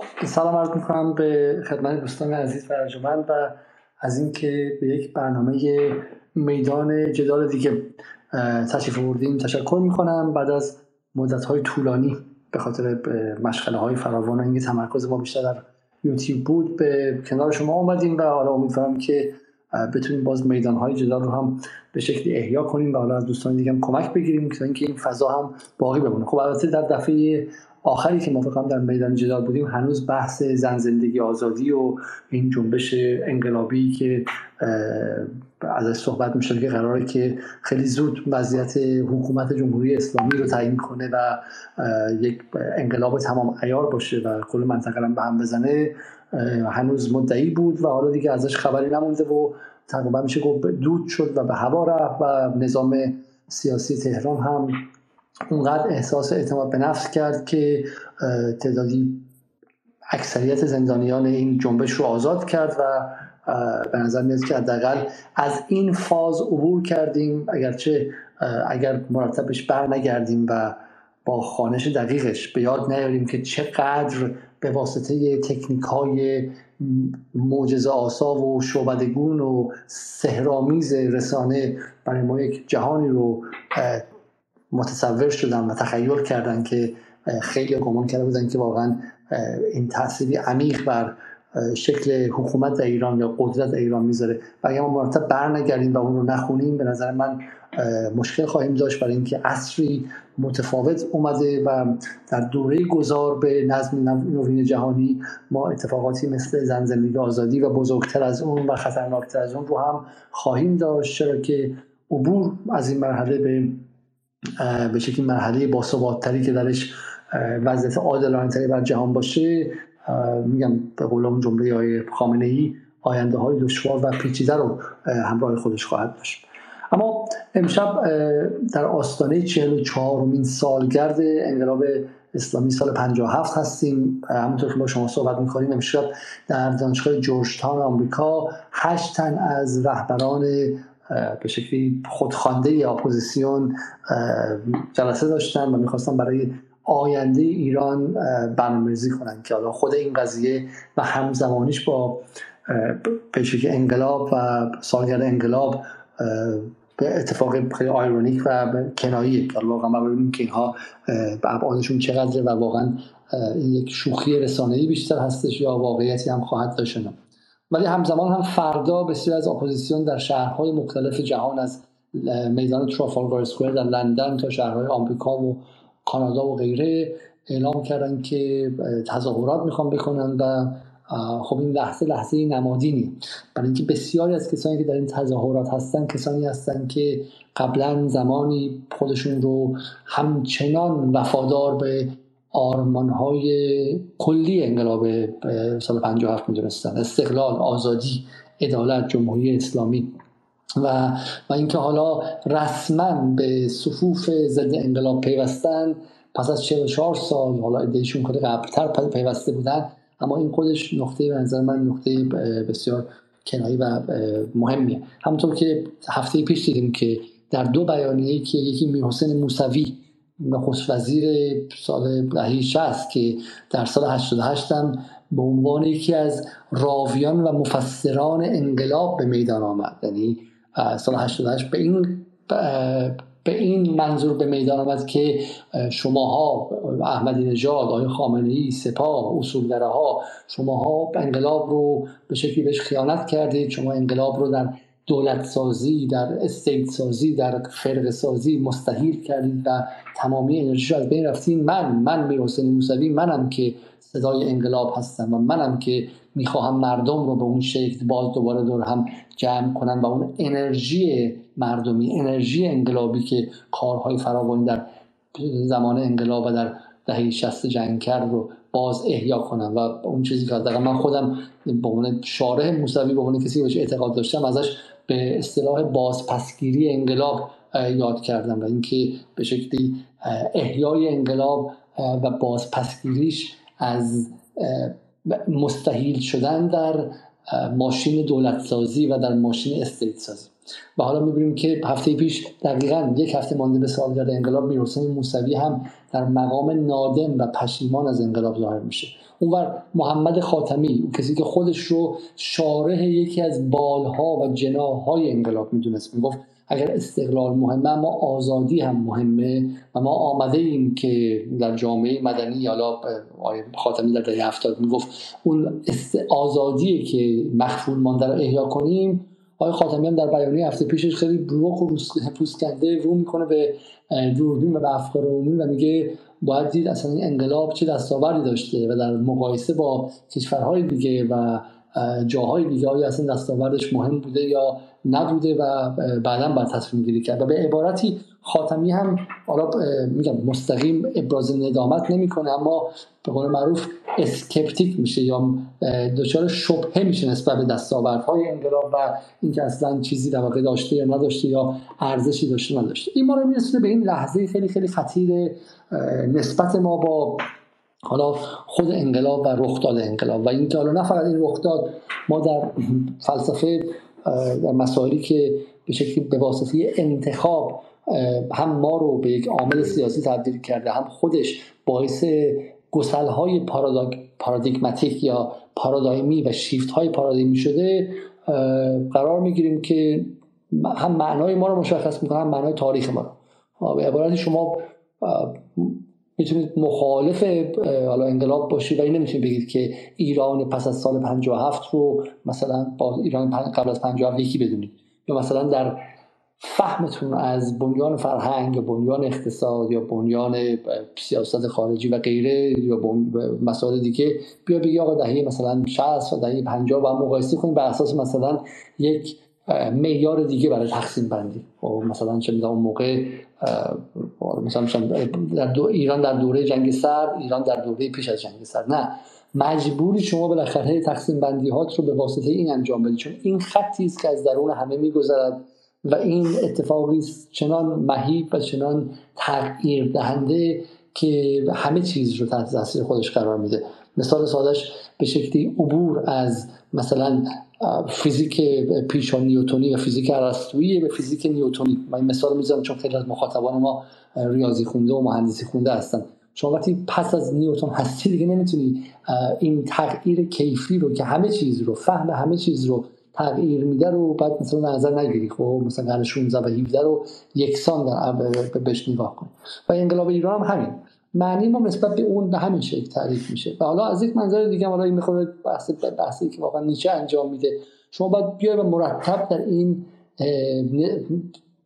خب سلام عرض می‌کنم به خدمت دوستان عزیز و ارجمند و از اینکه به یک برنامه میدان جدال دیگه تشریف بردیم تشکر می‌کنم. بعد از مدت های طولانی به خاطر مشغله های فراوان و اینکه تمرکز ما بیشتر در یوتیوب بود به کنار شما اومدیم و حالا امیدوارم که بتونیم باز میدان های جدال رو هم به شکلی احیا کنیم و حالا از دوستان دیگه هم کمک بگیریم که اینکه این فضا هم باقی بمونه. خب البته در دفعه آخری که ما در میدان جدال بودیم هنوز بحث زن زندگی آزادی و این جنبش انقلابی که ازش صحبت میشه که قراره که خیلی زود وضعیت حکومت جمهوری اسلامی رو تعیین کنه و یک انقلاب تمام ایار باشه و کل منطقه رو به هم بزنه هنوز مدعی بود و حالا دیگه ازش خبری نمونده و تقریبا میشه گفت دود شد و به هوا رفت و نظام سیاسی تهران هم اونقدر احساس اعتماد به نفس کرد که تعدادی اکثریت زندانیان این جنبش رو آزاد کرد و به نظر میاد که حداقل از این فاز عبور کردیم. اگرچه اگر مرتبش بر نگردیم و با خانش دقیقش به یاد نیاریم که چقدر به واسطه تکنیک های معجزه آسا و شعبدگون و سهرامیز رسانه برای ما یک جهانی رو متصور شدن و تخیل کردن که خیلی گمان کرده بودن که واقعا این تأثیری عمیق بر شکل حکومت در ایران یا قدرت در ایران می‌ذاره. و اگر ما مرتب برنگردیم و اون رو نخونیم به نظر من مشکل خواهیم داشت برای اینکه عصری متفاوت اومده و در دوره گذار به نظم نوین جهانی ما اتفاقاتی مثل زن زندگی آزادی و بزرگتر از اون و خطرناکتر از اون رو هم خواهیم داشت. چرا که عبور از این مرحله به به شکلی مرحله باثباتتری که درش وضعیت عادلانه تری بر جهان باشه میگم به قول اون جمله های خامنه ای آینده های دشوار و پیچیده رو همراه خودش خواهد داشت. اما امشب در آستانه 44 مین سالگرد انقلاب اسلامی سال 57 هستیم. همونطور که با شما صحبت می‌کنیم امشب در دانشگاه جورجتان آمریکا هشت تن از رهبران به شکلی خودخوانده اپوزیسیون جلسه داشتن و می‌خواستن برای آینده ایران برنامه‌ریزی کنن که حالا خود این قضیه و همزمانیش با پیشواز انقلاب و سالگرد انقلاب یه اتفاق خیلی ironic و کنایی که واقعا ما ببینیم که اینها ابعادشون چقدره و واقعا این یک شوخی رسانه‌ای بیشتر هستش یا واقعیتی هم خواهد داشت ولی همزمان هم فردا بسیار از اپوزیسیون در شهرهای مختلف جهان از میدان ترافالگار اسکوئر در لندن تا شهرهای آمریکا و کانادا و غیره اعلام کردن که تظاهرات می‌خوان بکنن و خب این لحظه لحظه نمادینی برای اینکه بسیاری از کسانی که در این تظاهرات هستن کسانی هستن که قبلا زمانی خودشون رو همچنان وفادار به های کلی انقلاب سال 57 می‌دونستن استقلال آزادی عدالت جمهوری اسلامی. و و اینکه حالا رسما به صفوف ضد انقلاب پیوستن پس از 44 سال حالا ادهشون کده قبلتر پیوسته بودن اما این خودش نقطه به نظر من نقطه بسیار کنایی و مهمیه. همونطور که هفته پیش دیدیم که در دو بیانیه‌ای که یکی میرحسین موسوی نخست وزیر سال دهه 60 که در سال 88 هم به عنوان یکی از راویان و مفسران انقلاب به میدان آمد. یعنی سال 88 به این به این منظور به میدان آمد که شماها احمدی نژاد آقای خامنه ای سپاه اصولگره ها شماها انقلاب رو به شکلی بهش خیانت کردید شما انقلاب رو در دولت سازی در استیت سازی در فرق سازی مستحیل کردید و تمامی انرژی از بین رفتین. من من میر حسین موسوی منم که صدای انقلاب هستم و منم که می‌خواهم مردم رو به اون شکل باز دوباره دور هم جمع کنن و اون انرژی مردمی انرژی انقلابی که کارهای فراوانی در زمان انقلاب و در دهه 60 جنگ کرد رو باز احیا کنم و اون چیزی که من خودم به عنوان شارح موسوی به عنوان کسی که اعتقاد داشتم ازش به اصطلاح بازپسگیری انقلاب یاد کردم و اینکه به شکلی احیای انقلاب و بازپسگیریش از مستحیل شدن در ماشین دولت سازی و در ماشین استیت سازی و حالا می‌بینیم که هفته پیش دقیقا یک هفته مانده به سالگرد انقلاب میرحسین موسوی هم در مقام نادم و پشیمان از انقلاب ظاهر میشه. اونور محمد خاتمی کسی که خودش رو شارح یکی از بالها و جناهای انقلاب می‌دونست. می‌گفت اگر استقلال مهمه اما آزادی هم مهمه و ما آمده ایم که در جامعه مدنی حالا خاتمی در دهه هفتاد می‌گفت اون آزادی که مخفول مانده رو احیا کنیم. آقای خاتمی هم در بیانیه هفته پیشش خیلی رخ و پوست کنده رو می‌کنه به دوربین و به افکار عمومی و میگه باید دید اصلا این انقلاب چه دستاوردی داشته و در مقایسه با کشورهای دیگه و جاهای دیگه آیا اصلا دستاوردش مهم بوده یا نبوده و بعدا باید تصمیم گیری کرد. و به عبارتی خاتمی هم حالا میگم مستقیم ابراز ندامت نمی‌کنه اما به قول معروف اسکپتیک میشه یا دچار شبهه میشه نسبت به دستاوردهای انقلاب و اینکه اصلا چیزی در واقع داشته یا نداشته یا ارزشی داشته نداشته. این ما رو میرسونه به این لحظه خیلی خیلی خطیر نسبت ما با حالا خود انقلاب و رخداد انقلاب. و اینکه حالا نه فقط این رخداد ما در فلسفه در مسائلی که به شکلی به واسطه انتخاب هم ما رو به یک عامل سیاسی تبدیل کرده هم خودش باعث گسل های پارادیگماتیک یا پارادایمی و شیفت های پارادایمی شده قرار می‌گیریم که هم معنای ما رو مشخص می‌کنه هم معنای تاریخ ما رو. به عبارت شما می‌تونید مخالف حالا انقلاب باشید و این نمی‌تونید بگید که ایران پس از سال 57 رو مثلا با ایران قبل از 57 یکی بدونید. یا مثلا در فهمتون از بنیان فرهنگ یا بنیان اقتصاد یا بنیان سیاست خارجی و غیره یا مسائل دیگه؟ بیا بگی آقا دهه مثلا 60 و دهه 50 با مقایسه کنیم بر اساس مثلا یک معیار دیگه برای تقسیم بندی. و خب، مثلا چه می‌دونم موقع مثلا در دو ایران در دوره جنگ سرد ایران در دوره پیش از جنگ سرد. نه. مجبوری شما بالاخره تقسیم بندی هات رو به واسطه این انجام بدید چون این خطی است که از درون همه میگذرد. و این اتفاقی چنان مهیب و چنان تغییر دهنده که همه چیز رو تحت تاثیر خودش قرار میده. مثال سادش به شکلی عبور از مثلا فیزیک پیشان نیوتونی و فیزیک ارسطویی به فیزیک نیوتونی. من این مثال می‌ذارم چون خیلی از مخاطبان ما ریاضی خونده و مهندسی خونده هستن. شما وقتی پس از نیوتون هستی دیگه نمی‌تونی این تغییر کیفی رو که همه چیز رو فهم همه چیز رو تغییر میده رو بعد مثلا نظر نگیری. خب مثلا قرن 16 و 17 رو یکسان در بهش نگاه کن و انقلاب ایران هم همین. معنی ما نسبت به اون به همین شکل تعریف میشه. و حالا از یک منظر دیگه حالا این می‌خوره بحث بحثی که واقعا نیچه انجام میده. شما باید بیای و مرتب در این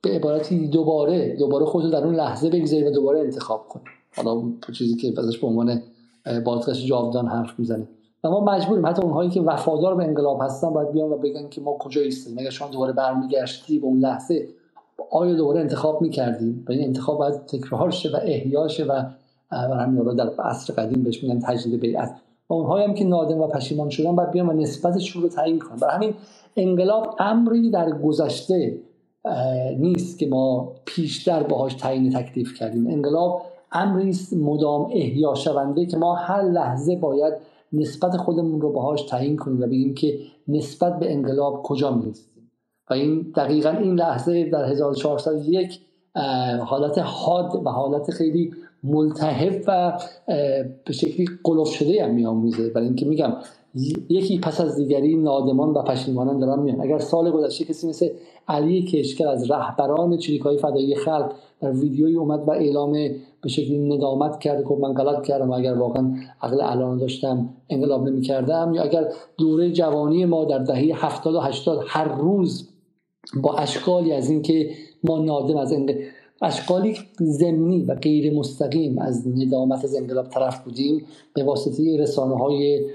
به عبارتی دوباره دوباره خودتو در اون لحظه بگذاری و دوباره انتخاب کنی. حالا چیزی که ازش به عنوان بازگشت جاودان حرف می‌زنه. و ما مجبوریم حتی اونهایی که وفادار به انقلاب هستن باید بیان و بگن که ما کجا ایستیم اگر شما دوباره برمیگشتی به اون لحظه آیا دوباره انتخاب می‌کردیم؟ و این انتخاب باید تکرار شه و احیا شه و همین در عصر قدیم بهش میگن تجدید بیعت. و اونهایی هم که نادم و پشیمان شدن باید بیان و نسبتشون رو تعیین کنن. برای همین انقلاب امری در گذشته نیست که ما پیشتر باهاش تعیین تکلیف کردیم. انقلاب امری است مدام احیا شونده که ما هر لحظه باید نسبت خودمون رو باهاش تعیین کنیم و بگیم که نسبت به انقلاب کجا میستیم و این دقیقا این لحظه در 1401 حالت حاد و حالت خیلی ملتهب و به شکلی قلوف شده هم میآموزه برای اینکه میگم یکی پس از دیگری نادمان و پشیمانان دارن میان. اگر سال گذشته کسی مثل علی کشکر از رهبران چریکای فدایی خلق در ویدیویی اومد و اعلام به شکلی ندامت کرده که من غلط کردم اگر واقعا عقل الان داشتم انقلاب نمی کردم یا اگر دوره جوانی ما در دهه 70 و 80 هر روز با اشکالی از اینکه ما نادم از انقلاب اشکالی زمینی و غیر مستقیم از ندامت از انقلاب طرف بودیم به واسطه رسانه های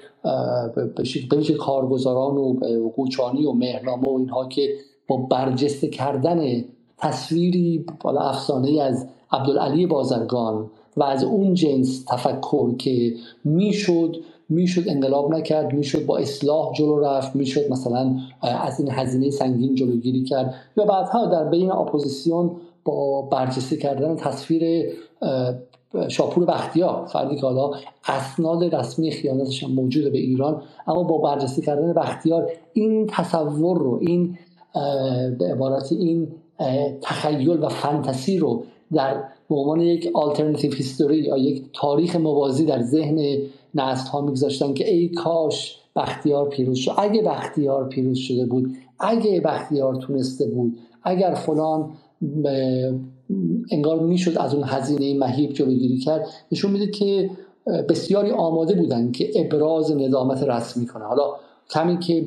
به کارگزاران و قوچانی و مهرنامه و اینها که با برجسته کردن تصویری بالا افسانه از عبدالعلی بازرگان و از اون جنس تفکر که می‌شد می‌شد انقلاب نکرد می‌شد با اصلاح جلو رفت می‌شد مثلا از این هزینه سنگین جلوگیری کرد. یا بعدها در بین اپوزیسیون با برجسته کردن تصویر شاپور بختیار. فردی که حالا اسناد رسمی خیانتش هم موجوده به ایران اما با برجسته کردن بختیار این تصور رو این به عبارت این تخیل و فانتزی رو در به عنوان یک آلترناتیو هیستوری یا یک تاریخ موازی در ذهن نسل ها میگذاشتن که ای کاش بختیار پیروز شد. اگه بختیار پیروز شده بود اگه بختیار تونسته بود اگر فلان انگار می‌شد از اون هزینه مهیب جلوگیری کرد. نشون میده که بسیاری آماده بودن که ابراز ندامت رسمی کنه حالا کمی که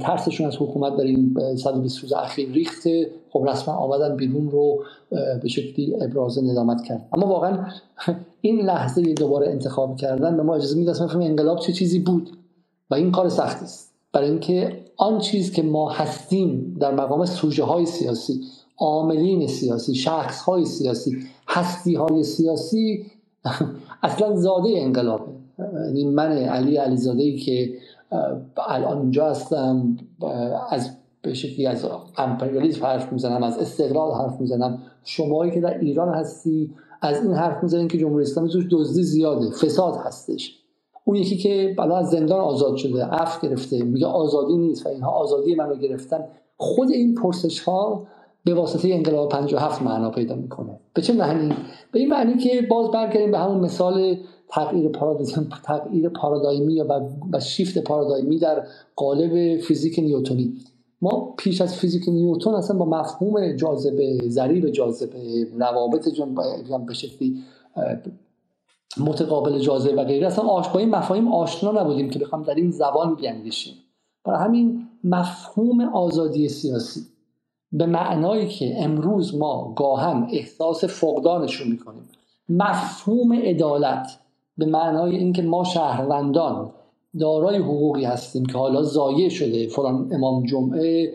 ترسشون از حکومت در این 120 روز اخیر ریخته خب رسما آمدن بیرون رو به شکلی ابراز ندامت کرد. اما واقعا این لحظه دوباره انتخاب کردن به ما اجازه میده اصلا انقلاب چه چیزی بود و این کار سختی است. برای اینکه آن چیز که ما هستیم در مقام سوژه های سیاسی عاملین سیاسی شخص های سیاسی هستی های سیاسی اصلا زاده انقلابه. یعنی من علی علیزاده ای که الان اینجا هستم از به شکلی از امپریالیسم حرف می‌زنم از استقلال حرف می‌زنم. شمایی که در ایران هستی از این حرف می‌زنین که جمهوری اسلامی توش دزدی زیاده فساد هستش. اون یکی که بالا از زندان آزاد شده عفو گرفته میگه آزادی نیست و اینها آزادی منو گرفتن. خود این پرسش ها به واسطه انقلاب 57 معنا پیدا می‌کنه. به چه معنی؟ به این معنی که باز برگردیم به همون مثال تغییر پارادایم تغییر پارادایمی و شیفت پارادایمی در قالب فیزیک نیوتونی. ما پیش از فیزیک نیوتون اصلا با مفهوم جاذبه ضریب جاذبه روابط جن به شکلی متقابل جاذبه و غیره اصلا با این مفاهیم آشنا نبودیم که بخوام در این زبان بیاندیشیم. برای همین مفهوم آزادی سیاسی. به معنایی که امروز ما گاهم احساس فقدانش رو می‌کنیم. مفهوم عدالت به معنای اینکه ما شهروندان دارای حقوقی هستیم که حالا زایه شده فلان امام جمعه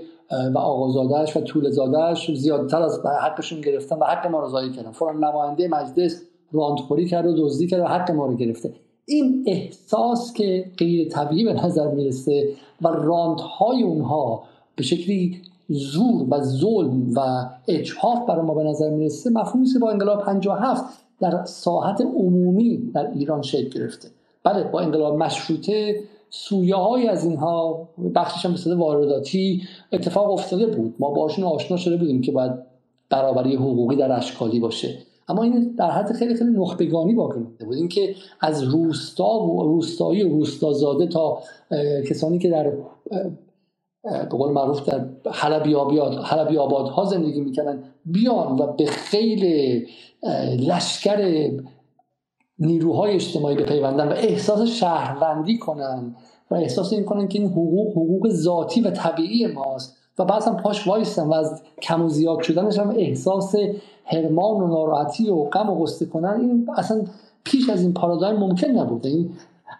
و آقازادهش و طول زادهش زیادتر از حقشون گرفتن و حق ما رو زایه کردن. فلان نماینده مجلس راندخوری کرد و دزدی کرد و حق ما رو گرفته. این احساس که غیر طبیعی به نظر می‌رسه و راندهای اونها به شکلی زور و ظلم و اجحاف برای ما به نظر می‌رسه مفهومی با انقلاب 57 در ساحت عمومی در ایران شکل گرفته. بله با انقلاب مشروطه سویه های از اینها بخشش هم به وارداتی اتفاق افتاده بود. ما باشون آشنا شده بودیم که باید برابری حقوقی در اشکالی باشه. اما این در حد خیلی خیلی نخبگانی باقی مونده بود. اینکه از روستا و روستایی و روستازاده تا کسانی که در به قول معروف در آبیاد، حلبی آبادها زندگی می‌کنن بیان و به خیلی لشکر نیروهای اجتماعی بپیوندن و احساس شهروندی کنن و احساس این کنن که این حقوق حقوق ذاتی و طبیعی ماست و بعض هم پاش وایستن و از کم و زیاد شدنش هم احساس هرمان و ناراحتی و غم و غصه کنن. این اصلا پیش از این پارادایم ممکن نبوده. این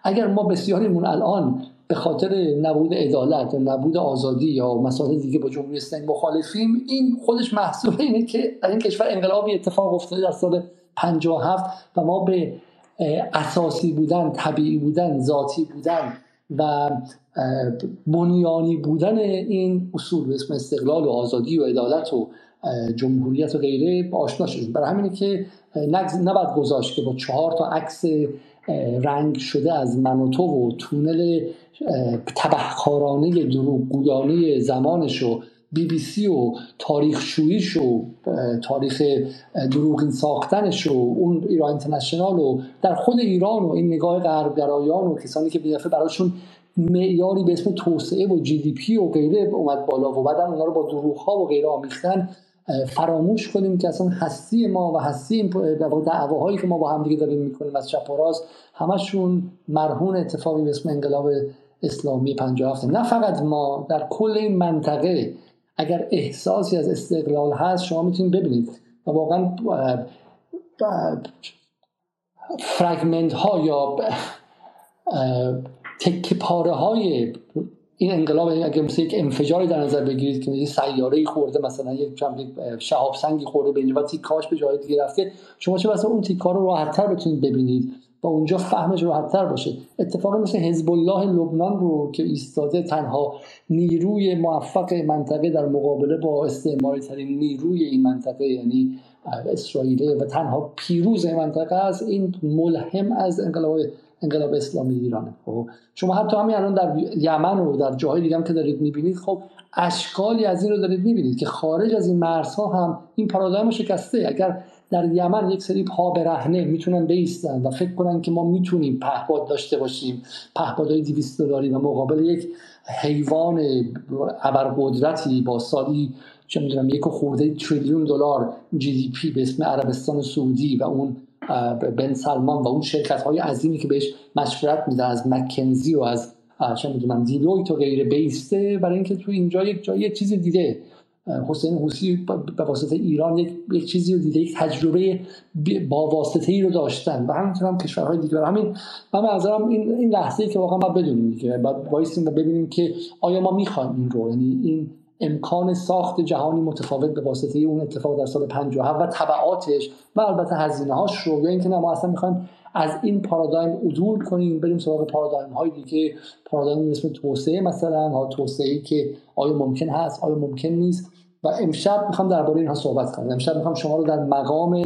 اگر ما بسیاریمون الان به خاطر نبود عدالت نبود آزادی یا مسائل دیگه با جمهوری اسلامی مخالفیم این خودش محصول اینه که در این کشور انقلابی اتفاق افتاده در سال 57 و ما به اساسی بودن طبیعی بودن ذاتی بودن و بنیانی بودن این اصول به اسم استقلال و آزادی و عدالت و جمهوریت و غیره آشنا شدیم. برای همینه که نباید گذاشت که با چهار تا عکس رنگ شده از من و تو و تونل تبهکارانه دروغگویانه زمانش و بی بی سی و تاریخ شویش و تاریخ دروغین ساختنش و اون ایران اینترنشنال و در خود ایران و این نگاه غربگرایان و کسانی که بیدفعه براشون معیاری به اسم توسعه و جی دی پی و غیره اومد بالا و بعد اونا رو با دروغ ها و غیره آمیختن. فراموش کنیم که اصلا هستی ما و هستی دعواهایی که ما با هم دیگه داریم می‌کنیم از چپ و راست همشون مرهون اتفاقی به اسم انقلاب اسلامی 57 نه فقط ما در کل این منطقه اگر احساسی از استقلال هست شما می‌تونید ببینید و واقعا فرگمنت ها یا تکه پاره های این انقلاب اگر مثل یک انفجاری در نظر بگیرید که یه سیاره خورده مثلا یک شهاب سنگی خورده به اینجا و تیکاش به جای دیگه رفته شما چه مثلا اون تیکا رو راحتتر بتونید ببینید و اونجا فهمش راحتتر باشه. اتفاقی مثل حزب الله لبنان رو که ایستاده تنها نیروی موفق منطقه در مقابله با استعماری ترین نیروی این منطقه یعنی اسرائیل و تنها پیروز منطقه است. این ملهم از انقلاب انقلاب اسلامی ایرانه. خب شما حتی همین الان در یمن و در جاهای دیگه هم که دارید می‌بینید خب اشکالی از این رو دارید می‌بینید که خارج از این مرزها هم این پارادایم شکسته. اگر در یمن یک سری پا برهنه می‌تونن بیستن و فکر کنن که ما می‌تونیم پهپاد داشته باشیم پهپادهای 200 دلاری و مقابل یک حیوان ابرقدرتی با سالی چه می‌دونم یک خورده تریلیون دلار جی دی پی به اسم عربستان سعودی و اون بن سلمان و اون شرکت های عظیمی که بهش مشورت میده از مکنزی و از چه می‌دونم دیلویت و غیره بیسته برای اینکه تو اینجا یک جای چیزی دیده. حسین حوسی به واسطه ایران یک, یک چیزی رو دیده یک تجربه با واسطه ای رو داشتن و همینطور هم کشورهای دیگر همین من منظرم این این لحظه ای که واقعا ما بدونیم که بعد وایسیم ببینیم که آیا ما می‌خوایم این رو یعنی این امکان ساخت جهانی متفاوت به واسطه اون اتفاق در سال 57 و تبعاتش و البته هزینه هاش رو. یا اینکه ما اصلا می‌خوایم از این پارادایم عدول کنیم بریم سراغ پارادایم های دیگه. پارادایم مثل توسعه مثلا ها توسعه که آیا ممکن هست آیا ممکن نیست. و امشب می‌خوام درباره اینها صحبت کنم. امشب می‌خوام شما رو در مقام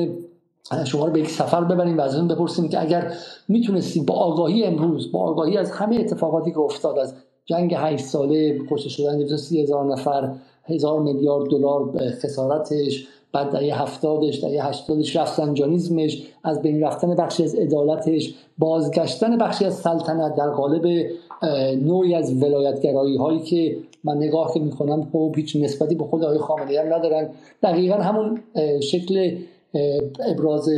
شما رو به یک سفر ببریم و از اون بپرسیم که اگر می‌تونستیم با آگاهی امروز با آگاهی از همه اتفاقاتی که افتاد از جنگ 8 ساله کشته شدن 230 هزار نفر هزار میلیارد دلار خسارتش بعد دهه هفتادش دهه هشتادش رفسنجانیزمش از بین رفتن بخشی از عدالتش بازگشتن بخشی از سلطنت در قالب نوعی از ولایتگرایی هایی که من نگاه که می‌کنم خب هیچ نسبتی به خود آقای خامنه‌ای هم ندارن. دقیقا همون شکل ابراز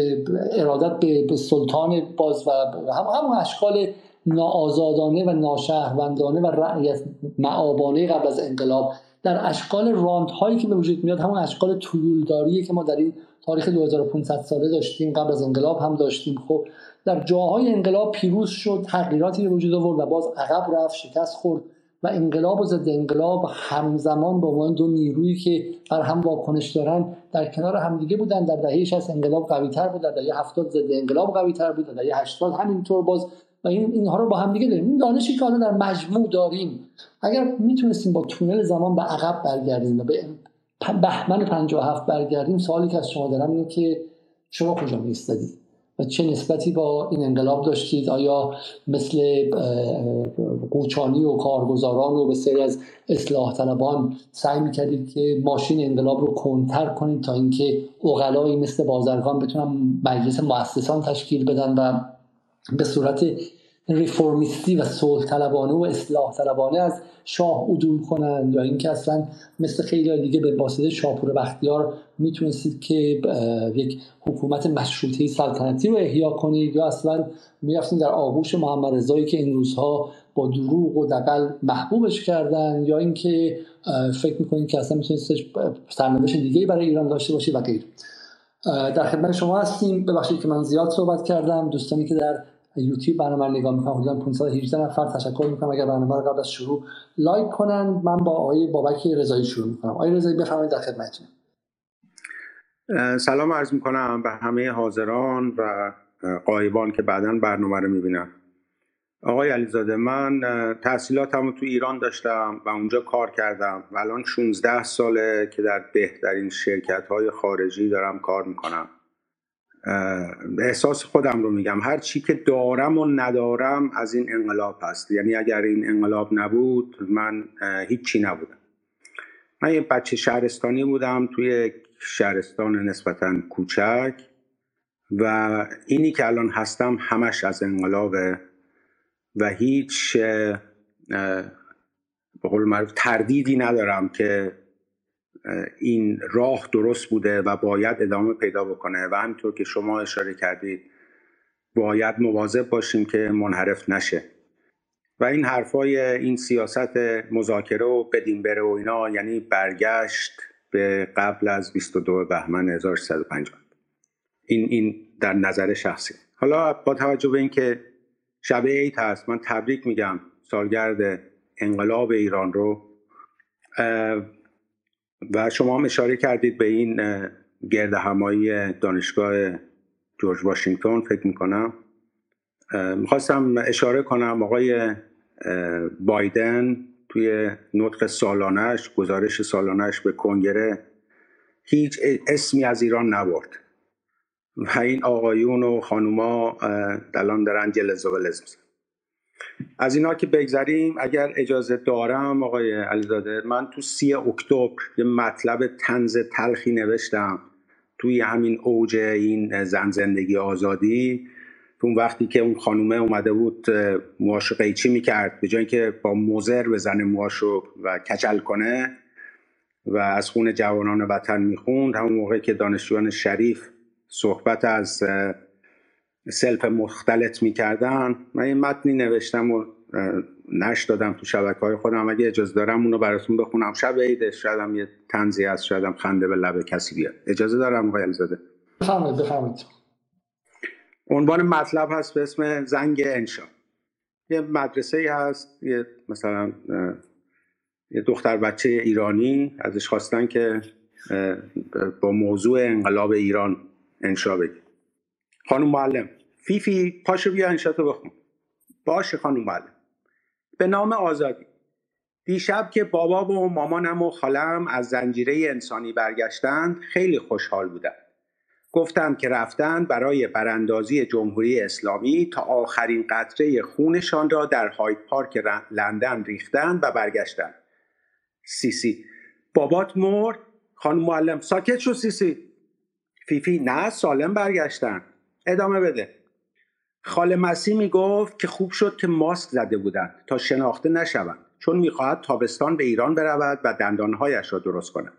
ارادت به سلطان باز و همون اشکال ناآزادانه و ناشهروندانه و رعیت معابانه قبل از انقلاب. در اشکال راند هایی که به وجود میاد همون اشکال تویولداریه که ما در این تاریخ 2500 ساله داشتیم قبل از انقلاب هم داشتیم. خب در جاهای انقلاب پیروز شد تغییراتی به وجود آورد و باز عقب رفت شکست خورد و انقلاب و ضد انقلاب همزمان با عنوان دو نیرویی که بر هم واکنش دارن در کنار همدیگه بودن. در دهه 60 انقلاب قوی تر بود در دهه 70 ضد انقلاب قوی تر بود در دهه 80 همینطور باز و این اینها رو با هم دیگه داریم. این دانشی که حالا در مجموع داریم اگر می‌تونستیم با تونل زمان به عقب برگردیم و به بهمن 57 برگردیم سوالی که از شما دارم اینه که شما کجا میستدید و چه نسبتی با این انقلاب داشتید؟ آیا مثل قوچانی و کارگزاران و بسیاری از اصلاح طلبان سعی می‌کردید که ماشین انقلاب رو کنتر کنید تا اینکه اقلایی مثل بازرگان بتونن مجلس مؤسسان تشکیل بدن و به صورت ریفورمیستی و صلح طلبانه و اصلاح طلبانه از شاه عدول کنند یا اینکه اصلا مثل خیلی دیگه به واسطه شاپور بختیار می‌تونستید که یک حکومت مشروطه سلطنتی رو احیا کنید یا اصلا می‌رفتید در آغوش محمد رضایی که این روزها با دروغ و دقل محبوبش کردن یا اینکه فکر می‌کنید که اصلا می‌تونید سرنوشت دیگه برای ایران داشته باشید و غیره در خدمت شما هستیم. ببخشید که من زیاد صحبت کردم. دوستانی که در یوتیوب برنامه رو نگاه می‌کنم. حدودا 518 نفر تشکر می‌کنم. اگر برنامه رو قبل از شروع لایک کنن من با آقای بابک رضایی شروع می‌کنم. آقای رضایی بفرمایید در خدمتتون. سلام عرض می‌کنم به همه حاضران و قایبان که بعدا برنامه رو می‌بینن. آقای علیزاده من تحصیلاتم تو ایران داشتم و اونجا کار کردم. و الان 16 ساله که در بهترین شرکت های خارجی دارم کار می‌کنم. احساس خودم رو میگم. هر چی که دارم و ندارم از این انقلاب هست. یعنی اگر این انقلاب نبود من هیچی نبودم. من یه بچه شهرستانی بودم توی شهرستان نسبتا کوچک و اینی که الان هستم همش از انقلابه و هیچ به قول معروف تردیدی ندارم که این راه درست بوده و باید ادامه پیدا بکنه و همینطور که شما اشاره کردید باید مواظب باشیم که منحرف نشه. و این حرفای این سیاست مذاکره و بدین بره و اینا یعنی برگشت به قبل از 22 بهمن 1350 این این در نظر شخصی. حالا با توجه به اینکه شب عید هست من تبریک میگم سالگرد انقلاب ایران رو. و شما هم اشاره کردید به این گرد همایی دانشگاه جورج واشنگتن فکر می‌کنم. می‌خواستم اشاره کنم آقای بایدن توی نطق سالانش گزارش سالانش به کنگره هیچ اسمی از ایران نبرد. و این آقایون و خانوما دلان دارن جلز و از اینا که بگذریم اگر اجازه دارم آقای علیزاده من تو سی اکتبر یه مطلب تنز تلخی نوشتم توی همین اوج این زن زندگی آزادی. اون وقتی که اون خانومه اومده بود موهاشو قیچی می‌کرد به جای که با موزر بزنه موهاشو و کچل کنه و از خون جوانان وطن می‌خوند. همون موقع که دانشجویان شریف صحبت از سلف مختلط می‌کردن. من یه متنی نوشتم و نش دادم تو شبکه های خودم. اگه اجازه دارم اونو براتون بخونم. شب عیده شاید یه تنزی از شاید خنده به لب کسی بیاد. اجازه دارم آقای علیزاده بفرمایید بفرمایید. عنوان مطلب هست به اسم زنگ انشا. یه مدرسه ای هست. یه مثلا یه دختر بچه ایرانی ازش خواستن که با موضوع انقلاب ایران انشا بگه. خانم معلم فیفی پاشو بیا انشاتو بخون. باشه خانم معلم. به نام آزادی. دیشب که بابا و مامانم و خالم از زنجیره انسانی برگشتند خیلی خوشحال بودند گفتند که رفتند برای براندازی جمهوری اسلامی تا آخرین قطره خونشان را در هاید پارک لندن ریختند و برگشتند سیسی بابات مرد؟ خانم معلم ساکت شو سیسی. فیفی نه سالم برگشتن. ادامه بده. خاله مسی می‌گفت که خوب شد که ماسک زده بودند تا شناخته نشوند چون می‌خواهد تابستان به ایران برود و دندانهایش را درست کند.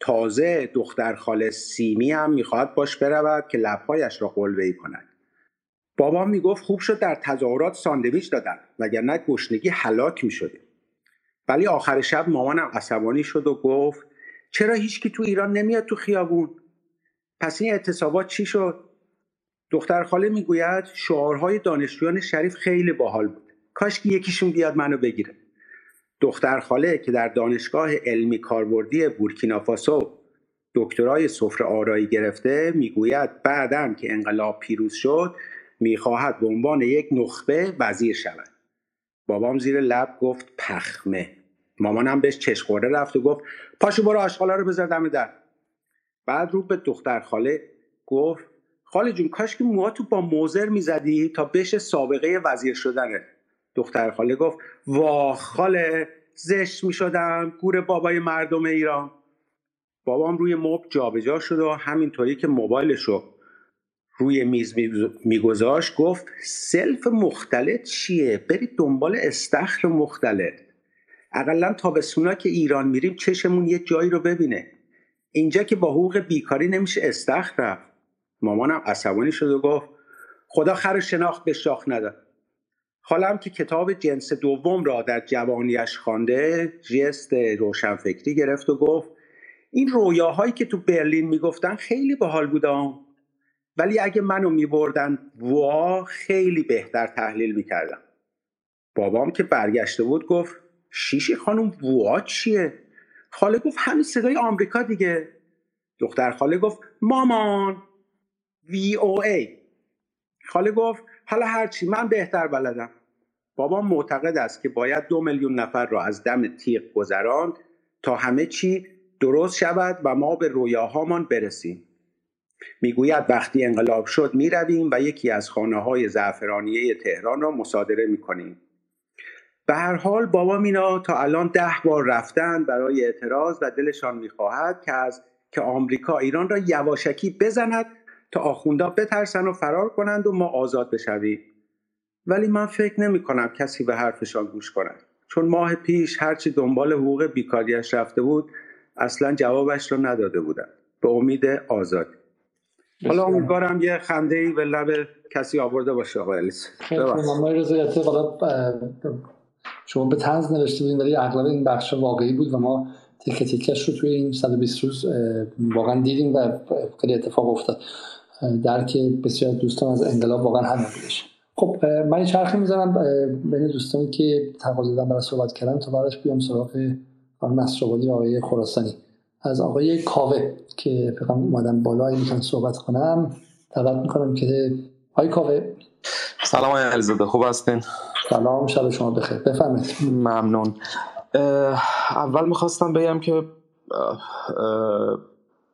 تازه دختر خاله سیمی هم می‌خواهد باش برود که لبهایش را قلوه کند. بابا می‌گفت خوب شد در تظاهرات ساندویچ دادن وگرنه گشنگی هلاک می‌شدیم ولی آخر شب مامانم عصبانی شد و گفت چرا هیچکی تو ایران نمیاد تو خیابون؟ پس این اعتصابات چی شد؟ دختر خاله می‌گوید شعارهای دانشجویان شریف خیلی باحال بود. کاش که یکیشون بیاد منو بگیره. دختر خاله که در دانشگاه علمی کاربردی بورکینافاسو دکترای سفره آرایی گرفته می‌گوید بعدا که انقلاب پیروز شد می‌خواهد به عنوان یک نخبه وزیر شود. بابام زیر لب گفت پخمه. مامانم بهش چشخوره رفت و گفت پاشو برو آشغالا رو بذار دم در. بعد رو به دختر خاله گفت خاله جون کاش که موهاتو با موزر می‌زدی تا بشه سابقه وزیر شدنه. دختر خاله گفت واه خاله زشت می‌شدم گور بابای مردم ایران. بابام روی مبل جابجا شد و همینطوری که موبایلش رو روی میز میگذاشت گفت سلف مختلط چیه؟ برید دنبال استخر مختلط. اقلا تابستونا که ایران میریم چشمون یه جایی رو ببینه. اینجا که با حقوق بیکاری نمیشه استخر رفت. مامانم عصبانی شد و گفت خدا خر شناخت به شاخ نداد. خالم که کتاب جنس دوم را در جوانیش خوانده جست روشنفکری گرفت و گفت این رویاهایی که تو برلین می‌گفتن خیلی باحال بودم ولی اگه منو میبردن وا خیلی بهتر تحلیل می‌کردم. بابام که برگشته بود گفت شیشی خانم وا چیه؟ خاله گفت همین صدای آمریکا دیگه. دختر خاله گفت مامان. ای خاله گفت حالا هرچی من بهتر بلدم. بابا معتقد است که باید دو میلیون نفر را از دم تیغ گذراند تا همه چی درست شود و ما به رویاهامان برسیم. می‌گوید وقتی انقلاب شد می‌رویم و یکی از خانه های زعفرانیه تهران را مصادره می‌کنیم. به هر حال بابا مینا تا الان ده بار رفتن برای اعتراض و دلشان می‌خواهد که از که آمریکا ایران را یواشکی بزند تا آخوندا بترسن و فرار کنند و ما آزاد بشویم. ولی من فکر نمی کنم کسی به حرفشان گوش کند. چون ماه پیش هرچی دنبال حقوق بیکاریش رفته بود اصلا جوابش را نداده بودند. به امید آزادی. حالا امیدوارم یه خنده ای به لب کسی آورده باشه آقای علیس. شما به تنز نوشته بودین ولی اغلب این بخش واقعی بود و ما تیکه تیکش رو توی این 120 روز واقعا دیدیم و خیلی اتفاق افتاد. درک بسیار دوستان از انقلاب واقعا همین بودش. خب من چرخی می‌زنم بین دوستانی که تقاضا دادن برای صحبت کردن تا بعدش بیام سراغ خانم نصرآبادی و آقای خراسانی. از آقای کاوه که فکر اومدم بالا می‌تونم صحبت کنم دعوت می‌کنم که آقای کاوه. سلام آقای علیزاده خوب هستین؟ سلام شب شما بخیر. بفرمایید. ممنون. اول می‌خواستم بگم که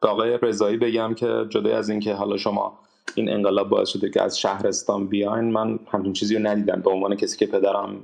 به آقای رضایی بگم که جدای از اینکه حالا شما این انقلاب باعث شده که از شهرستان بیاین من همچین چیزی رو ندیدم. به عنوان کسی که پدرم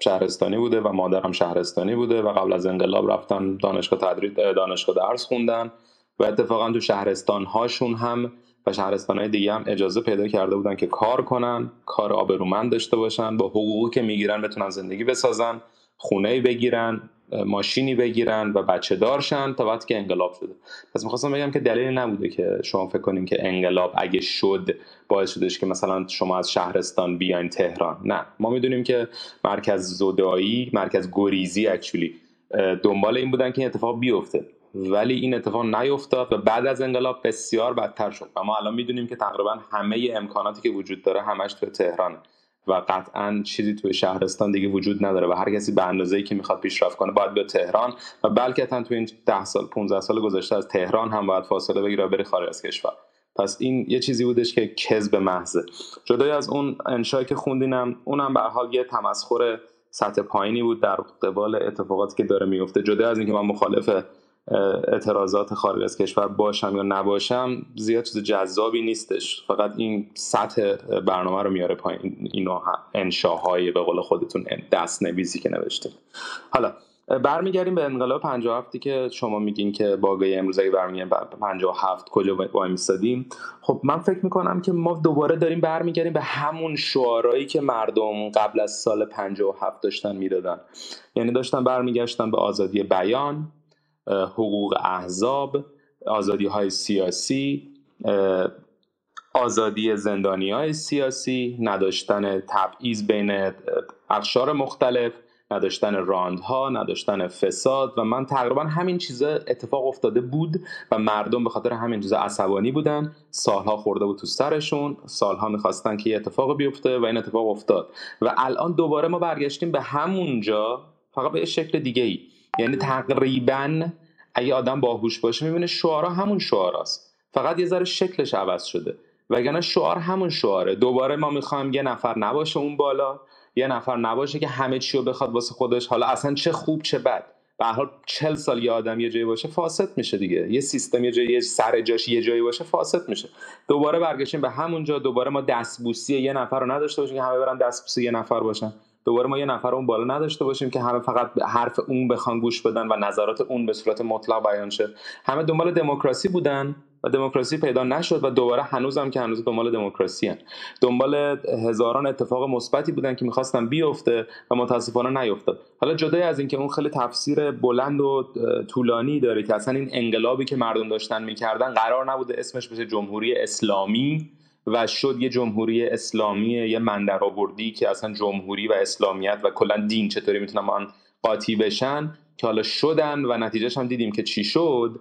شهرستانی بوده و مادرم شهرستانی بوده و قبل از انقلاب رفتن دانشگاه تدریس دانشگاه درس خوندن و اتفاقا تو شهرستان هاشون هم و شهرستان های دیگه هم اجازه پیدا کرده بودن که کار کنن کار آبرومند داشته باشن با حقوقی که می‌گیرن بتونن زندگی بسازن خونه بگیرن. ماشینی بگیرن و بچه دارشن تا وقتی که انقلاب شده. پس می‌خواستم بگم که دلیلی نبوده که شما فکر کنیم که انقلاب اگه شد باعث شدش که مثلا شما از شهرستان بیاین تهران. نه. ما می‌دونیم که مرکز زدایی مرکز گریزی اکچولی دنبال این بودن که این اتفاق بیفته. ولی این اتفاق نیفتاد و بعد از انقلاب بسیار بدتر شد. و ما الان می‌دونیم که تقریبا همه امکاناتی که وجود داره همش تو تهران و قطعا چیزی توی شهرستان دیگه وجود نداره و هر کسی به اندازه‌ای که می‌خواد پیشرفت کنه باید به تهران و بلکه تو این 10 سال 15 سال گذشته از تهران هم باید فاصله بگیره و بره خارج از کشور. پس این یه چیزی بودش که کذب محضه. جدای از اون انشایی که خوندینم اونم به حال یه تمسخر سطح پایینی بود در قبال اتفاقاتی که داره میفته جدا از اینکه من مخالف اعتراضات خارج از کشور باشم یا نباشم زیاد چیز جذابی نیستش. فقط این سطح برنامه رو میاره پایین. اینو انشاهای به قول خودتون دست نویسی که نوشته. حالا برمیگردیم به انقلاب 57 که شما میگین که باگای امروز اگه برمیگردیم 57 کجا وای میستادیم. خب من فکر می‌کنم که ما دوباره داریم برمیگردیم به همون شعارهایی که مردم قبل از سال 57 داشتن می‌دادن. یعنی داشتن برمیگشتن به آزادی بیان. حقوق احزاب آزادی های سیاسی آزادی زندانی های سیاسی نداشتن تبعیض بین اقشار مختلف نداشتن راندها نداشتن فساد و من تقریبا همین چیزا اتفاق افتاده بود و مردم به خاطر همین چیزا عصبانی بودن. سالها خورده بود تو سرشون سالها می‌خواستن که یه اتفاق بیفته و این اتفاق افتاد. و الان دوباره ما برگشتیم به همونجا فقط به شکل دیگه ای یعنی تقریبا اگه آدم باهوش باشه می‌بینه شعارا همون شعاراست. فقط یه ذره شکلش عوض شده. وگرنه شعار همون شعاره. دوباره ما می‌خوایم یه نفر نباشه اون بالا یه نفر نباشه که همه چی رو بخواد واسه خودش. حالا اصلا چه خوب چه بد. به حال چل سال یه آدم یه جایی باشه فاسد میشه دیگه. یه سیستم یه جایی سر جاش یه جایی باشه فاسد میشه. دوباره برگشتیم به همونجا دوباره ما دستبوسی یه نفر رو نداشته باشیم که همه برن دستبوسی یه نفر باشن. دوباره ما یه نفر اون بالا نداشته باشیم که همه فقط حرف اون بخوان گوش بدن و نظرات اون به صورت مطلق بیان شه. همه دنبال دموکراسی بودن و دموکراسی پیدا نشد و دوباره هنوزم که هنوز دنبال دموکراسی هن. دنبال هزاران اتفاق مثبتی بودن که می‌خواستن بیفته و متاسفانه نیفتاد. حالا جدای از اینکه اون خیلی تفسیر بلند و طولانی داره که اصلا این انقلابی که مردم داشتن می‌کردن قرار نبوده اسمش بشه جمهوری اسلامی. و شد یه جمهوری اسلامی یه مندر آوردی که اصلا جمهوری و اسلامیت و کلا دین چطوری می‌تونن با قاطی بشن که حالا شدن و نتیجهش هم دیدیم که چی شد.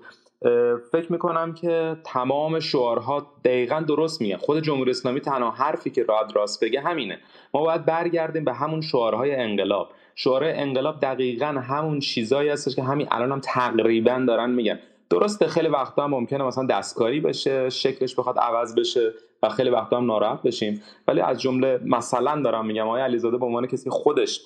فکر می‌کنم که تمام شعارها دقیقا درست میگن. خود جمهوری اسلامی تنها حرفی که راحت راست بگه همینه. ما باید برگردیم به همون شعارهای انقلاب. شعارهای انقلاب دقیقا همون چیزایی هستش که همین الان هم تقریبا دارن میگن. درسته خیلی وقتا هم ممکنه مثلا دستکاری بشه شکلش بخواد عوض بشه. و خیلی وقتا هم ناراحت بشیم. ولی از جمله مثلا دارم میگم آقای علیزاده به عنوان کسی خودش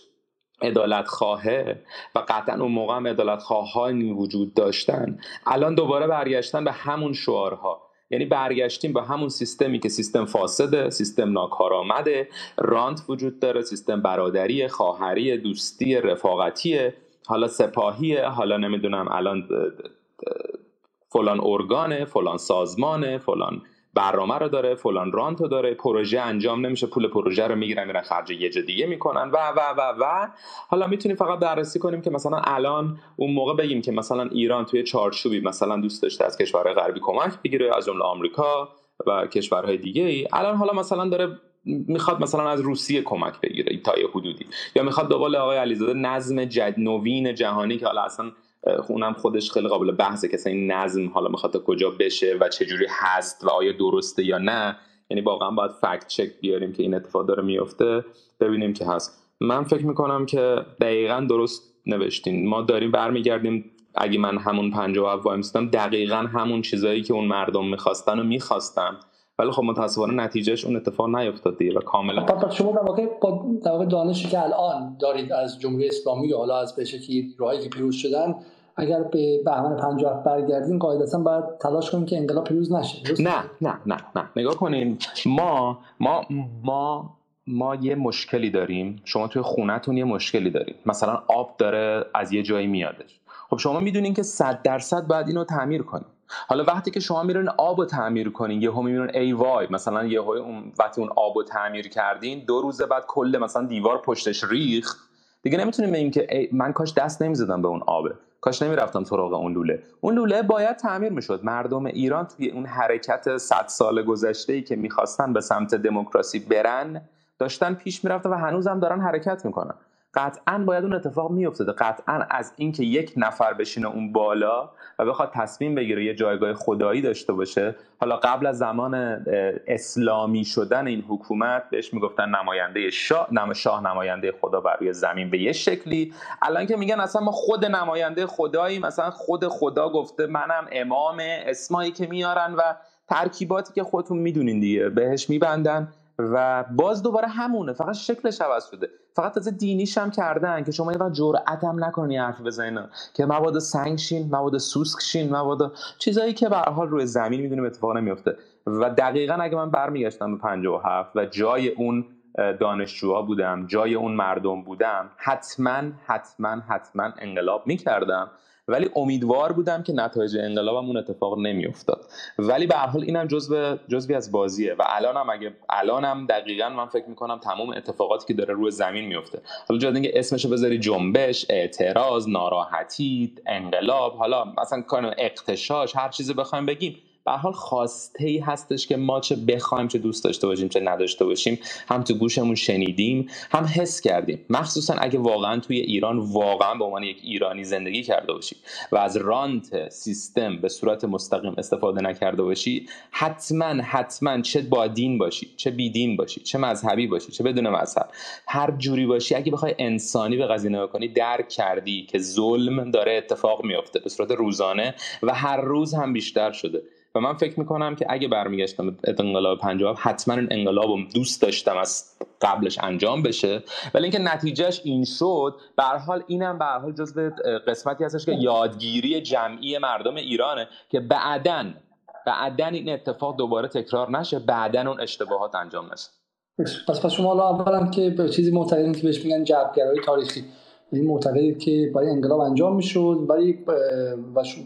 ادالت خواهه و قطعا اون موقع هم ادالت خواهانی وجود داشتن الان دوباره برگشتن به همون شعارها. یعنی برگشتیم به همون سیستمی که سیستم فاسده سیستم ناکارآمده رانت وجود داره سیستم برادری خواهری دوستی رفاقتی حالا سپاهیه حالا نمی‌دونم الان فلان ارگانه فلان سازمانه فلان برنامه رو داره فلان رانت رو داره پروژه انجام نمیشه پول پروژه رو می‌گیرن میرن خرج یه جا دیگه می‌کنن و و و و. حالا می‌تونیم فقط بررسی کنیم که مثلا الان اون موقع بگیم که مثلا ایران توی چارچوبی مثلا دوست داشته از کشورهای غربی کمک بگیره از جمله آمریکا و کشورهای دیگه ای الان حالا مثلا داره می‌خواد مثلا از روسیه کمک بگیره تا یه حدودی. یا می‌خواد دوباره آقای علیزاده نظم جد نوین جهانی که حالا اصلا اونم خودش خیلی قابل بحثه که این نظم حالا می‌خواد کجا بشه و چجوری هست و آیا درسته یا نه. یعنی واقعا باید فکت چک بیاریم که این اتفاق داره میفته ببینیم که هست. من فکر می‌کنم که دقیقا درست نوشتین. ما داریم برمیگردیم اگه من همون پنجاه و وایمستم دقیقا همون چیزایی که اون مردم می‌خواستن و می‌خواستم ولی خب متاسفانه نتیجهش اون اتفاق نیفتاد دیگه و کاملا. پس شما در واقع در واقع دانشی که الان دارید از جمهوری اسلامی یا حالا از به شکلی راهی که پیروز شدن اگر به بهمن 57 برگردیم قاعدتا باید تلاش کنیم که انقلاب پیروز نشه. نه نه نه نه. نگاه کنین ما ما ما ما یه مشکلی داریم. شما توی خونتون یه مشکلی داریم مثلا آب داره از یه جایی میادش. خب شما می‌دونین که 100 درصد باید اینو تعمیر کنیم. حالا وقتی که شما میرین آب رو تعمیر کنین یهو می‌بینین ای وای مثلا یهو اون وقتی اون آب رو تعمیر کردین دو روز بعد کل مثلا دیوار پشتش ریخ دیگه نمی‌تونیم بگیم که من کاش دست نمی‌زدم به اون آبه. کاش نمی‌رفتم سراغ اون لوله. اون لوله باید تعمیر می‌شد. مردم ایران توی اون حرکت صد سال گذشته ای که می‌خواستن به سمت دموکراسی برن داشتن پیش می‌رفتن و هنوزم دارن حرکت می‌کنن. قطعا باید اون اتفاق میافتاده. قطعا از اینکه یک نفر بشینه اون بالا و بخواد تصمیم بگیره یه جایگاه خدایی داشته باشه حالا قبل از زمان اسلامی شدن این حکومت بهش می‌گفتن نماینده شاه نم شاه نماینده خدا بر روی زمین به یه شکلی. الان که میگن اصلا ما خود نماینده خدایی مثلا خود خدا گفته منم امام اسمایی که میارن و ترکیباتی که خودتون می‌دونین دیگه بهش میبندن. و باز دوباره همونه. فقط شکلش عوض شده. فقط تازه دینیش هم کردن که شما وقت جرأت هم نکنی حرف بزنین که مواد سنگ شین مواد سوسک شین مواد چیزایی که به حال روی زمین می‌دونیم اتفاق نمیفته و دقیقا اگه من برمیگشتم به 57 و جای اون دانشجوها بودم جای اون مردم بودم حتما حتما حتما انقلاب می‌کردم. ولی امیدوار بودم که نتایج انقلابم اون اتفاق نمیافتاد. ولی به هر حال اینم جزء جزوی از بازیه و الانم اگه الانم دقیقا من فکر می‌کنم تمام اتفاقاتی که داره روی زمین میفته حالا جز اینکه اسمشو بذاری جنبش اعتراض ناراحتی انقلاب حالا مثلا کار اقتشاش هر چیزی بخوایم بگیم. به حال خواسته ای هستش که ما چه بخوایم چه دوست داشته باشیم چه نداشته باشیم هم تو گوشمون شنیدیم هم حس کردیم. مخصوصا اگه واقعا توی ایران واقعا به عنوان یک ایرانی زندگی کرده باشی و از رانت سیستم به صورت مستقیم استفاده نکرده باشی حتما حتما چه با دین باشی چه بی دین باشی چه مذهبی باشی چه بدون مذهب هر جوری باشی اگه بخوای انسانی به قضیه نگاه کنی درک کردی که ظلم داره اتفاق میافته به صورت روزانه و هر روز هم بیشتر شده. و من فکر می‌کنم که اگه برمیگشتم انقلاب 57 حتما این انقلاب دوست داشتم از قبلش انجام بشه. ولی اینکه نتیجهش این شد به حال اینم به حال جزو قسمتی هستش که یادگیری جمعی مردم ایرانه که بعدا بعدا این اتفاق دوباره تکرار نشه بعدا اون اشتباهات انجام نشه. پس پس شما حالا اولا که به چیزی معتقدین که بهش میگن جبرگرایی تاریخی. این معتقدید که برای انقلاب انجام می‌شد ولی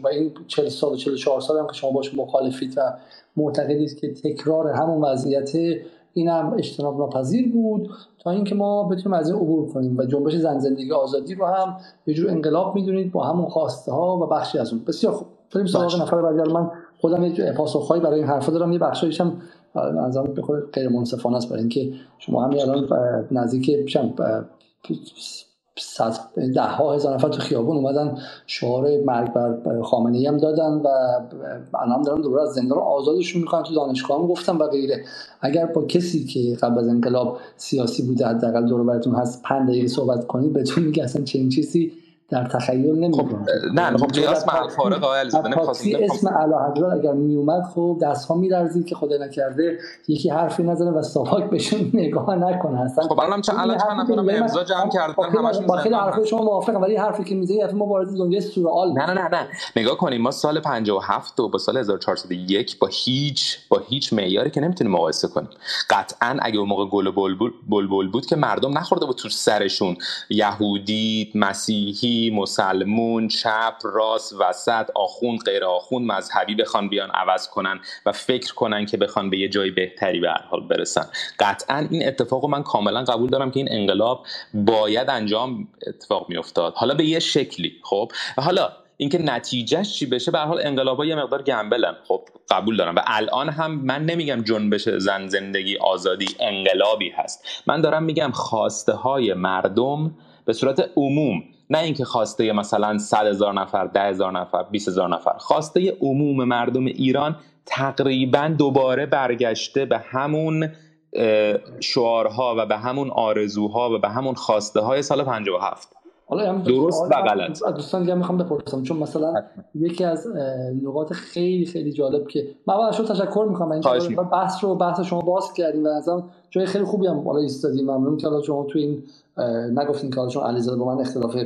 و این 40 سال و 44 سال هم که شما باش مخالفید و معتقدید که تکرار همون وضعیت این هم اجتناب ناپذیر بود تا اینکه ما بتونیم از این عبور کنیم و جنبش زن زندگی آزادی رو هم یه جور انقلاب می‌دونید با همون خواسته ها و بخشی از اون. بسیار خوب. بریم سراغ نفر بعدی. من خودم یه پاسخهایی برای این حرفا دارم. یه بخشایش هم نظرم به غیر منصفانه است برای اینکه شما همین الان نزدیک ده ها هزار نفر تو خیابون اومدن شعار مرگ بر خامنه ای هم دادن و الان دارن دوباره از زندان آزادشون می‌کنن تو دانشگاه هم گفتم و غیره. اگر با کسی که قبل از انقلاب سیاسی بوده حداقل دور براتون هست پنج دقیقه صحبت کنید بهتون میگه اصلا چنین چیزی در تخیل نمی‌کنم خب نه خب قیاس فارغ آقای اسم اعلی حضرت اگر میومد خب دست ها میلرزید که خدا نکرده یکی حرفی نزنه و ساواک بهشون نگاه نکنه اصلا. خب الان چند الان چند نفر امضا جمع کردن همشون با خیلی حرف شما موافقم ولی حرفی که می‌زنی ما وارد دنیای سورئال نه نه نه نه. نگاه کنیم ما سال 57 و با سال 1401 با هیچ با هیچ معیاری که نمی‌تونیم مقایسه کنیم. قطعا اگه اون موقع گل بلبل بلبل بود که مردم نخورده بود تو سرشون. یهودی مسیحی مسلمون چپ راست وسط آخوند غیر آخوند مذهبی بخوان بیان عوض کنن و فکر کنن که بخوان به یه جای بهتری به حال برسن. قطعا این اتفاق من کاملا قبول دارم که این انقلاب باید انجام اتفاق میافتاد. حالا به یه شکلی خب؟ حالا اینکه نتیجهش چی بشه به حال انقلابا یه مقدار گمبلن خب قبول دارم. و الان هم من نمیگم جنبش زن زندگی آزادی انقلابی هست. من دارم میگم خواسته های مردم به صورت عموم نه اینکه خواسته مثلا 100 هزار نفر ده هزار نفر 20 هزار نفر. خواسته عموم مردم ایران تقریبا دوباره برگشته به همون شعارها و به همون آرزوها و به همون خواسته های سال 57 حالا درست و غلط دوستان دیگه می‌خوام بپرسم چون مثلا یکی از نقاط خیلی خیلی جالب که من اول شما تشکر می‌کنم. این بحث رو بحث شما باز کردیم و مثلا جای خیلی خوبی هم بالا ایستادیم. ممنون که حالا شما تو این نگفتین که حالا چون علیزاده با من اختلاف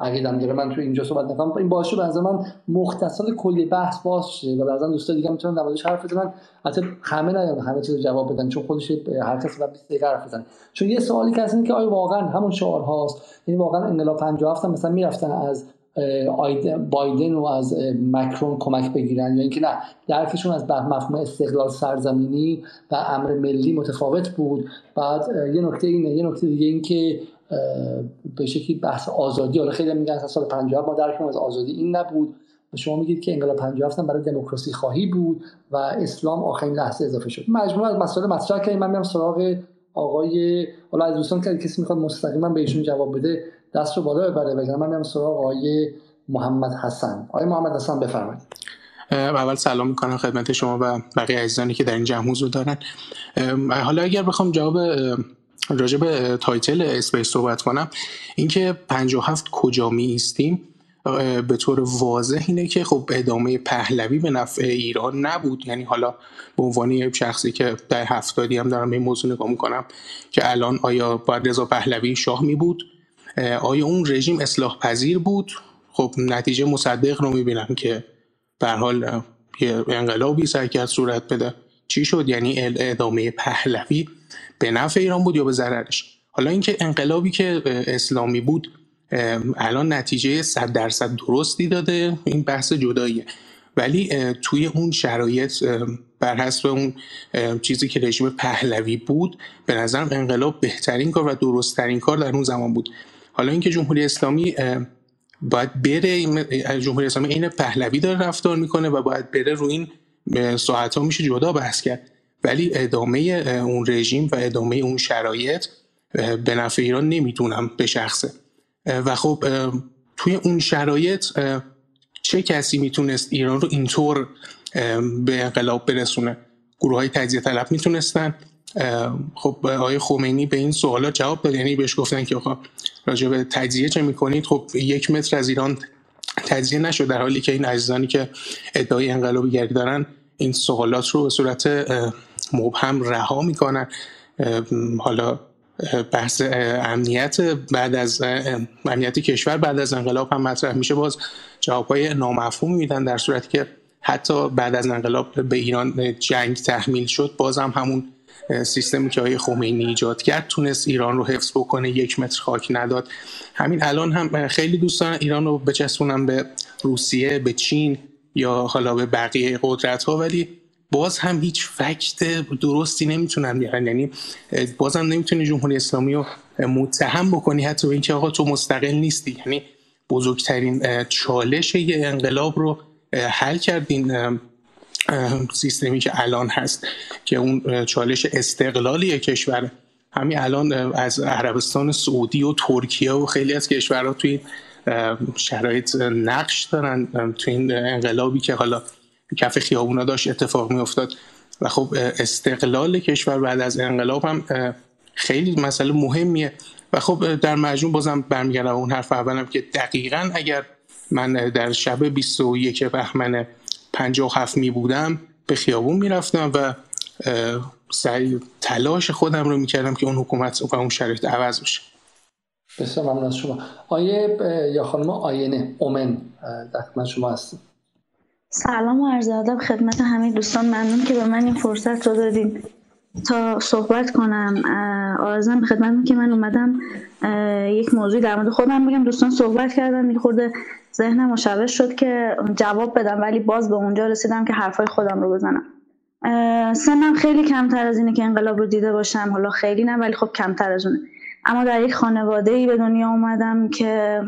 عقیدم داره. من تو اینجا صحبت نکنم. این باشه به نظر من مختصر کلی بحث باز شه و بعضا دوستا دیگه می‌تونن در حرف بزنن. البته همه نه همه چیز جواب بدن. چون خودش هر کسی بعد 20 حرف بزنه. چون یه سوالی که هست که آیا واقعا همون شعار هاست؟ یعنی واقعا انقلاب 57 مثلا می‌رفتن از بایدن و از مکرون کمک بگیرن یا اینکه نه درکشون از مفهوم استقلال سرزمینی و امر ملی متفاوت بود. بعد یه نکته اینه یه نکته دیگه این که به شکلی بحث آزادی. حالا خیلی میگن سال 57 ما درکمون از آزادی این نبود. و شما میگید که انقلاب 57 برای دموکراسی خواهی بود و اسلام آخرین لحظه اضافه شد. مجموعه از مسائل مطرح کردیم. من میام سراغ آقای حالا از دوستان که کسی می‌خواد مستقیما بهشون جواب بده دست رو بالا ببره. بگم من میام سراغ آقای محمد حسن. آقای محمد حسن بفرمایید. اول سلام می‌کنم خدمت شما و بقیه عزیزانی که در این جمع حضور دارن. حالا اگر بخوام جواب راجع به title space صحبت کنم. اینکه 57 کجا می ایستیم به طور واضح اینه که خب ادامه پهلوی به نفع ایران نبود. یعنی حالا به عنوان شخصی که در هفتادی هم دارم این موضوع نگاه می‌کنم که الان آیا باید رضا پهلوی شاه می بود؟ آیا اون رژیم اصلاح پذیر بود؟ خب نتیجه مصدق رو می‌بینم که به حال یه انقلابی سعی کرد صورت بده. چی شد؟ یعنی ادامه پهلوی به نفع ایران بود یا به ضررش؟ حالا اینکه انقلابی که اسلامی بود الان نتیجه صد درصد درستی داده این بحث جداییه. ولی توی اون شرایط بر حسب اون چیزی که رژیم پهلوی بود به نظرم انقلاب بهترین کار و درستترین کار در اون زمان بود. حالا اینکه جمهوری اسلامی باید بره جمهوری اسلامی این پهلوی داره رفتار می‌کنه و باید بره رو این ساعت ها میشه جدا بحث کرد. ولی ادامه اون رژیم و ادامه اون شرایط به نفع ایران نمی‌دونم به شخصه. و خب توی اون شرایط چه کسی می‌تونست ایران رو اینطور به انقلاب برسونه؟ گروه های تجزیه طلب می‌تونستن. خب آقای خمینی به این سوالات جواب داد. یعنی بهش گفتن که آقا راجع به تجزیه چه می‌کنید؟ خب یک متر از ایران تجزیه نشد. در حالی که این عزیزانی که ادعای انقلابی گری دارن این سوالات رو به صورت مبهم رها می‌کنن. حالا بحث امنیت بعد از امنیت کشور بعد از انقلاب هم مطرح میشه. باز جوابهای نامفهوم میدن در صورتی که حتی بعد از انقلاب به ایران جنگ تحمیل شد باز هم همون سیستمی که آقای خمینی ایجاد کرد تونست ایران رو حفظ بکنه یک متر خاک نداد. همین الان هم خیلی دوستان ایران رو بچسبونن به روسیه به چین یا حالا به بقیه قدرت ها ولی باز هم هیچ فکت درستی نمی‌تونن بیارن. یعنی باز هم نمی‌تونی جمهوری اسلامی رو متهم بکنی حتی به اینکه آقا تو مستقل نیستی. یعنی بزرگترین چالش یه انقلاب رو حل کردین سیستمی که الان هست که اون چالش استقلالی کشور. همین الان از عربستان سعودی و ترکیه و خیلی از کشورها توی شرایط نقش دارن توی این انقلابی که حالا کف خیابونا داشت اتفاق می افتاد و خب استقلال کشور بعد از انقلاب هم خیلی مسئله مهمیه. و خب در مجموع بازم برمیگردم اون حرف اولم که دقیقا اگر من در شب 21 بهمن 57 می بودم به خیابون می‌رفتم و سعی تلاش خودم رو می‌کردم که اون حکومت و اون شرایط عوض بشه. بسیار ممنون از شما. آیه یا خانم آینه اومن در شما هستیم سلام و عرض ادب خدمت همه دوستان. ممنون که به من این فرصت رو دادین تا صحبت کنم. آرزم به خدمت که من اومدم یک موضوع در مورد خودم بگم. دوستان صحبت کردن یه خورده ذهنم مشوش شد که جواب بدم ولی باز به اونجا رسیدم که حرفای خودم رو بزنم. سنم خیلی کمتر از اینه که انقلاب رو دیده باشم. حالا خیلی نه ولی خب کمتر از اونه. اما در یک خانواده ای به دنیا اومدم که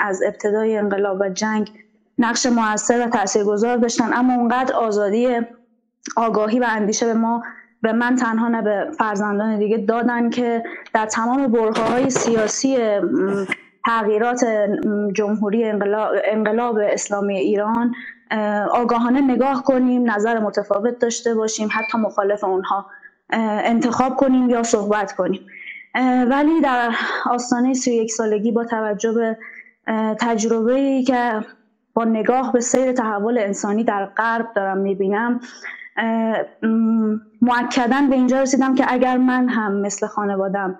از ابتدای انقلاب و جنگ نقش موثر و تاثیرگذار داشتن. اما اونقدر آزادی آگاهی و اندیشه به ما به من تنها نه به فرزندان دیگه دادن که در تمام برخه های سیاسی تغییرات جمهوری انقلاب, انقلاب اسلامی ایران آگاهانه نگاه کنیم نظر متفاوت داشته باشیم حتی مخالف اونها انتخاب کنیم یا صحبت کنیم. ولی در آستانه 31 سالگی با توجه به تجربه که با نگاه به سیر تحول انسانی در غرب دارم می‌بینم معکدن به اینجا رسیدم که اگر من هم مثل خانوادم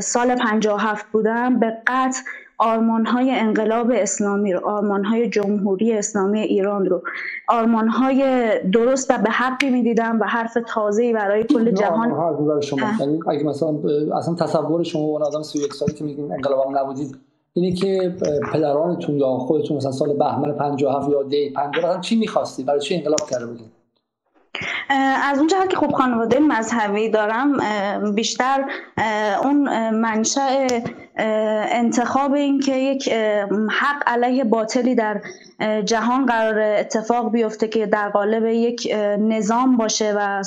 سال 57 بودم به قطع آرمان های انقلاب اسلامی رو آرمان های جمهوری اسلامی ایران رو آرمان های درست و به حقی می‌دیدم و حرف تازه‌ای برای کل جهان. شما اگه مثلا اصلا تصور شما اون آدم 31 سالی که میگین انقلاب هم نبودید اینه که پدرانتون یا خودتون مثلا سال بهمن 57 یا دی 50 چی می‌خواستید برای چی انقلاب کرده بودید از اونجا که خب خانواده مذهبی دارم بیشتر اون منشأ انتخاب این که یک حق علیه باطلی در جهان قرار اتفاق بیفته که در قالب یک نظام باشه و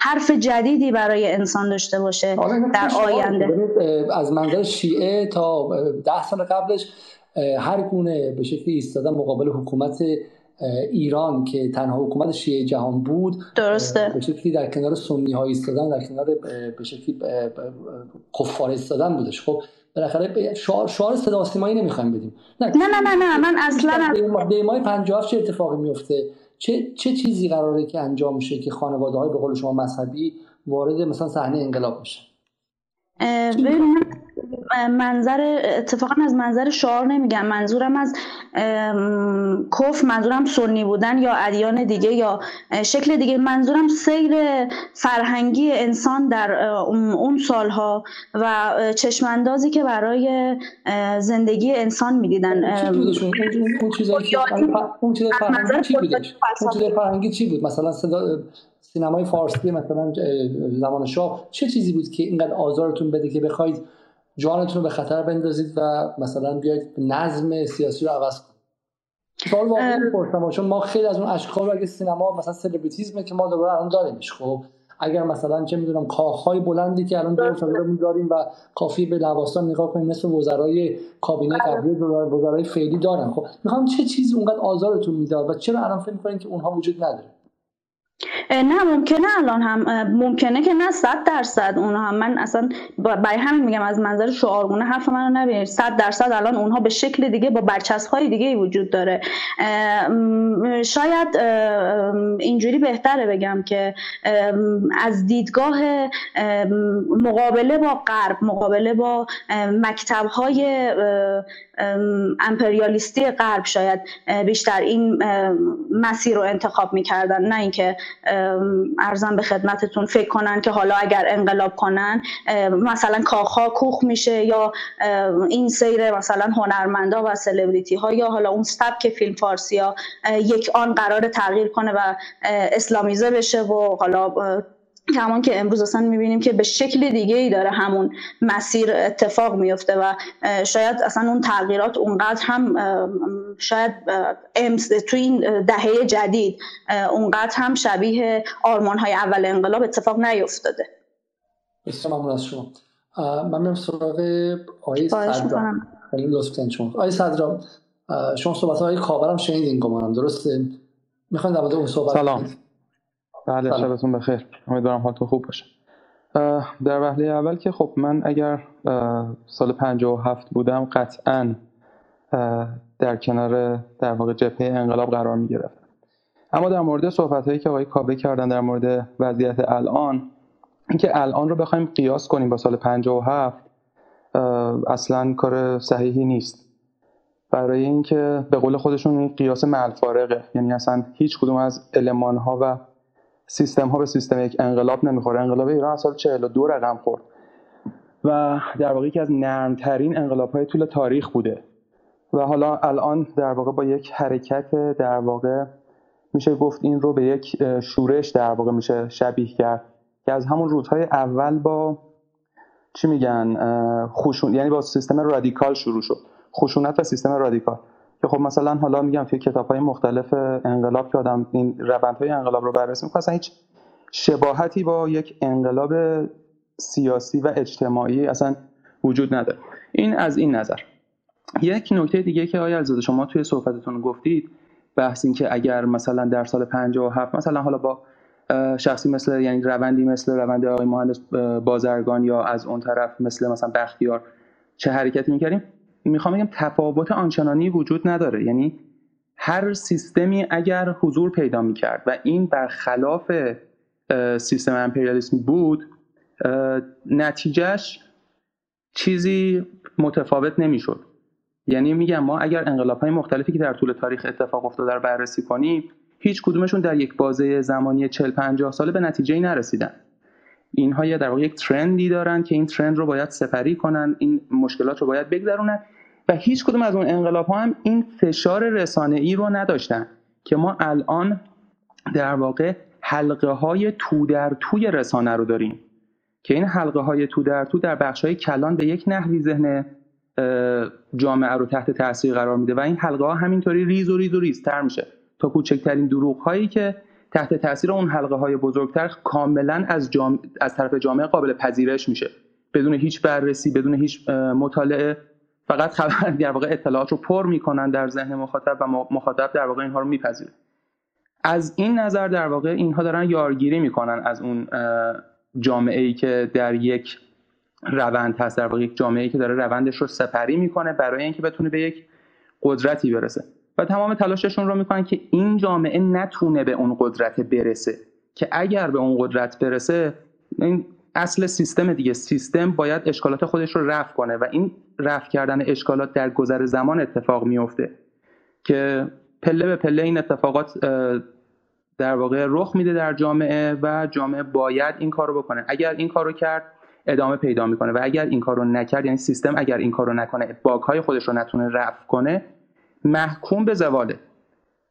حرف جدیدی برای انسان داشته باشه در آینده. از منظر شیعه تا ده سال قبلش هر گونه به شکلی ایستادن مقابل حکومت ایران که تنها حکومت شیعه جهان بود درسته. به شکلی در کنار سنی ها ایستادن در کنار به شکلی کفار ایستادن بودش. خب بالاخره شعار شعار صدا سیمایی نمی‌خوایم بدیم. نه. نه نه نه من اصلا به ماه 57 چه اتفاقی میفته چه چه چیزی قراره که انجام میشه که خانواده های به قول شما مذهبی وارد مثلا صحنه انقلاب بشه منظر اتفاقا از منظر شعار نمیگم. منظورم از کف منظورم سنی بودن یا ادیان دیگه یا شکل دیگه. منظورم سیر فرهنگی انسان در اون سالها و چشماندازی که برای زندگی انسان می‌دیدن. اون؟ چیزای فرهنگی چی بود؟ مثلا سینمای فارسی مثلا زمان شاه. چه چیزی بود که اینقدر آزارتون بده که بخواید جانتون رو به خطر بندازید و مثلا بیاید نظم سیاسی رو عوض کنید؟ سوال واقعی می‌پرسم چون ما خیلی از اون اشکال اگه سینما مثلا سلبریتیزمه که ما دوباره الان داریمش خب اگر مثلا چه می‌دونم کاخهای بلندی که الان دور سالمون داریم و کافی به لباسان نگاه کنیم مثل وزرای کابینه قبلی وزرای فعلی دارن. خب می‌خوام چه چیزی اونقدر آزارتون می‌داد و چرا الان فکر می‌کنین که اونها وجود نداره؟ نه ممکنه الان هم ممکنه که نه صد درصد اونها. هم من اصلا برای همین میگم از منظر شعارگونه حرف منو نبینید صد درصد الان اونها به شکل دیگه با برچسب های دیگه وجود داره. شاید اینجوری بهتره بگم که از دیدگاه مقابله با غرب مقابله با مکتب های امپریالیستی غرب شاید بیشتر این مسیر رو انتخاب می‌کردن. نه اینکه ارزم به خدمتتون فکر کنن که حالا اگر انقلاب کنن مثلا کاخها کوخ میشه یا این سیر مثلا هنرمندا و سلبریتی ها یا حالا اون سبک فیلم فارسی ها یک آن قرار تغییر کنه و اسلامیزه بشه و حالا کمان که امروز اصلا می‌بینیم که به شکل دیگه ای داره همون مسیر اتفاق میفته و شاید اصلا اون تغییرات اونقدر هم شاید تو این دهه جدید اونقدر هم شبیه آرمان های اول انقلاب اتفاق نیفتاده. بسیار ممنون از شما. من میرم سراغ آقای صدرا. خیلی لطف شما. آقای صدرا شما صحبت های کابرم شنیدین گمانم درسته؟ می‌خواین در اون صحبت سلام. بله شبتون بخیر. امیدوارم حالتون خوب باشه. در وهله اول که خب من اگر سال 57 بودم قطعا در کنار در واقع جبهه انقلاب قرار می گرفتم اما در مورد صحبت هایی که آقای کابه کردن در مورد وضعیت الان اینکه الان رو بخوایم قیاس کنیم با سال 57 اصلا کار صحیحی نیست. برای اینکه به قول خودشون این قیاس ملفارقه یعنی اصلا هیچ کدوم از علمان ها و سیستم ها به سیستم یک انقلاب نمی‌خوره. انقلاب ایران از سال 42 رقم خورد. و در واقع یکی از نرمترین انقلاب های طول تاریخ بوده. و حالا الان در واقع با یک حرکت در واقع میشه گفت این رو به یک شورش در واقع میشه شبیه کرد. که از همون روزهای اول با چی میگن خوشون یعنی با سیستم رادیکال شروع شد. خشونت و سیستم رادیکال. که خب مثلا حالا میگم توی کتاب های مختلف انقلاب که آدم این روند های انقلاب رو بررسی می‌کنه هیچ شباهتی با یک انقلاب سیاسی و اجتماعی اصلا وجود نداره. این از این نظر. یک نکته دیگه که آیا علیزاده شما توی صحبتتون گفتید بحث این که اگر مثلا در سال 57 مثلا حالا با شخصی مثل یعنی روندی مثل روند آقای مهندس بازرگان یا از اون طرف مثل مثلا بختیار چه حرکتی می‌کردیم؟ می‌خوام بگم تفاوت آنچنانی وجود نداره. یعنی هر سیستمی اگر حضور پیدا می‌کرد و این برخلاف سیستم امپریالیسم بود نتیجهش چیزی متفاوت نمی‌شد. یعنی میگم ما اگر انقلاب های مختلفی که در طول تاریخ اتفاق افتاده رو بررسی کنیم هیچ کدومشون در یک بازه زمانی 40 50 ساله به نتیجه ای نرسیدن. اینها یا در واقع یک trend ی دارن که این trend رو باید سپری کنن این مشکلات رو باید بگذرونن و هیچ کدوم از اون انقلاب ها هم این فشار رسانه ای رو نداشتن که ما الان در واقع حلقه های تو در توی رسانه رو داریم. که این حلقه های تو در تو در بخش های کلان به یک نحوی ذهن جامعه رو تحت تاثیر قرار میده و این حلقه ها همینطوری ریز و ریز و ریزتر میشه. تا کوچکترین دروغ هایی که تحت تاثیر اون حلقه های بزرگتر کاملا از, از طرف جامعه قابل پذیرش میشه. بدون هیچ بررسی بدون هیچ مطالعه فقط خبر در واقع اطلاعات رو پر می‌کنن در ذهن مخاطب و مخاطب در واقع اینها رو میپذیره. از این نظر در واقع اینها دارن یارگیری می‌کنن از اون جامعه ای که در یک روند هست در واقع یک جامعه ای که داره روندش رو سپری می‌کنه برای اینکه بتونه به یک قدرتی برسه. و تمام تلاششون رو می‌کنن که این جامعه نتونه به اون قدرت برسه. که اگر به اون قدرت برسه این اصل سیستم دیگه. سیستم باید اشکالات خودش رو رفع کنه و این رفع کردن اشکالات در گذر زمان اتفاق میفته که پله به پله این اتفاقات در واقع رخ میده در جامعه و جامعه باید این کار رو بکنه. اگر این کار رو کرد ادامه پیدا می‌کنه. و اگر این کار رو نکرد یعنی سیستم اگر این کار رو نکنه باگ های خودش رو نتونه رفع کنه محکوم به زواله.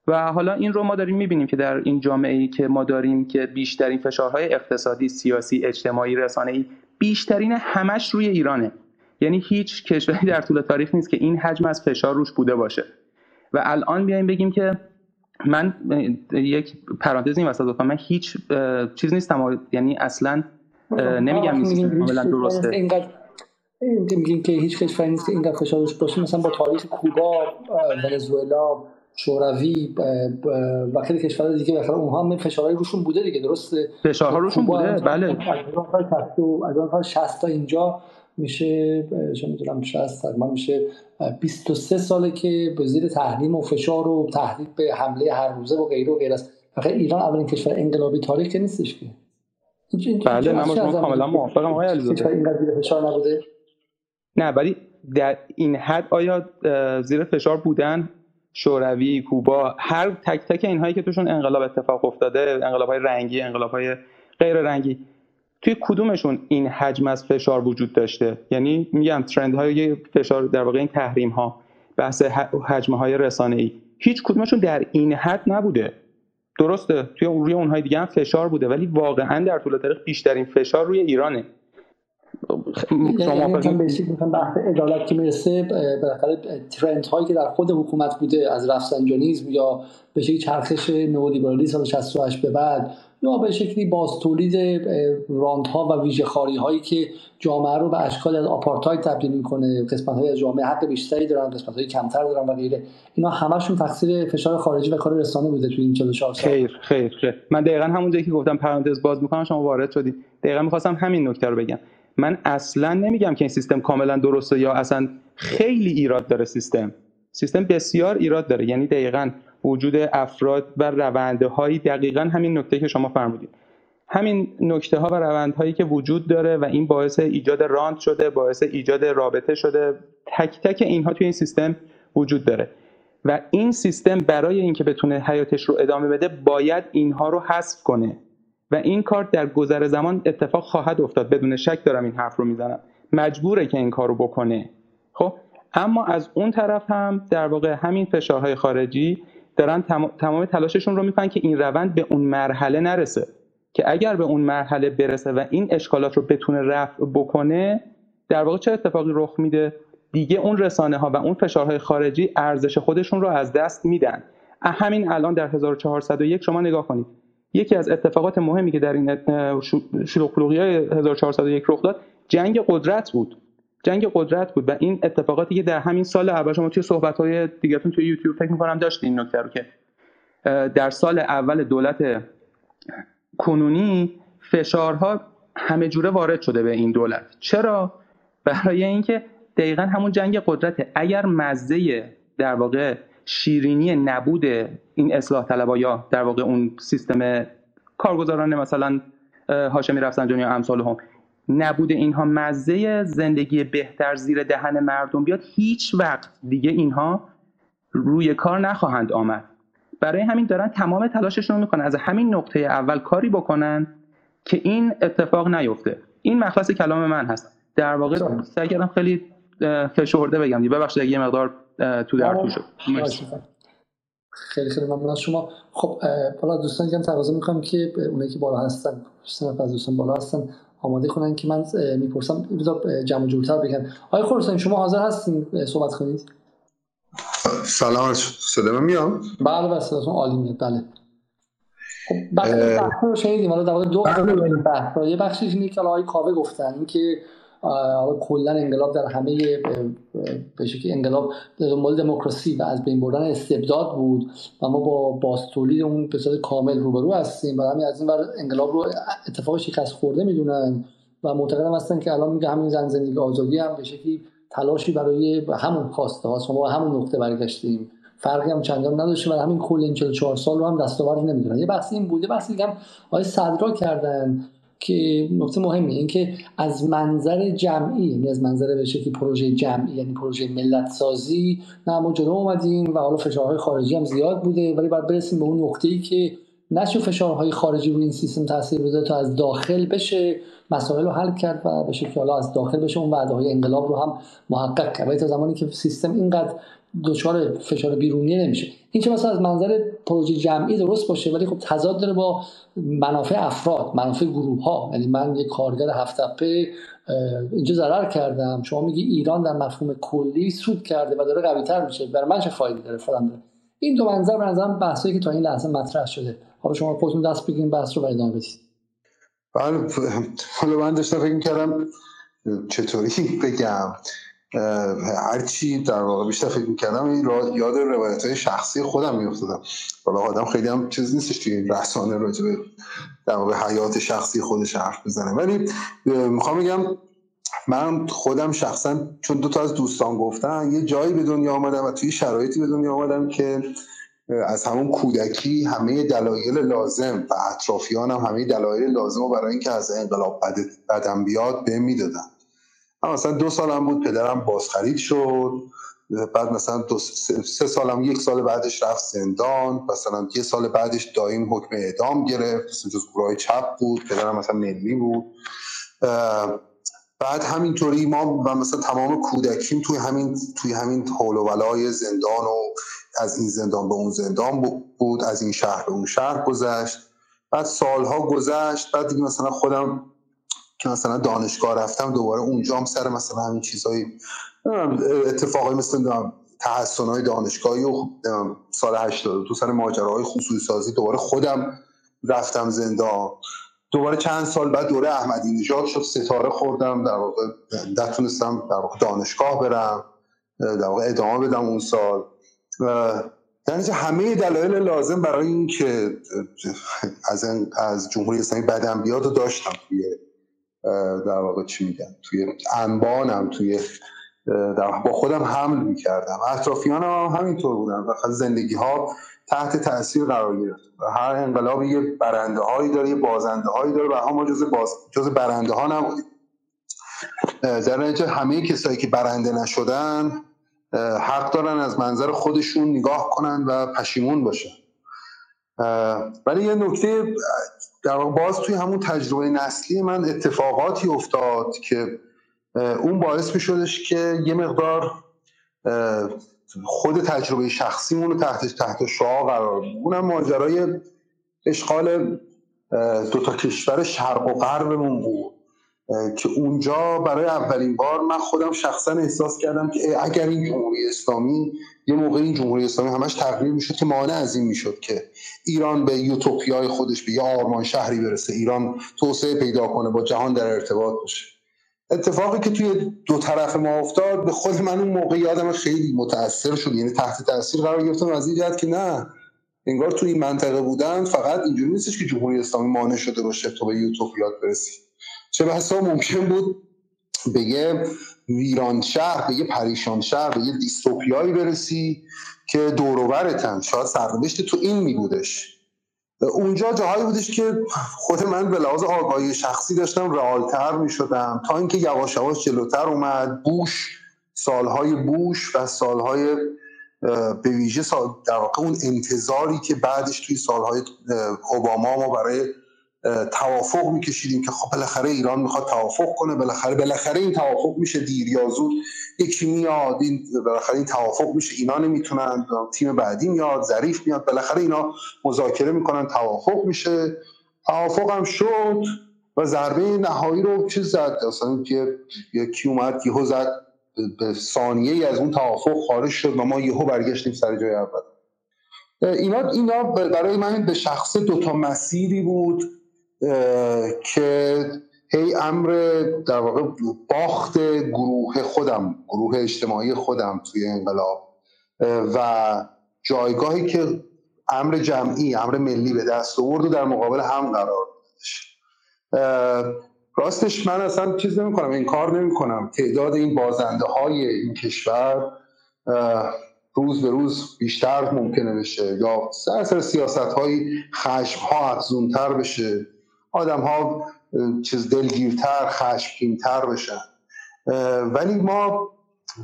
و حالا این رو ما داریم می‌بینیم که در این جامعه ای که ما داریم که بیشترین فشارهای اقتصادی سیاسی اجتماعی رسانه ای بیشترین همش روی ایرانه. یعنی هیچ کشوری در طول تاریخ نیست که این حجم از فشار روش بوده باشه. و الان بیایم بگیم که من یک پرانتز این وسط من هیچ چیز نیستم یعنی اصلا نمیگم نیست کاملا درسته. میگیم که هیچ کشوری نیست که اینقدر فشارش باشه. مثلا با تاریخ کوبا ونزوئلا شوروی و خیلی کشورهای دیگه بخاطر اونها هم فشارهای روشون بوده دیگه درسته؟ فشارها روشون بوده؟ بله. از اون 60 تا اینجا میشه چه می‌دونم 60 تقریبا میشه 23 ساله که به زیر تحریم و فشار و تهدید به حمله هر روزه و غیره و غیر است. ایران اولین کشور انقلابی تاریخ که نیستش که. بله من با کاملا موافقم آقای علیزاده. اینقدر فشار نبوده. نه ولی در این حد آیا زیر فشار بودن شوروی کوبا هر تک تک اینهایی که توشون انقلاب اتفاق افتاده انقلاب های رنگی انقلاب های غیر رنگی توی کدومشون این حجم از فشار وجود داشته؟ یعنی میگم ترند های فشار در واقع این تحریم ها بحث حجم های رسانه ای هیچ کدومشون در این حد نبوده. درسته توی روی اونهای دیگه هم فشار بوده ولی واقعا در طول تاریخ بیشترین فشار روی ایرانه. شما یعنی مثلا بحث عدالت که می‌رسه بالاخره ترند هایی که در خود حکومت بوده از رفسنجانیزم یا به شکلی چرخش نئولیبرالیسم سال 68 به بعد یا به شکلی باز تولید ها و ویژه خاری هایی که جامعه رو به اشکال از آپارتاید تبدیل می‌کنه قسمت های از جامعه حق بیشتری دارن قسمت های کمتر دارن و غیره. اینا همشون تقصیر فشار خارجی و کار رسانه بوده تو این 44 سال. خیر خیر خیر. من دقیقا همون جایی که گفتم پرانتز باز می‌کنم شما وارد شدید دقیقا می‌خواستم همین نکته رو بگم. من اصلا نمیگم که این سیستم کاملا درسته یا اصلا خیلی ایراد داره سیستم. سیستم بسیار ایراد داره. یعنی دقیقا وجود افراد و رونده هایی دقیقا همین نکته که شما فرمودید. همین نکته ها و روندهایی که وجود داره و این باعث ایجاد راند شده باعث ایجاد رابطه شده تک تک اینها توی این سیستم وجود داره. و این سیستم برای اینکه بتونه حیاتش رو ادامه بده باید اینها رو حذف کنه. و این کار در گذر زمان اتفاق خواهد افتاد. بدون شک دارم این حرف رو می‌زنم. مجبوره که این کار رو بکنه. خب اما از اون طرف هم در واقع همین فشارهای خارجی دارن تمام تلاششون رو می‌کنن که این روند به اون مرحله نرسه. که اگر به اون مرحله برسه و این اشکالات رو بتونه رفع بکنه در واقع چه اتفاقی رخ میده؟ دیگه اون رسانه ها و اون فشارهای خارجی ارزش خودشون رو از دست میدن. همین الان در 1401 شما نگاه کنید. یکی از اتفاقات مهمی که در این شلوغ های 1401 رخ داد جنگ قدرت بود. جنگ قدرت بود و این اتفاقاتی که در همین سال اول شما توی صحبت های دیگهتون توی یوتیوب فکر می‌کنم داشتین این نکته رو که در سال اول دولت کنونی فشارها همه جوره وارد شده به این دولت. چرا؟ برای اینکه دقیقا همون جنگ قدرت اگر مزه در واقع شیرینی نبود این اصلاح طلبا یا در واقع اون سیستم کارگزاران مثلا هاشمی رفسنجانی یا امثال هم. نبود اینها مزه زندگی بهتر زیر دهن مردم بیاد هیچ وقت دیگه اینها روی کار نخواهند آمد. برای همین دارن تمام تلاششون رو می‌کنن. از همین نقطه اول کاری بکنن که این اتفاق نیفته. این مخلص کلام من هست. در واقع سعی کردم خیلی فشرده بگم. ببخشید اگه یه مقدار تو در تو شد خیلی خیلی ممنون از شما خب حالا دوستان دیگه تقاضا می‌کنم که اونایی که بالا هستن سه از دوستان بالا هستن آماده کنن که من می‌پرسم. بذار جمع جورتر بگن آقای خورسان شما حاضر هستین صحبت کنید؟ سلام صدا من میام؟ بله بله صداتون عالی میاد. بله. خب بحث رو شنیدیم. حالا در دو بله. بحث. یه بخشی اینه که آقای کاوه گفتن اینکه کلا انقلاب در همه به شکلی انقلاب دنبال دموکراسی و از بین بردن استبداد بود و ما با باستولید اون به صورت کامل روبرو هستیم و همین از این بر انقلاب رو اتفاق شکست خورده می‌دونن و معتقدم هستن که الان میگه همین زن زندگی آزادی هم به شکلی تلاشی برای همون خواسته هاست. ما همون نقطه برگشتیم. فرقی هم چندان نداشته و همین کل این 44 سال رو هم دستاوردی نمی‌دونن. یه بحثی این بوده بحثی دیگه هم آقای صدرا کردن. که نکته مهمی این که از منظر جمعی یعنی از منظر به شکلی پروژه جمعی یعنی پروژه ملت سازی نه ما جلو اومدیم و حالا فشارهای خارجی هم زیاد بوده ولی باید برسیم به اون نقطه ای که نشه فشارهای خارجی روی این سیستم تاثیر بذاره تا از داخل بشه مسائل رو حل کرد و به شکلی حالا از داخل بشه اون وعده های انقلاب رو هم محقق کرد. تا زمانی که سیستم اینقدر دچار فشار بیرونی نمیشه. این چه مثلا از منظر پروژه جمعی درست باشه ولی خب تضاد داره با منافع افراد منافع گروه ها یعنی من یک کارگر هفت اینجا ضرر کردم. شما میگی ایران در مفهوم کلی سود کرده و داره قوی تر میشه. برای من چه فایده داره؟ فلان داره. این دو منظر به نظرم بحثایی که تا این لحظه مطرح شده. حالا شما خودتون دست بگیرین بحث رو ادامه بدید. بله حالا من داشتم فکر کردم چطوری بگم. هرچی در واقع بیشتر فکر می‌کردم این یاد روایت های شخصی خودم میافتادم. حالا آدم خیلی هم چیز نیستش توی این رسانه راجع در واقع حیات شخصی خودش حرف بزنه ولی می‌خوام بگم من خودم شخصا چون دو تا از دوستان گفتن یه جایی به دنیا آمدم و توی شرایطی به دنیا آمدم که از همون کودکی همه دلایل لازم و اطرافیانم همه دلایل لازم و برای اینکه از انقلاب بدم بیاد به می‌دادن. مثلا دو سالم بود پدرم بازخرید شد بعد مثلا دو سه سالم یک سال بعدش رفت زندان مثلا یه سال بعدش دایم حکم اعدام گرفت مثلا جز گروه چپ بود پدرم مثلا ملی بود. بعد همینطوری ما و مثلا تمام کودکیم توی همین توی همین حول و ولای زندان و از این زندان به اون زندان بود از این شهر به اون شهر گذشت. بعد سالها گذشت بعد دیگه مثلا خودم که مثلا دانشگاه رفتم دوباره اونجا هم سر مثلا همین چیزهای اتفاقای مثل تحسن های دانشگاهی و سال 80 تو سر ماجراهای خصوصی سازی دوباره خودم رفتم زندان. دوباره چند سال بعد دوره احمدی نژاد شد ستاره خوردم در واقع نتونستم در واقع دانشگاه برم در واقع ادامه بدم اون سال. یعنی همه دلایل لازم برای اینکه از از جمهوری اسلامی بدم بیاد و داشتم در واقع چی میگن توی انبانم توی در با خودم حمل می‌کردم. اطرافیانم هم همینطور بودن. و زندگی ها تحت تاثیر قرار گرفت. هر انقلاب یه برنده هایی داره یه بازنده هایی داره و ما جز, باز... جز برنده ها نبودیم. در نتیجه همه کسایی که برنده نشدن حق دارن از منظر خودشون نگاه کنن و پشیمون باشن. ولی یه نکته در باز توی همون تجربه نسلی من اتفاقاتی افتاد که اون باعث می شدش که یه مقدار خود تجربه شخصیمون رو تحت تحت شعا قرار اونم ماجرای اشغال دو تا کشور شرق و غربمون بود. که اونجا برای اولین بار من خودم شخصا احساس کردم که اگر این جمهوری اسلامی یه موقع این جمهوری اسلامی همش تغییر می‌شد که مانع از این می‌شد که ایران به یوتوپیای خودش به یه آرمان شهری برسه ایران توسعه پیدا کنه با جهان در ارتباط باشه. اتفاقی که توی دو طرف ما افتاد به خود من اون موقع یادم خیلی متاثر شد یعنی تحت تاثیر قرار گرفتم از این جهت که نه انگار توی این منطقه بودن فقط اینجوری نیستش که جمهوری اسلامی مانع شده باشه تو به یوتوپیات برسی. چه بحثا ممکن بود به یه ویران شهر به یه پریشان شهر به یه دیستوپیایی برسی که دوروبرتن شاید سرنوشت تو این می بودش. اونجا جاهایی بودش که خود من به لحاظ آگاهی شخصی داشتم رئالتر می شدم. تا اینکه یواش یواش جلوتر اومد بوش سالهای بوش و سالهای به ویژه سال در واقع اون انتظاری که بعدش توی سالهای اوباما ما برای توافق میکشیدیم که خب بالاخره ایران می‌خواد توافق کنه بالاخره بالاخره این توافق میشه دیر یا زود یکی میاد این بالاخره این توافق میشه اینا نمی‌تونن تیم بعدی میاد ظریف میاد بالاخره اینا مذاکره می‌کنن توافق میشه. توافق هم شد و ضربه نهایی رو چه زد؟ اصلا که یکی اومد یهو زد به ثانیه از اون توافق خارج شد و ما یهو برگشتیم سر جای اول. اینا اینا برای من به شخص دوتا مسیری بود. که هی امر در واقع باخت گروه خودم گروه اجتماعی خودم توی انقلاب. و جایگاهی که امر جمعی امر ملی به دست آورد و در مقابل هم قرار دادش. راستش من اصلا چیز نمی کنم این کار نمی کنم تعداد این بازنده های این کشور روز به روز بیشتر ممکنه بشه یا سر سیاست های خشم ها افزونتر بشه. آدم ها چیز دلگیرتر خشمگینتر بشن. ولی ما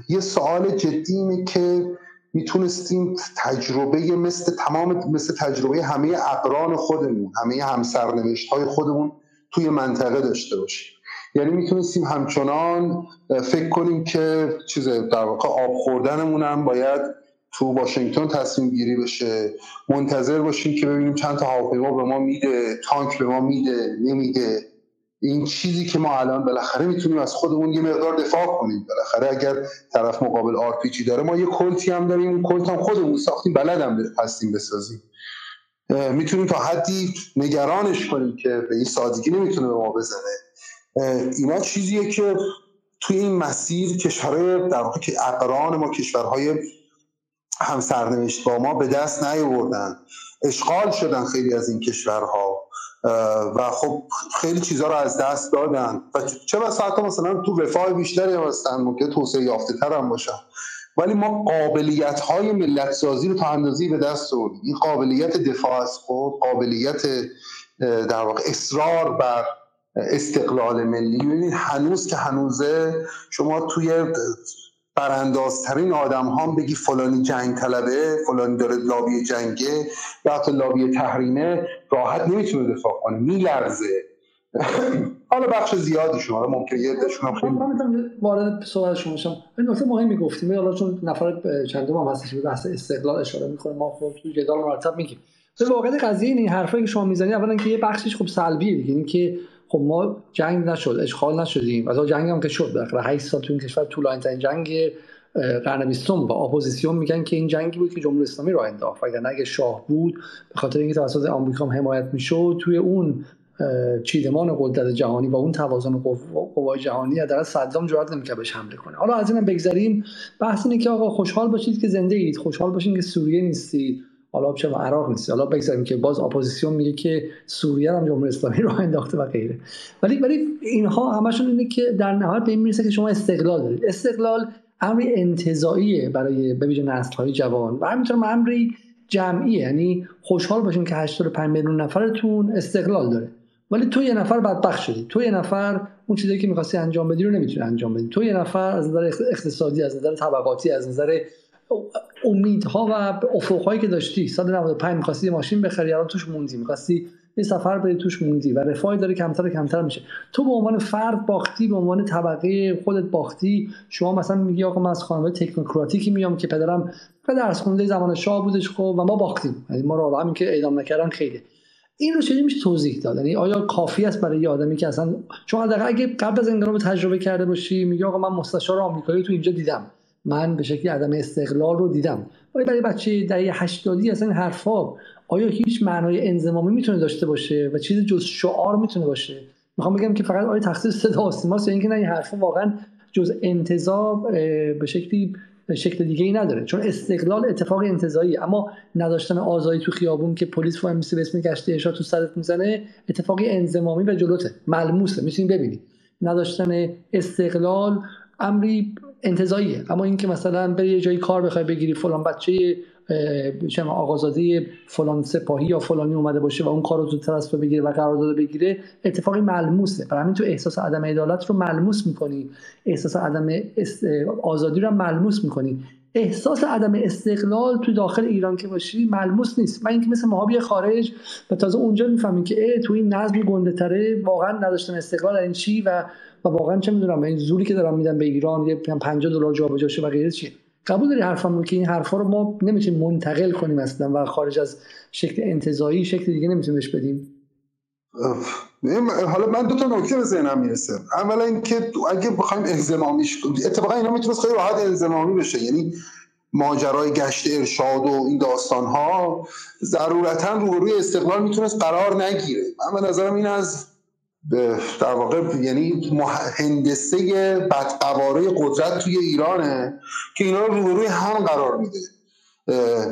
یه سوال جدی اینه که می‌تونستیم تجربه مثل تمام مثل تجربه همه اقران خودمون همه همسرنوشت های خودمون توی منطقه داشته باشیم. یعنی می‌تونستیم همچنان فکر کنیم که چیز در واقع آب خوردنمون هم باید تو واشنگتن تصمیم گیری بشه. منتظر باشیم که ببینیم چند تا هواپیما به ما میده تانک به ما میده نمیده. این چیزی که ما الان بالاخره می‌تونیم از خودمون یه مقدار دفاع کنیم. بالاخره اگر طرف مقابل آرپیچی داره ما یه کلتی هم داریم. اون کلت هم خودمون ساختیم بلدم هستیم بسازیم. می‌تونیم تا حدی نگرانش کنیم که به این سادگی نمی‌تونه به ما بزنه. اینا چیزیه که توی این مسیر کشورهای در واقع که اقران ما کشورهای هم سرنوشت با ما به دست نیاوردن. اشغال شدن خیلی از این کشورها و خب خیلی چیزها رو از دست دادن. و چه بسا حتی مثلا تو رفاه بیشتری هستن ممکن توسعه یافته تر هم باشن. ولی ما قابلیت های ملت سازی رو تا اندازی به دست آوردیم. این قابلیت دفاع از خود قابلیت در واقع اصرار بر استقلال ملی. ببینید هنوز که هنوزه شما توی براندازترین آدم هم بگی فلانی جنگ طلبه فلانی داره لابی جنگه یا حتی لابی تحریمه راحت نمی‌تونه دفاع کنه میلرزه. حالا بخش زیادی شما ممکن یه دشون خیلی وارد صحبت شما شما این نکته مهمی گفتیم. حالا چون نفر چندم هم هستش به بحث استقلال اشاره می‌کنه ما خود تو جدال مرتب میگیم. به واقعیت قضیه این حرفایی که شما می‌زنید اولا که یه بخشش خب سلبیه یعنی که خب ما جنگ نشد اشغال نشدیم. از جنگ هم که شد. بالاخره 8 سال تو این کشور طولانی ترین جنگ قرن بیستم و اپوزیسیون میگن که این جنگی بود که جمهوری اسلامی راه انداخت. اگر اگه شاه بود به خاطر اینکه توسط آمریکا هم حمایت می‌شد توی اون چیدمان قدرت جهانی با اون توازن قوای جهانی در صدام جرأت نمی‌کرد بهش حمله کنه. حالا از اینم بگذریم. بحث اینه که آقا خوشحال باشید که زنده اید. خوشحال باشید که سوریه نیستید. حالا چه عراق نیست. حالا بگذاریم که باز اپوزیسیون میگه که سوریه هم جمهوری اسلامی راه انداخته و غیره. ولی ولی اینها همشون اینه که در نهایت به این می‌رسه که شما استقلال دارید. استقلال امری انتزاعیه برای به نسل های جوان و همینطور امری جمعیه. یعنی خوشحال باشین که 85 میلیون نفرتون استقلال داره. ولی تو یه نفر بدبخت شدی. تو یه نفر اون چیزی که می‌خواستی انجام بدی رو نمی‌تونی انجام بدی. تو یه نفر از نظر اقتصادی از نظر طبقاتی از نظر امیدها و افقهایی که داشتی. سال 95 می‌خواستی یه ماشین بخری الان توش موندی. می‌خواستی یه سفر بری توش موندی و رفاهی داره کمتر و کمتر میشه. تو به عنوان فرد باختی به عنوان طبقه خودت باختی شما مثلا میگی آقا من از خانواده تکنوکراتیکی میام که پدرم درس خونده زمان شاه بودش خب و ما باختیم. یعنی ما رو همین که اعدام نکردن خیلی. این رو چجوری میشه توضیح داد؟ یعنی آیا کافی است برای یه آدمی که اصلا شما اگه قبل از انقلاب تجربه کرده باشی میگه آقا من مستشار آمریکایی تو اینجا دیدم. من به شکلی عدم استقلال رو دیدم. ولی برای بچه دهه 80 اصلا حرفا آیا هیچ معنای انضمامی می‌تونه داشته باشه و چیز جز شعار می‌تونه باشه؟ می‌خوام بگم که فقط آیا تخصیص صدا و سیماست یا اینکه نه این حرفا واقعا جز انتظار به شکلی شکل دیگه ای نداره. چون استقلال اتفاق انتظایی اما نداشتن آزادی تو خیابون که پلیس وای میسه به اسم گشت ارشاد تو سرت می‌زنه اتفاقی انضمامی و جلوته. ملموسه می‌تونید ببینید نداشتن استقلال امری انتظاییه اما اینکه مثلا بری یه جایی کار بخوای بگیری فلان بچه شما آقازاده فلان سپاهی یا فلانی اومده باشه و اون کار رو زودتر از تو بگیره و قرارداد بگیره اتفاقی ملموسه. برای همین تو احساس عدم عدالت رو ملموس می‌کنی. احساس عدم آزادی رو ملموس می‌کنی. احساس عدم استقلال تو داخل ایران که باشی ملموس نیست. من اینکه مثل ماها خارج و تازه اونجا می‌فهمیم که تو این نظم گنده تره واقعا نداشتن استقلال این چی و و واقعا چه می‌دونم این زوری که دارم میدن به ایران یه 50 دلار جابجا شه و غیره چیه؟ قبول داری حرفمون که این حرفا رو ما نمی‌تونیم منتقل کنیم اصلا و خارج از شکل انتزاعی شکل دیگه نمی‌تونیم بهش بدیم؟ حالا من دو تا نکته به ذهنم می‌رسه. اولا اینکه اگه بخوایم انزمامیش اتفاقا اینا می‌تونست خیلی راحت انزمامی بشه. یعنی ماجرای گشت ارشاد و این داستان ها ضرورتا روی استقلال می‌تونست قرار نگیره. من به نظرم این از در واقع یعنی هندسه بدقواره قدرت توی ایرانه که اینا رو روبروی هم قرار میده.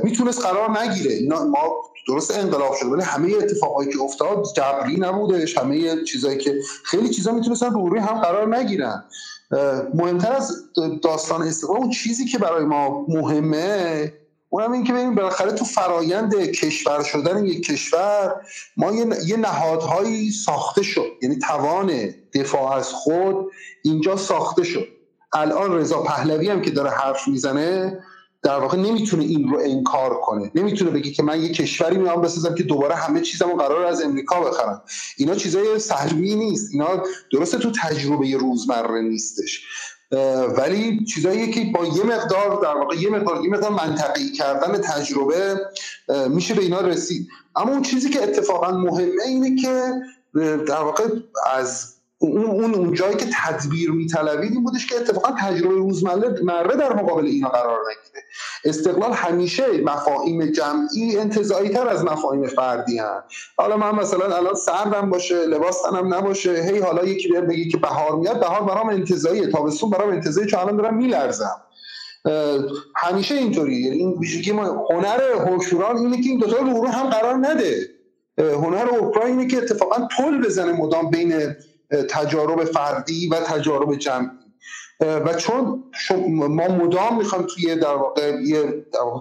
می‌تونست قرار نگیره. ما درست انقلاب شده ولی همه اتفاقایی که افتاد جبری نبودش همه چیزایی که خیلی چیزا می‌تونستن روبروی هم قرار نگیرن. مهمتر از داستان استقلال اون چیزی که برای ما مهمه اونم این که ببینیم بالاخره تو فرایند کشور شدن یک کشور ما یه نهادهایی ساخته شد. یعنی توان دفاع از خود اینجا ساخته شد. الان رضا پهلوی هم که داره حرف می‌زنه در واقع نمی‌تونه این رو انکار کنه. نمی‌تونه بگه که من یه کشوری میام بسازم که دوباره همه چیزمو قرار از امریکا بخرم. اینا چیزای سهمی نیست. اینا درسته تو تجربه روزمره نیستش. ولی چیزایی که با یه مقدار در واقع یه مقدار یه مقدار منطقی کردن تجربه میشه به اینا رسید. اما اون چیزی که اتفاقا مهمه اینه که در واقع از اون اون جایی که تدبیر میطلبید این بودش که اتفاقا تجربه روزمره در مقابل اینا قرار نگیره. استقلال همیشه مفاهیم جمعی انتظایی تر از مفاهیم فردی هم حالا من مثلا الان سردم باشه لباس تنم نباشه هی حالا یکی بیاد بگی که بهار میاد بهار برام انتظاییه تابستون برام انتظایی چون الان دارم میلرزم. همیشه اینطوریه. یعنی این ویژگی هنر هوشوران اینه که این دوتا رو هم قرار نده. هنر اوپرا اینه که اتفاقا پل بزنه مدام بین تجارب فردی و تجارب جمعی. و چون ما مدام می‌خوایم توی در واقع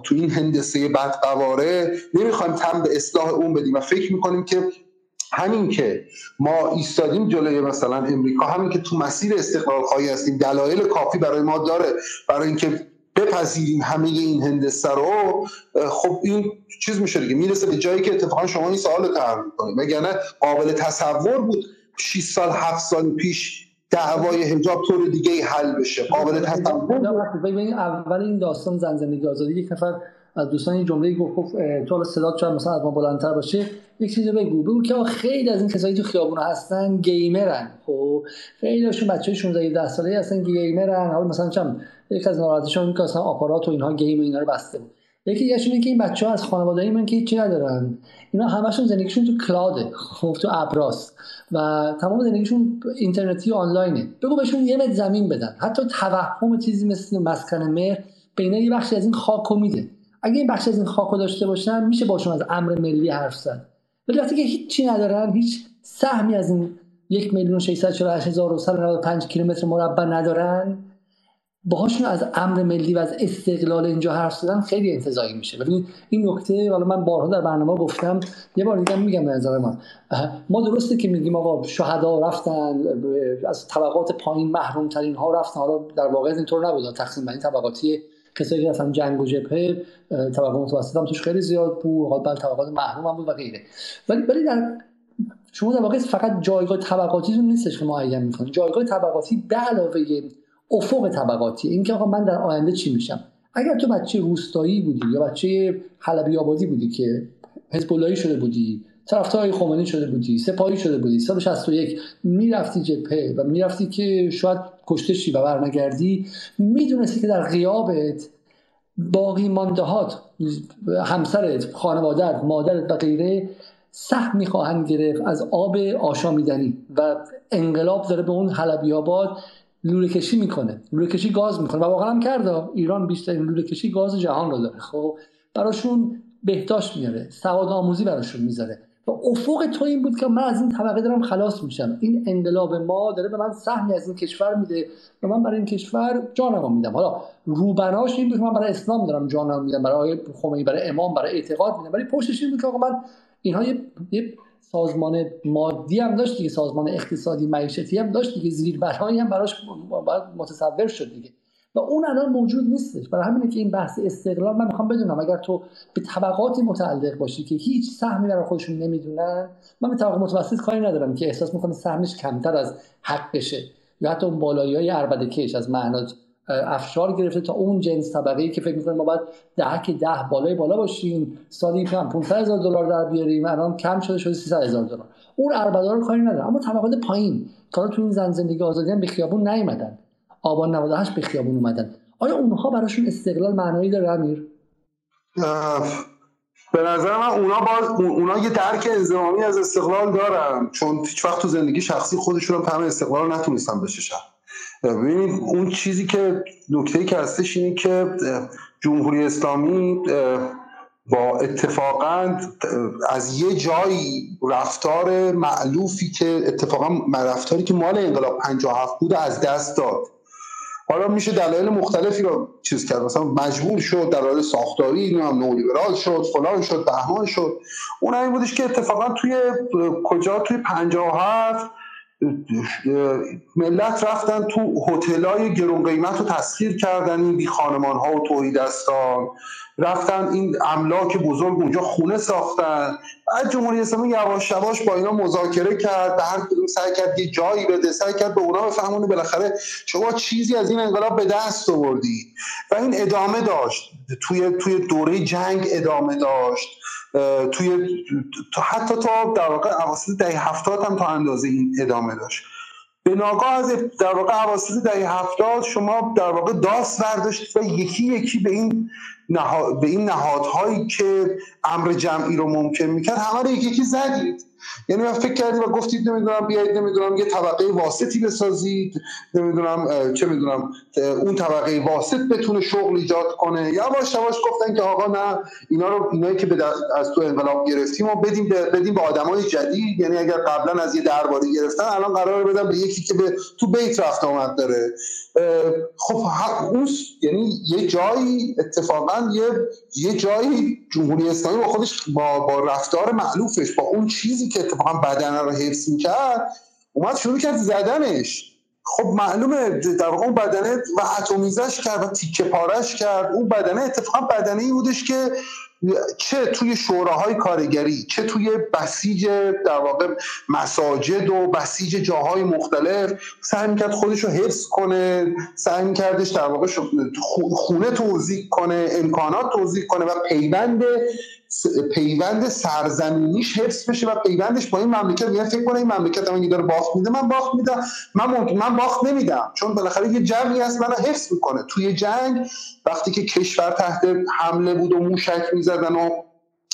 توی این هندسه بدقواره نمی‌خوایم تم به اصلاح اون بدیم و فکر می‌کنیم که همین که ما ایستادیم جلوی مثلا امریکا همین که تو مسیر استقلال خواهی هستیم دلایل کافی برای ما داره برای اینکه بپذیریم همه این هندسه رو خب این چیز میشه دیگه. می‌رسه به جایی که اتفاقا شما این سوال طرح می‌کنید. وگرنه قابل تصور بود 6 سال 7 سال پیش دعوای حجاب طور دیگه ای حل بشه. قابل تصور اول این داستان زن زندگی آزادی یک نفر از دوستان این جمله گفت گفت تو حالا صدا شاید مثلا از ما بلندتر باشه. یک چیزی بگو بگو که خیلی از این کسایی تو خیابون هستن گیمرن. خب خیلی هاشون بچه 16 17 ساله هستن گیمرن. حالا مثلا چم یک از ناراحتیشون این که اصلا آپارات و اینها گیم و اینا رو بسته بود. یکی دیگه اینه که این بچه ها از خانواده من که هیچی ندارن. اینا همشون زندگیشون تو کلاده خب تو ابراست و تمام زندگیشون اینترنتی و آنلاینه. بگو بهشون یه متر زمین بدن. حتی توهم چیزی مثل مسکن مهر به یه بخشی از این خاکو میده. اگه این بخش از این خاکو داشته باشن میشه باشون از امر ملی حرف زد. ولی وقتی که هیچی ندارن هیچ سهمی از این یک میلیون 648 هزار و کیلومتر مربع ندارن باهاشون از امر ملی و از استقلال اینجا حرف زدن خیلی انتظایی میشه. ببینید این نکته حالا من بارها در برنامه گفتم یه بار دیگه میگم به نظر من ما درسته که میگیم آقا شهدا رفتن از طبقات پایین محروم ترین ها رفتن حالا در واقع اینطور نبود. تقسیم بندی طبقاتی کسایی که رفتن جنگ و جبهه طبقات متوسط هم توش خیلی زیاد بود حالا طبقات محروم هم بود و غیره. ولی ولی در شما در واقع فقط جایگاه طبقاتیتون نیستش که معین می‌کنید جایگاه طبقاتی به علاوه افق طبقاتی. اینکه آقا من در آینده چی میشم؟ اگر تو بچه روستایی بودی یا بچه حلبی آبادی بودی که حزب شده بودی طرفدار خمینی شده بودی سپاهی شده بودی 161 می‌رفتی جبهه و می‌رفتی که شاید کشته شی و برنگردی می‌دونستی که در غیابت باقی ماندهات همسرت خانوادت مادرت و غیره سهم می‌خواهند گرفت از آب آشامیدنی و انقلاب داره به اون حلبی آباد لوله کشی می‌کنه. لوله کشی گاز می‌کنه و واقعا هم کرده. ایران بیشترین لوله کشی گاز جهان رو داره. خب براشون بهداشت میاره. سواد آموزی براشون می‌ذاره. و افق تو این بود که من از این طبقه دارم خلاص میشم. این انقلاب ما داره به من سهمی از این کشور میده. و من برای این کشور جانم میدم. حالا روبناش این بود که من برای اسلام دارم جانم میدم. برای خمینی برای امام برای اعتقاد میدم. ولی پشتش این بود که آقا من اینها یه سازمان مادی هم داشت دیگه سازمان اقتصادی معیشتی هم داشت دیگه زیربنایی هم براش متصور شد دیگه. و اون الان موجود نیستش. برای همینه که این بحث استقلال من می‌خوام بدونم اگر تو به طبقاتی متعلق باشی که هیچ سهمی برای خودشون نمی‌دونن من به طبقه متوسط کاری ندارم که احساس می‌کنه سهمش کمتر از حقشه یا حتی اون بالایی های عربده کش از مهناز افشار گرفته تا اون جنس طبقه ای که فکر می‌کنیم ما باید دهک ده بالای بالا باشیم. سالی 500 هزار دلار در بیاریم. الان کم شده شده 300 هزار دلار. اون عربده رو کاری نداره اما طبقات پایین. که تو این زن زندگی آزادی هم به خیابون نیومدن. آبان 98 به خیابون اومدن. آیا اونها براشون استقلال معنایی داره امیر؟ به نظر من اونا باز اونا یه درک انضمامی از استقلال دارن. چون هیچ وقت تو زندگی شخصی خودشون هم استقلال نتونستن بششن ببینید اون چیزی که نکته که هستش اینه که جمهوری اسلامی با اتفاقا از یه جایی رفتار معلوفی که اتفاقا رفتاری که مال انقلاب 57 بود از دست داد. حالا میشه دلایل مختلفی رو چیز کرد. مثلا مجبور شد دلایل ساختاری نو نولیبرال شد فلان شد بهمان شد. اون این بودش که اتفاقا توی کجا؟ توی 57 ملت رفتن تو هتلای گرون قیمت رو تسخیر کردن این بی خانمان ها و توحیدستان رفتن این املاک بزرگ اونجا خونه ساختن. بعد جمهوری اسلامی یواش یواش با اینا مذاکره کرد به هر کدوم سعی کرد یه جایی بده سعی کرد به اونا بفهمونه. بالاخره شما چیزی از این انقلاب به دست آوردی و این ادامه داشت. توی توی دوره جنگ ادامه داشت. توی حتی تا در واقع اواسط دهه هفتاد هم تا اندازه این ادامه داشت. به ناگاه از در واقع اواسط دهه هفتاد شما در واقع داست برداشتید و یکی یکی به این به این نهادهایی که امر جمعی رو ممکن می‌کرد همه رو یکی یکی زدید. یعنی من فکر کردی و گفتید نمی‌دونم بیایید نمی‌دونم یه طبقه واسطی بسازید نمی‌دونم چه می‌دونم اون طبقه واسط بتونه شغل ایجاد کنه. یواش یواش گفتن که آقا نه اینا رو اینایی که از تو انقلاب گرفتیم و بدیم به بدیم به آدمای جدید. یعنی اگر قبلا از یه درباری گرفتن الان قرار بدن به یکی که به تو بیت رفت آمد داره. خب اون یعنی یه جایی اتفاقا یه یه جایی جمهوری اسلامی با خودش با, با رفتار معلوفش با اون چیزی که اتفاقا بدن رو حفظ می‌کرد اومد شروع کرد زدنش. خب معلومه در واقع اون بدنه و اتمیزش کرد و تیکه پارش کرد. اون بدنه اتفاقا بدنه ای بودش که چه توی شوراهای کارگری چه توی بسیج در واقع مساجد و بسیج جاهای مختلف سعی می‌کرد خودش رو حفظ کنه سعی میکردش در واقع خونه توضیح کنه امکانات توضیح کنه و پیوند پیوند سرزمینیش حفظ بشه و پیوندش با این مملکت میگه فکر کنه این مملکت من داره باخت میده من باخت میدم. من من باخت نمیدم. چون بالاخره یه جمعی هست منو حفظ می‌کنه. توی جنگ وقتی که کشور تحت حمله بود و موشک می‌زدن و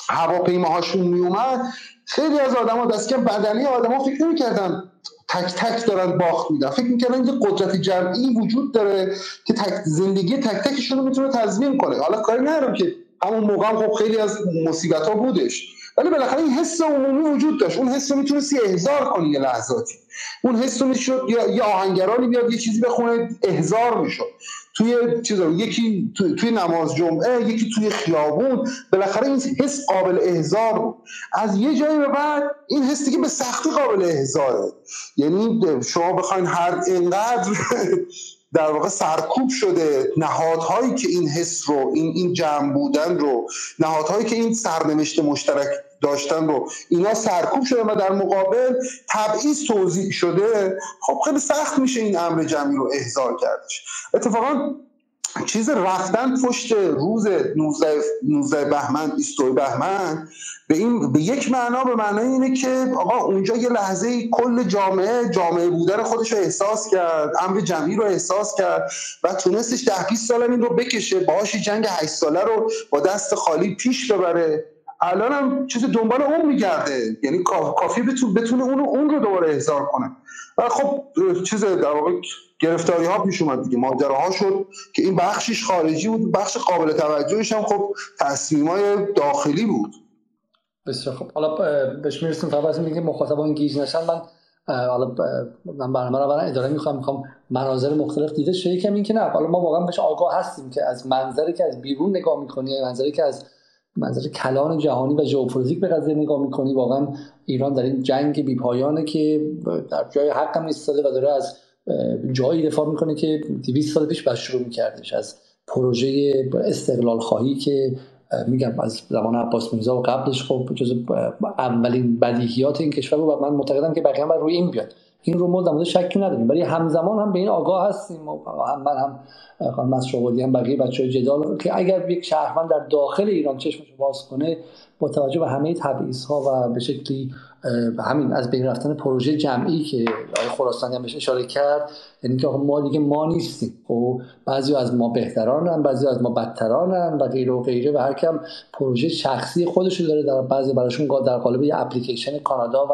هواپیماهاشون میومد خیلی از آدما دست که بدنی آدما فکر نمی‌کردن تک تک دارن باخت میدن. فکر می‌کردن یه قدرت جمعی وجود داره که تک زندگی تک تکشون رو می‌تونه تضمین کنه. حالا کاری ندارم که همون موقع هم خب خیلی از مصیبت ها بودش. ولی بالاخره این حس عمومی وجود داشت. اون حس رو می‌تونستی احضار کنی یه لحظاتی. اون حس رو می‌شد یه آهنگرانی بیاد یه چیزی بخونه احضار می‌شد. توی چیزا یکی توی, نماز جمعه یکی توی خیابون. بالاخره این حس قابل احضار بود. از یه جایی به بعد این حس دیگه به سختی قابل احضاره. یعنی شما بخواین هر اینقدر در واقع سرکوب شده نهادهایی که این حس رو این این جمع بودن رو نهادهایی که این سرنوشت مشترک داشتن رو اینا سرکوب شده و در مقابل تبعیض توضیح شده. خب خیلی سخت میشه این امر جمعی رو احضار کردش. اتفاقا چیز رفتن پشت روز 19 19 بهمن 22 بهمن به این به یک معنا به معنای اینه که آقا اونجا یه لحظه کل جامعه جامعه بودن خودش رو احساس کرد امر جمعی رو احساس کرد و تونستش ده 20 سال این رو بکشه باهاش جنگ 8 ساله رو با دست خالی پیش ببره. الان هم چیز دنبال اون میگرده. یعنی کافی بتونه اون اون رو دوباره احضار کنه. و خب چیز در واقع گرفتاری ها پیش اومد دیگه ماجراها شد که این بخشش خارجی بود بخش قابل توجهش هم خب تصمیم های داخلی بود. بسیار خب حالا بهش می‌رسیم فقط میگه مخاطبان گیج نشن من حالا من برنامه رو اداره می‌خوام می‌خوام مناظر مختلف دیده شه. یکم این که نه حالا ما واقعا بهش آگاه هستیم که از منظری که از بیرون نگاه می‌کنی منظری که از منظر کلان جهانی و ژئوپلیتیک به قضیه نگاه می‌کنی واقعا ایران در این جنگ بیپایانه که در جای حق هم و داره از جایی دفاع می‌کنه که 200 سال پیش باید شروع میکردش از پروژه استقلال خواهی که میگم از زمان عباس میرزا و قبلش خب جز اولین بدیهیات این کشور رو و من معتقدم که بقیه هم روی این بیاد این رو ما در شکی نداریم ولی همزمان هم به این آگاه هستیم. هم من هم خانم مسروقی هم بقیه بچه جدال که اگر یک شهروند در داخل ایران چشمش باز کنه با توجه به همه تبعیض ها و به شکلی همین از بین رفتن پروژه جمعی که آقای خراسانی هم بهش اشاره کرد یعنی که ما دیگه ما نیستیم. خب بعضی از ما بهترانن بعضی از ما بدترانن و غیره و غیره و هر کم پروژه شخصی خودش داره در بعضی براشون در قالب یه اپلیکیشن کانادا و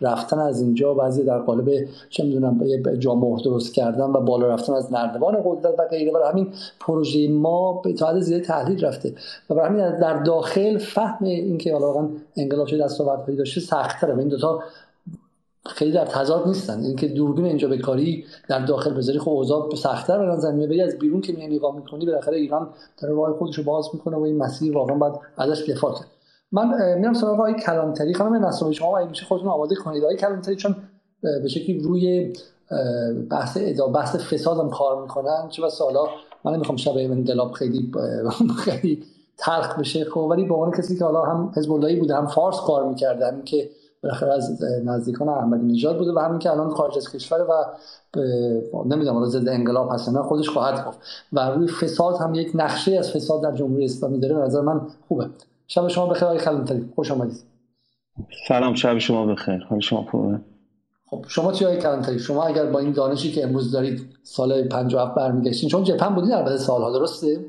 رفتن از اینجا بعضی در قالب چه می‌دونم جا مهر درست کردن و بالا رفتن از نردبان قدرت و غیره. برای همین پروژه ما به حد زیاد تحلیل رفته. و برای همین در داخل فهم اینکه حالا واقعا انقلاب شده دستاوردهایی داشته سخت‌تره. این دو تا خیلی در تضاد نیستن. اینکه دوربین اینجا به کاری در داخل بذاری خب اوضاع سختتر به نظر میاد. از بیرون که میای نگاه می‌کنی بالاخره ایران داره راه خودش رو باز می‌کنه و این مسیر واقعا باید ازش دفاع کرد. من میرم سراغ آقای کلانتری. خانم نصر شما اگه میشه خودتون آماده کنید. آقای کلانتری چون به شکلی روی بحث ادا بحث فساد هم کار می‌کنن. چه بس حالا من نمی‌خوام شب انقلاب خیلی خیلی تلخ بشه. خب ولی به عنوان کسی که حالا هم حزب بوده هم فارس کار می‌کرده همین که بالاخره از نزدیکان احمدی نژاد بوده و همین که الان خارج از کشور و نمی‌دونم حالا ضد انقلاب هست نه خودش خواهد گفت. و روی فساد هم یک نقشه از فساد در جمهوری اسلامی داره به نظر من خوبه. شب شما بخیر آقای کلانتری خوش آمدید. سلام شب شما بخیر. حال شما خوبه؟ خب شما چی آقای کلانتری شما اگر با این دانشی که امروز دارید سال 57 برمیگشتین چون جپن بودین البته سالها درسته؟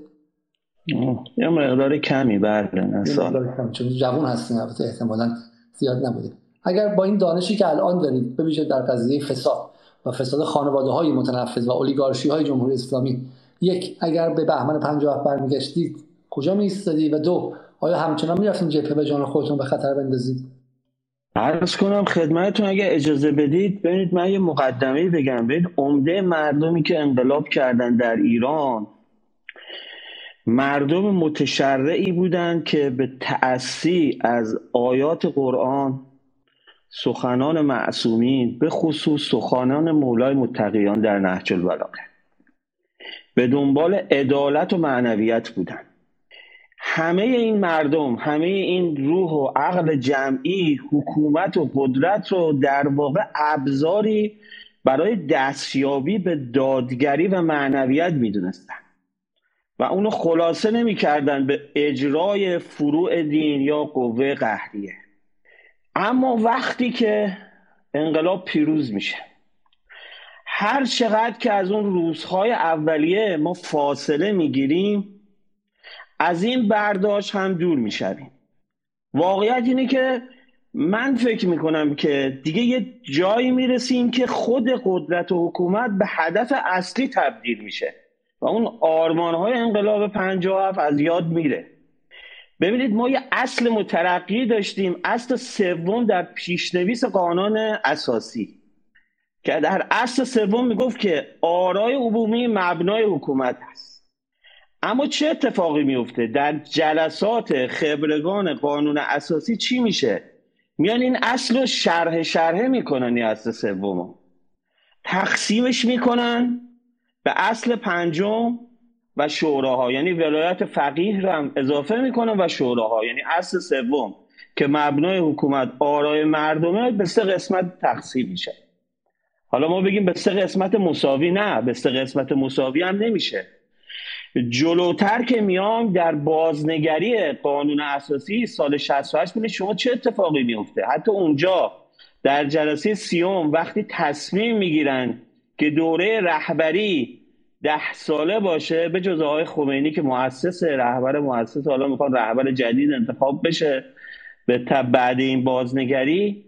یه مقدار کمی بله سال. چون جوان هستین البته احتمالاً زیاد نبودید اگر با این دانشی که الان دارید ببینید در قضیه فساد و فساد خانواده های متنفذ و اولیگارشی های جمهوری اسلامی یک اگر به بهمن 57 برمیگشتید کجا میستادی و دو آیا همچنان می‌رفتین جبهه به جان خودتون به خطر بندازید؟ عرض کنم خدمتتون اگه اجازه بدید ببینید من یه مقدمه بگم. ببینید عمده مردمی که انقلاب کردن در ایران مردم متشرعی بودند که به تأسی از آیات قرآن سخنان معصومین به خصوص سخنان مولای متقیان در نهج البلاغه. به دنبال عدالت و معنویت بودن. همه این مردم همه این روح و عقل جمعی حکومت و قدرت رو در واقع ابزاری برای دستیابی به دادگری و معنویت می‌دونستن. و اونو خلاصه نمی‌کردن به اجرای فروع دین یا قوه قهریه. اما وقتی که انقلاب پیروز میشه هر چقدر که از اون روزهای اولیه ما فاصله می‌گیریم از این برداشت هم دور می‌شویم. واقعیت اینه که من فکر می‌کنم که دیگه یه جایی می‌رسیم که خود قدرت و حکومت به هدف اصلی تبدیل میشه. و اون آرمانهای انقلاب 57 از یاد میره. ببینید ما یه اصل مترقی داشتیم. اصل سوم در پیشنویس قانون اساسی. که در اصل سوم می‌گفت که آرای عمومی مبنای حکومت است. اما چه اتفاقی میفته در جلسات خبرگان قانون اساسی چی میشه؟ میان این اصل رو شرح شرحه می‌کنن این اصل سوم تقسیمش می‌کنن. به اصل پنجم و شوراها. یعنی ولایت فقیه رو هم اضافه می‌کنه و شوراها. یعنی اصل سوم که مبنای حکومت آرای مردمه به سه قسمت تقسیم میشه. حالا ما بگیم به سه قسمت مساوی نه به سه قسمت مساوی هم نمیشه. جلوتر که میام در بازنگری قانون اساسی سال 68 بینید شما چه اتفاقی میفته حتی اونجا در جلسه سیوم وقتی تصمیم می‌گیرن که دوره رهبری ده ساله باشه به جز آقای خمینی که مؤسس رهبر مؤسس حالا می‌خوان رهبر جدید انتخاب بشه به بعد این بازنگری.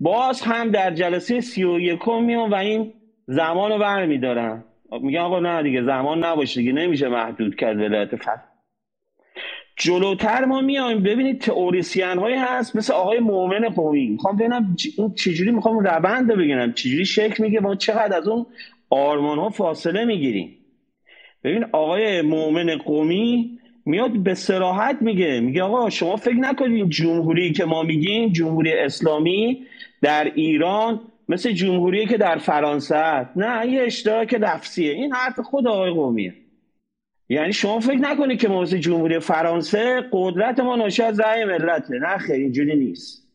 باز هم در جلسه سی و یکم و این زمان رو برمیدارن. میگن آقا نه دیگه زمان نباشه دیگه نمیشه محدود کرد ولایت فقیه. جلوتر ما میایم. ببینید تئوریسین هایی هست مثل آقای مؤمن قومی می‌خوام ببینم چجوری می‌خوام روند بگیرم. چجوری شکل میگه ما چقدر از اون آرمان ها فاصله می‌گیریم. ببین آقای مؤمن قومی میاد به سراحت میگه میگه آقا شما فکر نکنید جمهوری که ما میگیم جمهوری اسلامی در ایران مثل جمهوری که در فرانسه نه یه اشتراک لفظیه این حرف خود آقای قومیه. یعنی شما فکر نکنید که ما جمهوری فرانسه قدرت ما ناشی از رأی ملته نه خیلی اینجوری نیست.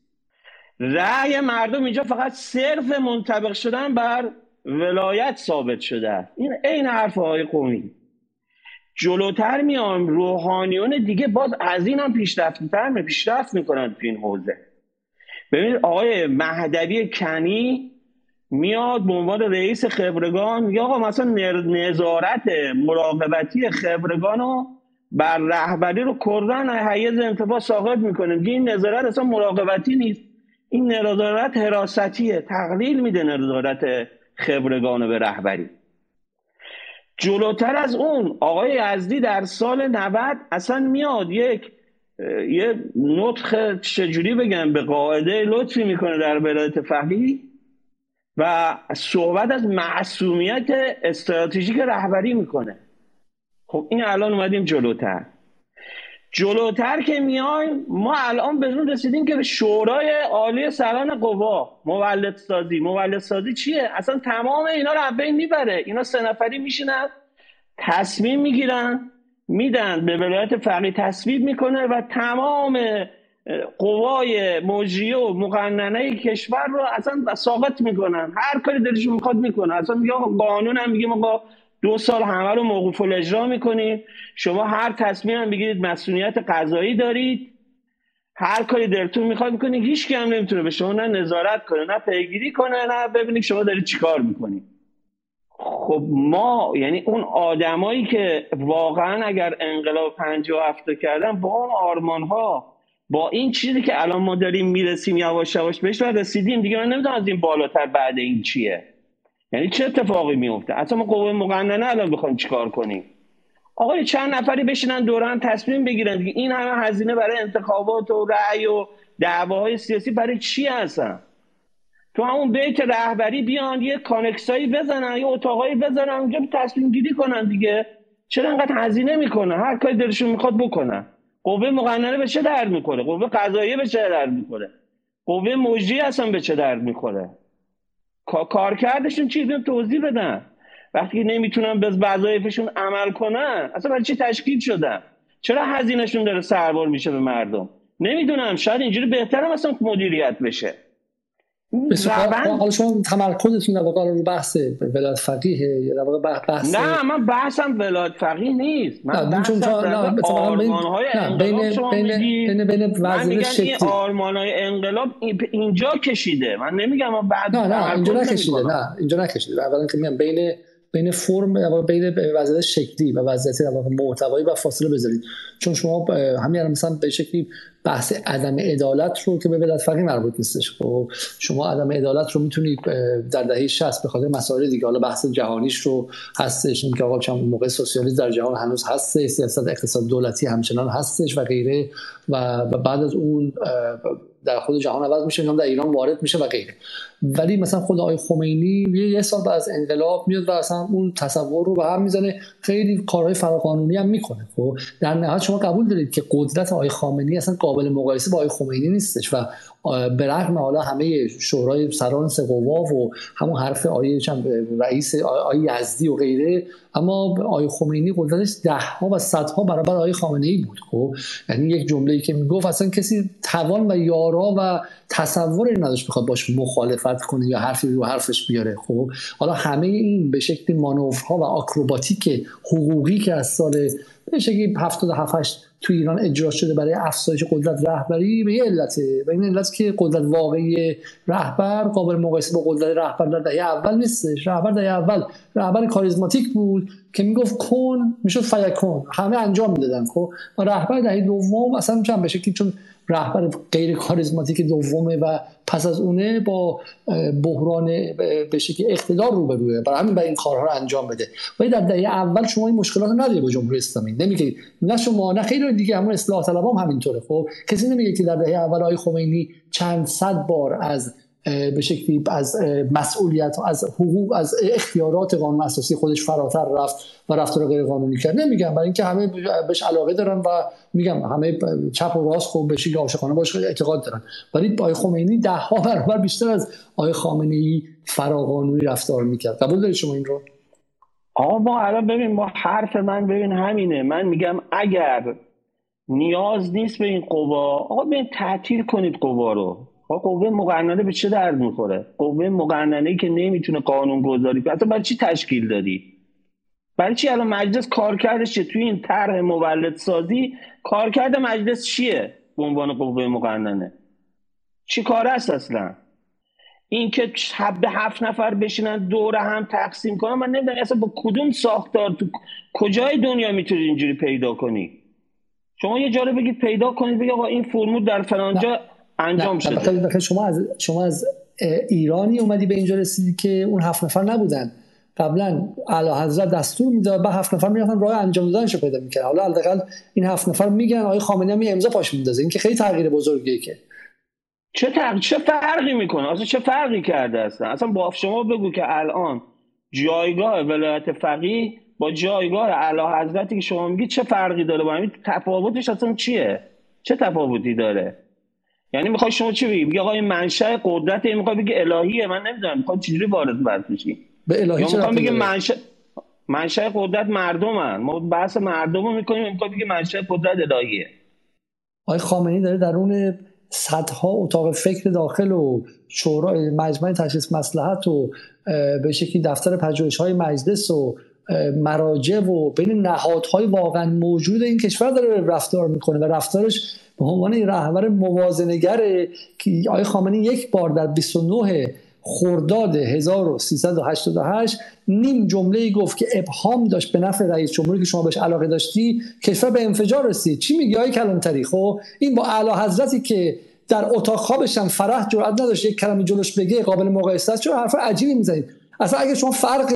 رأی مردم اینجا فقط صرف منطبق شدن بر ولایت ثابت شده. این عین حرف آقای قومی. جلوتر میام روحانیون دیگه باز از این هم پیشرفتتر پیشرفت می‌کنن تو این حوزه. ببینید آقای مهدوی کنی میاد به عنوان رئیس خبرگان میگه آقا مثلا نظارت مراقبتی خبرگان رو بر رهبری رو کردن حیز انتفاع ساقط می‌کنه میگه این نظارت اصلا مراقبتی نیست. این نظارت حراستیه تقلیل میده نظارت خبرگان به رهبری. جلوتر از اون آقای یزدی در سال 90 اصلا میاد یک یه نطخ چجوری بگم به قاعده لطفی می‌کنه در ولایت فقیه. و صحبت از معصومیت استراتژیک رهبری می‌کنه. خب این الان اومدیم جلوتر. جلوتر که میایم ما الان به رسیدیم که به شورای عالی سران قوا مولد سازی. مولد سازی چیه؟ اصلا تمام اینا رو بین می‌بره. اینا سه نفری میشینن تصمیم می‌گیرن میدن به ولایت فقیه تصویب می‌کنه و تمام قوای مجریه و مقننه کشور رو اصلا ساقط می‌کنن. هر کاری دلشون می‌خواد می‌کنن اصلا میگه قانون هم میگه ما دو سال همه رو موقوف الاجرا می‌کنیم. شما هر تصمیم هم بگیرید مسئولیت قضایی دارید. هر کاری دلتون می‌خواد می‌کنید. هیچ هم نمی‌تونه به شما نه نظارت کنه نه پیگیری کنه نه ببینید شما دارید چیکار می‌کنید. خب ما یعنی اون آدمایی که واقعا اگر انقلاب 57 کردن با اون آرمان ها با این چیزی که الان ما داریم می‌رسیم یواش یواش بهش رسیدیم دیگه من نمی‌دونم از این بالاتر بعد این چیه. یعنی چه اتفاقی میفته اصلا ما قوه مقننه الان بخوایم چیکار کنیم؟ آقای چند نفری بشینن دوران تصمیم بگیرن دیگه. این همه هزینه برای انتخابات و رأی و دعواهای سیاسی برای چی هستن؟ تو همون بیت رهبری بیان یه کانکسایی بزنن یه اتاقایی بزنن اونجا تصمیم گیری کنن دیگه. چرا انقدر هزینه می‌کنن هر کاری دلشون می‌خواد بکنن. قوه مقننه به چه درد می‌کنه قوه قضاییه به چه درد می‌کنه قوه مجری اصلا به چه درد می‌کنه کارکردشون چی توضیح بدن وقتی نمی‌تونن به وظایفشون عمل کنن اصلا برای چی تشکیل شدن؟ چرا هزینهشون داره سربار میشه به مردم؟ نمی‌دونم شاید اینجوری بهتر مثلا مدیریت بشه. حالا شما تمرکزتون در واقع رو بحث ولایت فقیه یا در واقع بحث نه من بحثم ولایت فقیه نیست. من نه بحثم نه آرمان نه بین بین بین بین وزیر شکلی. آرمان های انقلاب اینجا کشیده. من نمیگم من بعد نه نه اینجا نکشیده نه اینجا نکشیده. اولا که میگم بین بین فرم بین وضعیت شکلی و وضعیت محتوایی و فاصله بذارید. چون شما همین مثلا به شکلی بحث عدم عدالت رو که به ولایت فقیه مربوط نیستش. خب شما عدم عدالت رو می‌تونید در دهه 60 به خاطر مسائل دیگه حالا بحث جهانیش رو هستش. اینکه آقا چند موقع سوسیالیسم در جهان هنوز هست سیاست اقتصاد دولتی همچنان هستش و غیره و بعد از اون در خود جهان عوض میشه در ایران وارد میشه و غیره. ولی مثلا خود آقای خمینی یه سال بعد از انقلاب میاد و اصلا اون تصور رو به هم می‌زنه. خیلی کارهای فراقانونی هم می‌کنه خب؟ در نهایت شما قبول دارید که قدرت آقای خامنه‌ای اصلا قابل مقایسه با آقای خمینی نیستش و به رغم حالا همه شورای سران سه و همون حرف آیه رئیس آیه یزدی و غیره اما آیه خمینی قدرتش ده ها و صدها برابر آیه خامنه ای بود خب؟ یعنی یک جمله ای که می‌گفت اصلا کسی توان و یارا و تصوری نداشت بخواد باش مخالفت کنه یا حرفی رو حرفش بیاره خب؟ حالا همه این به شکل مانورها و آکروباتیک حقوقی که از سال به شکلی 77 تو ایران اجرا شده برای افزایش قدرت رهبری به یه علته و این علت که قدرت واقعی رهبر قابل مقایسه با قدرت رهبر در دهه اول نیستش. رهبر دهه اول رهبر کاریزماتیک بود که می‌گفت کن می‌شد فیکون همه انجام می‌دادن خب؟ و رهبر دهه دوم اصلا چند به شکلی چون رهبر غیر کاریزماتیک دومه و پس از اونه با بحران به شکل اقتدار روبروه. برای همین باید این کارها رو انجام بده. ولی در دهه اول شما این مشکلات رو نداری با جمهوری اسلامی. نمیگه نه شما نه خیلی دیگه همون اصلاح طلب هم همینطوره. خب کسی نمیگه که در دهه اول آقای خمینی چند صد بار از به شکلی از مسئولیت از حقوق از اختیارات قانون اساسی خودش فراتر رفت و رفتار غیر قانونی کرد. نمیگم برای اینکه همه بهش علاقه دارن و میگم همه چپ و راست خوب بشه عاشقانه باش اعتقاد دارن. ولی آقای خمینی ده ها برابر بیشتر از آقای خامنه ای فراقانونی رفتار می‌کرد. قبول دارید شما این رو؟ آقا ما الان ببین ما حرف من ببین همینه. من میگم اگر نیاز نیست به این قوا آقا ببین تعطیل کنید قوا رو. قوه مقننه به چه درد می‌خوره؟ قوه مقننه که نمی‌تونه قانون گذاری اصلا برای چی تشکیل دادی؟ برای چی الان مجلس کارکردش چه توی این طرح مولد سازی کارکرد مجلس چیه به عنوان قوه مقننه؟ چی کار است اصلا؟ این که به هفت نفر بشینن دور هم تقسیم کنن من نمی‌دونم اصلا با کدوم ساختار تو کجای دنیا می‌تونید اینجوری پیدا کنی؟ شما یه جاره بگید پیدا کنید بگید آقا این فرمول در فلانجا انجام شده. شما از شما از ایرانی اومدی به اینجا رسیدی که اون هفت نفر نبودن. قبلا اعلی حضرت دستور می‌داد به هفت نفر می‌رفتن راه انجام دادنشو پیدا می‌کرد حالا حداقل این هفت نفر میگن آقای خامنه‌ای هم امضا پاش میندازه. این که خیلی تغییر بزرگیه که. چه تغ... چه فرقی می‌کنه؟ اصلا چه فرقی کرده اصلا؟ اصلا با شما بگو که الان جایگاه ولایت فقیه با جایگاه اعلی حضرتی که شما میگی چه فرقی داره با همین تفاوتش اصلا چیه؟ چه تفاوتی داره؟ یعنی می‌خوای شما چی بگی؟ بگی آقا این منشأ قدرت این می‌خوای بگی الهیه من نمی‌دونم می‌خوای چجوری وارد بحث بشی به الهی چرا بگی منشأ منشأ قدرت مردمن. ما بحث مردم رو می‌کنیم می‌خوای بگی منشأ قدرت الهیه. آقای خامنه‌ای داره درون صدها اتاق فکر داخل و شورا مجمع تشخیص مسلحت و به شکلی دفتر پژوهش‌های مجلس و مراجع و بین نهادهای واقعا موجود این کشور داره رفتار می‌کنه و رفتارش به عنوان رهبر موازنگر که آقای خامنه‌ای یک بار در 29 خرداد 1388 نیم جمله گفت که ابهام داشت به نفع رئیس جمهوری که شما بهش علاقه داشتی کشور به انفجار رسید. چی میگی آقای کلانتری؟ خب این با اعلی حضرتی که در اتاق خوابش هم فرح جرأت نداشت یک کلمه جلوش بگه قابل مقایسه است چرا حرف عجیبی می‌زنید؟ اصلا اگه شما فرق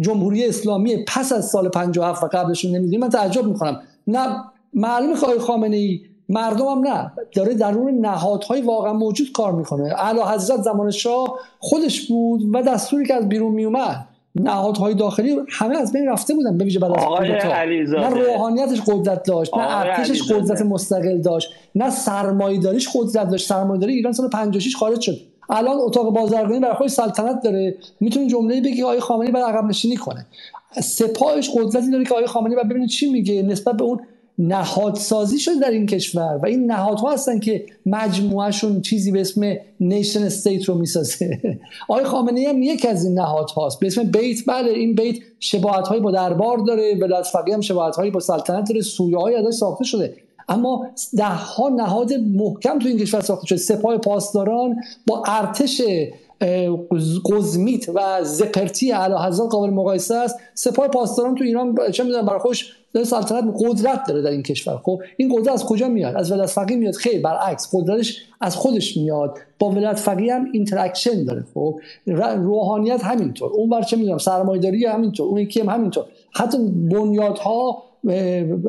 جمهوری اسلامی پس از سال 57 و قبلشون نمی‌دونید من تعجب می‌کنم. نه معلومه که آقای خامنه ای مردم هم نه. داره درون نهادهای واقعا موجود کار می‌کنه. اعلی حضرت زمان شاه خودش بود و دستوری که از بیرون میومد نهادهای داخلی همه از بین رفته بودن به ویژه بعد از نه روحانیتش قدرت داشت نه ارتشش قدرت مستقل داشت نه سرمایه‌داریش قدرت داشت. سرمایه‌داری ایران سال 56 خارج شد. الان اتاق بازرگانی برای خودش سلطنت داره. می‌تونه جمله بگی آقای خامنه‌ای بعد عقب نشینی کنه. سپاهش قدرتی داره که آقای خامنه‌ای بعد ببینید چی میگه نسبت به اون نهادسازی شده در این کشور. و این نهادها هستن که مجموعهشون چیزی به اسم نیشن استیت رو می‌سازه. آقای خامنه هم یک از این نهادهاست. به اسم بیت بله این بیت شباهت هایی با دربار داره. ولایت فقیه هم شباهت هایی با سلطنت داره. سویه های ازش ساخته شده. اما ده ها نهاد محکم تو این کشور ساخته شده. سپاه پاسداران با ارتش قزمیت و زپرتی اعلی حضرت قابل مقایسه است. سپاه پاسداران تو ایران چه می‌دونم برای خوش سلطنت قدرت داره در این کشور. خب این قدرت از کجا میاد؟ از ولایت فقیه میاد. خیر برعکس قدرتش از خودش میاد. با ولایت فقیه هم interaction داره. خب روحانیت همینطور. اون بر چه می‌دونم سرمایه‌داری همینطور. اون یکی هم همینطور. حتی بنیادها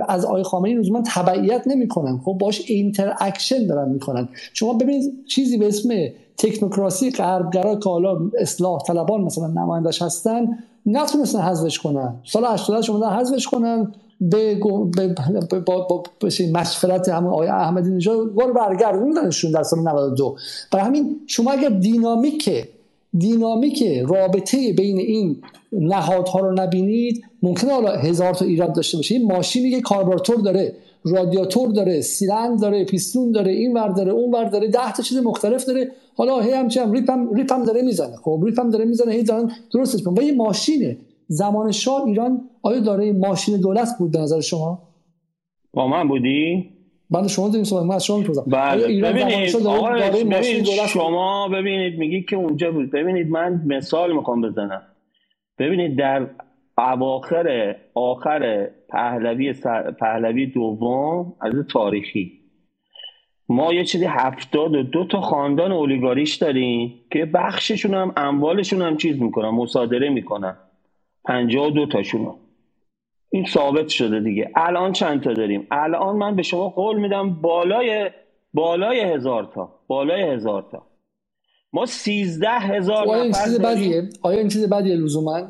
از آقای خامنه‌ای لزوما تبعیت نمی‌کنن. خب باش interaction دارن می‌کنن. شما ببینید چیزی به اسم تکنوکراسی غربگرا که حالا اصلاح طلبان مثلا نمایندش هستن نتونستن حذفش کنن. سال 80 شما حذفش کنن. به با, مشورت همون آقای احمدی نژاد وارد برگردوندنشون در سال 92 برای همین شما اگر dynamic dynamic رابطه بین این نهادها رو نبینید. ممکنه حالا هزار تا ایراد داشته باشه. این ماشینی که کاربراتور داره رادیاتور داره سیلندر داره پیستون داره این ور داره اون ور داره ده تا چیز مختلف داره. حالا هی هم چه ریپ هم, ریپ هم داره می‌زنه. خب ریپ هم داره می‌زنه هی دارن درستش و یه ماشینه. زمان شاه ایران آیا داره ماشین دولت بود به نظر شما؟ با من بودی؟ بعد شما داریم صحبت. من از شما می‌پرسم. بله. ببینید ببینید شما ببینید میگی که اونجا بود. ببینید من مثال می‌خوام بزنم. ببینید در اواخر آخر پهلوی پهلوی دوم از تاریخی ما یه چیزی هفتاد و دو تا خاندان اولیگاریش داریم که بخششون هم اموالشون هم چیز می‌کنن مصادره می‌کنن. پنجاه و دو تاشون این ثابت شده دیگه. الان چند تا داریم؟ الان من به شما قول میدم بالای بالای هزار تا بالای هزار تا. ما سیزده هزار آیا این چیز بدیه؟ آیا این چیز بدیه لزوما؟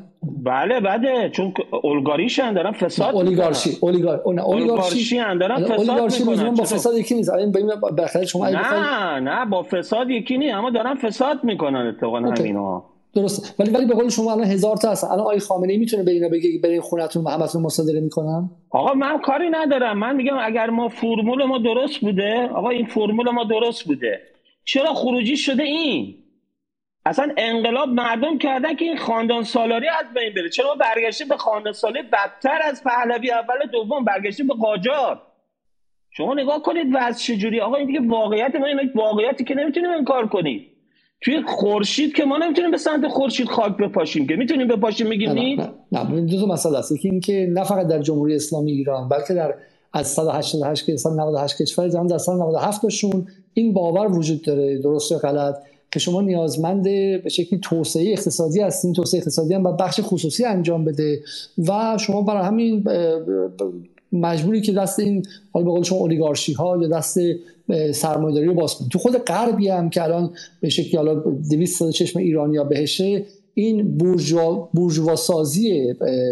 بله بده. چون اولگاریش هم دارن فساد اولیگارشی. اولیگار اولیگارشی هم دارن فساد اولیگارشی با فساد یکی نیست. الان بخاطر شما نه نه با فساد یکی نیست. اما دارن فساد می‌کنن اتفاقا همینا درست. ولی ولی به قول شما الان هزار تا هست. الان آقای خامنه ای می‌تونه به اینا بگه برین خونتون و همتون مصادره می‌کنن؟ آقا من کاری ندارم. من میگم اگر ما فرمول ما درست بوده آقا این فرمول ما درست بوده. چرا خروجی شده این؟ اصلا انقلاب مردم کردن که این خاندان سالاری از بین بره. چرا برگشتیم به خاندان سالاری بدتر از پهلوی اول دوم؟ برگشتیم به قاجار. شما نگاه کنید وضع چجوری. آقا این دیگه واقعیت ما این واقعیتی که نمی‌تونیم انکار کنید توی خورشید که ما نمی‌تونیم به سمت خورشید خاک بپاشیم که می‌تونیم بپاشیم میگیم نه نه, نه. دو تا مسئله است. یکی اینکه نه فقط در جمهوری اسلامی ایران بلکه در از 188 که 198 کشور جهان در سال 97 شون این باور وجود داره درست یا غلط؟ که شما نیازمند به شکلی توسعه اقتصادی هستین توسعه اقتصادی هم با بخش خصوصی انجام بده و شما برای همین مجبوری که دست این حالا به قول شما اولیگارشی ها یا دست سرمایه‌داری رو باز کنید. تو خود غربی هم که الان به شکلی حالا 200 سال چشم ایرانیا بهشه این بورژوا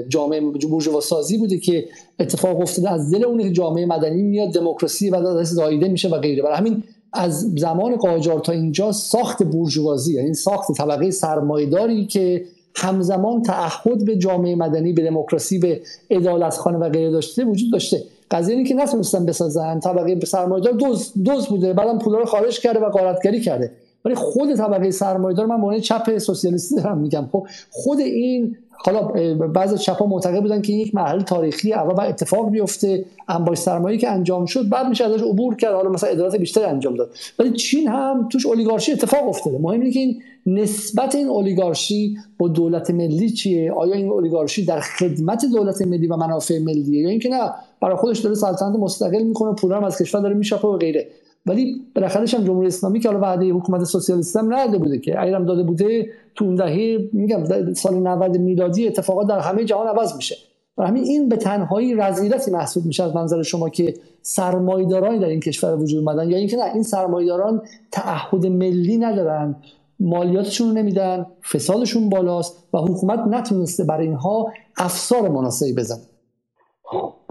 جامعه بورژوا سازی بوده که اتفاق افتاده از دل اون جامعه مدنی میاد دموکراسی و دست زایده میشه و غیره. برای همین از زمان قاجار تا اینجا ساخت بورژوازی یعنی ساخت طبقه سرمایداری که همزمان تعهد به جامعه مدنی به دموکراسی به عدالت خانه و غیره داشته وجود داشته. قضیه اینه که نتونستن بسازن. طبقه سرمایدار دوز دوز بوده بعدم پولا رو خارج کرده و غارتگری کرده. ولی خود طبقه سرمایدار من به چپ سوسیالیستی دارم میگم. خب خود این حالا بعضی چپا معتقد بودن که یک مرحله تاریخی اول باید اتفاق بیفته انباش سرمایه که انجام شد بعد میشه ازش عبور کرد حالا مثلا ادارات بیشتر انجام داد. ولی چین هم توش اولیگارشی اتفاق افتاده. مهم اینه که این نسبت این اولیگارشی با دولت ملی چیه؟ آیا این اولیگارشی در خدمت دولت ملی و منافع ملیه یا اینکه نه؟ برای خودش داره سلطنت مستقل می‌کنه پول از کشور داره میشاپه و غیره. ولی بالاخره هم جمهوری اسلامی که حالا وعده حکومت سوسیالیست هم نداده بوده که اگرم داده بوده تو اون دهه میگم سال 90 میلادی اتفاقات در همه جهان عوض میشه. و همین این به تنهایی رذیلتی محسوب میشه از منظر شما که سرمایدارانی در این کشور وجود اومدن یا اینکه نه این سرمایداران تعهد ملی ندارن مالیاتشون رو نمیدن فسادشون بالاست و حکومت نتونسته برای اینها افسار مناسبی بزنه.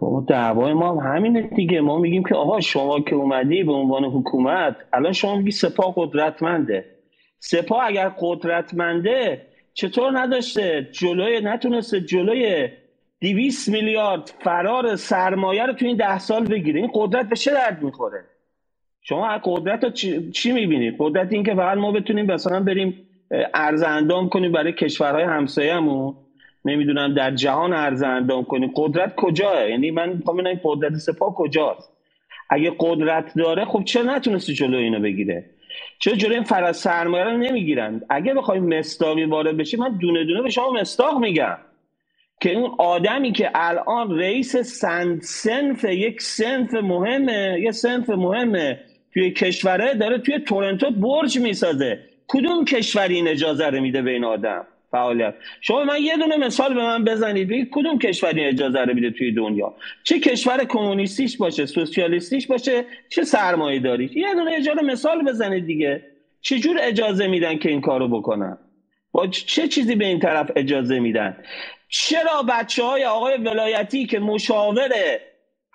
بابا دعوای ما هم همینه دیگه. ما میگیم که آقا شما که اومدی به عنوان حکومت الان شما میگی سپاه قدرتمنده. سپاه اگر قدرتمنده چطور نداشته؟ جلوی نتونسته جلوی 200 میلیارد فرار سرمایه رو تو این ده سال بگیره. این قدرت به چه درد می‌خوره؟ شما قدرت رو چی, چی می‌بینید قدرت این که فقط ما بتونیم مثلا بریم ارز اندام کنیم برای کشورهای همسایه‌مون. نمی‌دونم در جهان ارز اندام کنیم قدرت کجاه یعنی من می‌خوام این قدرت سپاه کجاست. اگه قدرت داره خب چرا نتونسته جلو اینو بگیره؟ چرا جلو این فرض سرمایه رو نمی‌گیرن؟ اگه بخوایم مستاقی وارد بشیم من دونه دونه به شما مستاق میگم. که اون آدمی که الان رئیس سند سنف یک سنف مهمه یه سنف مهمه توی کشوره داره توی تورنتو برج می‌سازه. کدوم کشوری این اجازه رو میده به این آدم؟ فعالیت. شما من یه دونه مثال به من بزنید. بگید کدوم کشوری اجازه رو میده توی دنیا؟ چه کشور کمونیستیش باشه سوسیالیستیش باشه چه سرمایه داری یه دونه اجازه مثال بزنید دیگه. چجور اجازه میدن که این کارو بکنن؟ با چه چیزی به این طرف اجازه میدن؟ چرا بچه های آقای ولایتی که مشاور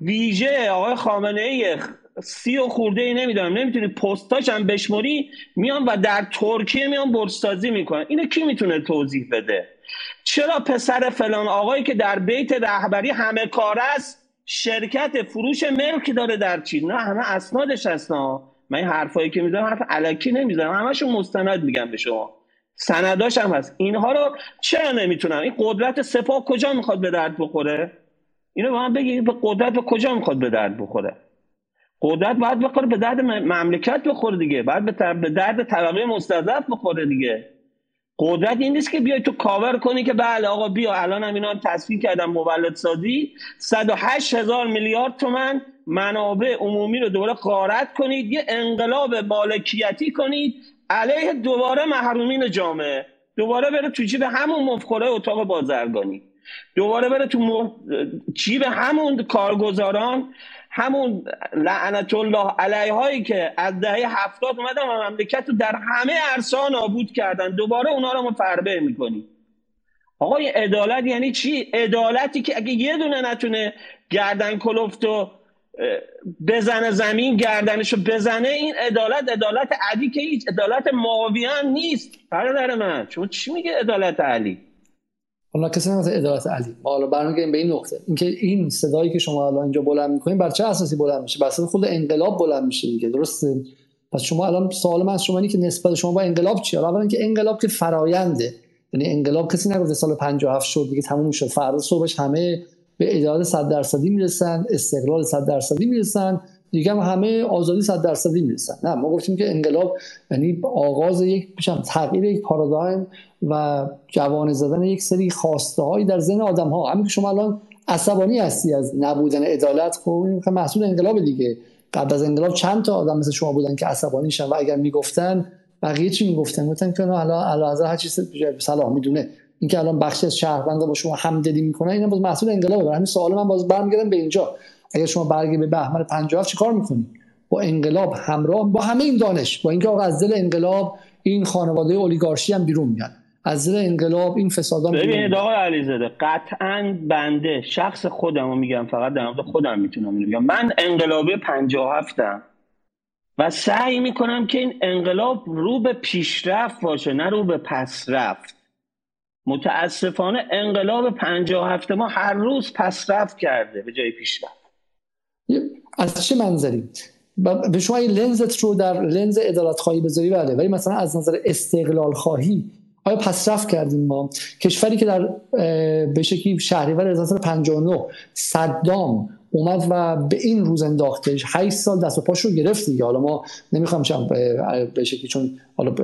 ویژه آقای خامنه ای سی و خورده ای نمی‌دونم. نمی‌تونی پستاش هم بشموری میان و در ترکیه میان برسازی می‌کنن. اینو کی می‌تونه توضیح بده؟ چرا پسر فلان آقایی که در بیت رهبری همه کار است شرکت فروش ملک داره در چین؟ نه همه اسنادش هستن من این حرفایی که می‌زنم حرف علکی نمی‌زنم. همشون مستند میگم به شما. سنداش هم هست. اینها رو چرا نمی‌تونم؟ این قدرت سپاه کجا می‌خواد به درد بخوره؟ اینو به من بگید به قدرت به کجا می‌خواد به درد بخوره؟ قدرت باید بخوره به درد مملکت بخوره دیگه. باید به درد طبقه مستضعف بخوره دیگه. قدرت این نیست که بیای تو کاور کنی که بله آقا بیا الان هم اینا تصفیه کردم مولد سازی. 108 هزار میلیارد تومن منابع عمومی رو دوباره قارت کنید یه انقلاب مالکیتی کنید علیه دوباره محرومین جامعه. دوباره بره تو جیب همون مفخوره اتاق بازرگانی. دوباره بره تو جیب همون کارگزاران. همون لعنت الله علیه هایی که از دهه هفتاد اومدن و مملکت رو در همه عرصه نابود کردن. دوباره اونا رو ما فربه می‌کنیم. آقای عدالت یعنی چی؟ عدالتی که اگه یه دونه نتونه گردن کلفت و بزنه زمین گردنشو بزنه این عدالت عدالت علی که هیچ عدالت معاویان نیست. برادر من شما چی میگه عدالت علی؟ حالا کسی نمیگه عدالت علی. ما حالا برمیگردیم به این نقطه. اینکه این صدایی که شما الان اینجا بلند می‌کنین بر چه اساسی بلند میشه؟ بر اساس خود انقلاب بلند میشه دیگه درسته؟ پس شما الان سوال من از شما اینه که نسبت شما با انقلاب چیه؟ اولا اینکه انقلاب که فراینده یعنی انقلاب کسی نگفته سال 57 شد دیگه تموم شد فردا صبحش همه به عدالت 100 درصدی می‌رسن استقلال 100 درصدی می‌رسن. دیگه هم همه آزادی 100 درصدی می‌رسن. نه ما گفتیم که انقلاب یعنی آغاز یک میشم تغییر یک پارادایم و جوان زدن یک سری خواسته هایی در ذهن آدم ها همین که شما الان عصبانی هستی از نبودن عدالت خب این محصول انقلاب دیگه. قبل از انقلاب چند تا آدم مثل شما بودن که عصبانی شن و اگر می‌گفتن بقیه چی می‌گفتن؟ گفتن که حالا علاوه هر چیز صلاح می‌دونه. اینکه الان بخشی از شهروندا با شما همدلی می‌کنن اینا باز محصول انقلاب همین سوال من باز برمیگردم به اینجا. اگر شما برگی به بهمن 57 چیکار می‌کنی؟ با انقلاب همراه با همه این دانش با اینکه آقا از دل انقلاب این خانواده اولیگارشی هم بیرون میاد. از دل انقلاب این فسادان ببینید آقای علیزاده قطعا بنده شخص خودم رو میگم فقط در مورد خودم می‌تونم میگم من انقلابی 57 م و سعی می‌کنم که این انقلاب رو به پیشرفت باشه نه رو به پسرفت. متاسفانه انقلاب 57 ما هر روز پسرفت کرده به جای پیشرفت. از چه منظری؟ به شما این لنزت رو در لنز ادالت خواهی بذاری؟ بله. ولی مثلا از نظر استقلال خواهی آیا پسرفت کردیم ما؟ کشوری که در به شکلی شهریور 1959 صدام اومد و به این روز انداختش 8 سال دست و پاش رو گرفت دیگه. حالا ما نمی‌خوام چم به شکلی چون حالا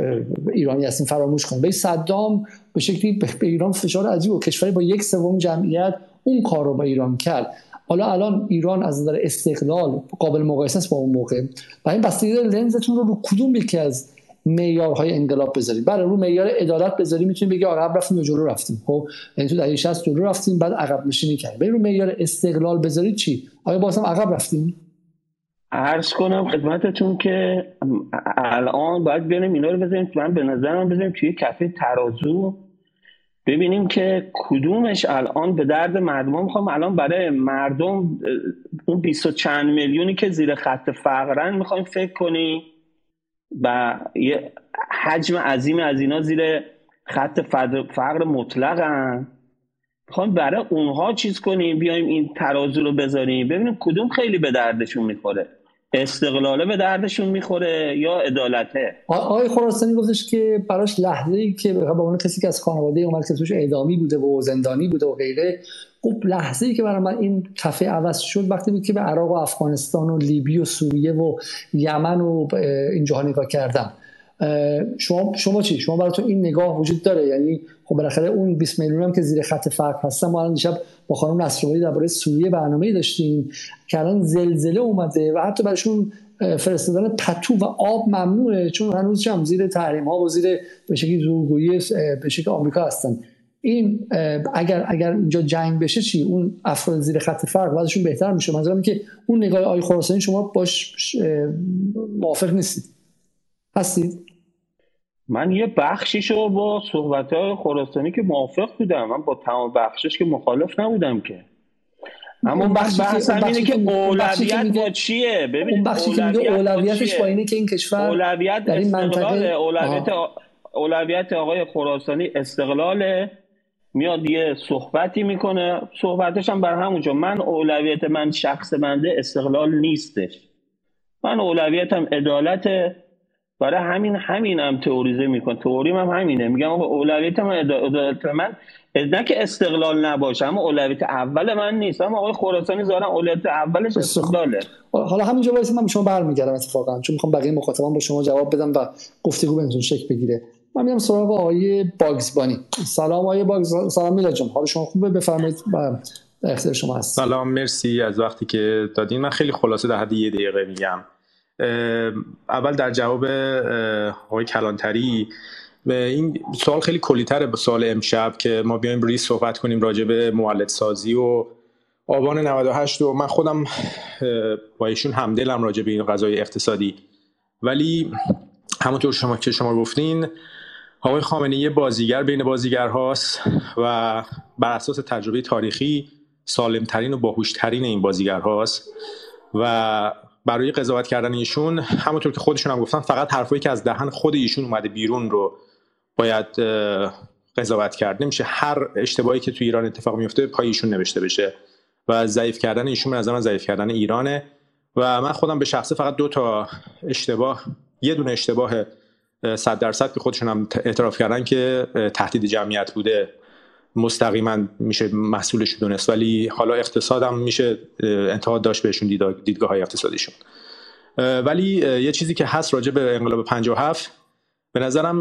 ایرانی هستیم فراموش کنیم. به صدام به شکلی به ایران فشار عجیب و کشوری با یک سوم جمعیت اون کار رو با ایران کرد. حالا الان ایران از نظر استقلال قابل مقایسه است با اون موقع. و این بستگی لنزتون رو رو کدوم یکی از معیارهای انقلاب بذارید برای رو معیار عدالت بذاری می‌تونید بگی عقب رفتیم یا جلو رفتیم. خب یعنی تو دهه 60 جلو رفتیم بعد عقب نشینی کردیم. برای رو معیار استقلال بذارید چی؟ آیا باز هم عقب رفتیم؟ عرض کنم خدمتتون که الان باید بیانیم اینا رو بذاریم. من به نظرم بذاریم توی کفه ترازو ببینیم که کدومش الان به درد مردم می‌خوام الان برای مردم اون 20 چند میلیونی که زیر خط فقرن می‌خوایم فکر کنیم و یه حجم عظیم از اینا زیر خط فقر مطلقن. می‌خوایم برای اونها چیز کنیم بیایم این ترازو رو بذاریم. ببینیم کدوم خیلی به دردشون می‌خوره. استقلاله به دردشون می‌خوره یا عدالته؟ آقای خراسانی گفتش که براش لحظه ای که به اون کسی که از خانواده اومد که توش اعدامی بوده و زندانی بوده و غیره خب لحظه ای که برای من این کفه عوض شد وقتی بود که به عراق و افغانستان و لیبی و سوریه و یمن و اینجاها نگاه کردم. شما شما چی؟ شما براتون این نگاه وجود داره؟ یعنی خب بالاخره اون 20 میلیون هم که زیر خط فقر هستن ما الان دیشب با خانم نصرآبادی درباره سوریه برنامه داشتیم که الان زلزله اومده و حتی براشون فرستادن پتو و آب ممنوعه چون هنوز هم زیر تحریم ها و زیر به شکلی زورگویی به شکل آمریکا هستن. این اگر اگر اینجا جنگ بشه چی؟ اون افراد زیر خط فرق وضعشون بهتر میشه. منظورم که اون نگاه آی خراسانی شما باش موافق نیستید. هستید؟ من یه بخشیشو با صحبت های خراسانی که موافق بودم من با تمام بخشش که مخالف نبودم که. اما اون بخش بحث اینه که اولویت با چیه؟ ببین اون بخشی که میگه اولویتش با اینه که این کشور اولویت در این منطقه اولویت اولویت آقای خراسانی استقلال میاد یه صحبتی می‌کنه. صحبتش هم بر همونجا من اولویت من شخص بنده استقلال نیستش. من اولویتم عدالت برای همین همین هم تئوریزه میکن تئوریم هم همینه. میگم اولویت من عدالت من نه که استقلال نباشه اما اولویت اول من نیست. اما آقای خراسانی زارن اولویت اولش استقلاله. حالا همینجا واسه من به شما برمیگردم اتفاقا چون می‌خوام بقیه مخاطبان با شما جواب بدم و گفتگو بهتون شکل بگیره. من میام سراغ آقای باگزبانی. سلام آقای باگز سلام میلا جان. حال شما خوبه؟ بفرمایید. اختیار شما هست. سلام مرسی از وقتی که دادین. من خیلی خلاصه در حد یه دقیقه میگم. اول در جواب آقای کلانتری این سوال خیلی کلیتره به سوال امشب که ما بیایم ریس صحبت کنیم راجع به مولد سازی و آبان 98 و من خودم با ایشون همدلم راجع به این قضای اقتصادی. ولی همونطور شما که شما گفتین آقای خامنه یه بازیگر بین بازیگرهاست و بر اساس تجربه تاریخی سالمترین و باهوشترین این بازیگرهاست و برای قضاوت کردن ایشون همونطور که خودشون هم گفتن فقط حرفایی که از دهن خود ایشون اومده بیرون رو باید قضاوت کرد. نمیشه هر اشتباهی که تو ایران اتفاق میفته پای ایشون نوشته بشه و ضعیف کردن ایشون از من ضعیف کردن ایرانه. و من خودم به شخصه فقط دو تا اشتباه یه دونه اشتباه صد درصد که خودشون هم اعتراف کردن که تهدید جمعیت بوده. مستقیما میشه مسئولش دونست. ولی حالا اقتصادم میشه انتقاد داشت بهشون دیدگاه های اقتصادیشون. ولی یه چیزی که هست راجع به انقلاب 57 به نظرم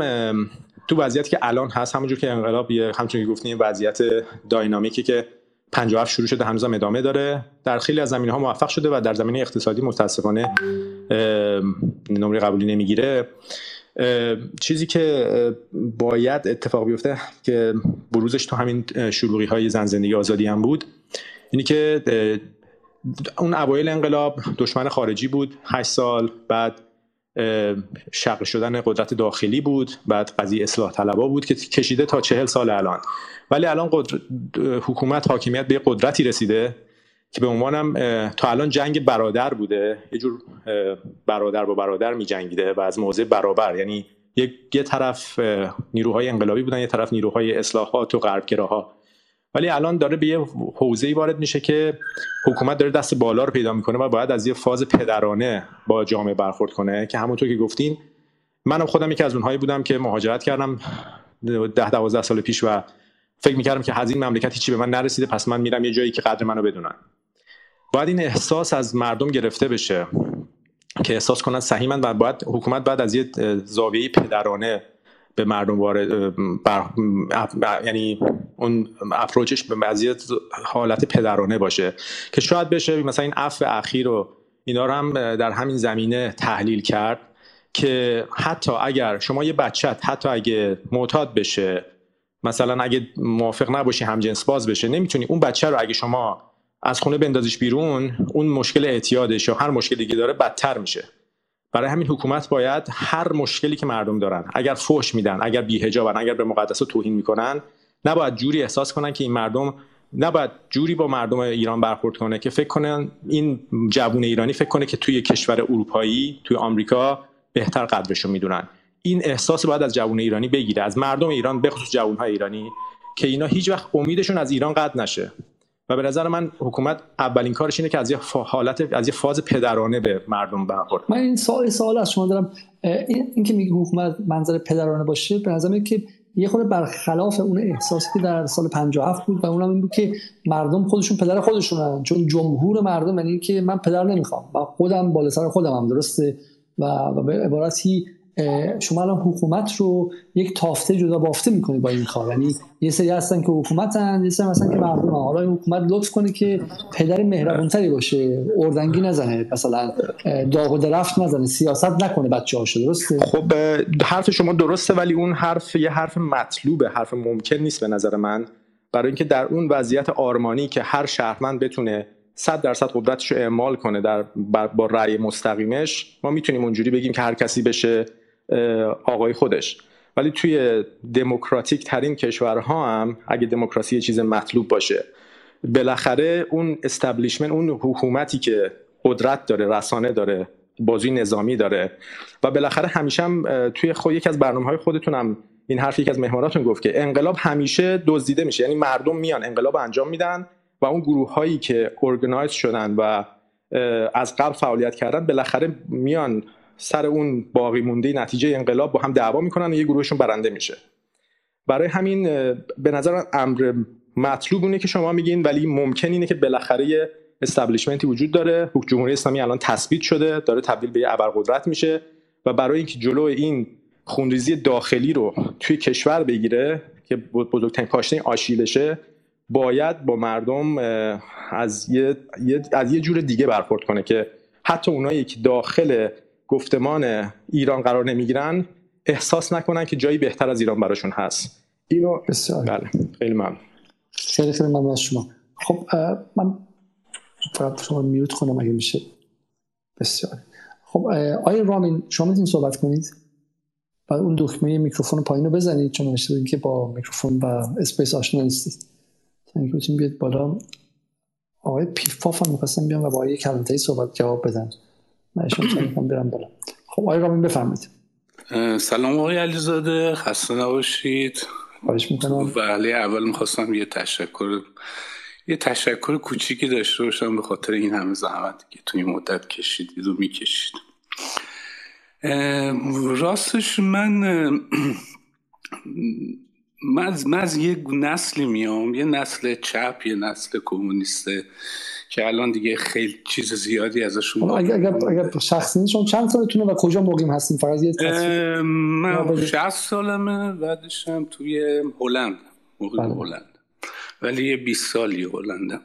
تو وضعیتی که الان هست همونجور که انقلاب همچون که گفتیم وضعیت داینامیکی که 57 شروع شده هنوزم ادامه داره. در خیلی از زمینه ها موفق شده و در زمینه اقتصادی متاسفانه نمره قبولی نمی‌گیره. چیزی که باید اتفاق بیفته که بروزش تو همین شلوغی های زن زندگی آزادی هم بود اینی که اون اوایل انقلاب دشمن خارجی بود 8 سال بعد شق شدن قدرت داخلی بود بعد قضیه اصلاح طلبا بود که کشیده تا چهل سال الان. ولی الان حکومت حاکمیت به قدرتی رسیده که به عنوانم تا الان جنگ برادر بوده یه جور برادر با برادر می جنگیده و از موضع برابر. یعنی یه طرف نیروهای انقلابی بودن یه طرف نیروهای اصلاحات و غربگراها. ولی الان داره به یه حوزه وارد میشه که حکومت داره دست بالا رو پیدا می‌کنه و باید از یه فاز پدرانه با جامعه برخورد کنه. که همونطور که گفتین منم خودم یکی از اونهایی بودم که مهاجرت کردم ده دوازده سال پیش و فکر می‌کردم که این مملکت هیچی به من نرسیده پس من میرم یه جایی که قدر منو بدونن. باید این احساس از مردم گرفته بشه که احساس کنن صحیحن و باید حکومت بعد از یه زاویه پدرانه به مردم وارد یعنی اون اپروچش به وضعیت حالت پدرانه باشه که شاید بشه مثلا این عفو اخیر رو اینا رو هم در همین زمینه تحلیل کرد که حتی اگر شما یه بچت حتی اگه معتاد بشه مثلا اگه موافق نباشی هم جنس باز بشه نمی‌تونی اون بچه رو اگه شما از خونه بندازیش بیرون اون مشکل اعتیادش یا هر مشکلی که داره بدتر میشه. برای همین حکومت باید هر مشکلی که مردم دارن اگر فوش میدن اگر بیهجابن اگر به مقدسات توهین می‌کنن نباید جوری احساس کنن که این مردم نباید جوری با مردم ایران برخورد کنه که فکر کنن این جوون ایرانی فکر کنه که توی کشور اروپایی توی آمریکا بهتر قدرشو می‌دونن. این احساس باید از جوون ایرانی بگیره از مردم ایران به خصوص جوانهای ایرانی که اینا هیچ وقت امیدشون از ایران قطع نشه. و به نظر من حکومت اولین کارش اینه که از یه حالت از یه فاز پدرانه به مردم برخورد من این سوال سوال از شما دارم. این, که میگه حکومت منظر پدرانه باشه به نظر که یه خورده برخلاف اون احساسی که در سال 57 بود و اونم این بود که مردم خودشون پدر خودشونن. چون جمهور مردم یعنی که من پدر نمی‌خوام و خودم بالا سر خودم هم درسته؟ و به عبارتی شما الان حکومت رو یک تافته جدا بافته می‌کنی با این کار. یعنی یه سری هستن که حکومتن یه سری هستن که مردم. حالا این حکومت لطف کنه که پدر مهربونتری باشه اردنگی نزنه مثلا داغ و درفت نزنه سیاست نکنه بچه هاشو درسته؟ خب حرف شما درسته ولی اون حرف یه حرف مطلوبه حرف ممکن نیست به نظر من. برای اینکه در اون وضعیت آرمانی که هر شهروند بتونه صد درصد قدرتش رو اعمال کنه در با رأی مستقیمش ما می‌تونیم اونجوری بگیم که هر کسی بشه آقای خودش. ولی توی دموکراتیک ترین کشورها هم اگه دموکراسی یه چیز مطلوب باشه بالاخره اون استبلیشمنت اون حکومتی که قدرت داره رسانه داره بازی نظامی داره و بالاخره همیشه هم توی خود یکی از برنامه های خودتون هم این حرف یکی از مهماناتون گفت که انقلاب همیشه دزدیده میشه. یعنی مردم میان انقلاب انجام میدن و اون گروه هایی که ارگنایز شدن و از قبل فعالیت کردن بالاخره میان سر اون باقی مونده نتیجه انقلاب با هم دعوا می‌کنن و یه گروهشون برنده میشه. برای همین به نظر امر مطلوب اونه که شما میگین ولی ممکن اینه که بالاخره یه استابلیشمنتی وجود داره. جمهوری اسلامی الان تثبیت شده داره تبدیل به ابرقدرت میشه و برای اینکه جلو این خونریزی داخلی رو توی کشور بگیره که بزرگترین پاشنه آشیلشه باید با مردم از یه, از یه جور دیگه برخورد کنه که حتی اونایی که داخل گفتمان ایران قرار نمی‌گیرن احساس نکنن که جایی بهتر از ایران براشون هست. اینو بسیار. بله خیلی ممنون. خیلی خیلی ممنون از شما. خب من فقط شما میوت کنم اگه میشه. بسیار. خب آیا رامین شما می‌تونید صحبت کنید؟ و اون دکمه میکروفون پایین رو بزنید چون نوشته که با میکروفون و space آشنا نیستید. اینکه بیاد بالا. آقای پیفاف هم می‌خواستم بیان و با یه کلمه صحبت جواب بدن من اشان برم بالا. خب آقای رامین بفرمایید. سلام آقای علیزاده. خسته نباشید. خواهش می‌کنم. بله اول می‌خواستم یه تشکر یه تشکر کوچیکی داشته باشم به خاطر این همه زحمتی که توی مدت کشیدید و می‌کشید. راستش من من از, یه نسلی میام یه نسل چپ یه نسل کمونیسته که الان دیگه خیلی چیز زیادی ازشون اگر, اگر, اگر شخصی شما چند سالتونه و کجا مقیم هستین فقط یه من 60 سالمه بعدشم توی هلند مقیم بله. هلند. ولی یه 20 سالی هلندم.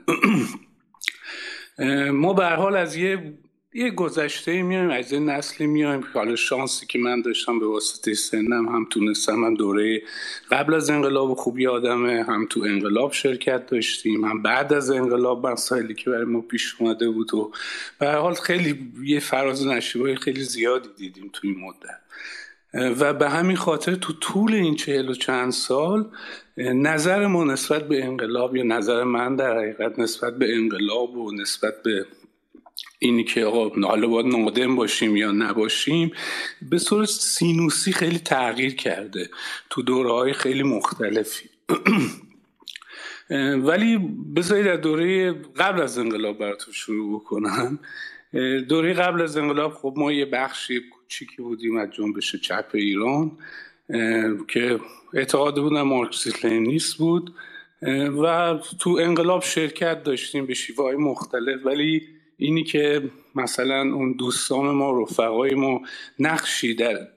ما به حال از یه یه گذشته میایم از این نسلی میایم حالا شانسی که من داشتم به واسطه سنم هم تونستم هم دوره قبل از انقلاب خوب یادمه هم تو انقلاب شرکت داشتیم هم بعد از انقلاب مسائلی که برای ما پیش اومده بود و به حال خیلی یه فراز نشیبای خیلی زیادی دیدیم توی این مدت. و به همین خاطر تو طول این چهل و چند سال نظر ما نسبت به انقلاب یا نظر من در حقیقت نسبت به انقلاب و نسبت به اینی که آقا حالا باید نادم باشیم یا نباشیم به صورت سینوسی خیلی تغییر کرده. تو دوره های خیلی مختلفی. ولی بذارید در دوره قبل از انقلاب براتون شروع بکنم. دوره قبل از انقلاب خب ما یه بخشی کوچیکی بودیم از جنبش چپ ایران که اعتقاد بودن مارکسیست لنینیست بود و تو انقلاب شرکت داشتیم به شیوه های مختلف. ولی اینی که مثلا اون دوستان ما رفقای ما نقشی در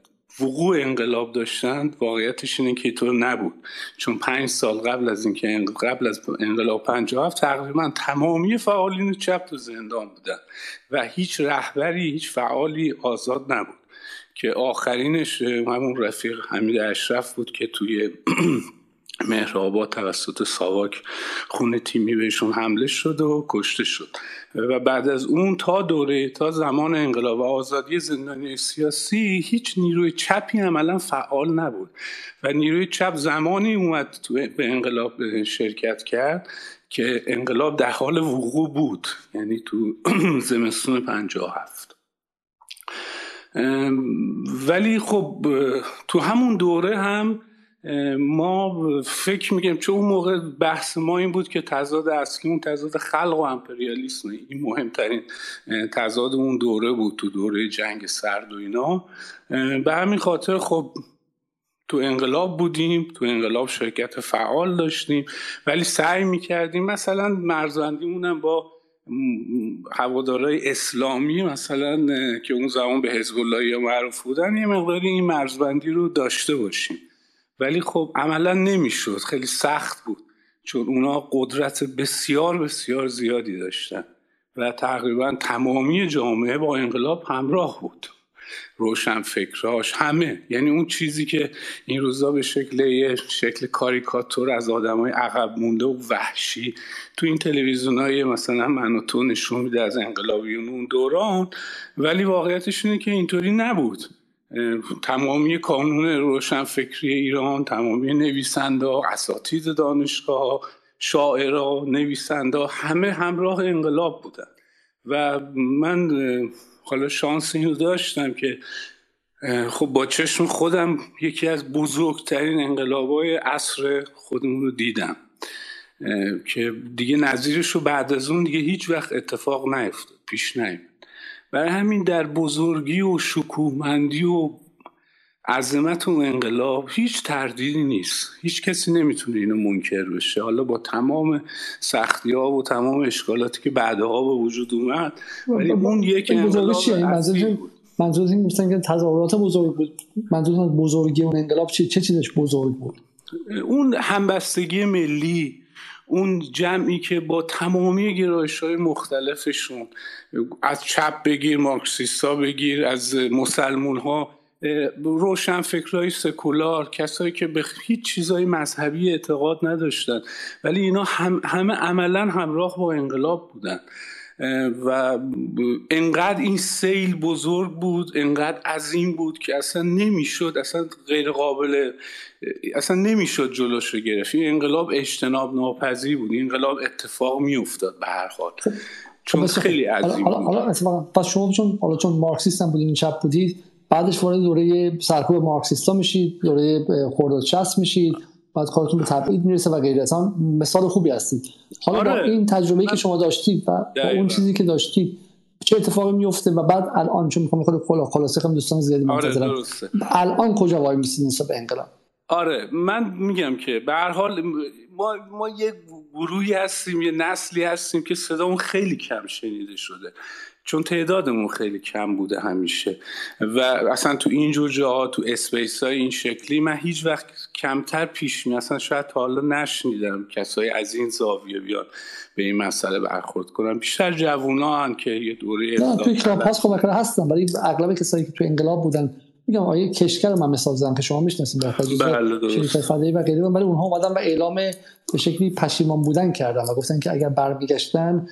وقوع انقلاب داشتند واقعیتش اینه که تو نبود. چون پنج سال قبل از اینکه قبل از انقلاب 57 تقریبا تمامی فعالین چپ تو زندان بودن و هیچ رهبری هیچ فعالی آزاد نبود. که آخرینش همون رفیق حمید اشرف بود که توی مهرآباد توسط ساواک خونه تیمی بهشون حمله شد و کشته شد. و بعد از اون تا دوره تا زمان انقلاب آزادی زندانی سیاسی هیچ نیروی چپی عملا فعال نبود. و نیروی چپ زمانی اومد تو به انقلاب شرکت کرد که انقلاب در حال وقوع بود. یعنی تو زمستون 57 ولی خب تو همون دوره هم ما فکر میگیم چون اون موقع بحث ما این بود که تضاد اصلی اون تضاد خلق و امپریالیسم این مهمترین تضاد اون دوره بود تو دوره جنگ سرد و اینا. به همین خاطر خب تو انقلاب بودیم تو انقلاب شرکت فعال داشتیم ولی سعی می‌کردیم مثلا مرزبندیمونم با هوادارای اسلامی مثلا که اون زمان به حزب الله معروف بودن یه مقداری این مرزبندی رو داشته باشیم. ولی خب عملا نمی‌شد. خیلی سخت بود. چون اونا قدرت بسیار بسیار زیادی داشتن. و تقریبا تمامی جامعه با انقلاب همراه بود. روشن فکراش همه. یعنی اون چیزی که این روزا به شکل یه شکل کاریکاتور از آدمای عقب مونده و وحشی تو این تلویزیون های مثلا من و تو نشون میده از انقلابیون اون دوران. ولی واقعیتش اینه که اینطوری نبود. تمامی کانون روشنفکری ایران تمامی نویسنده اساتید دانشگاه شاعرها نویسنده همه همراه انقلاب بودن. و من حالا شانس اینو داشتم که خب با چشم خودم یکی از بزرگترین انقلابای عصر خودمون رو دیدم. که دیگه نظیرش رو بعد از اون دیگه هیچ وقت اتفاق نیفتاد پیش نیفتاد برای همین در بزرگی و شکوهمندی و عظمت و انقلاب هیچ تردیدی نیست. هیچ کسی نمی‌تونه اینو منکر بشه. حالا با تمام سختی ها و تمام اشکالاتی که بعدها به وجود اومد ولی اون یک انقلاب منظور این میستن که تظاهرات بزرگ بود. منظور بزرگی اون انقلاب چه چیزش بزرگ بود؟ اون همبستگی ملی اون جمعی که با تمامی گرایش های مختلفشون از چپ بگیر مارکسیستا بگیر از مسلمون ها روشن فکرهای سکولار کسایی که به هیچ چیزای مذهبی اعتقاد نداشتن ولی اینا هم همه عملا همراه با انقلاب بودن. و انقدر این سیل بزرگ بود انقدر عظیم بود که اصلا نمی‌شد اصلا غیر قابل اصلا نمی‌شد جلوش رو گرفت. این انقلاب اجتناب ناپذیر بود این انقلاب اتفاق میافتاد به هر حال. چون خیلی عظیم حالا, حالا پس شما چون حالا چون مارکسیست هم بودین چپ بودید بعدش وارد دوره سرکوب مارکسیستا میشید دوره خرداد چسب میشید. بعد کارتون به تبعید می‌رسه و غیره اصلا مثال خوبی هستید. حالا با آره. این تجربه که شما داشتید و با اون چیزی که داشتید چه اتفاقی میفته و بعد الان چون می‌خوام خود خلاصه کنم دوستان زیادی آره الان کجا وای میسید نسبت به انقلاب؟ آره من میگم که به هر حال ما ما یه گروهی هستیم یه نسلی هستیم که صدامون خیلی کم شنیده شده. چون تعدادمون خیلی کم بوده همیشه. و اصلا تو اینجور جاها تو space های این شکلی من هیچ وقت کمتر پیش می اصلا شاید تا حالا نشنیدم کسایی از این زاویه بیان به این مسئله برخورد کنن. بیشتر جوونا هن که یه دوره نه توی Clubhouse خب هستن. برای اغلب کسایی که تو انقلاب بودن میگم آیه کشکر من مثال زدم که شما می‌شناسید بله شرکت فدایی و غیره. ولی اونها اومدن و اعلام به شکلی پشیمان بودن کردن و گفتن که اگر برمیگشتن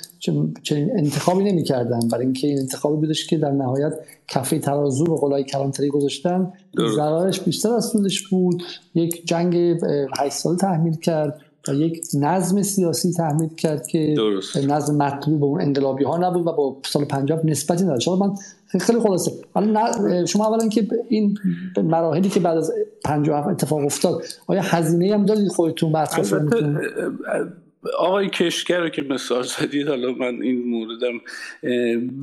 چنین انتخابی نمی‌کردن. برای اینکه این انتخابی بودش که در نهایت کفه ترازو رو قلای کلانتری گذاشتن. ضررش بیشتر از سودش بود. یک جنگ 8 ساله تحمیل کرد. و یک نظم سیاسی تحمیل کرد که درست. نظم مطلوب اون انقلابی ها نبود و با سال 50 نسبتی نداشت. شما من خیلی خلاصه. حالا شما اولا که این مراحلی که بعد از 57 اتفاق افتاد آیا هزینه هم دادید خودتون به آقای کشگر رو که مثال زدید حالا من این موردم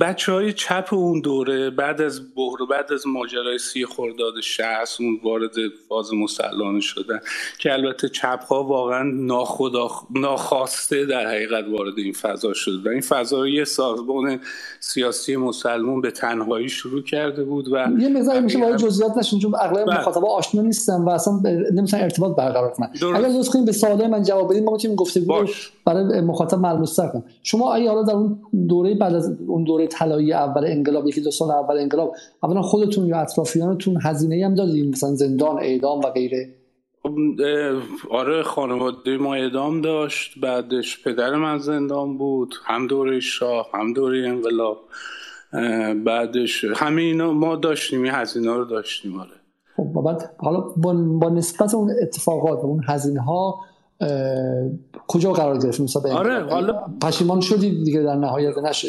بچه های چپ اون دوره بعد از بحر بعد از ماجرای سی خرداد شهست اون وارد فاز مسلحانه شدن که البته چپ ها واقعا ناخدا ناخواسته در حقیقت وارد این فضا شده این فضا رو یه سازمان سیاسی مسلمان به تنهایی شروع کرده بود و یه مقدار میشه وارد جزئیات نشون چون اغلب بله. مخاطبا آشنا نیستن و اصلا نمی‌تونن ارتباط برقرار کنن. اگر لطف کنید به سوال من جواب بدید ما می‌تونیم گفتگو برای مخاطب ملموس کنم شما آیا حالا در اون دوره بعد از اون دوره طلایی اول انقلاب یکی دو سال اول انقلاب اولا خودتون یا اطرافیانتون هزینه هم دادید مثلا زندان اعدام و غیره. آره خانواده ما اعدام داشت بعدش پدر من زندان بود هم دوره شاه هم دوره انقلاب. بعدش همه اینا ما داشتیم این هزینه رو داشتیم آره. خب بعد حالا با, نسبت اون اتفاقات و اون هزینه ها کجا قرار گرفت آره حالا پشیمان شدی دیگه در نهایت نشد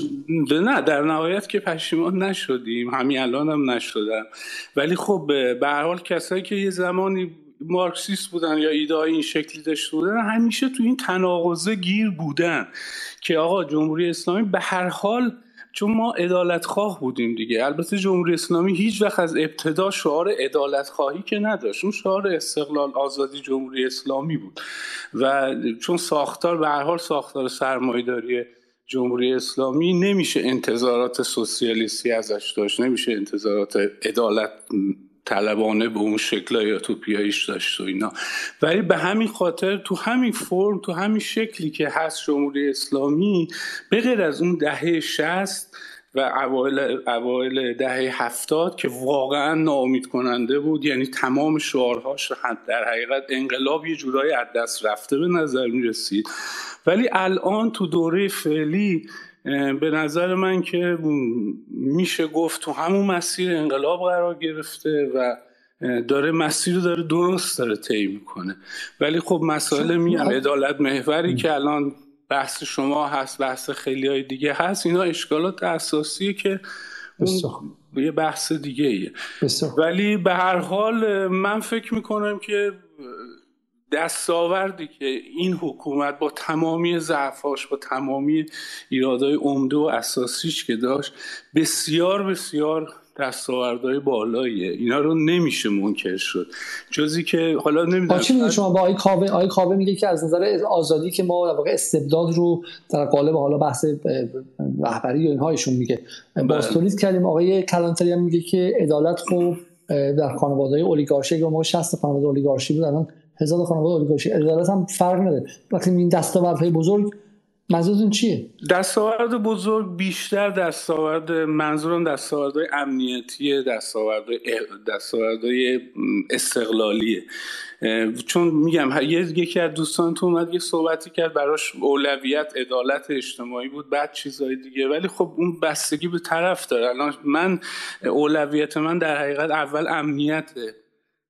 نه در نهایت که پشیمان نشدیم. همین الان هم نشدم. ولی خب به هر حال کسایی که یه زمانی مارکسیست بودن یا ایده این شکلی داشته بودن همیشه تو این تناقضه گیر بودن. که آقا جمهوری اسلامی به هر حال چون ما ادالت خواه بودیم دیگه. البته جمهوری اسلامی هیچ وقت از ابتدا شعار ادالت خواهی که نداشت. اون شعار استقلال آزادی جمهوری اسلامی بود. و چون ساختار به هر حال ساختار سرمایه‌داری جمهوری اسلامی نمیشه انتظارات سوسیالیستی ازش داشت. نمیشه انتظارات عدالت طلبانه به اون شکل یا داشت و اینا. ولی به همین خاطر تو همین فرم تو همین شکلی که هست جمهوری اسلامی به غیر از اون دهه شست و اوایل, اوایل دهه هفتاد که واقعا ناامید کننده بود یعنی تمام شعارهاش در حقیقت انقلاب یه جورایی از دست رفته به نظر می رسید ولی الان تو دوره فعلی به نظر من که میشه گفت تو همون مسیر انقلاب قرار گرفته و داره مسیر رو داره درست داره طی می‌کنه. ولی خب مسائل میگم عدالت محوری که الان بحث شما هست بحث خیلی های دیگه هست اینا اشکالات اساسیه که یه بحث دیگه ایه. ولی به هر حال من فکر می‌کنم که دستاوردی که این حکومت با تمامی ضعفاش با تمامی ایرادهای عمده و اساسیش که داشت بسیار بسیار دستاوردهای بالاییه. اینا رو نمیشه منکر شد. جزی که حالا نمی‌دونم چی میگه؟ شما با آقای کاوه آقای کاوه میگه که از نظر آزادی که ما در واقع استبداد رو در قالب حالا بحث رهبری و اینهایشون میگه. بله. باستولیت کردیم. آقای کلانتری هم میگه که عدالت خوب در خانواده اولیگارشی که ما 60 خانواده اولیگارشی بود الان هزار خانواده اولیگارشی عدالت هم فرق نداره. وقتی این دستاوردهای بزرگ منظورتون چیه؟ دستاورد بزرگ بیشتر دستاورد منظورم دستاوردهای امنیتی دستاوردهای دستاوردهای استقلالیه. چون میگم یکی از دوستان تو اومد یه صحبتی کرد براش اولویت عدالت اجتماعی بود بعد چیزهای دیگه. ولی خب اون بستگی به طرف داره. الان من اولویت من در حقیقت اول امنیته.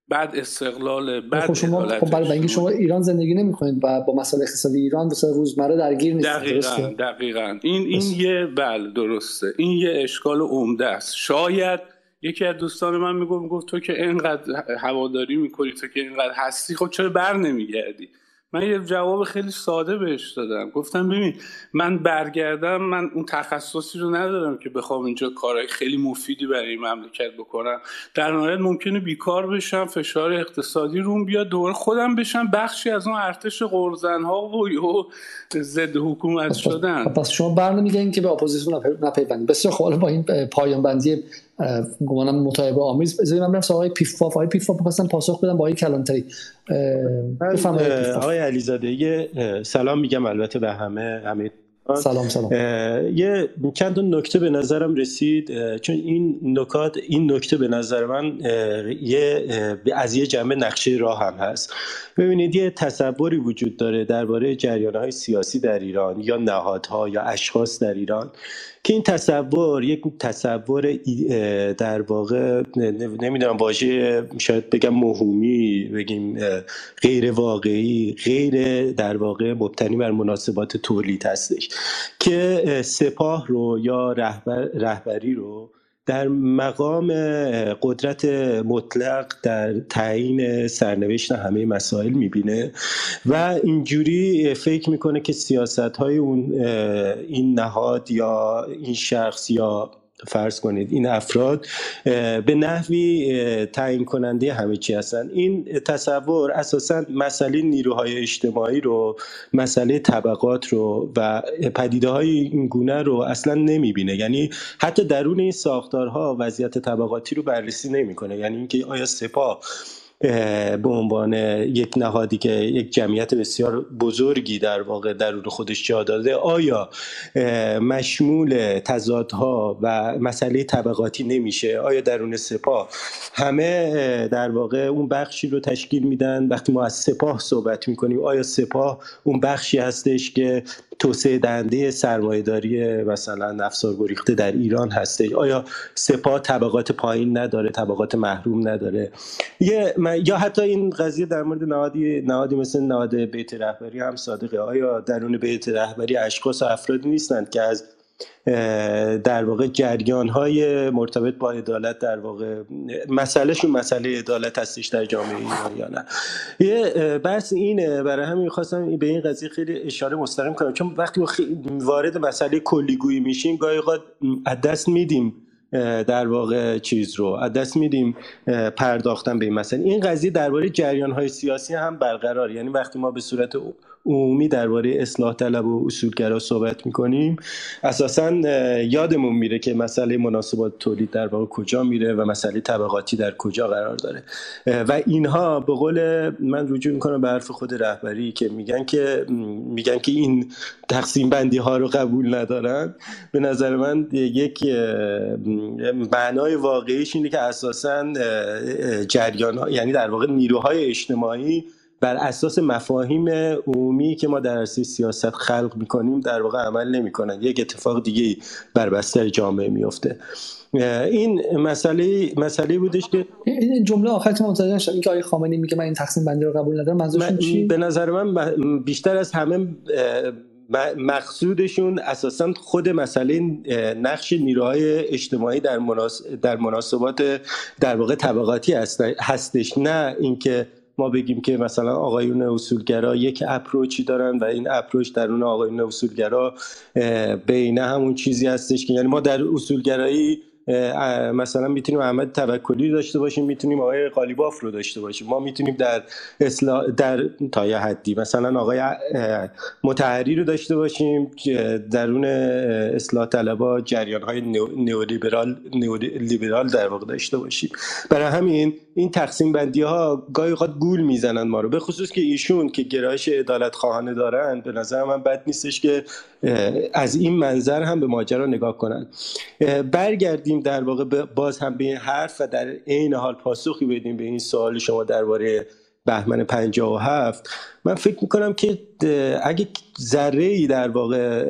بعد استقلال بعد خب شما خب برای اینکه شما ایران زندگی نمی‌کنید و با مسائل اقتصادی ایران به روزمره درگیر نیستید دقیقاً دقیقاً. این این یه بله درسته. این یه اشکال عمده است. شاید یکی از دوستان من می‌گفت می‌گفت تو که اینقدر هواداری می‌کنی تو که اینقدر هستی خب چرا بر نمیگردی؟ من یه جواب خیلی ساده بهش دادم. گفتم ببین من برگردم من اون تخصصی رو ندارم که بخوام اینجا کارهای خیلی مفیدی برای این مملکت بکنم. در نهایت ممکنه بیکار بشم فشار اقتصادی روم بیاد دوباره خودم بشم. بخشی از اون ارتش غرزن ها و ضد حکومت شدن. پس شما بر نمیگین که به اپوزیسیون نپیوندید بسیار خب با این پایان بندی گمانم مطایبه آمیز. بذارید من برم آقای پیفاف آقای پیفاف می‌خواستم پاسخ بدم با آقای کلانتری. آقای علیزاده یه سلام میگم البته به همه همه. سلام سلام. یه چند نکته به نظرم رسید چون این نکات این نکته به نظر من یه از یه جنبه نقشه راه هم هست. ببینید یه تصوری وجود داره درباره جریان های سیاسی در ایران یا نهادها یا اشخاص در ایران. که این تصور یک تصور در واقع نمی‌دونم واژه شاید بگم مهمی بگیم غیر واقعی غیر در واقع مبتنی بر مناسبات تولید هستش که سپاه رو یا رهبر رهبری رو در مقام قدرت مطلق در تعیین سرنوشت همه مسائل می‌بینه و اینجوری فکر می‌کنه که سیاست های اون این نهاد یا این شخص یا فرض کنید این افراد به نحوی تعیین کننده همه چی هستن. این تصور اساسا مسئله نیروهای اجتماعی رو مسئله طبقات رو و پدیده های این گونه رو اصلا نمی‌بینه. یعنی حتی درون این ساختارها وضعیت طبقاتی رو بررسی نمی‌کنه. یعنی اینکه آیا سپاه به عنوان یک نهادی که یک جمعیت بسیار بزرگی در واقع درون خودش جا داده آیا مشمول تضادها و مسئله طبقاتی نمیشه؟ آیا درون سپاه همه در واقع اون بخشی رو تشکیل میدن؟ وقتی ما از سپاه صحبت می‌کنیم آیا سپاه اون بخشی هستش که توسعه دهنده سرمایهداری مثلا نفسار گریخته در ایران هستش. آیا سپاه طبقات پایین نداره طبقات محروم نداره؟ یه یا حتی این قضیه در مورد نهادی نهادی مثل نهاد بیت رهبری هم صادقه. آیا درون بیت رهبری اشخاص و افرادی نیستند که از در واقع جریان های مرتبط با عدالت در واقع مسئلهشون مسئله عدالت هستش در جامعه ایران یا نه. یه بحث اینه برای همین خواستم به این قضیه خیلی اشاره مستقیم کنم. چون وقتی وارد مسئله کلیگویی میشیم گاهی از دست میدیم در واقع چیز رو از دست میدیم پرداختن به این مسئله. این قضیه درباره جریان های سیاسی هم برقرار. یعنی وقتی ما به صورت عمومی درباره اصلاح طلب و اصولگرا صحبت می‌کنیم. اساسا یادمون میره که مسئله مناسبات تولید در واقع کجا میره و مسئله طبقاتی در کجا قرار داره. و اینها به قول من رجوع می‌کنم به حرف خود رهبری که میگن که میگن که این تقسیم بندی ها رو قبول ندارن. به نظر من یک معنای واقعیش اینه که اساسا جریان یعنی در واقع نیروهای اجتماعی بر اساس مفاهیم عمومی که ما در عرصه سیاست خلق می‌کنیم در واقع عمل نمی‌کنن. یک اتفاق دیگه بر بستر جامعه میفته این مسئله مسئله بودش که این جمله آخرت متوجه شدم. اینکه آقای خامنه‌ای میگه من این تقسیم بندی رو قبول ندارم منظورشون چی؟ به نظر من بیشتر از همه مقصودشون اساسا خود مسئله نقش نیروهای اجتماعی در, در مناسبات در واقع طبقاتی هستش. نه اینکه ما بگیم که مثلا آقایون اصولگرا یک اپروچی دارن و این اپروچ در اون آقایون اصولگرا بین همون چیزی هستش که یعنی ما در اصولگرایی مثلا می‌تونیم احمد توکلی داشته باشیم می‌تونیم آقای قالیباف رو داشته باشیم. ما می‌تونیم در اصلاح در تا یه حدی مثلا آقای متحری رو داشته باشیم درون اصلاح طلبا جریان های نئولیبرال لیبرال در واقع داشته باشیم. برای همین این تقسیم بندی ها گاهی اوقات گول می‌زنن ما رو به خصوص که ایشون که گرایش عدالت خواهانه دارن به نظر من بد نیستش که از این منظر هم به ماجرا نگاه کنن. برگردیم در واقع باز هم به این حرف و در عین حال پاسخی بدیم به این سوال شما درباره بهمن 57 من فکر می‌کنم که اگه ذره ای در واقع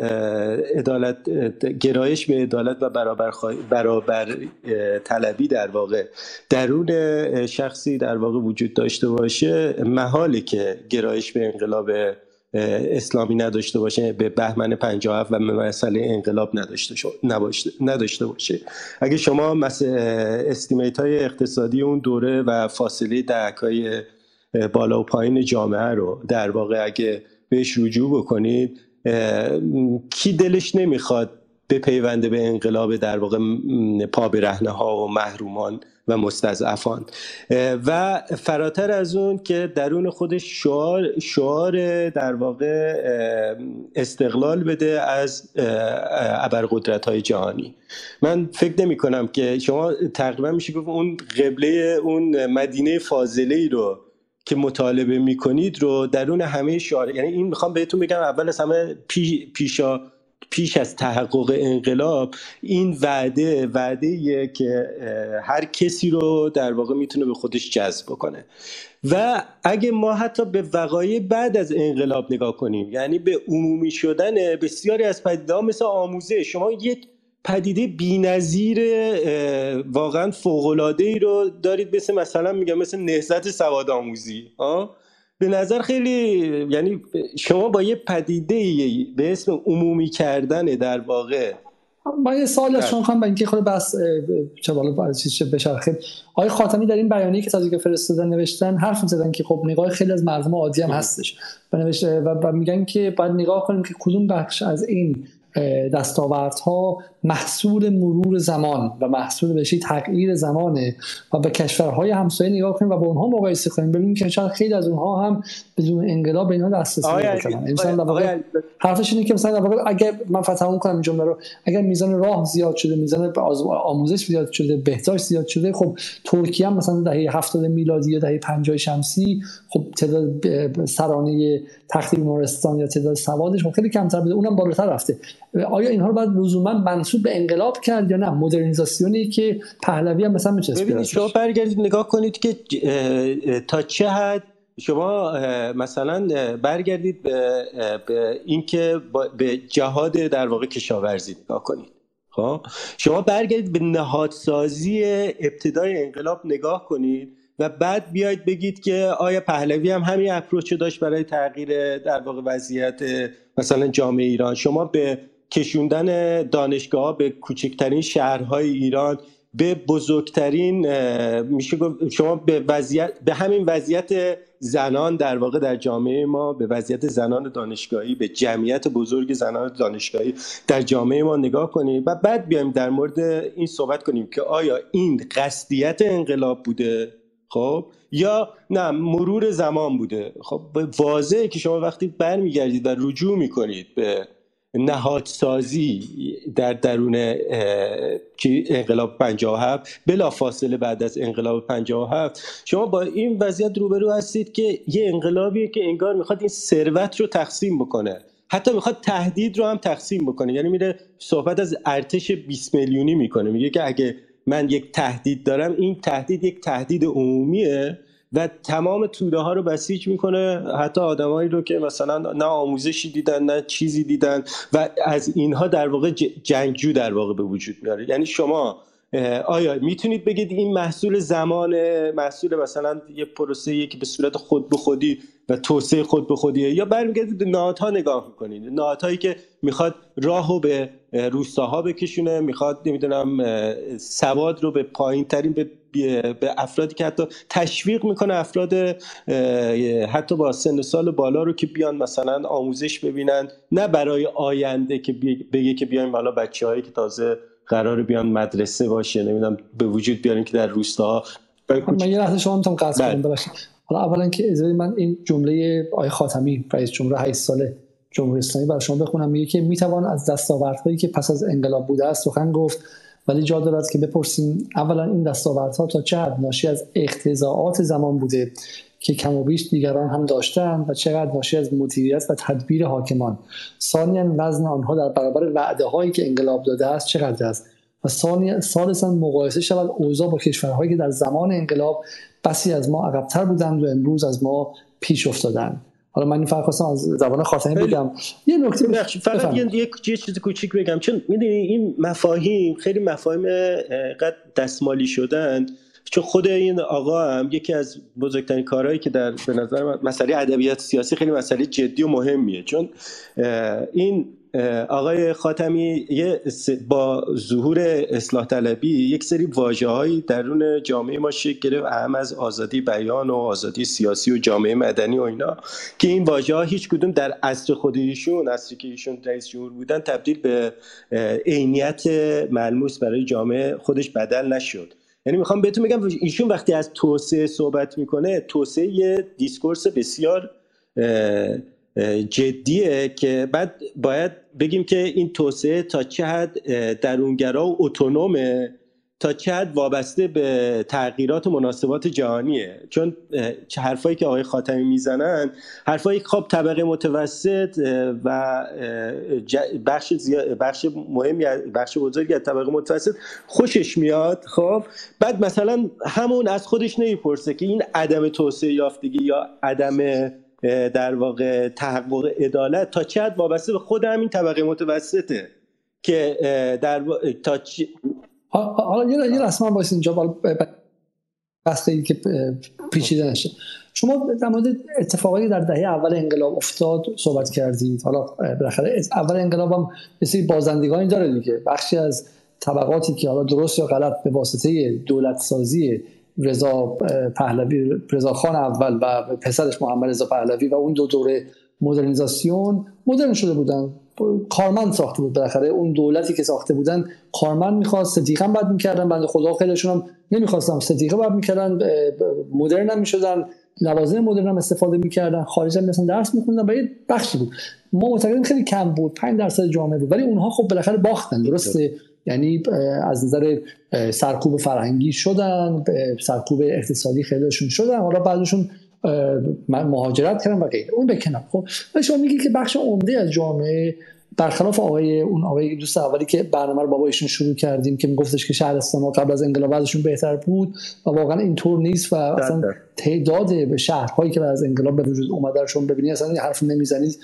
عدالت گرایش به عدالت و برابر, برابر طلبی در واقع درون شخصی در واقع وجود داشته باشه محاله که گرایش به انقلاب اسلامی نداشته باشه به بهمن 57 و مسئله انقلاب نداشته, نداشته باشه. اگه شما استیمیت های اقتصادی اون دوره و فاصله دهک های بالا و پایین جامعه رو در واقع اگه بهش رجوع بکنید کی دلش نمی‌خواد به پیونده به انقلاب در واقع پا برهنه ها و محرومان و مستضعفان. و فراتر از اون که درون خودش شعار, شعار در واقع استقلال بده از ابرقدرت های جهانی. من فکر نمی کنم که شما تقریبا میشه گفت اون قبله اون مدینه فاضله ای رو که مطالبه می‌کنید رو درون همه شعار یعنی این می‌خوام بهتون بگم اول از همه پیشا پیش از تحقق انقلاب این وعده وعده که هر کسی رو در واقع می‌تونه به خودش جذب بکنه. و اگه ما حتی به وقایع بعد از انقلاب نگاه کنیم یعنی به عمومی شدن بسیاری از پدیده مثل آموزه شما یک پدیده بینظیر واقعا فوقلاده ای رو دارید مثل مثلا میگم مثل نهزت سواد آموزی به نظر خیلی یعنی شما با یه پدیده به اسم عمومی کردن در واقع من یه سوال از شما خواهم با اینکه خود بس چه بالا چیز بشرخه. آقای خاتمی در این بیانیه که تازگی فرستادن نوشتن حرف زدن که خب نگاه خیلی از مردم عادی هم هستش. و, و میگن که باید نگاه کنیم که کدوم بخش از این دستاوردها محصول مرور زمان و محصول بشی تغییر زمانه و به کشورهای همسایه نگاه کنیم و با اونها مقایسه کنیم. ببینیم که شاید خیلی از اونها هم بدون انقلاب به اینها دسترسی دارن حرفش اینه که مثلا اگر من فتح کنم جمله رو اگر میزان راه زیاد شده میزان آموزش زیاد شده بهداشت زیاد شده خب ترکیه هم مثلا دهه 70 میلادی یا دهه 50 شمسی خب تعداد سرانه تخت بیمارستان یا تعداد سوادش خب خیلی کمتر بوده. اونم بالاتر رفته. آیا اینها رو باید لزوما منصوب به انقلاب کرد یا نه؟ مدرنیزاسیونی که پهلوی هم مثلا میچسبه ببینید شما برگردید نگاه کنید که تا چه حد شما مثلا برگردید به, به اینکه به جهاد در واقع کشاورزی نگاه کنید. خب؟ شما برگردید به نهادسازی ابتدای انقلاب نگاه کنید و بعد بیاید بگید که آیا پهلوی هم همین اپروچ داشت برای تغییر در واقع وضعیت مثلا جامعه ایران. شما به کشوندن دانشگاه به کوچکترین شهرهای ایران به بزرگترین میشه شما به وضعیت به همین وضعیت زنان در واقع در جامعه ما به وضعیت زنان دانشگاهی به جمعیت بزرگ زنان دانشگاهی در جامعه ما نگاه کنیم و بعد بیایم در مورد این صحبت کنیم که آیا این قصدیت انقلاب بوده؟ خب؟ یا نه مرور زمان بوده؟ خب واضحه که شما وقتی برمیگردید و رجوع می‌کنید به نهادسازی در درون انقلاب 57 بلا فاصله بعد از انقلاب 57 شما با این وضعیت روبرو هستید که یه انقلابیه که انگار می‌خواد این ثروت رو تقسیم بکنه. حتی می‌خواد تهدید رو هم تقسیم بکنه. یعنی میره صحبت از ارتش 20 میلیونی می‌کنه. میگه که اگه من یک تهدید دارم این تهدید یک تهدید عمومیه. و تمام توده ها رو بسیج می‌کنه. حتی آدمایی رو که مثلا نه آموزشی دیدن نه چیزی دیدن و از اینها در واقع جنگجو در واقع به وجود میاره. یعنی شما آیا می‌تونید بگید این محصول زمان محصول مثلا یه پروسه که به صورت خود به خودی و توسعه خود به خودیه؟ یا برمیگردید به نهادها نگاه می‌کنید. نهادهایی که می‌خواد راهو به روستاها بکشونه می‌خواد نمی‌دونم سواد رو به پایین ترین به به افرادی که حتی تشویق می‌کنه افراد حتی با سن سال بالا رو که بیان مثلا آموزش ببینن نه برای آینده که بگه که بیایم حالا بچه هایی که تازه قرار بیان مدرسه باشه نمی‌دونم به وجود بیارن که در روستاها. من یه لحظه شما می‌تونم قصد کنم بله. حالا اولا که اجازه من این جمله آقای خاتمی رئیس جمهور 8 ساله جمهوری اسلامی برای شما بخونم. میگه که می‌توان از دستاوردهایی که پس از انقلاب بوده است سخن گفت. ولی جا دارد که بپرسیم اولا این دستاوردها تا چه حد ناشی از اقتضاعات زمان بوده که کم و بیش دیگران هم داشتن و چقدر ناشی از مدیریت و تدبیر حاکمان. ثانیا وزن آنها در برابر وعده هایی که انقلاب داده است چقدر است؟ و ثالثا مقایسه شود اوضاع با کشورهایی که در زمان انقلاب بسی از ما عقبتر بودند و امروز از ما پیش افتادند. حالا من این فرق خواستم از زبان خاتمی بگم. یه نکته فقط یه, یه چیز کوچیک بگم. چون می‌دونی این مفاهیم خیلی مفاهیم قد دستمالی شدن. چون خود این آقا هم یکی از بزرگترین کارهایی که در به نظر مسئله ادبیات سیاسی خیلی مسئله جدی و مهمیه. چون این آقای خاتمی با ظهور اصلاح طلبی یک سری واجه درون جامعه ما شکل گرفت اهم از آزادی بیان و آزادی سیاسی و جامعه مدنی و اینا که این واژه ها هیچ کدوم در اصر خود ایشون اصری که ایشون رئیس جمهور بودن تبدیل به عینیت ملموس برای جامعه خودش بدل نشد. یعنی می‌خوام بهتون بگم ایشون وقتی از توسعه صحبت می‌کنه توسعه یه دیسکورس بسیار جدیه که بعد باید بگیم که این توسعه تا چه حد درونگرا و اتونومه تا چه حد وابسته به تغییرات و مناسبات جهانیه. چون حرفایی که آقای خاتمی می‌زنن حرفایی خب طبقه متوسط و بخش, بخش مهمی بخش بزرگی از طبقه متوسط خوشش میاد خب؟ بعد مثلا همون از خودش نمی‌پرسه که این عدم توسعه یافتگی یا عدم در واقع تحقق عدالت تا چه حد وابسته به خود همین طبقه متوسطه که در تا چ... حالا یه رسما باید اینجا بسته که پیچیده نشه. شما در مورد اتفاقی در دهه اول انقلاب افتاد صحبت کردید. حالا بالاخره اول انقلاب هم مثل بازندگانی داره دیگه. بخشی از طبقاتی که حالا درست یا غلط به واسطه دولت سازی رضا پهلوی رضا خان اول و پسرش محمد رضا پهلوی و اون دو دوره مدرنیزاسیون مدرن شده بودن. کارمند ساخته بود بالاخره. اون دولتی که ساخته بودن کارمند می‌خواست صدیقه بعد می‌کردن. بنده خدا خیلیشون هم نمی‌خواستم صدیقه بعد می‌کردن مدرن هم می‌شدن. لوازم مدرن هم استفاده می‌کردن. خارج هم مثلا درس میخوندن یه بخشی بود. ما معتقدیم خیلی کم بود. 5 درصد جامعه بود. ولی اونها خب بالاخره باختن. درسته؟ یعنی از نظر سرکوب فرهنگی شدن سرکوب اقتصادی خیلیشون شدن. حالا بعدشون مهاجرت کردن و غیره. اون بکنم خب شما میگی که بخش عمده از جامعه برخلاف آقای اون آقای دوست اولی که برنامه رو با ایشون شروع کردیم که میگفتش که شهرستان ها قبل از انقلاب ازشون بهتر بود و واقعا اینطور نیست و اصلا تعداد به شهرهایی که بعد از انقلاب به وجود اومده رو شما ببینید اصلا این حرف نمی‌زنید.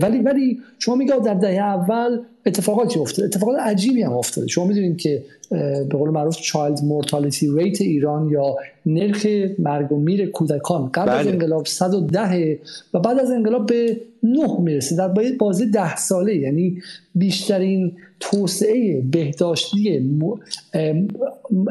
ولی ولی شما میگه در دهه اول اتفاقاتی افتاده. اتفاقات عجیبی هم افتاده. شما می‌دونید که به قول معروف چایلد مورتالیتی ریت ایران یا نرخ مرگ و میر کودکان قبل از بله. انقلاب 110 و بعد از انقلاب به 9 می‌رسه. در بازی ده ساله یعنی بیشترین توسعه بهداشتی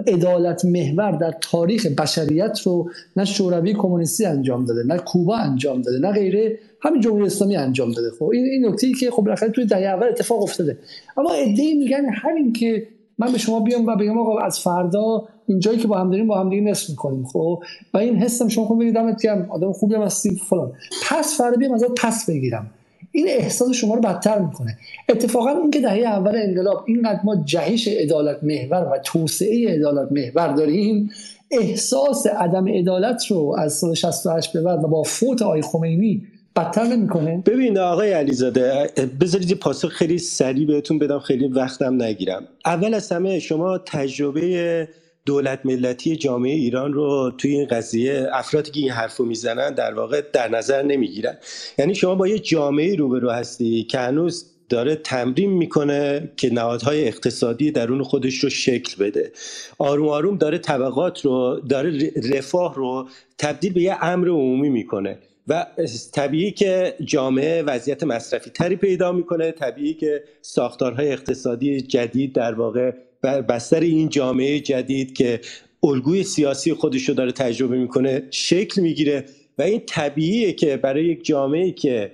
عدالت محور در تاریخ بشریت رو نه شوروی کمونیستی انجام داده نه کوبا انجام داده نه غیره همین جمهوری اسلامی انجام داده. خب این این نکته ای که خب بالاخره توی دهه اول اتفاق افتاده. اما ایده میگن همین که من به شما بیام و بگم آقا از فردا اینجایی که با هم داریم با هم دیگه نصف می‌کنیم. خب و این حسم شما خب ببینید دمت آدم خوبی هم هستی فلان. پس فردا بیام ازت پس بگیرم. این احساس شما رو بدتر می‌کنه. اتفاقا این که دهه اول انقلاب اینقدر ما جهش عدالت محور و توسعه عدالت محور داریم احساس عدم عدالت رو از سال 68 به بعد و با فوت آقای خمینی بدتر نمی‌کنه؟ ببین آقای علیزاده بذارید پاسخ خیلی سریع بهتون بدم خیلی وقتم نگیرم. اول از همه شما تجربه دولت ملتی جامعه ایران رو توی این قضیه افرادی که این حرف می‌زنن در واقع در نظر نمی‌گیرن. یعنی شما با یه جامعه روبرو هستی که هنوز داره تمرین می‌کنه که نهادهای اقتصادی درون خودش رو شکل بده. آروم آروم داره طبقات رو داره رفاه رو تبدیل به یه امر عمومی می‌کنه و طبیعی که جامعه وضعیت مصرفی تری پیدا می‌کنه طبیعی که ساختارهای اقتصادی جدید در واقع بستر این جامعه جدید که الگوی سیاسی خودش رو داره تجربه می‌کنه شکل می‌گیره و این طبیعیه که برای یک جامعه که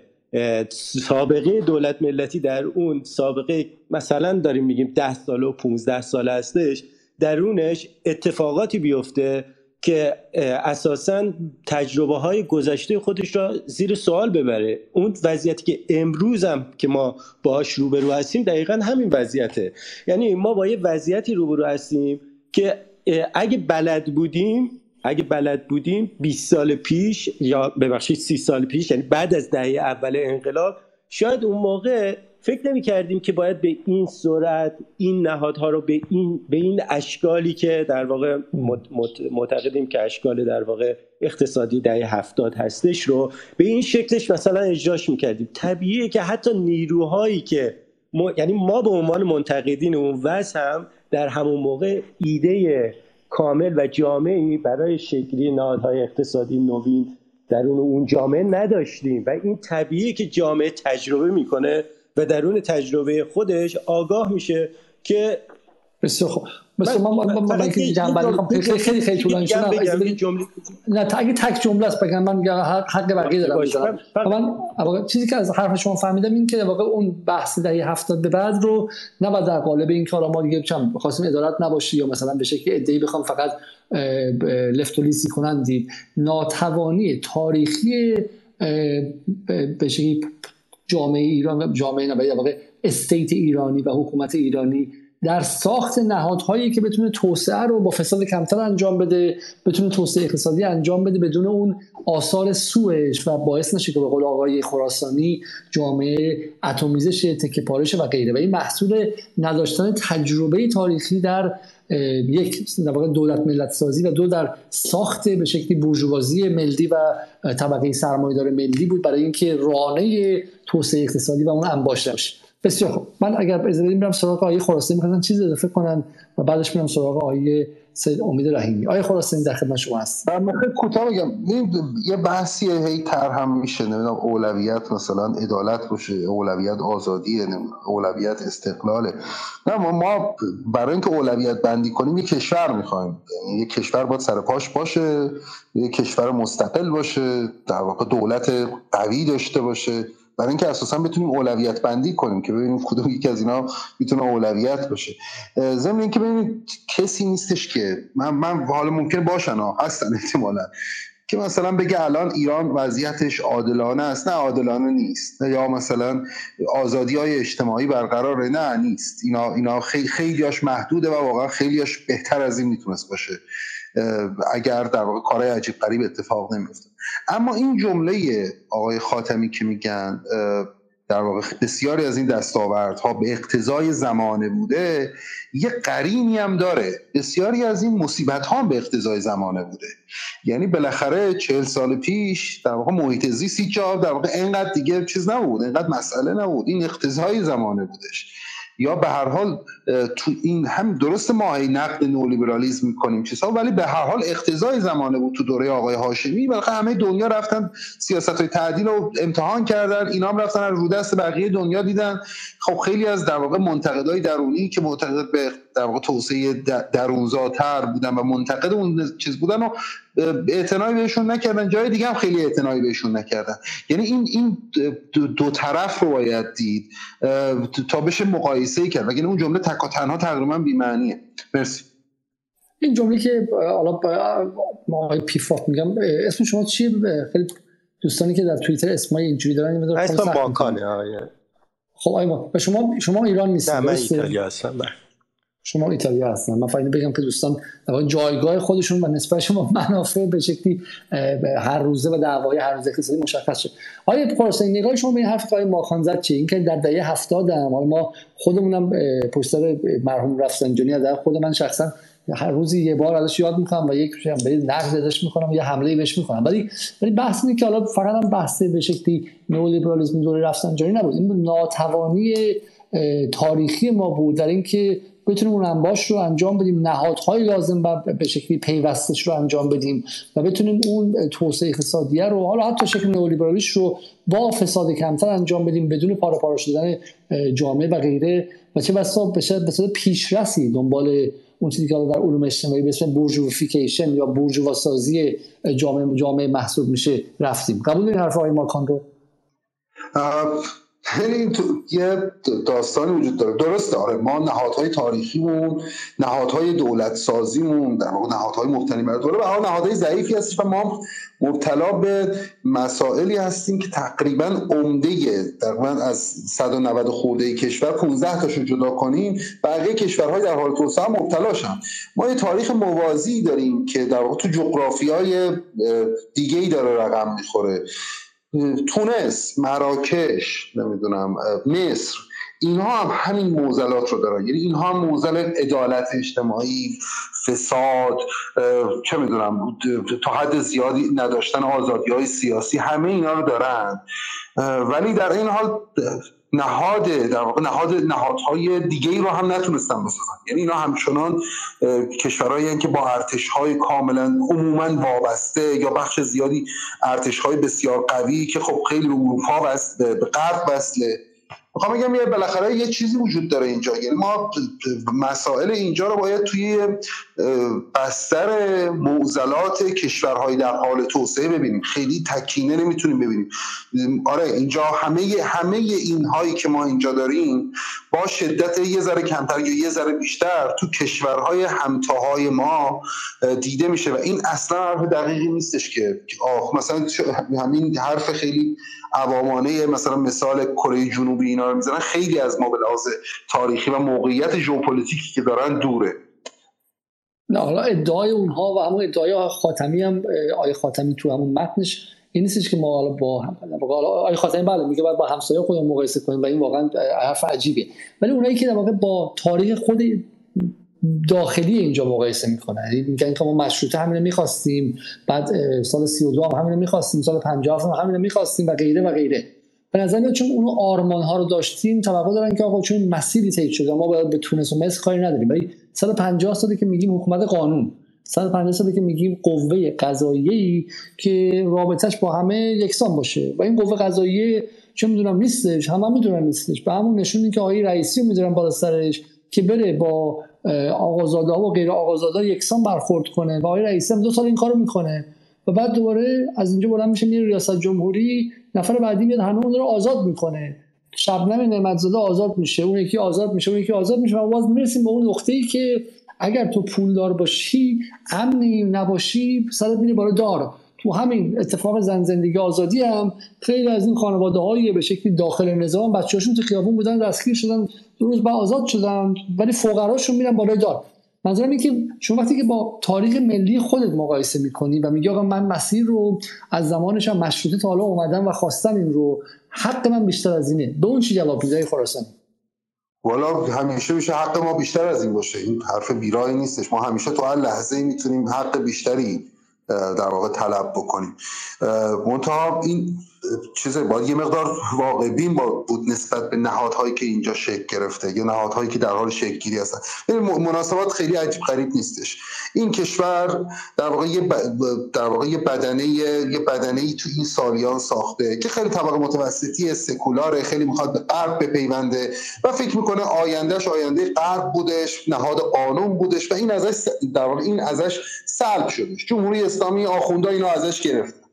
سابقه دولت ملتی در اون سابقه مثلا داریم میگیم ده سال و 15 سال هستش درونش اتفاقاتی بیفته که اساسا تجربه های گذشته خودش را زیر سوال ببره. اون وضعیتی که امروز هم که ما باهاش روبرو هستیم دقیقا همین وضعیته. یعنی ما با یه وضعیتی روبرو هستیم که اگه بلد بودیم اگه بلد بودیم 20 سال پیش یا ببخشید 30 سال پیش یعنی بعد از دهه اول انقلاب شاید اون موقع فکر نمی کردیم که باید به این سرعت این نهادها رو به این به این اشکالی که در واقع معتقدیم که اشکال در واقع اقتصادی دهه هفتاد هستش رو به این شکلش مثلا اجراش می‌کردیم. طبیعیه که حتی نیروهایی که یعنی ما به عنوان منتقدین اون وضع هم در همون موقع ایده کامل و جامعی برای شکلی نهادهای اقتصادی نوین در اون جامعه نداشتیم و این طبیعیه که جامعه تجربه می‌کنه و درون تجربه خودش آگاه میشه که بسیار خوب. بسیار من من من من خیلی خیلی خیلی طولانی نه اگه تک جمله است بگم من حق بقیه دارم من چیزی که از حرف شما فهمیدم این که واقع اون بحث دهه 70 به بعد رو نباید در قالب این کارا ما دیگه چم خواستیم ادارت نباشی یا مثلا به شکل ادعی بخوام فقط لفتولیسی کنن دید. ناتوانی تاریخی به شکلی جامعه ایران جامعه نه واقع استیت ایرانی و حکومت ایرانی در ساخت نهادهایی که بتونه توسعه رو با فساد کمتر انجام بده بتونه توسعه اقتصادی انجام بده بدون اون آثار سوش و باعث نشه که به قول آقای خراسانی جامعه اتمیزش تکه پارش و غیره. و این محصول نداشتن تجربه تاریخی در یک در دولت ملت سازی و دو در ساخت به شکلی بورژوازی ملی و طبقه سرمایه‌دار ملی بود برای اینکه رانه توسعه اقتصادی و اون انباشته باشه بسیار خوب. من اگر اجازه بدید میرم سراغ آیه خراسانی می‌خواستم چیز اضافه کنن و بعدش میرم سراغ آیه سید امید رحیمی. آیه خراسانی در خدمت شما هست؟ من خیلی کوتاه بگم یه بحثی هی تر هم میشه نمی‌دونم اولویت مثلا عدالت باشه اولویت آزادی اولویت استقلاله. نه ما, ما برای اینکه اولویت بندی کنیم یه کشور می‌خوایم. یعنی یه کشور باید سر پاش باشه یه کشور مستقل باشه در واقع دولت قوی داشته باشه. برای اینکه اساسا بتونیم اولویت بندی کنیم که ببینیم کدوم یکی از اینا می‌تونه اولویت باشه. ضمن اینکه ببینید کسی نیستش که من من حالا ممکن باشن ها هستن احتمالا که مثلا بگه الان ایران وضعیتش عادلانه است. نه عادلانه نیست. یا مثلا آزادی های اجتماعی برقراره. نه نیست. اینا اینا خیلی خیلیاش محدوده و واقعا خیلیاش بهتر از این می‌تونست باشه. اگر در واقع کارهای عجیب قریب اتفاق نمیفته اما این جمله آقای خاتمی که میگن در واقع بسیاری از این دستاوردها به اقتضای زمانه بوده یه قرینی هم داره. بسیاری از این مصیبت ها به اقتضای زمانه بوده. یعنی بالاخره چهل سال پیش در واقع محیط زیستی جا در واقع اینقدر دیگه چیز نبود اینقدر مسئله نبود. این اقتضای زمانه بودش. یا به هر حال تو این هم درست ما نقد نولیبرالیسم می‌کنیم چیزها ولی به هر حال اقتضای زمانه بود تو دوره آقای هاشمی. بالاخره همه دنیا رفتن سیاست های تعدیل رو امتحان کردن اینا هم رفتن رو دست بقیه دنیا دیدن. خب خیلی از در واقع منتقدای درونی که معتقد به در واقع توسعه درونزاتر بودن و منتقد اون چیز بودن و اعتنایی بهشون نکردن. جای دیگه هم خیلی اعتنایی بهشون نکردن. یعنی این این دو طرف رو باید دید. تا بشه مقایسه کرد. وگرنه اون جمله تکا تنها تقریبا بی‌معنیه. مرسی. این جمله که حالا ما آقای پیفاف میگم اسم شما چیه؟ خیلی دوستانی که در توییتر اسمای اینجوری دارن اسم ماکانه آیه خب آیما شما شما ایران نیستید من ایتالیا هستم. بله. شما ایتالیا هستن. من فایده بگم که دوستان جایگاه خودشون و نسبت شما منافع به شکلی هر روزه و دعوای هر روزه اقتصادی مشخص شد آیا پارسانی نگاه شما به این حرف آقای ماخان زد چیه؟ اینکه در دهه 70 هم ما خودمونم پستر مرحوم رفسنجانی از خود من شخصا هر روزی یه بار ازش یاد می‌کنم و یک به نقد ازش می‌کنم یه حمله بهش می‌کنم ولی ولی بحث اینه که حالا فقط هم بحث به شکلی نئولیبرالیسم دوره رفسنجانی نبود. این ناتوانی تاریخی ما بود در اینکه بتونیم اون انباش رو انجام بدیم. نهادهای لازم به شکلی پیوستش رو انجام بدیم و بتونیم اون توسعه اقتصادیه رو حالا حتی شکل نئولیبرالیش رو با فساد کمتر انجام بدیم بدون پاره پاره شدن جامعه و غیره. و چه بسا به صورت پیشرسی دنبال اون چیزی که در علوم اجتماعی به اسم بورژوفیکیشن یا بورژواسازی جامعه جامعه محسوب میشه رفتیم. قبول دارین حرف آقای ماکان رو یعنی تو یه داستانی وجود داره. درسته. آره ما نهادهای تاریخیمون نهادهای دولت سازیمون در واقع نهادهای مبتنی بر دوله و نهادهای ضعیفی هستش و ما مبتلا به مسائلی هستیم که تقریبا عمده تقریبا از 190 خورده کشور 15 تاشو جدا کنیم. بقیه کشورهای در حال توسعه مبتلا شن. ما یه تاریخ موازی داریم که در واقع تو جغرافیای دیگه ای داره رقم می‌خوره. تونس مراکش نمی‌دونم مصر اینها هم همین موزلات رو دارن. یعنی اینها هم موزل عدالت اجتماعی فساد چه می‌دونم تا حد زیادی نداشتن آزادی های سیاسی همه اینا رو دارن. ولی در این حال نهاد در واقع نهاد نهادهای دیگه ای رو هم نتونستن بسازن. یعنی اینا همچنان کشورهایی که با ارتش های کاملا عموما وابسته یا بخش زیادی ارتش های بسیار قوی که خب خیلی به اروپا بست به غرب وصله. می‌خوام بگم یه بالاخره یه چیزی وجود داره اینجا. یعنی ما مسائل اینجا رو باید توی بستر معضلات کشورهای در حال توسعه ببینیم. خیلی تکینه نمی‌تونیم ببینیم. آره اینجا همه همه اینهایی که ما اینجا داریم با شدت یه ذره کمتر یا یه ذره بیشتر تو کشورهای همتاهای ما دیده میشه. و این اصلا حرف دقیقی نیستش که آخ مثلا همین حرف خیلی عوامانه مثلا مثال کره جنوبی اینا رو می‌زنن خیلی از ما به لحاظ تاریخی و موقعیت ژئوپلیتیکی که دارن دوره. نه حالا ادعای اونها و همون ادعای خاتمی هم آیه خاتمی تو همون متنش این نیستش که ما حالا با هم آیه خاتمی بله میگه باید با همسایه خودمون مقایسه کنیم و این واقعا حرف عجیبه ولی اونایی که در واقع با تاریخ خود داخلی اینجا مقایسه می‌کنن میگن که ما مشروطه همین می‌خواستیم بعد سال 32 هم همین می‌خواستیم سال 50 هم همین می‌خواستیم و غیره و غیره. به نظر میاد چون اون آرمان ها رو داشتیم توقع دارن که آقا چون مسیری طی شده ما باید به تونس و مصر کاری نداریم. ولی سال 50 سالی که میگیم حکومت قانون سال 50 سالی که میگیم قوه قضاییه که رابطش با همه یکسان باشه. و این قوه قضاییه چه می‌دونم نیستش همه هم می‌دونن نیستش. به همون نشون که آقای رئیسی می‌دونن بالا سرش که بره با آقازاده ها و غیر آقازاده یکسان برخورد کنه و آقای رئیسی هم دو سال این کارو می‌کنه و بعد دوباره از اینجا بلند میشه میره ریاست جمهوری نفر بعدی میاد همه اون رو آزاد می‌کنه. شبنم نعمتزاده آزاد میشه اون یکی آزاد میشه اون یکی آزاد میشه و باز می‌رسیم به اون نقطه ای که اگر تو پولدار باشی امنی نباشی سرت میره بالا دار. تو همین اتفاق زن زندگی آزادی هم خیلی از این خانواده هایی به شکلی داخل نظام بچه‌هاشون تو خیابون بودن دستگیر شدن دو روز بعد آزاد شدن ولی فقراشون میرن بالای دار. منظورم اینه که شما وقتی که با تاریخ ملی خودت مقایسه می‌کنی و میگی آقا من مسیر رو از زمانش هم مشروطه تا حالا اومدم و خواستم این رو حق من بیشتر از اینه. به اون چی جواب میدی خراسان والا همیشه میشه حق ما بیشتر از این باشه. این حرف بیرایی نیستش. ما همیشه تو هر لحظه می‌تونیم حق بیشتری در واقع طلب بکنیم. منتها این چیز باید یه مقدار واقع بین بود نسبت به نهادهایی که اینجا شکل گرفته یا نهادهایی که در حال شکل گیری هستن مناسبات خیلی عجیب غریب نیستش. این کشور در واقع یه در واقع یه بدنه یه بدنه ای تو این سالیان ساخته که خیلی طبقه متوسطی سکولاره خیلی می‌خواد به غرب بپیونده و فکر می‌کنه آیندهش آینده غرب بودش نهاد قانون بودش و این ازش در واقع این ازش سلب شدش. جمهوری اسلامی آخوندا اینو ازش گرفت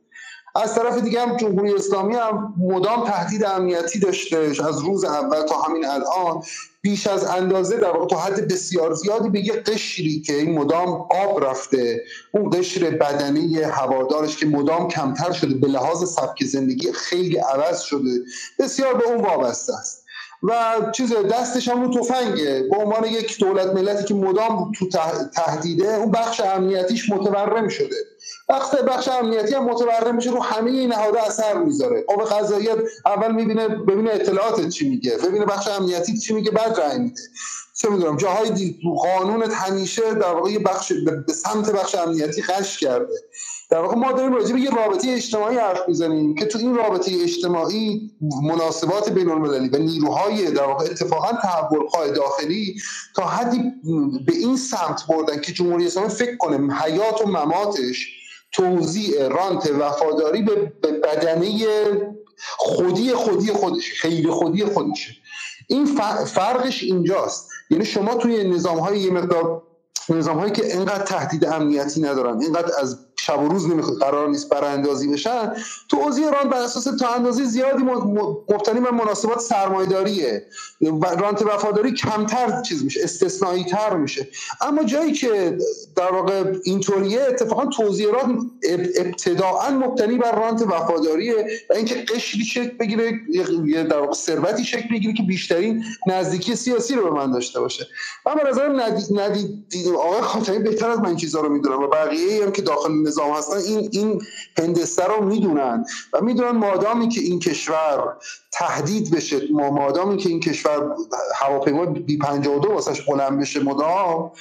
از طرف دیگه هم جمهوری اسلامی هم مدام تهدید امنیتی داشتهش از روز اول تا همین الان بیش از اندازه در واقع تا حد بسیار زیادی به یه قشری که این مدام آب رفته اون قشر بدنی هوادارش که مدام کمتر شده به لحاظ سبک زندگی خیلی عوض شده بسیار به اون وابسته است. و چیز دستش هم رو تفنگه. به عنوان یک دولت ملتی که مدام تو تهدیده اون بخش امنیتیش متورم شده. وقت بخش امنیتی هم متورم میشه رو همه این نهادها اثر می‌ذاره. قوه قضاییت اول می‌بینه ببینه اطلاعات چی میگه ببینه بخش امنیتی چی میگه بعد رای میده. چه می‌دونم جاهای دی قانونت همیشه در واقع بخش به سمت بخش امنیتی قش کرده. در واقع ما داریم راجع به یه رابطه اجتماعی حرف می‌زنیم که تو این رابطه اجتماعی مناسبات بین المللی و نیروهای در واقع اتفاقا تحول خواه داخلی تا حدی به این سمت بردن که جمهوری اسلامی فکر کنه حیات و مماتش توزیع رانت وفاداری به بدنه خودی خودی خودش خیلی خودی خودشه. این فرقش اینجاست. یعنی شما توی نظام های یه مقدار نظام هایی که اینقدر تهدید امنیتی ندارن اینقدر از شب و روز نمی‌خواد قرار نیست براندازی بشن. توزیع رانت بر اساس تا اندازه زیادی مبتنی بر مناسبات سرمایداریه رانت وفاداری کمتر چیز میشه استثنایی تر میشه. اما جایی که در واقع اینطوریه اتفاقا توزیع رانت ابتداعا مبتنی بر رانت وفاداریه و اینکه قشری شکل بگیره یه در واقع ثروتی شکل بگیره که بیشترین نزدیکی سیاسی رو به من داشته باشه. به نظرم ندید ندید آقای خاتمی بهتر از من چیزا رو می‌دونم و بقیه هم که داخل نظام هستن این این هندسه رو می‌دونن و می‌دونن مادامی که این کشور تهدید بشه ما مادامی که این کشور هواپیما بی 52 واسش بلند بشه مدام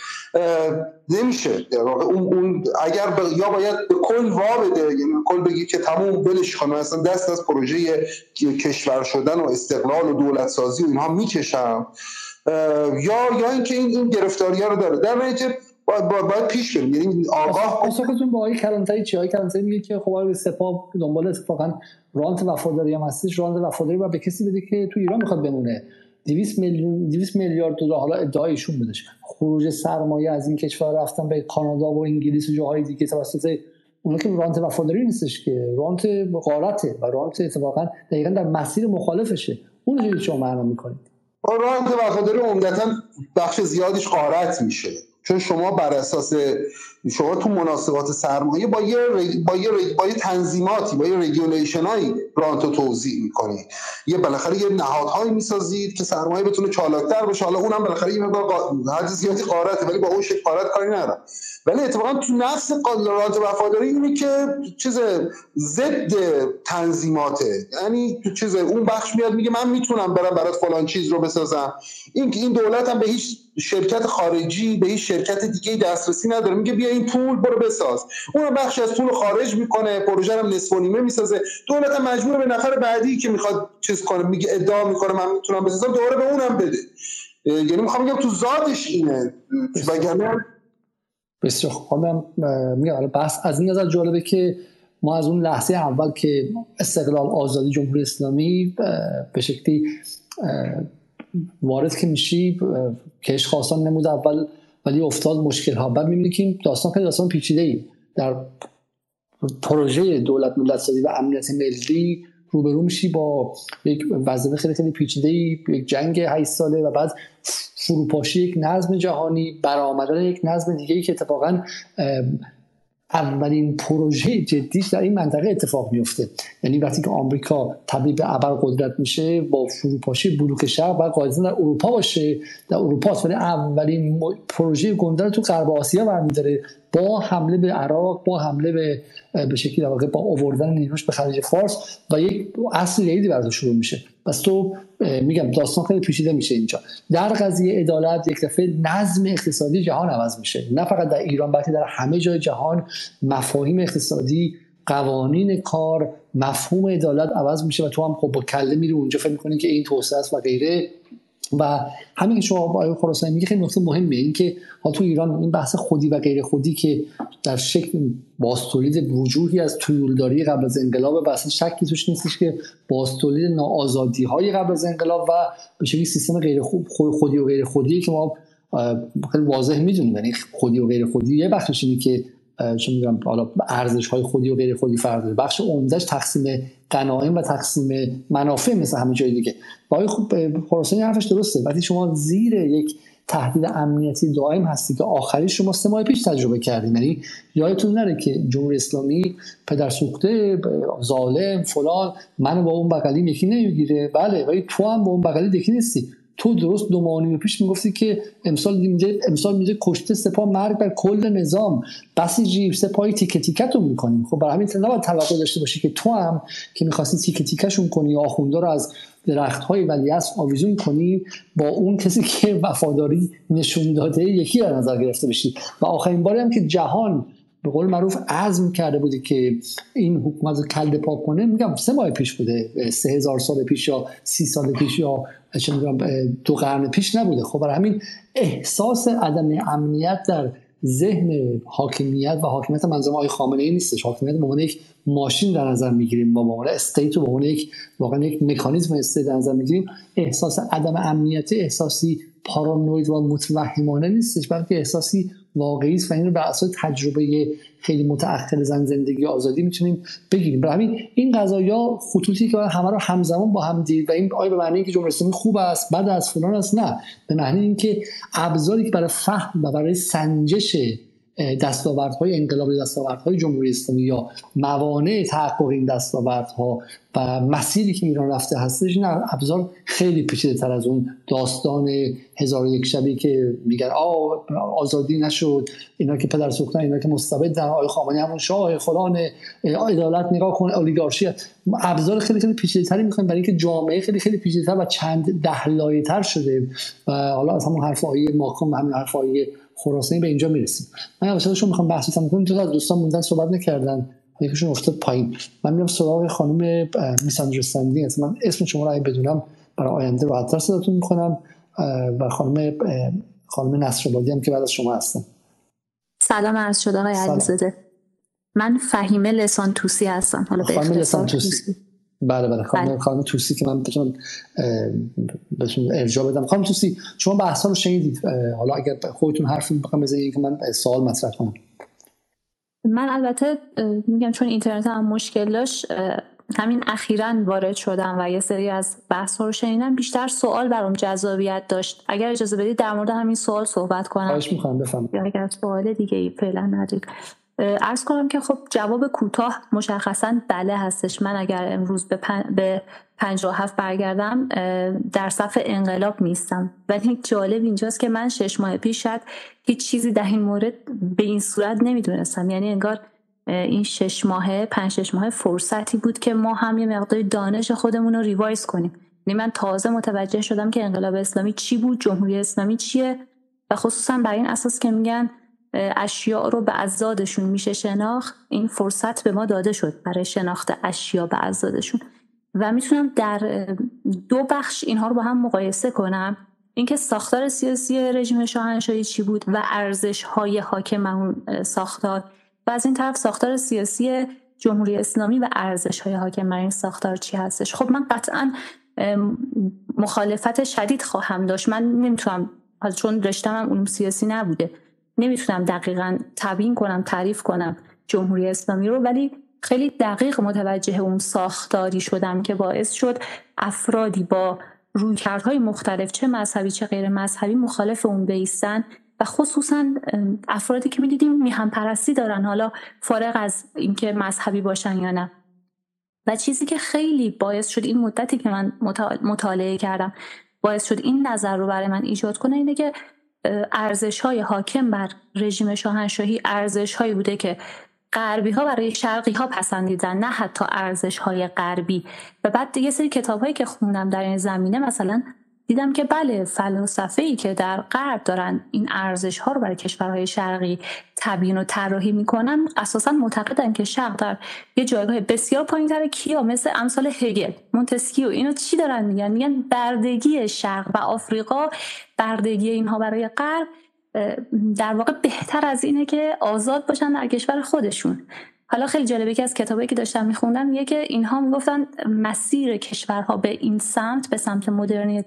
نمیشه. اون, اون اگر یا باید به کل وا بده یعنی کل بگی که تموم بلش کنه اصلا دست از پروژه کشور شدن و استقلال و دولت سازی و اینها می‌کشم. یا یا اینکه این این گرفتاری رو داره. در نتیجه باید, باید, پیش بریم. یعنی آگاه پاسختون با آقای کلانتری چی آقای کلانتری میگه که خب سپاه دنبال اتفاقا رانت وفاداری هم هستش. رانت وفاداری و به کسی بده که تو ایران می‌خواد بمونه. 200 میلیون 200 میلیارد دلار. حالا ادعایشون بودش. خروج سرمایه از این کشور رفتن به کانادا و انگلیس و جاهای دیگه توسط اون که رانت وفاداری نیستش که. رانت غارته و رانت اتفاقا دقیقا در مسیر مخالفشه. اون چه شما معنا می‌کنید. رانت وفاداری عمدتا بخش زیادیش قارت میشه. چون شما بر اساس شما تو مناسبات سرمایه با یه با یه با یه تنظیماتی با یه رگولیشن هایی رانتو توضیح می‌کنید یه بالاخره یه نهادهایی می‌سازید که سرمایه بتونه چالاکتر بشه حالا اونم بالاخره یه مقدار حد زیادی قارته ولی با اون شکل قارت کاری ندارم. ولی اتفاقا تو نفس رانت وفاداری اینه که چیز ضد تنظیماته یعنی تو چیز اون بخش میاد میگه من می‌تونم برم برات فلان چیز رو بسازم. این این دولت هم به هیچ شرکت خارجی به هیچ شرکت دیگه دسترسی نداره. میگه بیا این پول برو بساز. اون بخش از پول خارج می‌کنه پروژه هم نصف و نیمه می‌سازه. دولت هم مجبور به نفر بعدی که می‌خواد چیز کنه میگه ادعا می‌کنه من می‌تونم بسازم دوباره به اونم بده. یعنی می‌خوام بگم تو ذاتش اینه. وگرنه بسیار خوب. میگم بحث از این نظر جالبه که ما از اون لحظه اول که استقلال آزادی جمهوری اسلامی به شکلی وارد که میشی کش خواستان نمود اول ولی افتاد مشکل ها بعد می‌بینی که داستان خیلی داستان پیچیده ای در پروژه دولت ملت سازی و امنیت ملی روبرو میشی با یک وضعیت خیلی خیلی پیچیده ای یک جنگ 8 ساله و بعد فروپاشی یک نظم جهانی برآمدن یک نظم دیگه ای که اتفاقا اولین پروژه جدیش در این منطقه اتفاق میفته یعنی وقتی که آمریکا تبدیل به ابر قدرت میشه با فروپاشی بلوک شرق و قاعدتا در اروپا باشه. در اروپا ولی اولین پروژه گنده تو غرب آسیا برمیداره. با حمله به عراق با حمله به به شکلی با آوردن نیروش به خلیج فارس و یک اصل جدیدی برای شروع میشه. پس تو میگم داستان خیلی پیچیده میشه اینجا. در قضیه عدالت یک دفعه نظم اقتصادی جهان عوض میشه. نه فقط در ایران بلکه در همه جای جهان مفاهیم اقتصادی قوانین کار مفهوم عدالت عوض میشه و تو هم خب با کله میری اونجا فکر می‌کنی که این توسعه است و غیره. و همین که شما با آقای خراسانی میگه خیلی نکته مهمه این که حالا تو ایران این بحث خودی و غیر خودی که در شکل باستولید وجوهی از تویولداری قبل از انقلاب و اصلا شکی توش نیستش که باستولید ناآزادی های قبل از انقلاب و به شکلی سیستم غیر خودی و غیر خودی که ما خیلی واضح می‌دونیم. یعنی خودی و غیر خودی یه بخشش اینه که چه می‌دونم حالا ارزش های خودی و غیر خودی داره. بخش عمدهش تقسیم غنایم و تقسیم منافع مثل همه جای دیگه. با خوب خراسانی حرفش درسته. وقتی شما زیر یک تهدید امنیتی دائم هستی که آخری شما سه ماه پیش تجربه کردیم یعنی یادتون نره که جمهوری اسلامی پدر سوخته ظالم فلان من با اون بغلی یکی نمی‌گیره. بله ولی تو هم با اون بغلی یکی نیستی. تو درست دو ماه پیش می‌گفتی که امسال میده امسال میده کشته سپاه مرگ بر کل نظام. بسیجی سپاهی تیکه تیکتون می‌کنیم. خب برای همین نباید توقع داشته باشی که تو هم که می‌خواستی تیکه تیکشون کنی آخونده رو از درخت های ولیعصر آویزون کنی با اون کسی که وفاداری نشون داده یکی در نظر گرفته بشی. و آخرین باری هم که جهان به قول معروف عزم کرده بودی که این حکومت رو پاک کنه میگم سه ماه پیش بوده سه هزار سال پیش یا سی سال پیش یا دو قرن پیش نبوده. خب برای همین احساس عدم امنیت در ذهن حاکمیت و حاکمیت منظور آقای خامنه ای نیستش. حاکمیت به یک ماشین در نظر می‌گیریم با عنوان state رو به عنوان یک واقعا یک مکانیزم state در نظر می‌گیریم احساس عدم امنیت احساسی پارانوید و متوهمانه نیستش بلکه احساسی واقعی است و این رو بر اساس تجربه خیلی متأخر زن زندگی آزادی می‌تونیم بگیریم. برای همین این قضایا خطوطی که همه رو همزمان با هم دید و این آیا به معنی اینکه جمهوری اسلامی خوب است بد است فلان است نه. به معنی اینکه ابزاری که برای فهم و برای سنجش دستاوردهای انقلاب دستاوردهای جمهوری اسلامی یا موانع تحقق این دستاوردها و مسیری که ایران رفته هستش این ابزار خیلی پیچیده تر از اون داستان هزار یک شبی که میگن آ آزادی نشد اینا که پدر سوختن اینا که مستبد آقای خامنه‌ای همون شاه فلان عدالت نگاه کن اولیگارشی ابزار خیلی خیلی پیچیده تری می‌خوایم برای اینکه جامعه خیلی خیلی پیچیده تر و چند ده تر شده. و حالا از همون حرفای ماکان و همین حرفای خراسانی به اینجا می‌رسیم. من اولش می‌خوام بحث کنم. تو از دوستان موندن صحبت نکردن. یکیشون افتاد پایین. من میرم سراغ خانم میساندرستندی من اسم شما رو بدونم برای آینده راحتتر صداتون می‌کنم. و خانم خانم نصرآبادی هم که بعد از شما هستن. سلام از شده آقای علیزاده. من فهیمه لسان توسی هستم. حالا به خانم لسان توسی. بله بله. خانم بله. خانم توسی که من بتونم بهتون ارجاع بدم. خانم توسی شما بحثا رو شنیدید. حالا اگر خودتون حرفی بخوام بزنید که من سوال مطرح کنم. من البته میگم چون اینترنت هم مشکل داشت همین اخیرا وارد شدم و یه سری از بحث رو شنیدم. بیشتر سوال برام جذابیت داشت. اگر اجازه بدید در مورد همین سوال صحبت کنم. خواهش می‌خوام بفهم اگر سوال دیگه ای فعلا ندید ارز کنم که خب جواب کوتاه مشخصا بله هستش. من اگر امروز به, پن... به هفت برگردم در صف انقلاب نیستم ولی جالب اینجاست که من شش ماه پیش شاید هیچ چیزی در این مورد به این صورت نمی‌دونستم. یعنی انگار این شش ماه پنج شش ماه فرصتی بود که ما هم یه مقدار دانش خودمون رو ریوایز کنیم. یعنی من تازه متوجه شدم که انقلاب اسلامی چی بود جمهوری اسلامی چیه و خصوصا بر این اساس که میگن اشیاء رو به ازادشون میشه شناخت این فرصت به ما داده شد برای شناخت اشیاء به ازادشون و می‌تونم در دو بخش اینها رو با هم مقایسه کنم. اینکه ساختار سیاسی رژیم شاهنشاهی چی بود و ارزش های حاکم اون ساختار و از این طرف ساختار سیاسی جمهوری اسلامی و ارزش های حاکم بر این ساختار چی هستش. خب من قطعا مخالفت شدید خواهم داشت. من نمی‌تونم چون رشتم هم علوم سیاسی نبوده. نمی‌تونم دقیقا تبیین کنم تعریف کنم جمهوری اسلامی رو ولی خیلی دقیق متوجه اون ساختاری شدم که باعث شد افرادی با رویکردهای مختلف چه مذهبی چه غیر مذهبی مخالف اون بیستن و خصوصا افرادی که می‌دیدیم میهم پرستی دارن حالا فارغ از اینکه مذهبی باشن یا نه. و چیزی که خیلی باعث شد این مدتی که من مطالعه کردم باعث شد این نظر رو برای من ایجاد کنه اینه که ارزش های حاکم بر رژیم شاهنشاهی ارزش هایی بوده که غربی ها برای شرقی ها پسندیدن نه حتی ارزش های غربی. و بعد یه سری کتاب هایی که خوندم در این زمینه مثلا دیدم که بله فلسفه ای که در غرب دارن این ارزش ها رو برای کشورهای شرقی تبیین و طراحی می‌کنن اساسا معتقدن که شرق در یه جایگاه بسیار پایینتر کیا مثل امثال هگل مونتسکیو اینو چی دارن میگن؟ میگن بردگی شرق و آفریقا بردگی اینها برای غرب در واقع بهتر از اینه که آزاد باشن در کشور خودشون. حالا خیلی جالبه که از کتابایی که داشتم میخوندم میگه که اینها می‌گفتن مسیر کشورها به این سمت به سمت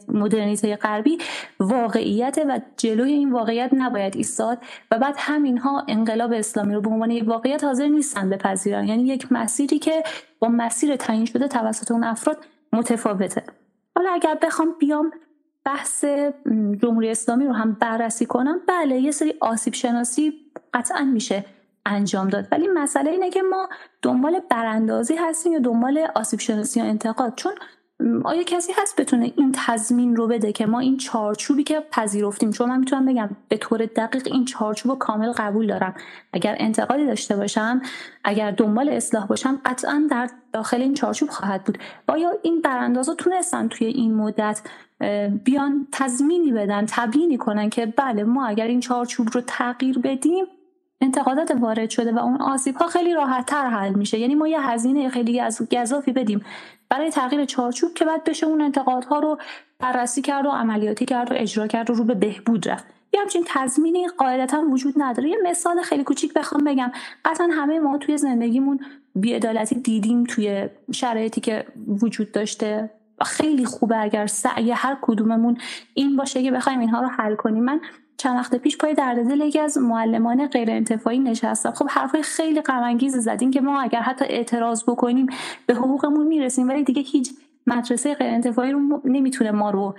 مدرنیته غربی واقعیت و جلوی این واقعیت نباید ایستاد و بعد همینها انقلاب اسلامی رو به عنوان یک واقعیت حاضر نیستن بپذیرن. یعنی یک مسیری که با مسیر تعیین شده توسط اون افراد متفاوته. حالا اگر بخوام بیام بحث جمهوری اسلامی رو هم بررسی کنم بله یه سری آسیب شناسی قطعا میشه. انجام داد. ولی مسئله اینه که ما دنبال براندازی هستیم یا دنبال آسیب شناسی یا انتقاد. چون آیا کسی هست بتونه این تضمین رو بده که ما این چارچوبی که پذیرفتیم چون من می‌تونم بگم به طور دقیق این چارچوب رو کامل قبول دارم. اگر انتقادی داشته باشم اگر دنبال اصلاح باشم قطعا در داخل این چارچوب خواهد بود. آیا این براندازا تونستن توی این مدت بیان تضمینی بدن تبیینی کنن که بله ما اگر این چارچوب رو تغییر بدیم انتقادات وارد شده و اون آسیب ها خیلی راحت تر حل میشه. یعنی ما یه هزینه خیلی از گذافی بدیم برای تغییر چارچوب که بعد بشه اون انتقادها رو بررسی کرد و عملیاتی کرد و اجرا کرد و رو به بهبود رفت. یه همچین تضمینی قاعدتا وجود نداره. یه مثال خیلی کوچیک بخوام بگم. قطعا همه ما توی زندگیمون بیعدالتی دیدیم توی شرایطی که وجود داشته. خیلی خوبه اگر سعی هر کدوممون این باشه که بخوایم اینها رو حل کنیم. من چند وقت پیش پای درددل یکی از معلمان غیر انتفاعی نشستم. خب حرفای خیلی غم زدین که ما اگر حتی اعتراض بکنیم به حقوقمون می‌رسیم ولی دیگه هیچ مدرسه غیر انتفاعی رو نمی‌تونه ما رو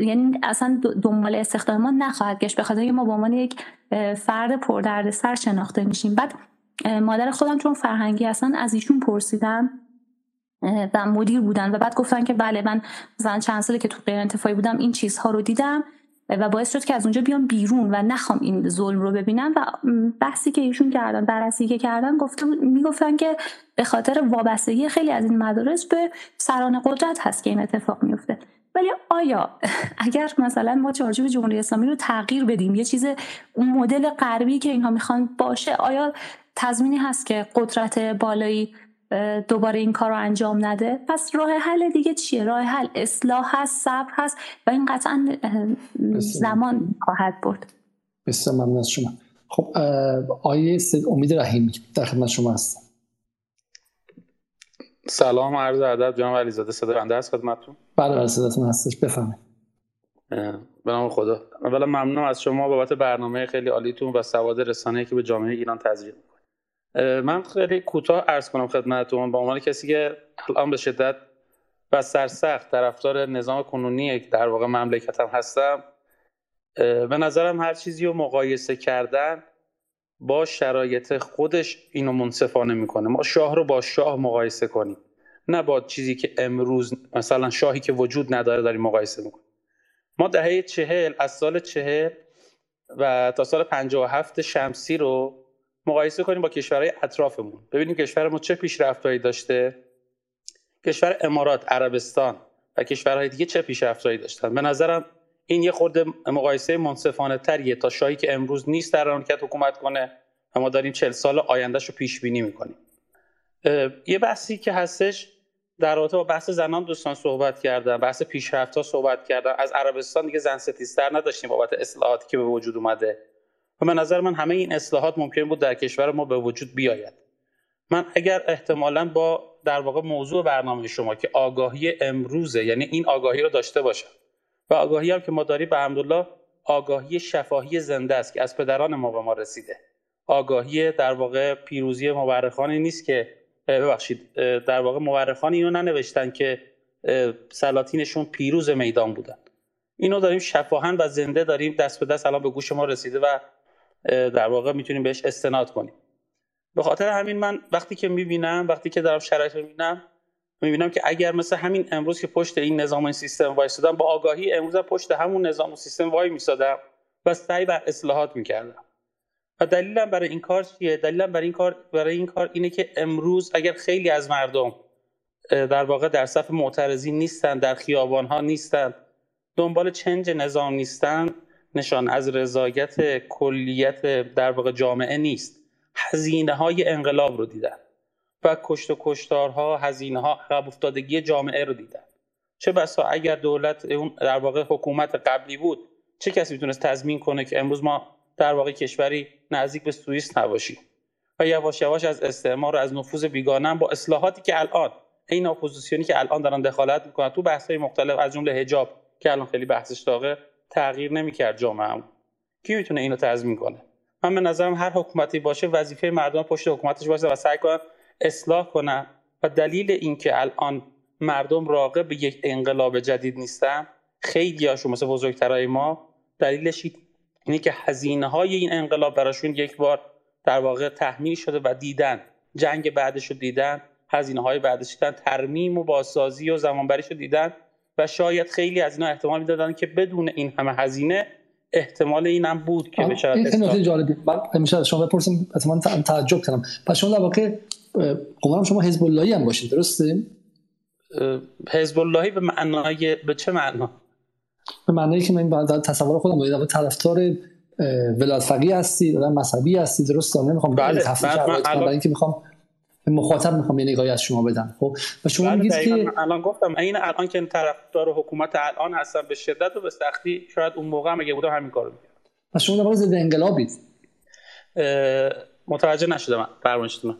یعنی اصلا دنبال استخدام ما نخواهد گشت به خاطر ما به عنوان یک فرد پردرد سر شناخته میشیم. بعد مادر خودم چون فرهنگی هستن از ایشون پرسیدم و مدیر بودن و بعد گفتن که بله من مثلا چند ساله که تو غیر انتفاعی بودم این چیزها رو دیدم. و باعث شد که از اونجا بیام بیرون و نخوام این ظلم رو ببینم. و بحثی که ایشون کردن بررسی که کردن گفته می‌گفتن که به خاطر وابستگی خیلی از این مدارس به سران قدرت هست که این اتفاق میفته ولی آیا اگر مثلا ما چارچوب جمهوری اسلامی رو تغییر بدیم یه چیز اون مدل غربی که اینها می‌خوان باشه آیا تضمینی هست که قدرت بالایی دوباره این کار رو انجام نده. پس راه حل دیگه چیه؟ راه حل اصلاح هست صبر هست و این قطعا زمان خواهد برد. بسیار ممنون از شما. خب آیه امید رحیمی در خدمت شما هستم. سلام عرض ادب جناب علیزاده صدا بنده هست خدمتتون؟ بله بله صداتون هستش. بفهمید به نام خدا. اولا ممنونم از شما بابت برنامه خیلی عالیتون و سواد رسانه‌ای که به جامعه ایران تزریق من خیلی کوتاه ارز کنم خدمتتون به عنوان کسی که الان به شدت و سرسخت طرفدار نظام کنونی در واقع مملکتم هستم به نظرم هر چیزی رو مقایسه کردن با شرایط خودش اینو منصفانه می‌کنه. ما شاه رو با شاه مقایسه کنیم نه با چیزی که امروز مثلا شاهی که وجود نداره داریم مقایسه می‌کنیم. ما دهه چهل از سال چهل و تا سال 57 شمسی رو مقایسه کنیم با کشورهای اطرافمون. ببینیم کشورمون چه پیشرفتهایی داشته. کشور امارات عربستان و کشورهای دیگه چه پیشرفتهایی داشتن. به نظرم این یه خورده مقایسه منصفانه تریه تا شاهی که امروز نیست در مملکت حکومت کنه و ما داریم چل سال آیندهش رو پیش بینی می‌کنیم. یه بحثی که هستش در رابطه با بحث زنان دوستان صحبت کردن بحث پیشرفت ها صحبت کردن. از عربستان دیگه زن ستیزتر نداشتیم بابت اصلاحاتی که به وجود اومده. به نظر من همه این اصلاحات ممکن بود در کشور ما به وجود بیاید. من اگر احتمالا با در واقع موضوع برنامه شما که آگاهی امروزه یعنی این آگاهی رو داشته باشم و آگاهی هم که ما داریم به الحمدلله آگاهی شفاهی زنده است که از پدران ما به ما رسیده. آگاهی در واقع پیروزی مورخانی نیست که ببخشید در واقع مورخان اینو ننوشتن که سلاطینشون پیروز میدان بودن. اینو داریم شفاهن و زنده داریم دست به دست الان به گوش ما رسیده و در واقع می‌تونیم بهش استناد کنیم. به خاطر همین من وقتی که می‌بینم وقتی که دارم شرایط می‌بینم می‌بینم که اگر مثل همین امروز که پشت این نظام و این سیستم وایسادم با آگاهی امروز پشت همون نظام و سیستم وای میسادم و سعی بر اصلاحات می‌کردم. و دلیلم برای این کار چیه؟ دلیلم برای این کار برای این کار اینه که امروز اگر خیلی از مردم در واقع در صف معترضی نیستن در خیابان ها نیستن دنبال چنج نظام نیستن نشان از رضایت کلیت در واقع جامعه نیست. هزینه های انقلاب رو دیدن و کشت و کشتارها هزینه ها عقب افتادگی جامعه رو دیدن. چه بسا اگر دولت اون در واقع حکومت قبلی بود چه کسی می‌تونست تضمین کنه که امروز ما در واقع کشوری نزدیک به سوئیس نباشیم؟ و یواش یواش از استعمار و از نفوذ بیگانه با اصلاحاتی که الان این اپوزیسیونی که الان دارن دخالت می‌کنن تو بحث های مختلف از جمله حجاب که الان خیلی بحثش داغه تغییر نمی‌کرد جامعه کی می‌تونه اینو تضمین کنه؟ من به نظرم هر حکومتی باشه وظیفه مردم پشت حکومتش باشه و سعی کنن اصلاح کنن. و دلیل اینکه الان مردم راقب به یک انقلاب جدید نیستن خیلی هاشون مثل بزرگترهای ما دلیلش اینه که هزینه های این انقلاب براشون یک بار در واقع تحمیل شده و دیدن. جنگ بعدش رو دیدن هزینه های بعدش دیدن ترمیم و بازسازی و زمانبریش رو دیدن. و شاید خیلی از اینا احتمال می‌دادن که بدون این همه هزینه احتمال اینم بود که بشه این نکته جالبی من همیشه از شما بپرسیم احتمال تعجب کردم. پس شما در واقع قولم شما حزب اللهی هم باشید درسته؟ حزب اللهی به معنای به چه معنا؟ به معنایی که من بعد تصور خودم باید طرفدار ولایت فقیه هستی آدم مذهبی هستی درسته؟ نمی‌خوام بله برای اینکه می‌خوام مخاطب می‌خوام یه نگاهی از شما بدم خب؟ و شما بله میگید که الان گفتم این الان که طرفدار حکومت الان هستم به شدت و به سختی شاید اون موقع هم اگه بودم همین کارو می‌کردم پس شما در ضد انقلابید. متوجه نشدم. من فرمایشتون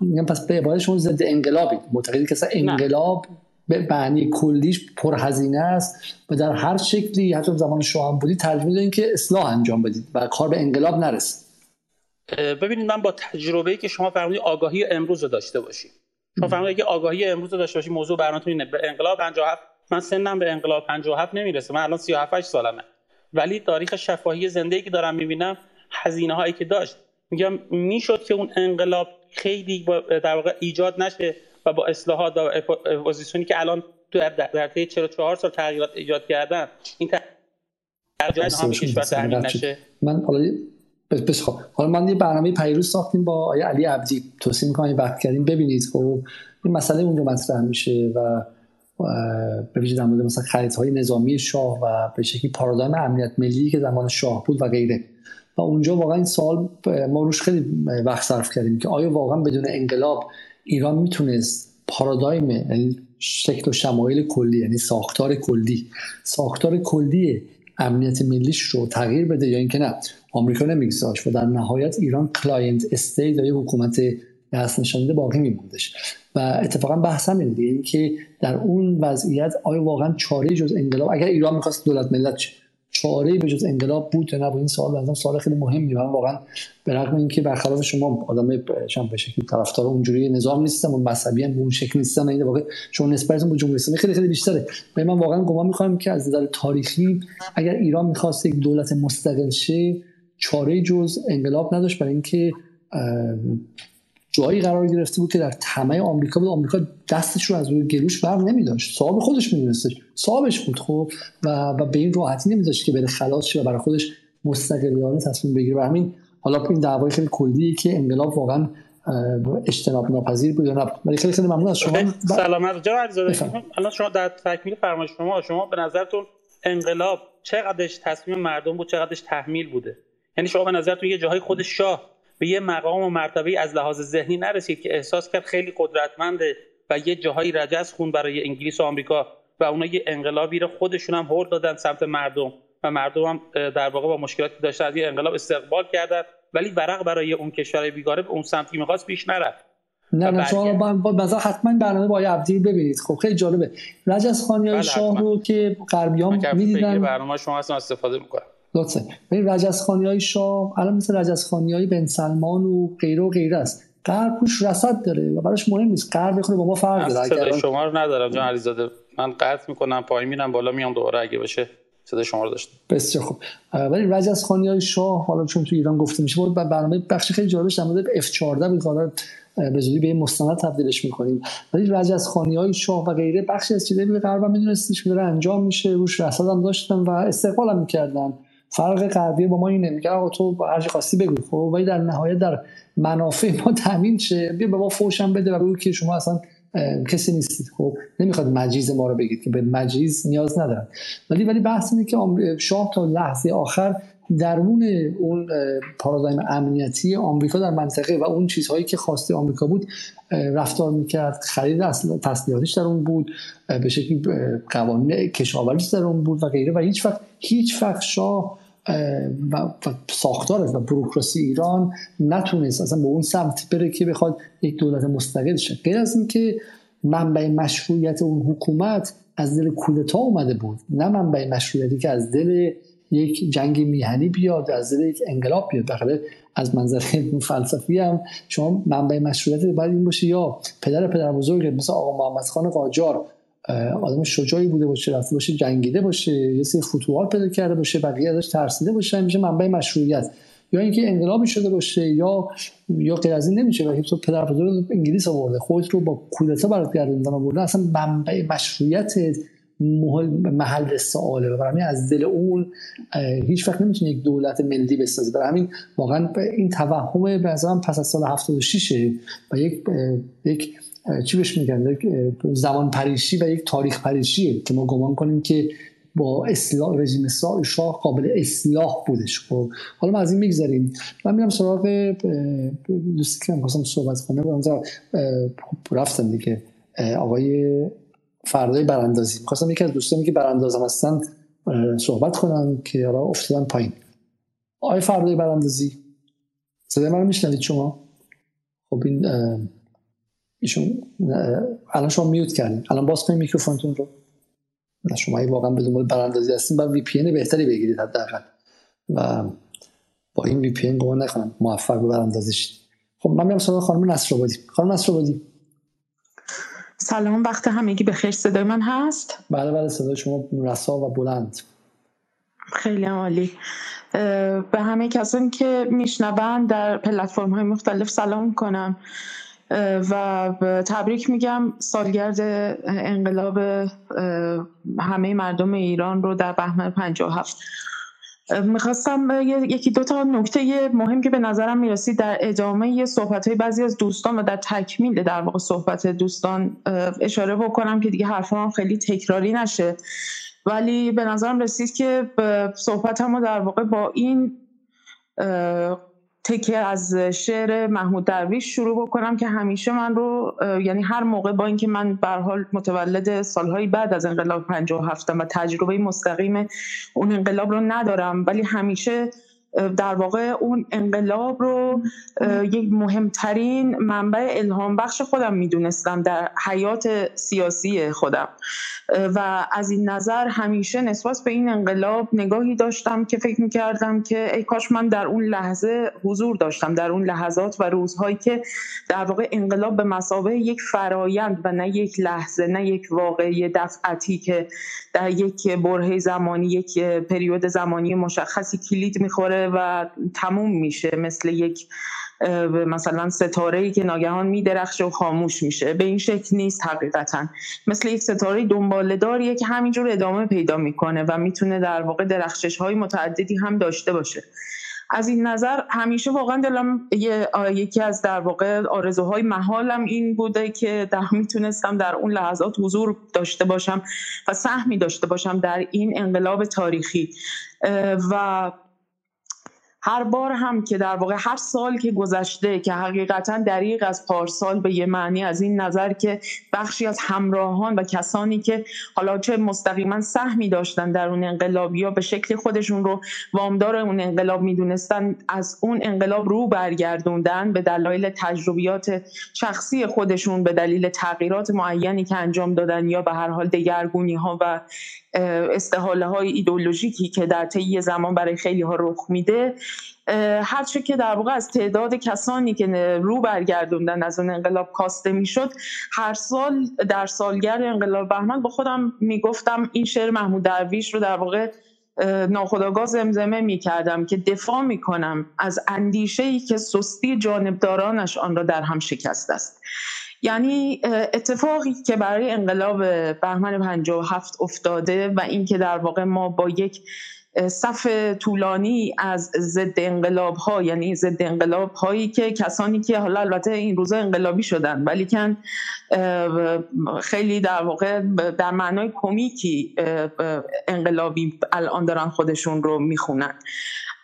میگم پس به عبارت شما ضد انقلابید. معتقدی که اصلا انقلاب به معنی کلیش پرهزینه است و در هر شکلی حتی زمان هم بودی ترجمه دارین که اصلاح انجام بدید و کار به انقلاب نرسید. ببینید من با تجربه‌ای که شما فرمودید آگاهی امروز رو داشته باشیم. شما فرمودید که آگاهی امروز رو داشته باشیم موضوع برنامه‌تون اینه. به انقلاب 57 من سنم به انقلاب 57 نمی‌رسه. من الان 37 8 سالمه. ولی تاریخ شفاهی زندگی که دارم می‌بینم هزینه هایی که داشت. میگم می‌شد که اون انقلاب خیلی در واقع ایجاد نشه و با اصلاحات و اپوزیسیونی که الان تو در طی 44 سال تغییرات ایجاد کردن این تغییرات هم کشور تامین نشه. من حالا بس خب. حالا من یه برنامه پیروز ساختیم با آیه علی عبدی. توصیه می‌کنم وقت کردیم. ببینید خب این مسئله اونجا مطرح میشه و به ویژه در مورد مثلا خریدهای نظامی شاه و به شکلی پارادایم امنیت ملی که زمان شاه بود و غیره. و اونجا واقعا این سال ما روش خیلی وقت صرف کردیم که آیا واقعا بدون انقلاب ایران می‌تونست پارادایم یعنی شکل و شمایل کلی یعنی ساختار کلی ساختار کلی امنیت ملیش رو تغییر بده یا اینکه نه آمریکا نمیگذاشت و در نهایت ایران client state یا حکومت دست نشانده باقی میموندش. و اتفاقا بحث هم اینه که در اون وضعیت آیا واقعا چاره جز انقلاب اگر ایران می‌خواست دولت ملت چاره به جز انقلاب بود یا این سوال بنظرم سوال خیلی مهمی من واقعا به رغم اینکه برخلاف شما آدم شما به شکلی طرفدار اونجوری نظام نیستم و مذهبی هم اون شکل نیستم این واقع شما نسبتتون به جمهوری اسلامی خیلی خیلی بیشتره. و من واقعا گمان می‌کنم که از نظر تاریخی اگر ایران می‌خواست یک دولت مستقل شه چاره جز انقلاب نداشت برای اینکه جایی قرار گرفته بود که در طمع آمریکا بود. آمریکا دستش رو از روی گلوش بر نمیداشت. صاحب خودش میدونستش. صاحبش بود خب. و, و به این راحتی نمیداشت که بره خلاص شه و برای خودش مستقلانه تصمیم بگیره. و همین حالا این دعوای خیلی کلیه که انقلاب واقعا اجتناب ناپذیر بود یا نه. ولی خیلی خیلی ممنون از شما. سلامت. علیزاده الان شما در تکمیل فرمایش شما شما به نظرتون انقلاب چقدرش تصمیم مردم بود چقدرش تحمیل بوده؟ یعنی شما به نظرتون یه جاهای خود شاه به یه مقام و مرتبه از لحاظ ذهنی نرسید که احساس کرد خیلی قدرتمنده و یه جاهایی رجز خون برای انگلیس و آمریکا و اونا یه انقلابی رو خودشون هم هر دادن سمت مردم و مردم هم در واقع با مشکلاتی داشتن از یه انقلاب استقبال کردن ولی ورق برای اون کشور بیگاره به اون سمتی می‌خواست پیش نرفت. نه نه شما با با حتما برنامه با عبدی ببینید. خب خیلی جالبه. رجز خانی های شاه رو که غربیان می‌دیدن برنامه شما اصلا استفاده می‌کنن لطفا ببین رجزخانی های شاه الان مثل رجزخانی های بن سلمان و غیره و غیره است. غرب پوش رصد داره و براش مهم نیست. غرب بخوره با ما فرق داره. اگر شما رو ندارم جان علیزاده. من قطع می‌کنم پایین میرم بالا میام دوباره اگه بشه صدا شما رو داشت بسیار خوب. ولی رجزخانی های شاه حالا چون تو ایران گفته میشه بود برنامه بخش خیلی جالبش در مورد F14 بود به زودی به مستند تبدیلش می‌کنیم. ولی رجزخانی های شاه و غیره بخشی از چیزایی به غرب میدونستش که داره انجام میشه. روش رصد هم داشتن و استقبال هم می‌کردن. فرق غربی با ما اینه. میگه آقا تو هر چی خواستی بگو. خب ولی در نهایت در منافع ما تامین شه. بیا به ما فوشم بده و بگو که شما اصلا کسی نیستید. خب نمی‌خواد مجیز ما رو بگید که به مجیز نیاز ندارن. ولی ولی بحث اینه که شاه تا لحظه آخر درون اون پارادایم امنیتی آمریکا در منطقه و اون چیزهایی که خواسته آمریکا بود رفتار می‌کرد. خرید تسلیحاتش در اون بود به شکلی قوانین کشاورزی در اون بود و غیره. و هیچ وقت هیچ وقت شاه و ساختار و بروکراسی ایران نتونست اصلا به اون سمت بره که بخواد یک دولت مستقل شه. غیر از اینکه منبع مشروعیت اون حکومت از دل کودتا اومده بود. نه منبع مشروعیتی که از دل یک جنگ میهنی بیاد از دل یک انقلاب بیاد. بخاطر از منظر فلسفی هم شما منبع مشروعیت باید این باشه یا پدر پدر بزرگ مثل آقا محمد خان قاجار آدم شجاعی بوده باشه رفته باشه جنگیده باشه یه سری فتوحات پیدا کرده باشه بقیه ازش ترسیده باشه میشه منبع مشروعیت. یا اینکه انقلابی شده باشه یا یا غیر از این نمیشه و تو پدر بزرگ انگلیس آورده خودت رو با کودتا برات گردوندن آورده اصلا منبع مشروعیت محل سواله. برای از دل اون هیچ وقت نمی‌تونه یک دولت ملی بسازه. برای همین واقعا این توهم به پس از سال 76 و یک یک چی بهش میگن؟ زمان پریشی و یک تاریخ پریشیه که ما گمان کنیم که با اصلاح رژیم شاه قابل اصلاح بودش. خب حالا ما از این می‌گذاریم من میرم سراغ دوستی که من صحبت کنم. رفتم دیگه. آقای فردای براندازی. خواستم یکی از دوستانی که براندازم هستن صحبت کنم که حالا افتادن پایین. آقای فردای براندازی صدای من میشنوید شما؟ خب این ایشون الان شما mute کردین. الان باز کنید میکروفونتون رو. شما واقعا به دنبال براندازی هستین با VPN بهتری بگیرید حداقل. و با این VPN گمان نکنم. موفق به براندازی شید خب من میام سراغ خانم نصرآبادی. خانم نصرآبادی. سلام وقت همگی به خیر. صدای من هست؟ بله بله صدای شما رسا و بلند. خیلی عالی. به همه کسانی که میشنون در پلتفرم های مختلف سلام کنم. و تبریک میگم سالگرد انقلاب همه مردم ایران رو در بهمن 57 می‌خواستم یکی دو تا نکته مهم که به نظرم می‌رسید در ادامه صحبت های بعضی از دوستان و در تکمیل در واقع صحبت دوستان اشاره بکنم که دیگه حرفا هم خیلی تکراری نشه. ولی به نظرم رسید که صحبت هم در واقع با این تکه از شعر محمود درویش شروع بکنم که همیشه من رو یعنی هر موقع با اینکه من به حال متولد سالهای بعد از انقلاب 57 و تجربه مستقیم اون انقلاب رو ندارم ولی همیشه در واقع اون انقلاب رو یک مهمترین منبع الهام بخش خودم می‌دونستم در حیات سیاسی خودم. و از این نظر همیشه نسبت به این انقلاب نگاهی داشتم که فکر می‌کردم که ای کاش من در اون لحظه حضور داشتم در اون لحظات و روزهایی که در واقع انقلاب به مسابه یک فرایند و نه یک لحظه نه یک واقعی دفعتی که در یک برهه زمانی یک پریود زمانی مشخصی کلید می‌خوره. و تموم میشه. مثل یک مثلا ستاره ای که ناگهان میدرخشه و خاموش میشه. به این شکل نیست حقیقتا. مثل یک ستاره دنباله داریه که همینجور ادامه پیدا می‌کنه و می‌تونه در واقع درخشش های متعددی هم داشته باشه. از این نظر همیشه واقعا دلم یکی از در واقع آرزوهای محالم این بوده که در می‌تونستم در اون لحظات حضور داشته باشم و سهمی داشته باشم در این انقلاب تاریخی. و هر بار هم که در واقع هر سال که گذشته که حقیقتا دریق از پارسال به یه معنی از این نظر که بخشی از همراهان و کسانی که حالا چه مستقیما سهمی داشتن در اون انقلاب یا به شکل خودشون رو وامدار اون انقلاب می‌دونستن از اون انقلاب رو برگردوندن به دلایل تجربیات شخصی خودشون به دلیل تغییرات معینی که انجام دادن یا به هر حال دگرگونی ها و استحاله های ایدولوژیکی که در طی زمان برای خیلی ها رخ میده هرچه که در واقع از تعداد کسانی که رو برگردوندن از اون انقلاب کاسته می‌شد هر سال در سالگرد انقلاب بهمن با خودم می‌گفتم این شعر محمود درویش رو در واقع ناخداگاه زمزمه می کردم که دفاع می کنم از اندیشه ای که سستی جانبدارانش آن را در هم شکست است. یعنی اتفاقی که برای انقلاب بهمن 57 افتاده و اینکه در واقع ما با یک صف طولانی از ضد انقلاب ها یعنی ضد انقلاب هایی که کسانی که حالا البته این روزا انقلابی شدن ولی کن خیلی در واقع در معنای کمیکی انقلابی الان دارن خودشون رو می‌خونن.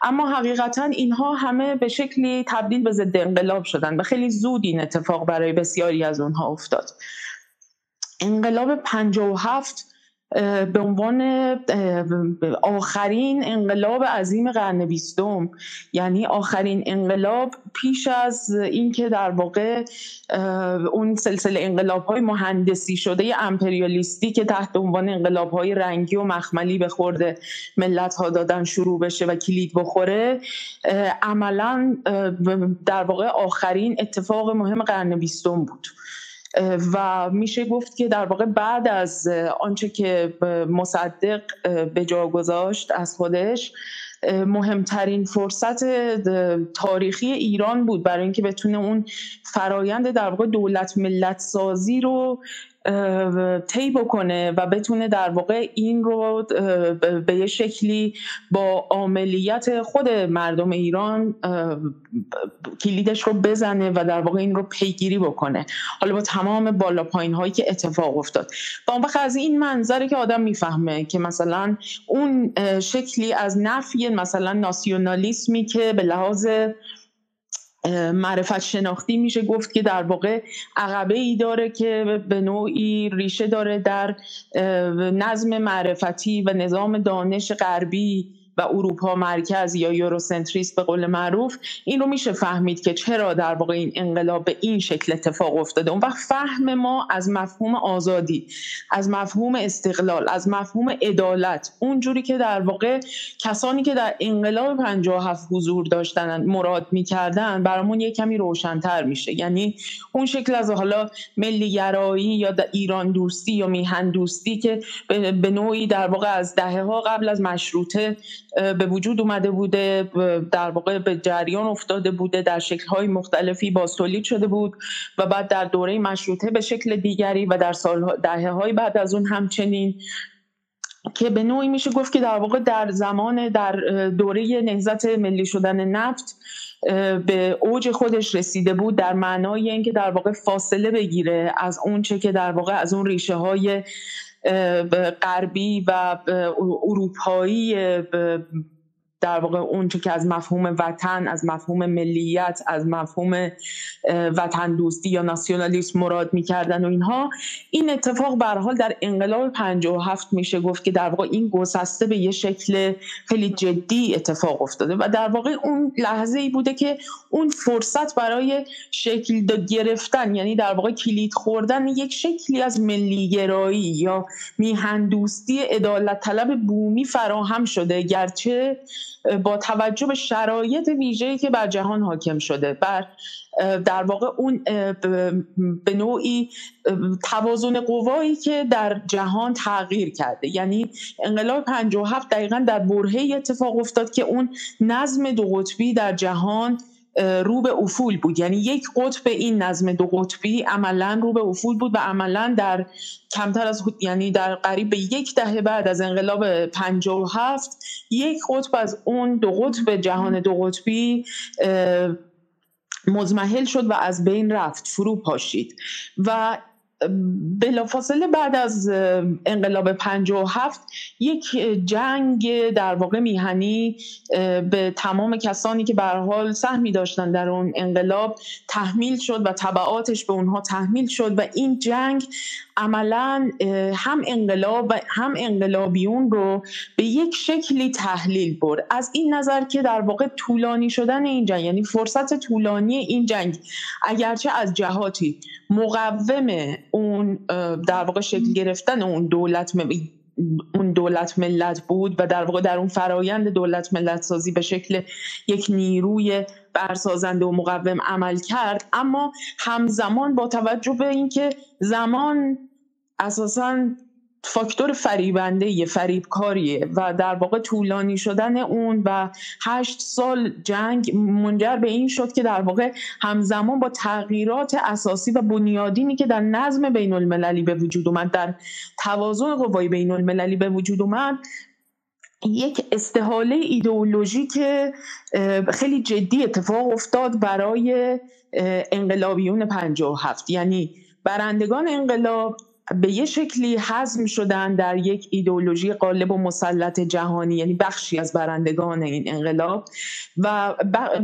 اما حقیقتا اینها همه به شکلی تبدیل به ضد انقلاب شدن و خیلی زود این اتفاق برای بسیاری از اونها افتاد. انقلاب 57 به عنوان آخرین انقلاب عظیم قرن بیستم. یعنی آخرین انقلاب پیش از اینکه در واقع اون سلسله انقلاب های مهندسی شده امپریالیستی که تحت عنوان انقلاب های رنگی و مخملی به خورده ملت ها دادن شروع بشه و کلید بخوره عملا در واقع آخرین اتفاق مهم قرن بیستم بود. و میشه گفت که در واقع بعد از آنچه که مصدق به جا گذاشت از خودش مهمترین فرصت تاریخی ایران بود برای اینکه بتونه اون فرایند در واقع دولت ملت سازی رو طی بکنه و بتونه در واقع این رو به یه شکلی با عملیت خود مردم ایران کلیدش رو بزنه و در واقع این رو پیگیری بکنه. حالا با تمام بالا پایین هایی که اتفاق افتاد. و اون از این منظره که آدم می‌فهمه که مثلا اون شکلی از نفی مثلا ناسیونالیسمی که به لحاظ معرفت شناختی میشه گفت که در واقع عقبه ای داره که به نوعی ریشه داره در نظم معرفتی و نظام دانش غربی و اروپا مرکز یا یوروسنتریست به قول معروف این رو میشه فهمید که چرا در واقع این انقلاب به این شکل اتفاق افتاده. اون وقت فهم ما از مفهوم آزادی از مفهوم استقلال از مفهوم عدالت اونجوری که در واقع کسانی که در انقلاب 57 حضور داشتن مراد می‌کردن برامون یه کمی روشنتر میشه. یعنی اون شکل از حالا ملیگرایی یا ایران دوستی یا میهن دوستی که به نوعی در واقع از دهه ها قبل از مشروطه به وجود اومده بوده در واقع به جریان افتاده بوده در شکل های مختلفی باز تولید شده بود و بعد در دوره مشروطه به شکل دیگری و در سال دهه های بعد از اون همچنین که به نوعی میشه گفت که در واقع در زمان در دوره نهضت ملی شدن نفت به اوج خودش رسیده بود در معنای اینکه در واقع فاصله بگیره از اون چه که در واقع از اون ریشه های غربی و اروپایی در واقع اون که از مفهوم وطن از مفهوم ملیت از مفهوم وطن دوستی یا ناسیونالیسم مراد می‌کردن و اینها. این اتفاق به حال در انقلاب 57 میشه گفت که در واقع این گسسته به یه شکل خیلی جدی اتفاق افتاده و در واقع اون لحظه ای بوده که اون فرصت برای شکل گرفتن یعنی در واقع کلید خوردن یک شکلی از ملیگرایی یا میهندوستی عدالت طلب بومی فراهم شده گرچه با توجه به شرایط ویژه‌ای که بر جهان حاکم شده. بر در واقع اون به نوعی توازن قوایی که در جهان تغییر کرده. یعنی انقلاب 57 دقیقا در برهه اتفاق افتاد که اون نظم دو قطبی در جهان رو به افول بود. یعنی یک قطب این نظم دو قطبی عملا رو به افول بود و عملا در کمتر از یعنی در قریب به یک دهه بعد از انقلاب 57 یک قطب از اون دو قطب جهان دو قطبی مزمحل شد و از بین رفت فرو پاشید. و بلافاصله بعد از انقلاب 57 یک جنگ در واقع میهنی به تمام کسانی که به حال سهمی داشتن در اون انقلاب تحمیل شد و طبعاتش به اونها تحمیل شد و این جنگ عملا هم انقلاب هم انقلابیون رو به یک شکلی تحلیل برد. از این نظر که در واقع طولانی شدن این جنگ یعنی فرصت طولانی این جنگ اگرچه از جهاتی مقوم اون در واقع شکل گرفتن اون دولت اون دولت ملت بود و در واقع در اون فرایند دولت ملت سازی به شکل یک نیروی برسازنده و مقوم عمل کرد. اما همزمان با توجه به اینکه زمان اساسا فاکتور فریبنده یه فریبکاریه و در واقع طولانی شدن اون و هشت سال جنگ منجر به این شد که در واقع همزمان با تغییرات اساسی و بنیادینی که در نظم بین المللی به وجود اومد در توازن قوای بین المللی به وجود اومد یک استحاله ایدئولوژیک خیلی جدی اتفاق افتاد برای انقلابیون 57 یعنی برندگان انقلاب به یه شکلی حزم شدن در یک ایدئولوژی غالب و مسلط جهانی یعنی بخشی از برندگان این انقلاب. و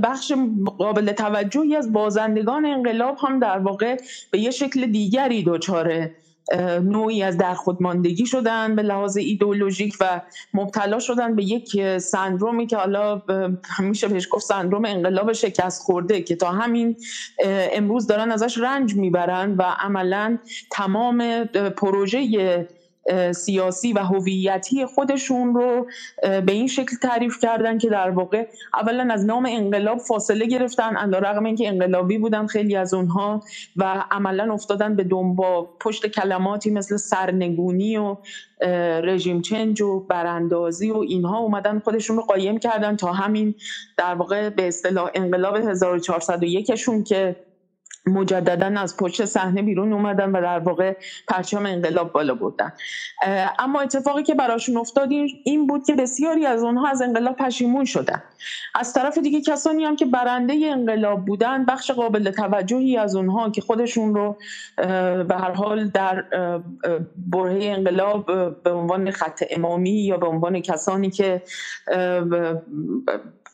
بخش قابل توجهی از بازندگان انقلاب هم در واقع به یه شکل دیگری دچار نوعی از در خودماندگی شدن به لحاظ ایدئولوژیک و مبتلا شدن به یک سندرومی که حالا همیشه بهش گفت سندروم انقلاب شکست خورده که تا همین امروز دارن ازش رنج می‌برن و عملا تمام پروژه سیاسی و هویتی خودشون رو به این شکل تعریف کردن که در واقع اولا از نام انقلاب فاصله گرفتن علیرغم اینکه انقلابی بودن خیلی از اونها و عملا افتادن به دنبال پشت کلماتی مثل سرنگونی و رژیم چنج و براندازی و اینها اومدن خودشون رو قایم کردن تا همین در واقع به اصطلاح انقلاب 1401 شون که مجددا از پشت صحنه بیرون اومدن و در واقع پرچم انقلاب بالا بردن. اما اتفاقی که براشون افتاد این بود که بسیاری از اونها از انقلاب پشیمون شدن. از طرف دیگه کسانی هم که برنده انقلاب بودن بخش قابل توجهی از اونها که خودشون رو به هر حال در برهه انقلاب به عنوان خط امامی یا به عنوان کسانی که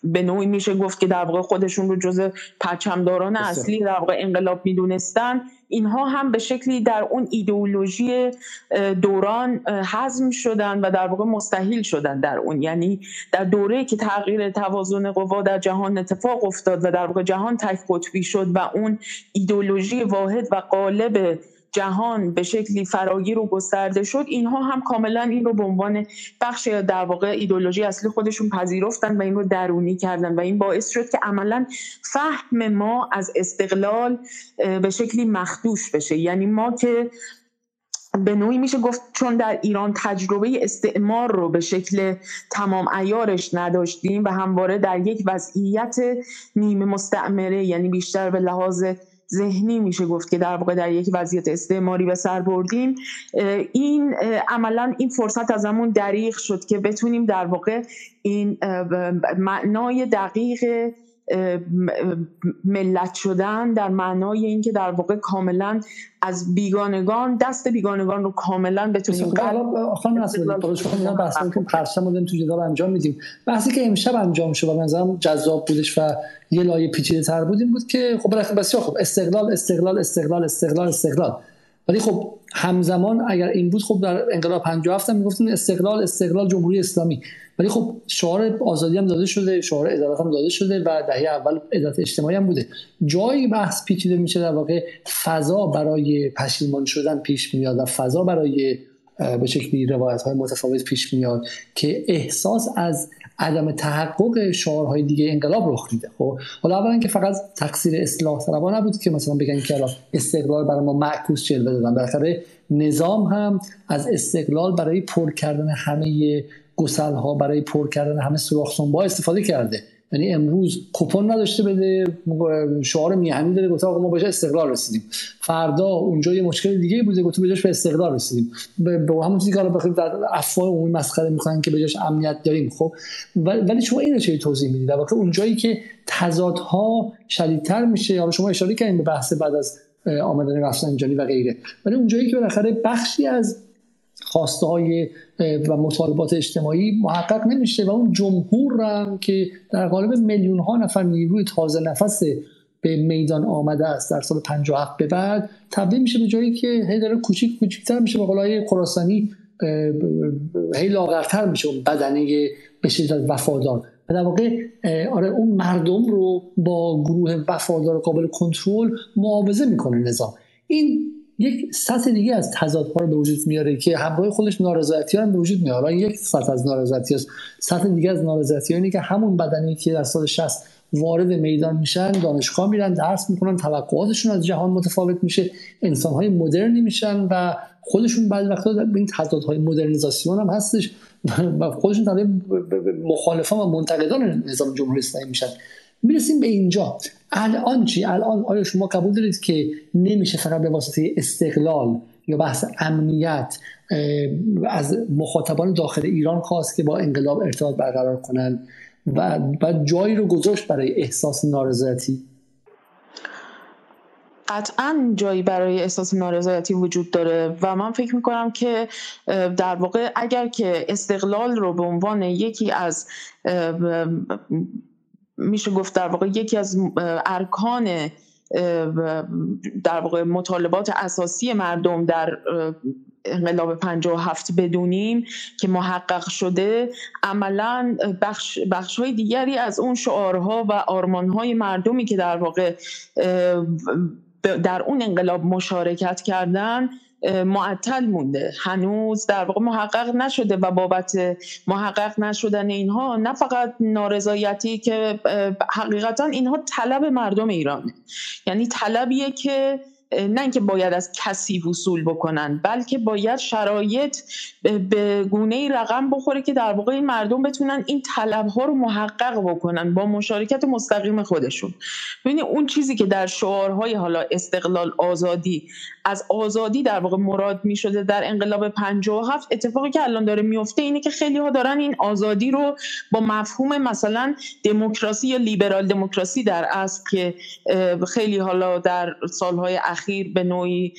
به نوعی میشه گفت که در واقع خودشون رو جز پرچمداران اصلی در واقع انقلاب می‌دونستن. اینها هم به شکلی در اون ایدئولوژی دوران حزم شدن و در واقع مستحیل شدن در اون. یعنی در دوره که تغییر توازن قوا در جهان اتفاق افتاد و در واقع جهان تک قطبی شد و اون ایدئولوژی واحد و قالب جهان به شکلی فراگیر و گسترده شد اینها هم کاملا این رو به عنوان بخش در واقع ایدولوژی اصلی خودشون پذیرفتن و این رو درونی کردن و این باعث شد که عملا فهم ما از استقلال به شکلی مخدوش بشه. یعنی ما که به نوعی میشه گفت چون در ایران تجربه استعمار رو به شکل تمام ایارش نداشتیم و همواره در یک وضعیت نیمه مستعمره یعنی بیشتر به لحاظ ذهنی میشه گفت که در واقع در یک وضعیت استعماری به سر بردیم. این عملا این فرصت از همون دریغ شد که بتونیم در واقع این معنای دقیق ملت شدن در معنای اینکه در واقع کاملا از بیگانگان دست بیگانگان رو کاملا بتونیم خانم نصر بحث که پرسم رو تو جدال انجام میدیم. بحثی که امشب انجام شد و نظرم جذاب بودش و یه لایه پیچیده تر بود این بود که خب بسیار خب استقلال استقلال استقلال استقلال استقلال. ولی خب همزمان اگر این بود خب در انقلاب 57 هم می‌گفتیم استقلال استقلال جمهوری اسلامی. ولی خب شعار آزادی هم داده شده شعار عدالت هم داده شده و دهه اول عدالت اجتماعی هم بوده. جایی بحث پیچیده میشه در واقع فضا برای پشیمان شدن پیش میاد و فضا برای به شکلی روایت های متفاوت پیش میاد که احساس از عدم تحقق شعارهای دیگه انقلاب رخ میده. خب حالا اولا که فقط تقصیر اصلاح طلبا نبود که مثلا بگن که استقلال برای ما معکوس جلوه دادن بالاخره نظام هم از استقلال برای پر کردن همه گسل ها برای پر کردن همه سوراخ استفاده کرده. یعنی امروز کوپن نداشته بده شعار میهنی داره گفته آقا ما بهش استقلال رسیدیم. فردا اونجا یه مشکل دیگه بوده گفته بهش به استقلال رسیدیم. به همون چیزی که حالا بخیر در افواه عمومی مسخره می‌کنن که بهش امنیت داریم خب؟ ولی شما اینو چه توضیح می‌دید؟ در واقع اونجایی که تضادها شدیدتر میشه حالا شما اشاره کردین به بحث بعد از آمدن رفسنجانی و غیره. ولی اونجایی که بالاخره بخشی از خواسته های و مطالبات اجتماعی محقق نمیشه و اون جمهور هم که در قالب میلیون ها نفر نیروی تازه نفس به میدان آمده است در سال 57 به بعد تبدیل میشه به جایی که هی داره کوچیک کوچیکتر میشه به قولای خراسانی هی لاغرتر میشه اون بدنه به شدت وفادار. و در واقع آره اون مردم رو با گروه وفادار قابل کنترل معاوضه می‌کنه نظام. این یک سطح دیگه از تضادها رو به وجود میاره که همراه خودش نارضایتی هم به وجود میاره. یک سطح از نارضایتی است. سطح دیگه از نارضایتی اینه که همون بدنی که در سال 60 وارد میدان میشن دانشگاه میرن درس می‌کنن توقعاتشون از جهان متفاوت میشه انسانهای مدرنی میشن و خودشون بعد وقتا به این تضادهای مدرنیزاسیون هم هستش و خودشون تبدیل مخالفان و منتقدان نظام جمهوری اسلامی میشن. می‌رسیم به اینجا. الان چی؟ الان آیا شما قبول دارید که نمیشه فقط به واسطه استقلال یا بحث امنیت از مخاطبان داخل ایران خواست که با انقلاب ارتباط برقرار کنن و, و جایی رو گذاشت برای احساس نارضایتی؟ قطعا جایی برای احساس نارضایتی وجود داره و من فکر می‌کنم که در واقع اگر که استقلال رو به عنوان یکی از میشه گفت در واقع یکی از ارکان در واقع مطالبات اساسی مردم در انقلاب 57 بدونیم که محقق شده عملا بخش, بخش های دیگری از اون شعارها و آرمانهای مردمی که در واقع در اون انقلاب مشارکت کردن معطل مونده. هنوز در واقع محقق نشده و بابت محقق نشدن اینها نه فقط نارضایتی که حقیقتا اینها طلب مردم ایرانه. یعنی طلبیه که نه اینکه باید از کسی وصول بکنن بلکه باید شرایط به گونه رقم بخوره که در واقع این مردم بتونن این طلب ها رو محقق بکنن با مشارکت مستقیم خودشون. ببینید اون چیزی که در شعارهای حالا استقلال آزادی از آزادی در واقع مراد می شده در انقلاب 57 اتفاقی که الان داره میفته اینه که خیلی ها دارن این آزادی رو با مفهوم مثلا دموکراسی یا لیبرال دموکراسی در اصل که خیلی حالا در سالهای اخیر به نوعی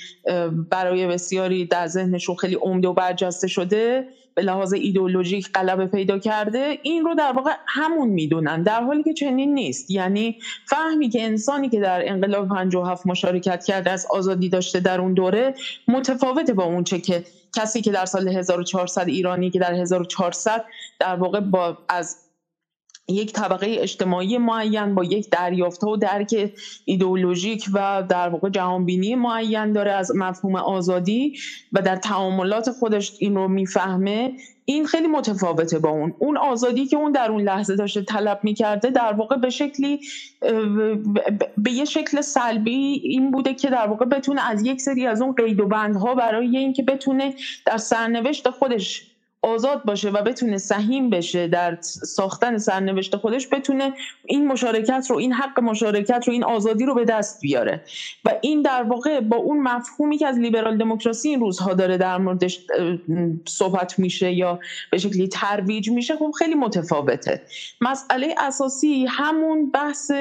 برای بسیاری در ذهنشون خیلی عمده و برجسته شده به لحاظ ایدئولوژیک غلبه پیدا کرده این رو در واقع همون می‌دونن در حالی که چنین نیست. یعنی فهمی که انسانی که در انقلاب 57 مشارکت کرده از آزادی داشته در اون دوره متفاوته با اون چه که کسی که در سال 1400 ایرانی که در 1400 در واقع با از یک طبقه اجتماعی معین با یک دریافت و درک ایدئولوژیک و در واقع جهانبینی معین داره از مفهوم آزادی و در تعاملات خودش این رو می‌فهمه. این خیلی متفاوته با اون. اون آزادی که اون در اون لحظه داشته طلب می‌کرده در واقع به شکلی به یه شکل سلبی این بوده که در واقع بتونه از یک سری از اون قید و بندها برای اینکه بتونه در سرنوشت خودش آزاد باشه و بتونه سهیم بشه در ساختن سرنوشت خودش بتونه این مشارکت رو این حق مشارکت رو این آزادی رو به دست بیاره. و این در واقع با اون مفهومی که از لیبرال دموکراسی این روزها داره در موردش صحبت میشه یا به شکلی ترویج میشه خب خیلی متفاوته. مسئله اساسی همون بحث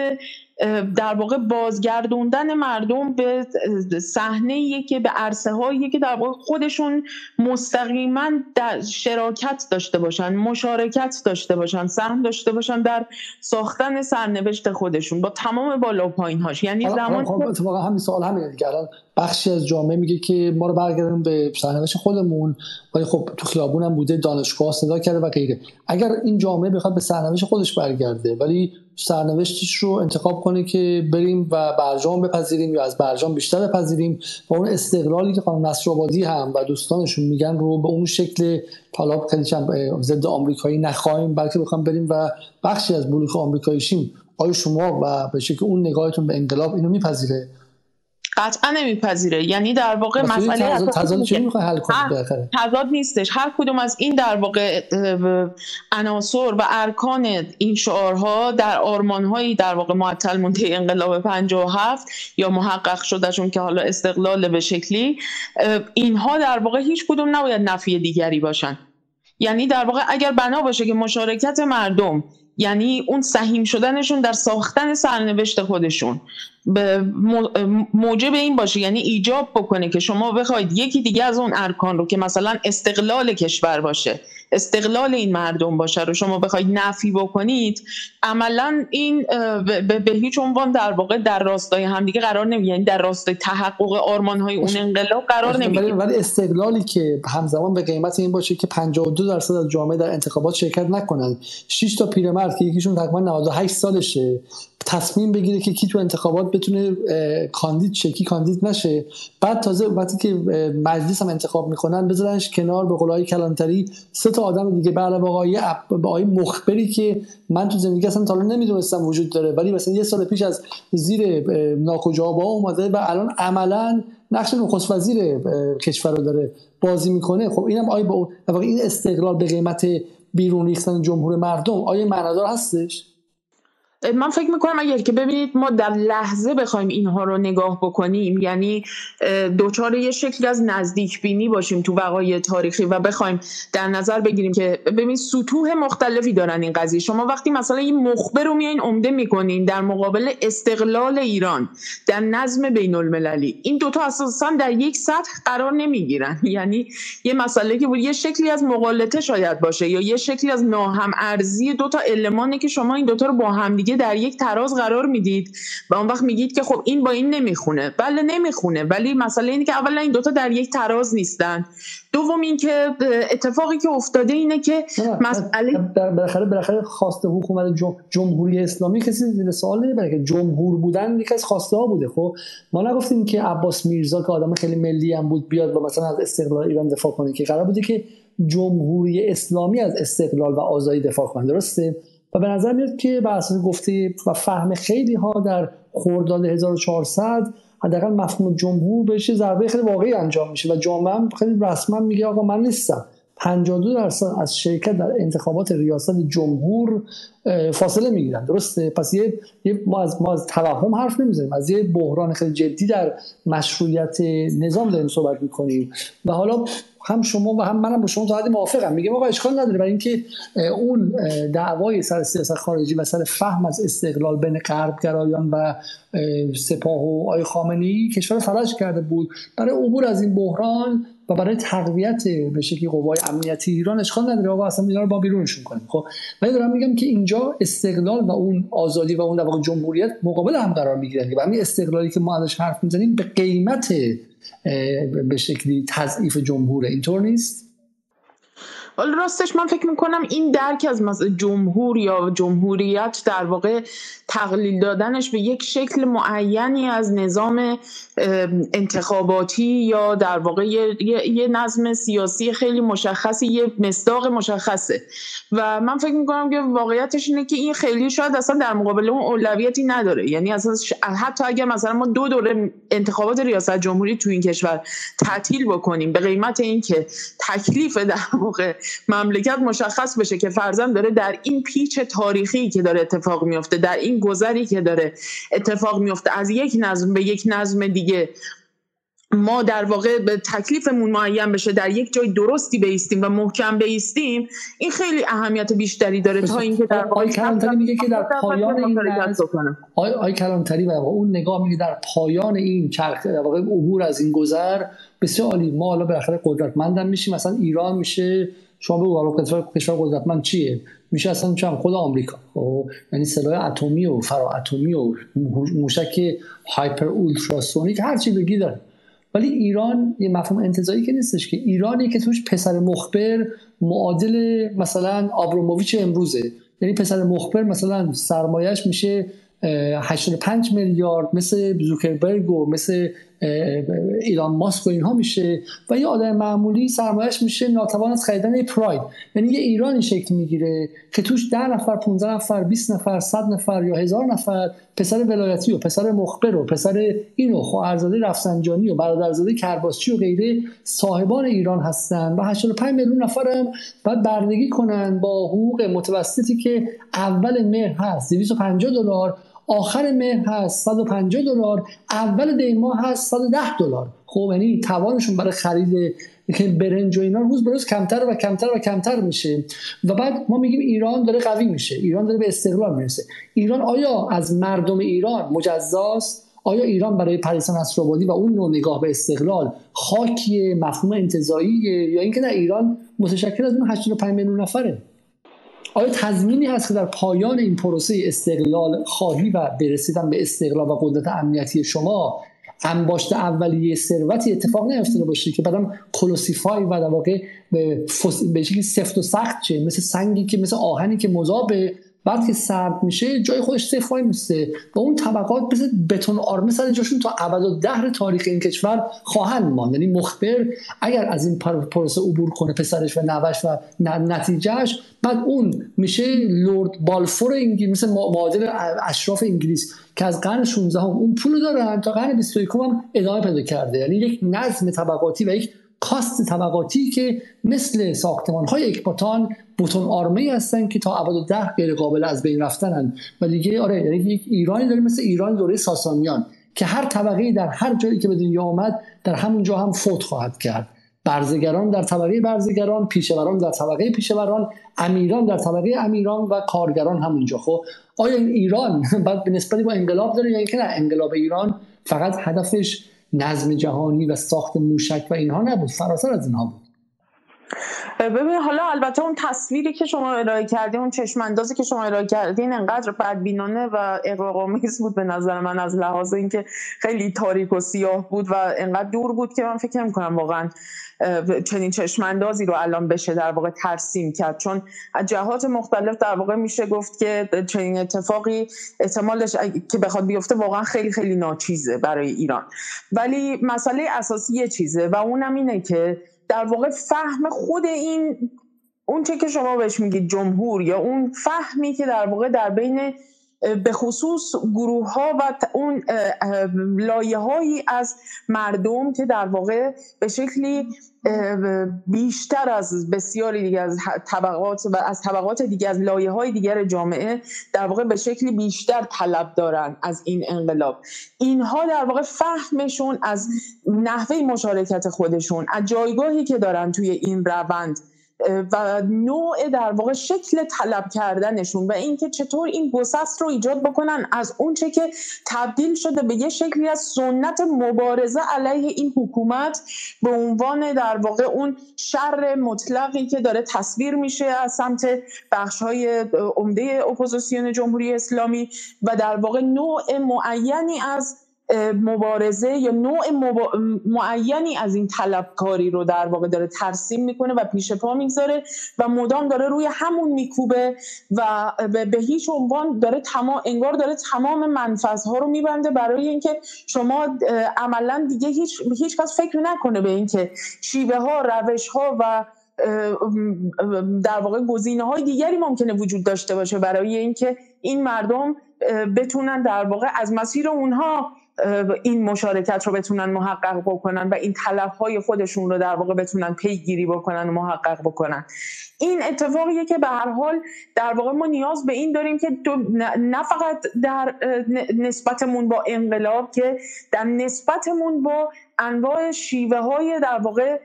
در واقع بازگردوندن مردم به صحنه که به عرصه هایی که در واقع خودشون مستقیما در شراکت داشته باشن مشارکت داشته باشن سهم داشته باشن در ساختن سرنوشت خودشون با تمام بالا و پایین هاش یعنی زمان خب همین سوال همینه دیگه الان بخشی از جامعه میگه که ما رو برگردیم به سرنوشت خودمون ولی خب تو خیابون هم بوده دانشگاه صدا کرده و غیره. اگر این جامعه بخواد به سرنوشت خودش برگرده ولی سرنوشتش رو انتخاب کنه که بریم و برجام بپذیریم یا از برجام بیشتر بپذیریم و اون استقلالی که خانم نصرآبادی هم و دوستانشون میگن رو به اون شکل طالب خیلی ضد آمریکایی نخواهیم بلکه بخوام بریم و بخشی از بلوک آمریکایی شیم. آیا شما و به شکل اون نگاهتون به انقلاب اینو میپذیره؟ قطعا نمیپذیره. یعنی در واقع مسئله تضاد نیستش. هر کدوم از این در واقع عناصر و ارکان این شعارها در آرمانهایی در واقع معطل مونده انقلاب 57 یا محقق شدهشون که حالا استقلال به شکلی اینها در واقع هیچ کدوم نباید نفی دیگری باشن. یعنی در واقع اگر بنا باشه که مشارکت مردم یعنی اون سهیم شدنشون در ساختن سرنوشت خودشون. موجب این باشه یعنی ایجاب بکنه که شما بخواید یکی دیگه از اون ارکان رو که مثلا استقلال کشور باشه استقلال این مردم باشه رو شما بخواید نفی بکنید عملا این به هیچ عنوان در واقع در راستای همدیگه قرار نمی‌گیره. یعنی در راستای تحقق آرمان های اون انقلاب قرار نمی‌گیره. ولی استقلالی که همزمان به قیمت این باشه که 52 درصد از جامعه در انتخابات شرکت نکنند 6 تا پیرمرد که یکیشون تقریبا 98 سالشه. تصمیم بگیره که کی تو انتخابات بتونه کاندید شه کی کاندید نشه. بعد تازه وقتی که مجلس هم انتخاب می‌کنن بذارنش کنار به قولای کلانتری سه تا آدم دیگه. به علاوه آقای آقای مخبری که من تو زندگی اصلا تا نمی‌دونستم وجود داره. ولی مثلا یه سال پیش از زیر ناکجابا اومده و الان عملا نقش نخست وزیر کشور رو داره بازی می‌کنه. خب اینم آیا با این استقلال به قیمت بیرون ریختن جمهور مردم آیا معنادار هستش؟ من فکر می‌کنم اگر که ببینید ما در لحظه بخوایم اینها رو نگاه بکنیم یعنی دوچار یه شکلی از نزدیک بینی باشیم تو وقایع تاریخی و بخوایم در نظر بگیریم که ببین سطوح مختلفی دارن این قضیه. شما وقتی مثلا این مخبر رو میایین عمده می‌کنین در مقابل استقلال ایران در نظم بین المللی این دوتا اساسا در یک سطح قرار نمی‌گیرن. یعنی یه مسئله که بود یه شکلی از مقالطه شاید باشه یا یه شکلی از ناهم ارزی دوتا المانی که شما این دوتا رو با هم دیگه در یک تراز قرار می‌دید و اون وقت میگید که خب این با این نمی‌خونه. بله نمی‌خونه. ولی مسئله اینه که اولا این دوتا در یک تراز نیستن. دوم اینکه اتفاقی که افتاده اینه که مسئله بالاخره بالاخره خواسته حکومت جمهوری اسلامی. کسی زیر سوال نمی‌بره که جمهور بودن یکی از خواسته ها بوده. خب ما نگفتیم که عباس میرزا که آدم خیلی ملی هم بود بیاد و مثلا از استقلال ایران دفاع کنه. که قرار بوده که جمهوری اسلامی از استقلال و آزادی دفاع کنه. درسته؟ و به نظر میاد که بر اساس گفته و فهم خیلی ها در خرداد 1400 حداقل مفهوم جمهور بهش ضربه خیلی واقعی انجام میشه و جامعه خیلی رسما میگه آقا من نیستم. 52 درصد از شرکت در انتخابات ریاست جمهور فاصله می‌گیرن. درسته؟ پس یه, ما از ما از توهم حرف نمی‌زنیم. از یه بحران خیلی جدی در مشروعیت نظام داریم صحبت می‌کنیم. و حالا هم شما و هم منم با شما تا حدی موافقم. میگم آقا اشکال نداره. برای اینکه اون دعوای سر سیاست خارجی و سر فهم از استقلال بین غربگرایان و سپاه و آی خامنی کشور فلج کرده بود. برای عبور از این بحران و برای تقویت به شکلی قوای امنیتی ایران اشکال نداره. آقا اصلا اینا رو با بیرونشون کنیم. خب ولی دارم میگم که اینجا استقلال و اون آزادی و اون در جمهوریت مقابل هم قرار می‌گیرن و همین استقلالی که ما ازش حرف می‌زنیم به قیمت به شکلی تضعیف جمهور اینطور نیست. حالا راستش من فکر می‌کنم این درک از جمهور یا جمهوریت در واقع تقلیل دادنش به یک شکل معینی از نظام انتخاباتی یا در واقع یه, یه نظم سیاسی خیلی مشخصی یه مصداق مشخصه. و من فکر می‌کنم که واقعیتش اینه که این خیلی شاید اصلا در مقابل اون اولویتی نداره. یعنی اصلا حتی اگر مثلا ما دو دوره انتخابات ریاست جمهوری تو این کشور تعطیل بکنیم به قیمت اینکه تکلیف در واقع مملکت مشخص بشه که فرزن داره در این پیچ تاریخی که داره اتفاق میفته در این گذری که داره اتفاق میفته. از یک نظم به یک نظم دیگه. ما در واقع به تکلیفمون معین بشه در یک جای درستی بیستیم و محکم بیستیم این خیلی اهمیت بیشتری داره تا اینکه در واقع کلانتری میگه که در پایان این آی, آی کلانتری و اون نگاه میگه در پایان این چرخ در واقع عبور از این گذر بسیار عالی. ما حالا بالاخره قدرتمندم میشیم. مثلا ایران میشه شما بگو حالا کشور قدرتمند چیه؟ میشه اصلا چم خود آمریکا. خب یعنی سلاح اتمی و فرا اتمی و موشک هایپر اولتراسونیک هر چی بگی داره. ولی ایران یه مفهوم انتظایی که نیستش که ایرانی که توش پسر مخبر معادل مثلا آبروموویچ امروزه. یعنی پسر مخبر مثلا سرمایش میشه 85 میلیارد مثل زوکربرگ و مثل ایلان ماسک و اینها میشه و یه آدم معمولی سرمایش میشه ناتوان از خریدن پراید. یعنی یه ایرانی شکل می‌گیره که توش 10 نفر 15 نفر 20 نفر 100 نفر یا هزار نفر پسر ولایتی و پسر مخبر و پسر اینو خواهرزاده رفسنجانی و برادرزاده کرباسچی و غیره صاحبان ایران هستن و 85 میلیون نفر هم باید بردگی کنن با حقوق متوسطی که اول مهر هست. 250 دلار آخر مهر هست 150 دلار اول دی ماه هست 110 دلار. خب یعنی توانشون برای خرید برنج و اینا روز به روز کمتر و کمتر و کمتر میشه. و بعد ما میگیم ایران داره قوی میشه. ایران داره به استقلال می‌رسه. ایران آیا از مردم ایران مجزاست؟ آیا ایران برای پریسا نصرآبادی و اون نوع نگاه به استقلال خاکی مفهوم انتزاعیه؟ یا اینکه نه ایران متشکل از اون 85 میلیون نفره؟ آیا تضمینی هست که در پایان این پروسه استقلال خواهی و برسیدن به استقلال و قدرت امنیتی شما انباشت اولیه ثروتی اتفاق نیفتاده باشه که بعدم calcify و در واقع به, به سفت و سخت چه مثل سنگی که مثل آهنی که مذابه بعد که سرد میشه جای خودش سفت وای میسته. و اون طبقات مثل بتون آرمه سر جاشون تا ابد و دهر تاریخ این کشور خواهند ماند. یعنی مخبر اگر از این پروسه عبور کنه پسرش و نوه‌ش و نتیجه‌ش بعد اون میشه لورد بالفور انگلیس مثل معادل اشراف انگلیس که از قرن 16 هم اون پول دارن تا قرن 21 هم ادامه پیدا کرده. یعنی یک نظم طبقاتی و یک کاست طبقاتی که مثل ساختمان های اکباتان بوتون آرمه هستن که تا ابد ده غیر قابل از بین رفتنن و دیگه آره یعنی یک ایرانی داره مثل ایران دوره ساسانیان که هر طبقه در هر جایی که به دنیا آمد در همونجا هم فوت خواهد کرد. برزگران در طبقه برزگران پیشوران در طبقه پیشوران امیران در طبقه امیران و کارگران همونجا. خب آیا این ایران بعد به نسبتی با انقلاب داره یا اینکه نه؟ انقلاب ایران فقط هدفش نظم جهانی و ساخت موشک و اینها نبود. فراتر از اینها بود. ببین حالا البته اون تصویری که شما ارائه کردین اون چشم اندازی که شما ارائه کردین انقدر بدبینانه و اقراق‌آمیز بود به نظر من از لحاظ اینکه خیلی تاریک و سیاه بود و انقدر دور بود که من فکر کنم واقعا چنین چشماندازی رو الان بشه در واقع ترسیم کرد. چون از جهات مختلف در واقع میشه گفت که چنین اتفاقی احتمالش که بخواد بیفته واقعا خیلی خیلی ناچیزه برای ایران. ولی مسئله اساسی یه چیزه و اونم اینه که در واقع فهم خود این اون چه که شما بهش میگید جمهور یا اون فهمی که در واقع در بین به خصوص گروه ها و اون لایه هایی از مردم که در واقع به شکلی بیشتر از بسیاری دیگه از طبقات و از طبقات دیگه از لایه های دیگر جامعه در واقع به شکلی بیشتر طلب دارن از این انقلاب. اینها در واقع فهمشون از نحوه مشارکت خودشون از جایگاهی که دارن توی این روند و نوع در واقع شکل طلب کردنشون و اینکه چطور این گسست رو ایجاد بکنن از اونچه که تبدیل شده به یه شکلی از سنت مبارزه علیه این حکومت به عنوان در واقع اون شر مطلقی که داره تصویر میشه از سمت بخش های عمده اپوزیسیون جمهوری اسلامی و در واقع نوع معینی از مبارزه یا نوع معینی از این طلبکاری رو در واقع داره ترسیم می‌کنه و پیش پا می‌گذاره و مدام داره روی همون میکوبه و به هیچ عنوان داره تمام انگار داره تمام منفذ ها رو میبنده برای اینکه شما عملا دیگه هیچ هیچ کس فکر نکنه به اینکه شیوه ها روش ها و در واقع گزینه های دیگری ممکنه وجود داشته باشه برای اینکه این مردم بتونن در واقع از مسیر اونها این مشارکت رو بتونن محقق بکنن و این طلب های خودشون رو در واقع بتونن پیگیری بکنن و محقق بکنن. این اتفاقیه که به هر حال در واقع ما نیاز به این داریم که نه فقط در نسبتمون با انقلاب که در نسبتمون با انواع شیوه های در واقع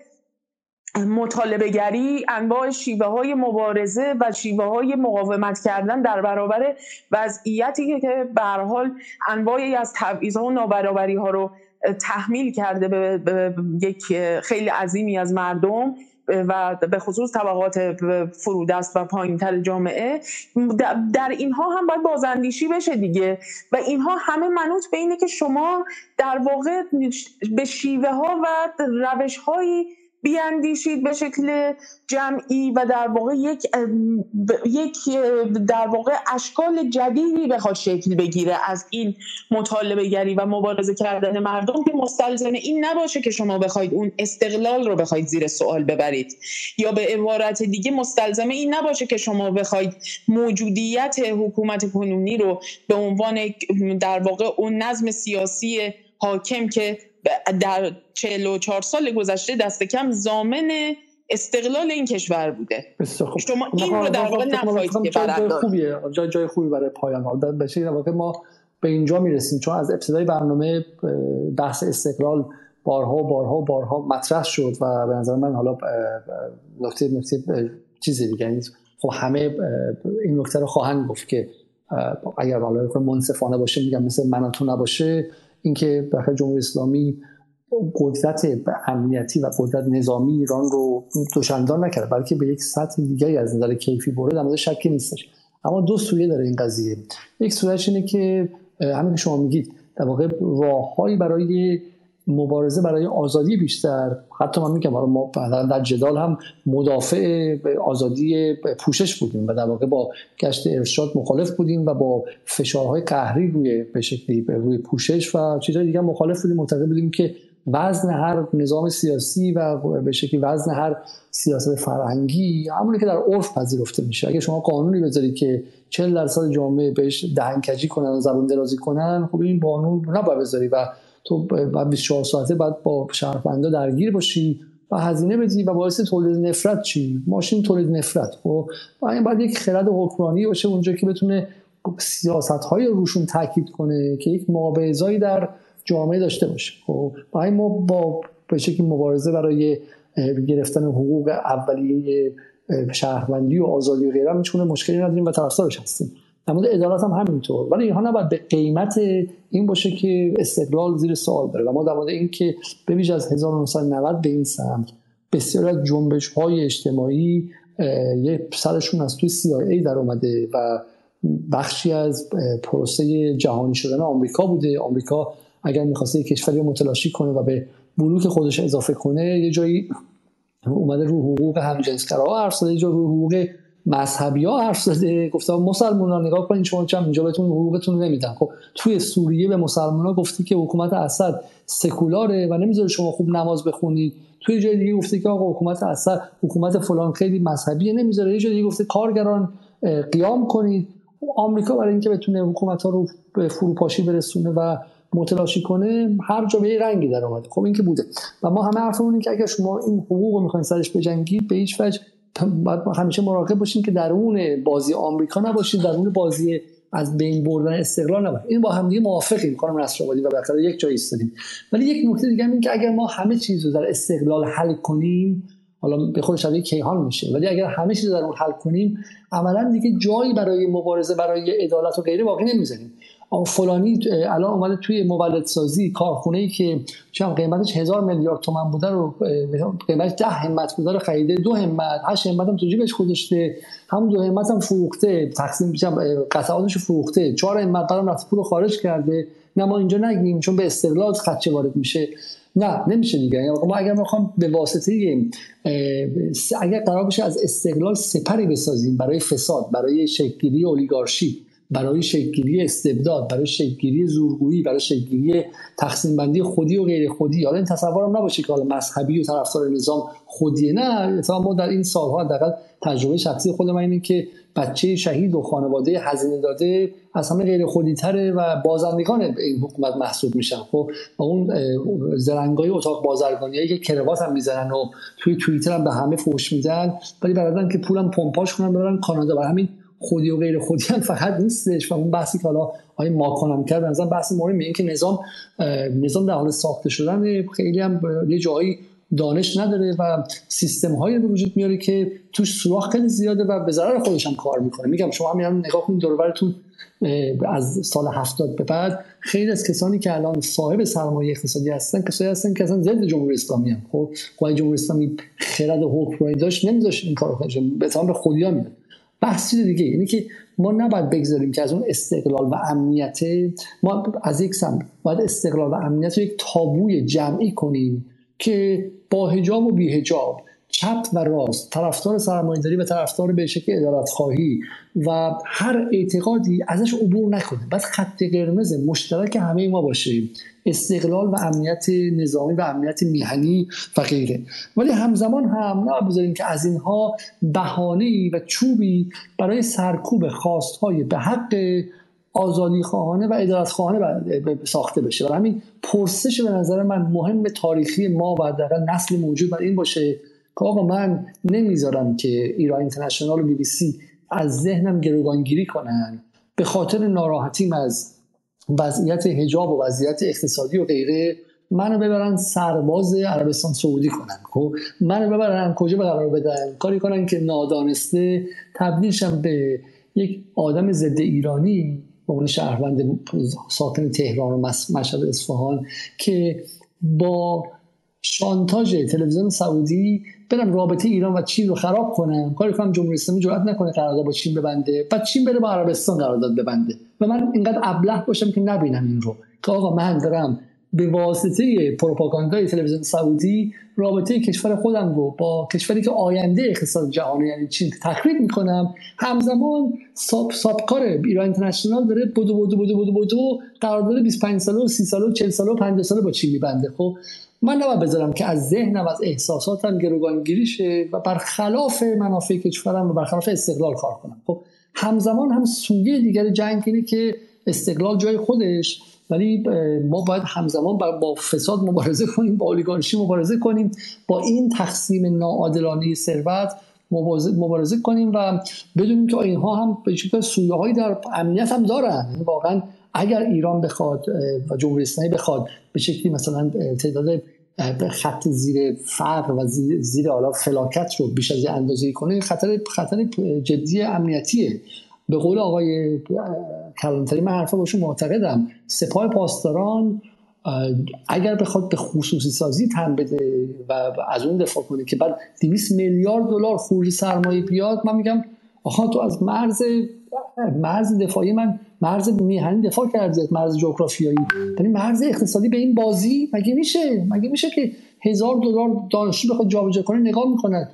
مطالبه گری انواع شیوه های مبارزه و شیوه های مقاومت کردن در برابر وضعیتی که به حال انواعی از ها و نابرابری ها رو تحمیل کرده به یک خیلی عظیمی از مردم و به خصوص طبقات فرودست و پایینتر جامعه. در اینها هم باید بازاندیشی بشه دیگه و اینها همه منوط به اینه که شما در واقع به شیوه ها و روش هایی بیاندیشید به شکل جمعی و در واقع یک یک در واقع اشکال جدیدی بخواد شکل بگیره از این مطالبه گری و مبارزه کردن مردم که مستلزم این نباشه که شما بخواید اون استقلال رو بخواید زیر سوال ببرید. یا به عبارت دیگه مستلزم این نباشه که شما بخواید موجودیت حکومت کنونی رو به عنوان در واقع اون نظم سیاسی حاکم که در 44 سال گذشته دست کم زامن استقلال این کشور بوده. خوب. شما این رو در واقع نخواهید که جای خوبیه. جای, جای خوبی برای پایان. در واقع ما به اینجا می‌رسیم. چون از ابتدای برنامه بحث استقلال بارها و بارها و بارها مطرح شد و به نظر من حالا نکته نکته چیزی دیگه. یعنی خب همه این نکته رو خواهند گفت که اگر حالا منصفانه باشه میگم مثل من تو نباشه. اینکه بخیر جمهوری اسلامی قدرت امنیتی و قدرت نظامی ایران رو دوشندان نکرد بلکه به یک سطح دیگری از نظر کیفی برد در مورد شکی نیستش. اما دو سویه داره این قضیه. یک سویهش اینه که همین که شما میگید در واقع راههایی برای مبارزه برای آزادی بیشتر. حتی من میگم ما در جدال هم مدافع آزادی پوشش بودیم و در واقع با گشت ارشاد مخالف بودیم و با فشارهای قهری روی به شکلی روی پوشش و چیزهای دیگه مخالف بودیم. معتقد بودیم که وزن هر نظام سیاسی و به شکلی وزن هر سیاست فرهنگی همونی که در عرف پذیرفته میشه. اگه شما قانونی بذاری که 40 درصد جامعه بهش دهنکجی کنن و زبون درازی کنن خب این قانون نباید بذاری و تو بعد 24 ساعته بعد با شهروندا درگیر باشی و هزینه بدی و باعث تولید نفرت چی؟ ماشین تولید نفرت خب؟ این باید یک خرد حکمرانی باشه اونجا که بتونه سیاست های روشون تاکید کنه که یک مابعضایی در جامعه داشته باشه خب؟ ما با به شکلی مبارزه برای گرفتن حقوق اولیه شهروندی و آزادی و غیره می‌تونه مشکلی نداریم و طرفدارش هستیم. در مورد هم همینطور. ولی اینها نباید به قیمت این باشه که استقلال زیر سوال بره. و ما در مورد این که به از 1990 به این سمت بسیار از جنبش های اجتماعی یه سرشون از توی CIA در اومده و بخشی از پروسه جهانی شدن آمریکا بوده. آمریکا اگر می‌خواسته کشوری متلاشی کنه و به بلوک خودش اضافه کنه یه جایی اومده رو حقوق همجنسگرا حرف زده جا رو حقوق مذهبی ها حرف زده گفتم مسلمان نگاه کنین شما چم اینجا بهتون حقوقتون نمیدن. خب توی سوریه به مسلمان ها گفتی که حکومت اسد سکولاره و نمی‌ذاره شما خوب نماز بخونید. توی جای دیگه گفته که آقا حکومت اسد حکومت فلان خیلی مذهبیه نمی‌ذاره. یه جای دیگه گفته کارگران قیام کنید. آمریکا برای اینکه بتونه حکومت ها رو به فروپاشی برسونه و متلاشی کنه هر جا به یه رنگی در اومده خب این که بوده. و ما همه حرفمون که اگر شما این حقوق رو می‌خواین سرش بجنگید به هیچ وجه باید همیشه مراقب باشین که درون بازی آمریکا نباشین درون بازی از بین بردن استقلال نباشین. این با هم دیگه موافقیم. خانم نصرآبادی و بالاخره یک جایی ایستادیم. ولی یک نکته دیگه این که اگر ما همه چیز رو در استقلال حل کنیم حالا به خود شبیه کیهان میشه. ولی اگر همه چیز در اون حل کنیم عملا دیگه جایی برای مبارزه برای عدالت و غیره باقی نمی‌ذاریم. فلانی الان اومده توی مولدسازی کارخونه ای که چم قیمتش هزار میلیارد تومن بوده رو قیمتش ده همت بوده رو خریده دو همت هشت همت هم تو جیبش گذاشته. همون دو همت هم فروخته تقسیم قطعاتش فروخته. چهار همت بعدم رفت پول خارج کرده. نه ما اینجا نگیم چون به استقلال خدچه وارد میشه. نه نمیشه دیگه. یعنی ما اگر می‌خوام به واسطه اگر قرار بشه از استقلال سپری بسازیم برای فساد برای شکلگیری اولیگارشی. برای شکلگیری استبداد برای شکلگیری زورگویی برای شکلگیری تقسیم بندی خودی و غیر خودی. حالا این تصورم نباشه که حالا مذهبی و طرفدار نظام خودیه. نه ما در این سالها حداقل تجربه شخصی خود من اینه که بچه شهید و خانواده هزینه داده از همه غیر خودی تره و بازندگان این حکومت محسوب میشن. خب و اون زرنگای اتاق بازرگانی که کروات هم می‌زنن و توی توییتر هم به همه فوش میدن ولی بردن که پولم پمپاژ کنن برن کانادا برای همین خودی و غیر خودی هم فقط نیستش و اون بحثی که حالا آقای ماکان کرد بنظرم بحث مهمه این که نظام نظام در حال ساخته شدن خیلی هم یه جایی دانش نداره و سیستم هایی به وجود میاره که توش سوراخ خیلی زیاده و به ضرر خودش هم کار می‌کنه. میگم شما همین نگاه کنید دور از سال هفتاد به بعد خیلی از کسانی که الان صاحب سرمایه اقتصادی هستن کسایی هستن که اصلا ضد جمهوری اسلامی هم. خب جمهوری اسلامی خرد حکمرانی داشت نمیذاشت این کارو کنه به تمام خودیا میاد بحث دیگه اینه که ما نباید بگذاریم که از اون استقلال و امنیت ما از یک سمت باید استقلال و امنیت رو یک تابوی جمعی کنیم که با هجاب و بی هجاب چپ و راست طرفدار سرمایه‌داری و طرفدار به شکل ادارت خواهی و هر اعتقادی ازش عبور نکنه. بعد خط قرمز مشترک همه ما باشه. استقلال و امنیت نظامی و امنیت میهنی و غیره. ولی همزمان هم نه بذاریم که از اینها بهانه و چوبی برای سرکوب خواستهای به حق آزادی خواهانه و ادارت خواهانه ساخته بشه. و همین پرسش به نظر من مهم تاریخی ما و در نسل موجود بر این باشه که آقا من نمی‌ذارم که ایران اینترنشنال و بی بی سی از ذهنم گروگانگیری کنن. به خاطر ناراحتیم از وضعیت هجاب و وضعیت اقتصادی و غیره منو ببرن سرباز عربستان سعودی کنن. خب منو ببرن کجا به قرار بدن؟ کاری کنن که نادانسته تبدیلشم به یک آدم ضد ایرانی به عنوان شهروند ساکن تهران و مشهد اصفهان که با شانتاژ تلویزیون سعودی برم رابطه ایران و چین رو خراب کنم. کاری کنم جمهوری اسلامی جرئت نکنه قرارداد با چین ببنده بعد چین بره با عربستان قرارداد ببنده. و من اینقدر ابله باشم که نبینم این رو. که آقا من دارم به واسطه پروپاگاندای تلویزیون سعودی رابطه کشور خودم رو با کشوری که آینده اقتصاد جهانی یعنی چین تخریب می‌کنم. همزمان ساب سابکار ایران اینترنشنال داره بودو بودو بودو بودو بودو قرارداد 25 ساله و 30 ساله و 40 ساله و 50 ساله با چین میبنده. خب من نباید بذارم که از ذهنم از احساساتم گروگانگیری شه و برخلاف منافع کشورم و برخلاف استقلال کار کنم. خب همزمان هم سویه دیگر جنگ اینه که استقلال جای خودش ولی ما باید همزمان با فساد مبارزه کنیم با اولیگارشی مبارزه کنیم با این تقسیم ناعادلانه ثروت مبارزه کنیم و بدونیم که اینها هم به شکل سویه هایی در امنیت هم دارن. یعنی واقعا اگر ایران بخواد و جمهوری اسلامی بخواد به شکلی مثلا تعداد خط زیر فقر و زیر حالا فلاکت رو بیش از اندازه کنه خطر خطر جدی امنیتیه. به قول آقای کلانتری من حرفا باشون معتقدم. سپاه پاسداران اگر بخواد به خصوصی سازی تن بده و از اون دفاع کنه که بعد 200 میلیارد دلار خروج سرمایه بیاد من میگم آخه تو از مرز مرز دفاعی من مرز میهنی دفاع کردی از مرز جغرافیایی. یعنی مرز اقتصادی به این بازی مگه میشه؟ مگه میشه که هزار دلار دانشجو بخواد جابجا کنه نگاه می‌کنن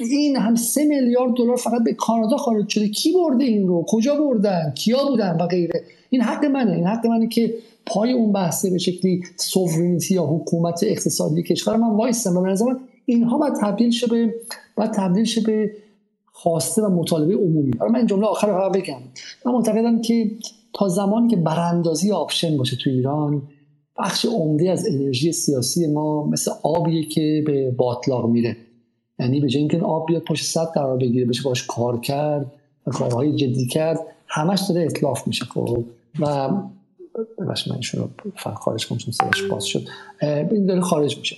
این هم سه میلیارد دلار فقط به کانادا خارج شده. کی برده این رو؟ کجا بردن؟ کیا بودن و غیره؟ این حق منه. این حق منه که پای اون بحثه به شکلی سوورینیتی یا حکومت اقتصادی کشور من وایستم و به نظر اینها باید تبدیل شه به باید تبدیل شه به خواسته و مطالبه عمومی. من این جمله آخر رو بگم. من معتقدم که تا زمانی که براندازی آپشن باشه تو ایران بخش عمده از انرژی سیاسی ما مثل آبیه که به باطلاق میره. یعنی به جای اینکه آب بیاد پشت صد قرار بگیره بشه باش کار کرد و کارهای جدی کرد همش داره اطلاف میشه خب. و ببخش من رو خارج کنم چون سرش باز شد. این داره خارج میشه.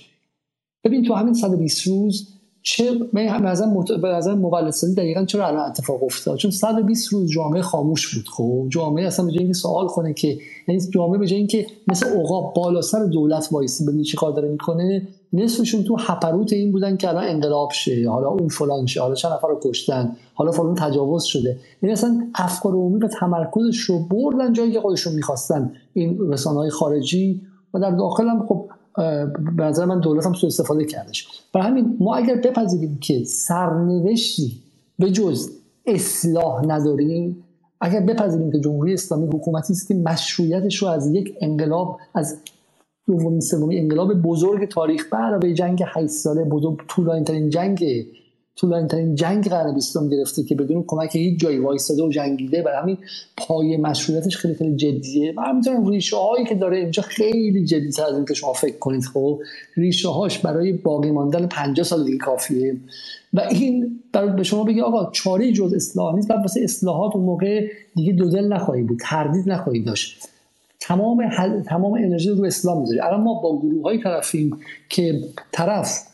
ببین تو همین 120 روز چه نظر مت... به نظر مولدسازی دقیقا چرا الان اتفاق افتاد؟ چون 120 روز جامعه خاموش بود. خب جامعه اصلا به جای اینکه سوال کنه که یعنی جامعه به جای اینکه مثل عقاب بالا سر دولت وایسی ببینید چی کار داره می‌کنه نصفشون تو هپروت این بودن که الان انقلاب شه. حالا اون فلان شه حالا چند نفر رو کشتن حالا فلان تجاوز شده. یعنی اصلا افکار عمومی و تمرکزش رو بردن جایی که خودشون می‌خواستن. این رسانه خارجی و در داخل هم خب به نظر من دولت هم سو استفاده کردش. برای همین ما اگر بپذیریم که سرنوشتی به جز اصلاح نداریم اگر بپذیریم که جمهوری اسلامی حکومتی است که مشروعیتش رو از یک انقلاب از دومین سومی انقلاب بزرگ تاریخ به جنگ 8 ساله بزرگ طولانی ترین جنگ طولانی ترین جنگ قرن بیستم گرفته که بدون کمک هیچ جایی وایستاده و جنگیده برای همین پای مشروعیتش خیلی خیلی جدیه. و همینطور ریشه هایی که داره اینجا خیلی جدی تر از این که شما فکر کنید. خب ریشه هاش برای باقی ماندن 50 سال دیگه کافیه. و این برای به شما بگه آقا چاره جز اصلاح نیست بعد واسه اصلاحات اون موقع دیگه دو دل نخواهی بود تردید نخواهی داشت. تمام حل... تمام انرژی رو اسلام می‌ذاری. الان ما با گروه های طرفیم که طرف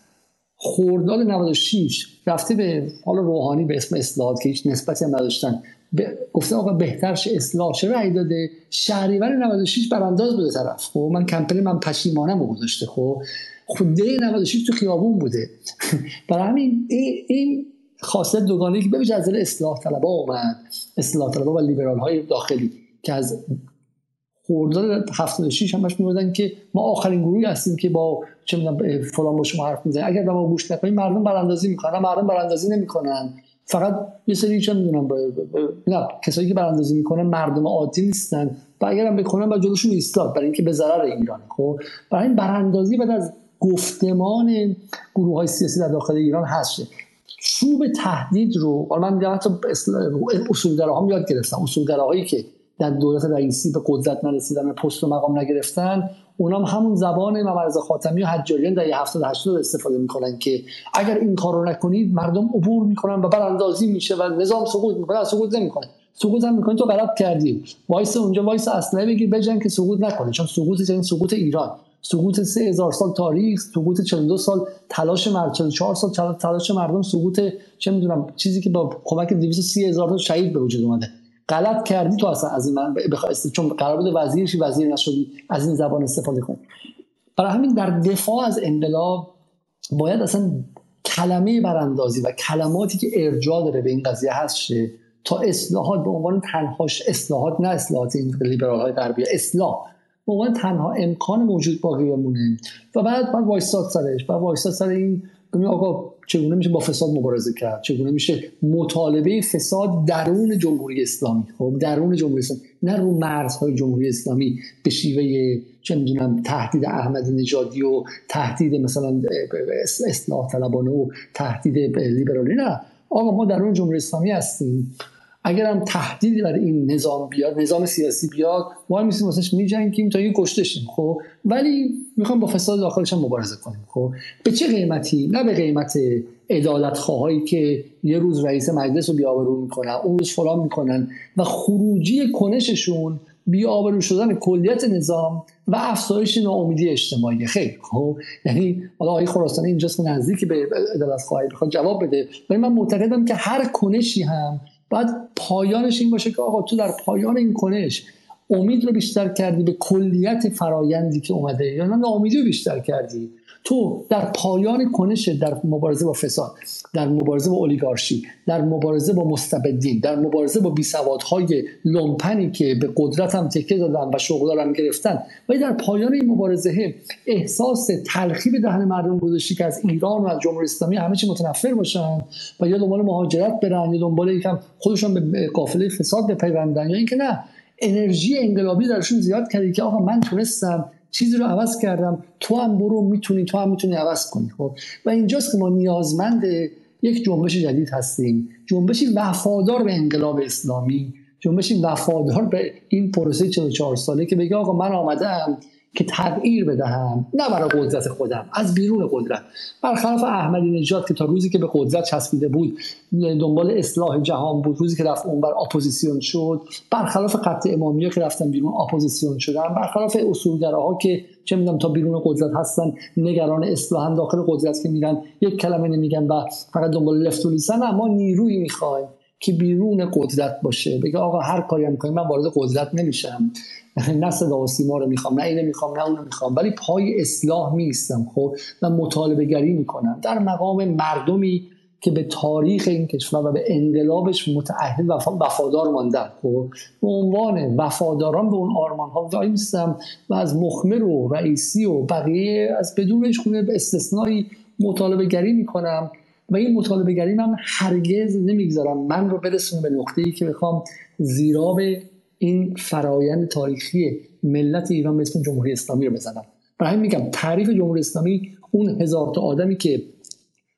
خورداد 96 رفته به حال روحانی به اسم اصلاحات که هیچ نسبتی هم نداشتن. ب... گفته آقا بهتر شه اصلاح. چه رأی داده؟ شهریور 96 برانداز بوده طرف. خب من کمپین من پشیمانم رو گذاشته. خب خود 96 تو خیابون بوده. برای همین این خاصیت دوگانه که به از اصلاح طلبا اومد. اصلاح طلبا و لیبرال های داخلی که از خرداد 76 همش می‌گفتن که ما آخرین گروهی هستیم که با چه می‌دونم فلان با شما حرف می‌زنیم. اگر ما گوش نکنیم مردم براندازی می‌کنن. مردم براندازی نمی‌کنن. فقط یه سری چه می‌دونم نه کسایی که براندازی می‌کنن مردم عادی نیستن و اگر هم بکنن با جلوشون ایستاد. برای اینکه به ضرر ایران خب؟ برای این براندازی بعد از گفتمان گروه های سیاسی در داخل ایران هست چوب تهدید رو حالا من حتی اصولگراها یاد گرفتم. اصولگراهایی که در دولت رئیسی به قدرت نرسیدن پست و مقام نگرفتن اونام همون زبان ممرز خاتمی و حجاریان در 70 80 استفاده می‌کنن که اگر این کار رو نکنید مردم عبور می‌کنن و براندازی میشه و نظام سقوط می‌کنه سقوط نمی‌کنه. سقوط هم می‌کنه تو غلط کردی. وایس اونجا وایس اصلا بگیر بجنگ که سقوط نکنه چون سقوط یعنی سقوط ایران. سقوط 3000 سال تاریخ سقوط 42 سال تلاش مردم 44 سال تلاش مردم سقوط چه می‌دونم چیزی که با کمک 230 هزار تا شهید به وجود اومده. غلط کردی تو اصلا از این من بخواستی چون قرار بود وزیر شی وزیر نشدی از این زبان استفاده کن برای همین در دفاع از انقلاب باید اصلا کلمه براندازی و کلماتی که ارجاع داره به این قضیه هست شه تا اصلاحات به عنوان تنهاش اصلاحات نه اصلاحات این لیبرال های غربی اصلاح. به عنوان تنها امکان موجود باقی بمونه و بعد بعد وایستاد سرش بعد وایستاد سر این آقا چگونه میشه با فساد مبارزه کرد؟ چگونه میشه مطالبه فساد درون جمهوری اسلامی؟ خب درون جمهوری اسلامی نه رو مرزهای جمهوری اسلامی به شیوه چه می‌دونم تهدید احمدی نژادی و تهدید مثلا اصلاح طلبانه و تهدید لیبرالی نه. آقا ما درون جمهوری اسلامی هستیم. اگر هم تهدیدی برای این نظام بیاد نظام سیاسی بیاد ما میسیم واسش میجنگیم تا این کشته خب؟ ولی می‌خوام با فساد داخلش هم مبارزه کنیم خب؟ به چه قیمتی؟ نه به قیمت عدالت خواهایی که یه روز رئیس مجلس رو بیابرو می‌کنن اون روز فلان می‌کنن و خروجی کنششون بیابرو شدن کلیت نظام و افزایش ناامیدی اجتماعی. خیلی خب؟ یعنی حالا آقای خراسانی اینجاست نزدیک به عدالت خواهی بخواد جواب بده. ولی من معتقدم که هر کنشی هم بعد پایانش این باشه که آقا تو در پایان این کنش امید رو بیشتر کردی به کلیت فرایندی که اومده؟ یا نه امیدی رو بیشتر کردی؟ تو در پایان کنش در مبارزه با فساد در مبارزه با اولیگارشی در مبارزه با مستبدین در مبارزه با بیسوادهای لومپنی که به قدرت هم تکه دادن و شغل هم گرفتن. ولی در پایان این مبارزه احساس تلخی به دهن مردم گذاشتی که از ایران و از جمهوری اسلامی همه چی متنفر باشن و یا دنبال مهاجرت برن یا دنبال یکم خودشون به قافله فساد بپیوندن یا اینکه نه. انرژی انقلابی درشون زیاد کردی که آقا من تونستم چیزی رو عوض کردم. تو هم برو می‌تونی تو هم می‌تونی عوض کنی. خب و اینجاست که ما نیازمند یک جنبش جدید هستیم. جنبشی وفادار به انقلاب اسلامی. جنبشی وفادار به این پروسه 44 ساله که بگه آقا من آمدم که تغییر بدهم نه برای قدرت خودم از بیرون قدرت. برخلاف احمدی نژاد که تا روزی که به قدرت چسبیده بود دنبال اصلاح جهان بود روزی که رفت اونور اپوزیسیون شد برخلاف خط امامیا که رفتن بیرون اپوزیسیون شدن برخلاف اصولگراها که چه می‌دونم تا بیرون قدرت هستن نگران اصلاح داخل قدرت که میرن یک کلمه نمیگن و فقط دنبال لفت و ما نیرویی می‌خوایم که بیرون قدرت باشه. بگه آقا هر کاری هم کنیم من وارد قدرت نمیشم. نه صدا و سیما رو می‌خوام نه اینو می‌خوام نه اونو می‌خوام. ولی پای اصلاح میستم خب؟ و مطالبه گری می‌کنم. در مقام مردمی که به تاریخ این کشور و به انقلابش متعهد و وفادار ماندن خب؟ به عنوان وفاداران به اون آرمان ها وای میستم و از مخمر و رئیسی و بقیه از بدونش خونه به استثنایی مطالبه گری می‌کنم. و این مطالبه گری من هرگز نمی‌گذارم من رو برسون به نقطه ای که بخوام زیرا به این فرایند تاریخی ملت ایران به جمهوری اسلامی رو بزنم. برای همین میگم تعریف جمهوری اسلامی اون هزار تا آدمی که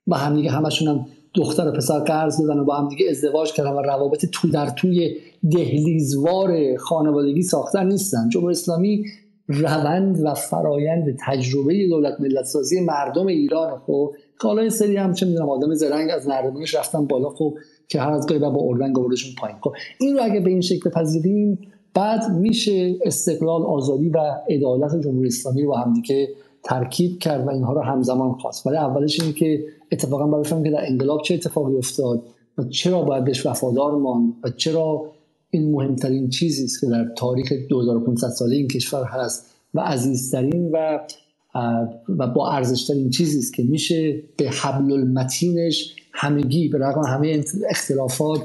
با هم دیگه همشون هم دختر و پسر قرض دادن و با هم دیگه ازدواج کردن و روابط تو در توی دهلیزوار خانوادگی ساختن نیستن. جمهوری اسلامی روند و فرایند تجربه دولت ملت سازی مردم ایران. خب که حالا سری هم چه می‌دونم آدم زرنگ از نردبونش رفتن بالا خب که هر از گاهی با اردن آوردشون پایین. خب این رو اگه به این شکل پذیریم بعد میشه استقلال آزادی و عدالت جمهوری اسلامی رو همدیگه ترکیب کرد و اینها رو همزمان خواست. ولی اولش اینه که اتفاقا باید که در انقلاب چه اتفاقی افتاد و چرا باید بهش وفادار ماند و چرا این مهمترین چیزی است که در تاریخ 2500 ساله این کشور هست و عزیزترین و و با ارزشترین چیزی است که میشه به حبل المتینش همگی به رغم همه اختلافات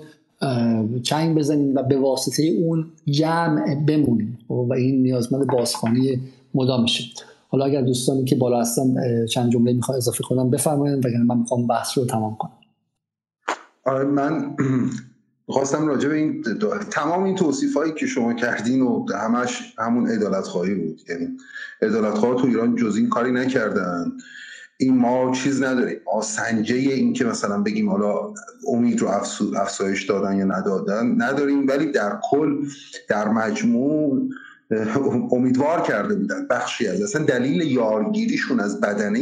چنگ بزنیم و به واسطه اون جمع بمونیم. و این نیازمند بازخوانی مدامشه حالا اگر دوستانی که بالا هستن چند جمله می‌خوام اضافه کنم بفرمایید وگرنه من می‌خوام بحث رو تمام کنم. آره من خواستم راجع به این تمام این توصیف هایی که شما کردین و همش همون ادالت خواهی بود. یعنی ادالت خواهی تو ایران جز این کاری نکردن. این ما چیز نداریم. ما سنجه این که مثلا بگیم حالا امید رو افزایش دادن یا ندادن نداریم. ولی در کل در مجموع امیدوار کرده بودن. بخشی از اصلا دلیل یارگیریشون از بدنه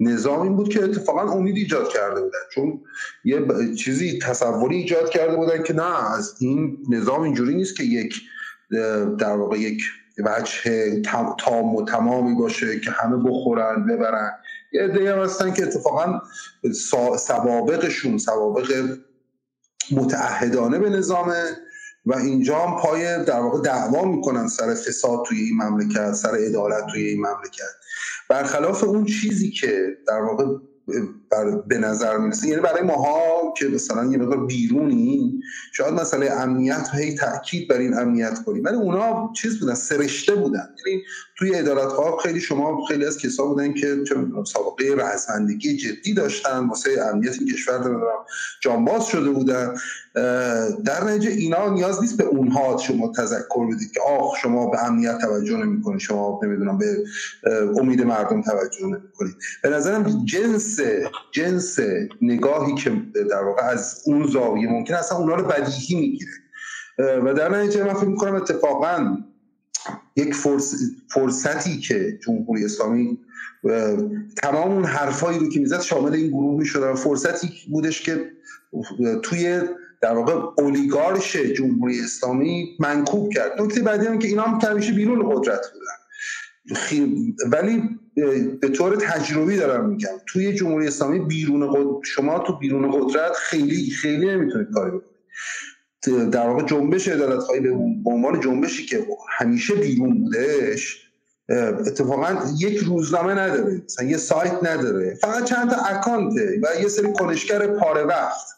نظام این بود که اتفاقا امید ایجاد کرده بودن. چون یه چیزی تصوری ایجاد کرده بودن که نه از این نظام اینجوری نیست که یک در واقع یک وجه تام و تمامی باشه که همه بخورن ببرن. یه عده هم هستن که اتفاقا سوابقشون سوابق متعهدانه به نظامه و اینجا هم پای در واقع دعوا می‌کنن سر فساد توی این مملکت سر عدالت توی این مملکت. برخلاف اون چیزی که در واقع به نظر می‌رسه یعنی برای ماها که مثلا یه مقدار بیرونی شاید مسئله امنیت هی تاکید بر این امنیت کنیم. ولی اونا چیز بودن سرشته بودن. یعنی توی ادارت ها خیلی شما خیلی از کسا بودن که سابقه رزمندگی جدی داشتن واسه امنیت این کشور دارم جانباز شده بودن. در نتیجه اینا نیاز نیست به اونها شما تذکر بدید که آخ شما به امنیت توجه نمی‌کنید شما نمی‌دونم به امید مردم توجه نمی‌کنید. به نظرم جنس جنس نگاهی که در واقع از اون زاویه ممکن اصلا اونها رو بدیهی می‌گیره. و در نتیجه من فکر می‌کنم اتفاقا یک فرصتی که جمهوری اسلامی تمام اون حرفایی رو که می‌زد شامل این گروه می‌شد فرصتی بودش که توی در واقع اولیگارش جمهوری اسلامی منکوب کرد. نکته بعدی هم که اینا هم همیشه بیرون قدرت بودن. ولی به طور تجربی دارم میگم توی جمهوری اسلامی بیرون قدرت شما تو بیرون قدرت خیلی خیلی نمی‌تونید کاری بکنید. در واقع جنبش عدالت خواهی به عنوان جنبشی که همیشه بیرون بودش اتفاقا یک روزنامه نداره مثلا یه سایت نداره فقط چند تا اکانته و یه سری کنشگر پاره وقت.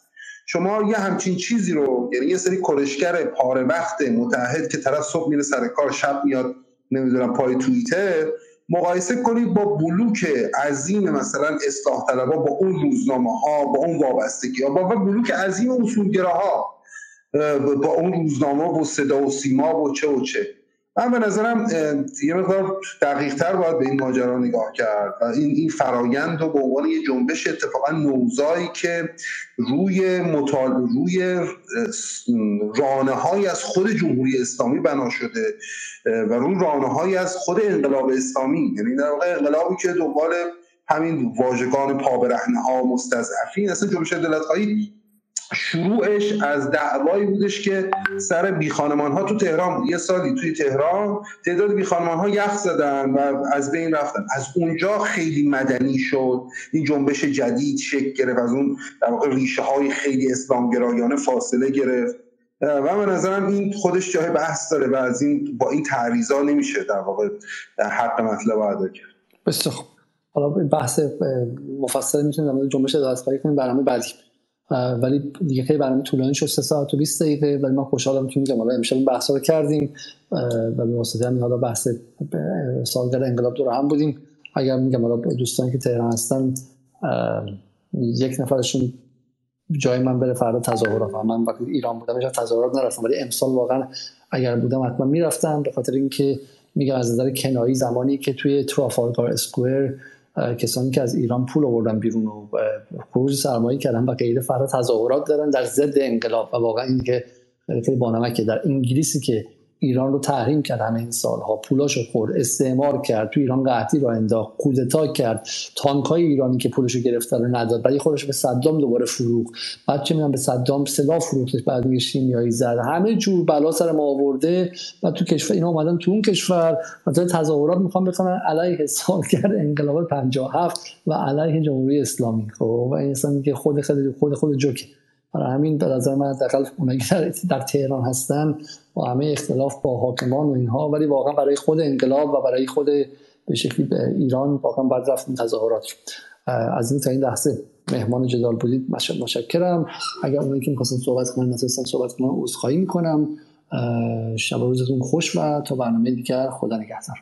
شما یه همچین چیزی رو یعنی یه سری کنشگر پاره وقت متحد که طرف صبح میره سر کار شب میاد نمی‌دونم پای توییتر مقایسه کنید با بلوک عظیم مثلا اصلاح طلبها با اون روزنامه ها با اون وابستگی ها با بلوک عظیم اصولگراها با اون روزنامه و صدا و سیما و چه و چه. من به نظرم یه مقدار دقیق تر باید به این ماجرا نگاه کرد و این این فرایند رو به عنوان یه جنبش اتفاقا نوزایی که روی مطال... روی رانه های از خود جمهوری اسلامی بنا شده و روی رانه های از خود انقلاب اسلامی. یعنی در واقع انقلابی که دنبال همین واژگان پابرهنه ها مستضعفین اصلا جنبش عدالت شروعش از دعوایی بودش که سر بی ها تو تهران بود. یه سالی توی تهران تعداد بی خانمان یخ زدن و از بین رفتن. از اونجا خیلی مدنی شد. این جنبش جدید شکل گرفت. از اون در واقع ریشه های خیلی اسلامگرایانه فاصله گرفت. و به نظرم این خودش جای بحث داره و از این با این تعریضا نمیشه در واقع حق مطلب ادا کرد. بسیار حالا بحث مفصل می‌تونیم در مورد جنبش کنیم. برنامه بعدی. ولی دیگه خیلی برنامه طولانی شد 3 ساعت و 20 دقیقه. ولی ما خوشحالم که میگم حالا امشب بحثا رو کردیم و به واسطه همین حالا بحث سالگرد انقلاب دور هم بودیم. اگر میگم حالا دوستانی که تهران هستن یک نفرشون جای من بره فردا تظاهرات من وقتی ایران بودم هیچ تظاهرات نرفتم. ولی امسال واقعا اگر بودم حتما می‌رفتم. به خاطر اینکه میگم از نظر کنایی زمانی که توی ترافالگار اسکوئر کسانی که از ایران پول آوردن بیرون و خروج سرمایه کردن و غیره فرا تظاهرات دارن در ضد انقلاب. و واقعا این که خیلی بانمکه. در انگلیسی که ایران رو تحریم کرد همه این سالها. پولاشو خورد استعمار کرد تو ایران قحطی رو انداخت کودتا کرد تانک های ایرانی که پولشو گرفته رو نداد. ولی خودش به صدام دوباره فروخ بعد چه می‌دونم به صدام سلاح فروختش بعد میگه شیمیایی زد. همه جور بلا سر ما آورده. و تو کشور اینا اومدن تو اون کشور. مثلا تظاهرات می‌خوان بکنن علیه سالگرد انقلاب 57 و علیه جمهوری اسلامی. خب و این که خود خود خود خود جوکه. برای همین به نظر من حداقل اونایی که در تهران هستن با همه اختلاف با حاکمان و اینها ولی واقعا برای خود انقلاب و برای خود به شکلی به ایران واقعا باید رفتیم تظاهرات. از این تا این لحظه مهمان جدال بودید مشکرم اگر اونایی که می‌خواستن صحبت کنن نتونستن صحبت کنن عذرخواهی می‌کنم. شب روزتون خوش و تا برنامه دیگر خدا نگهدار.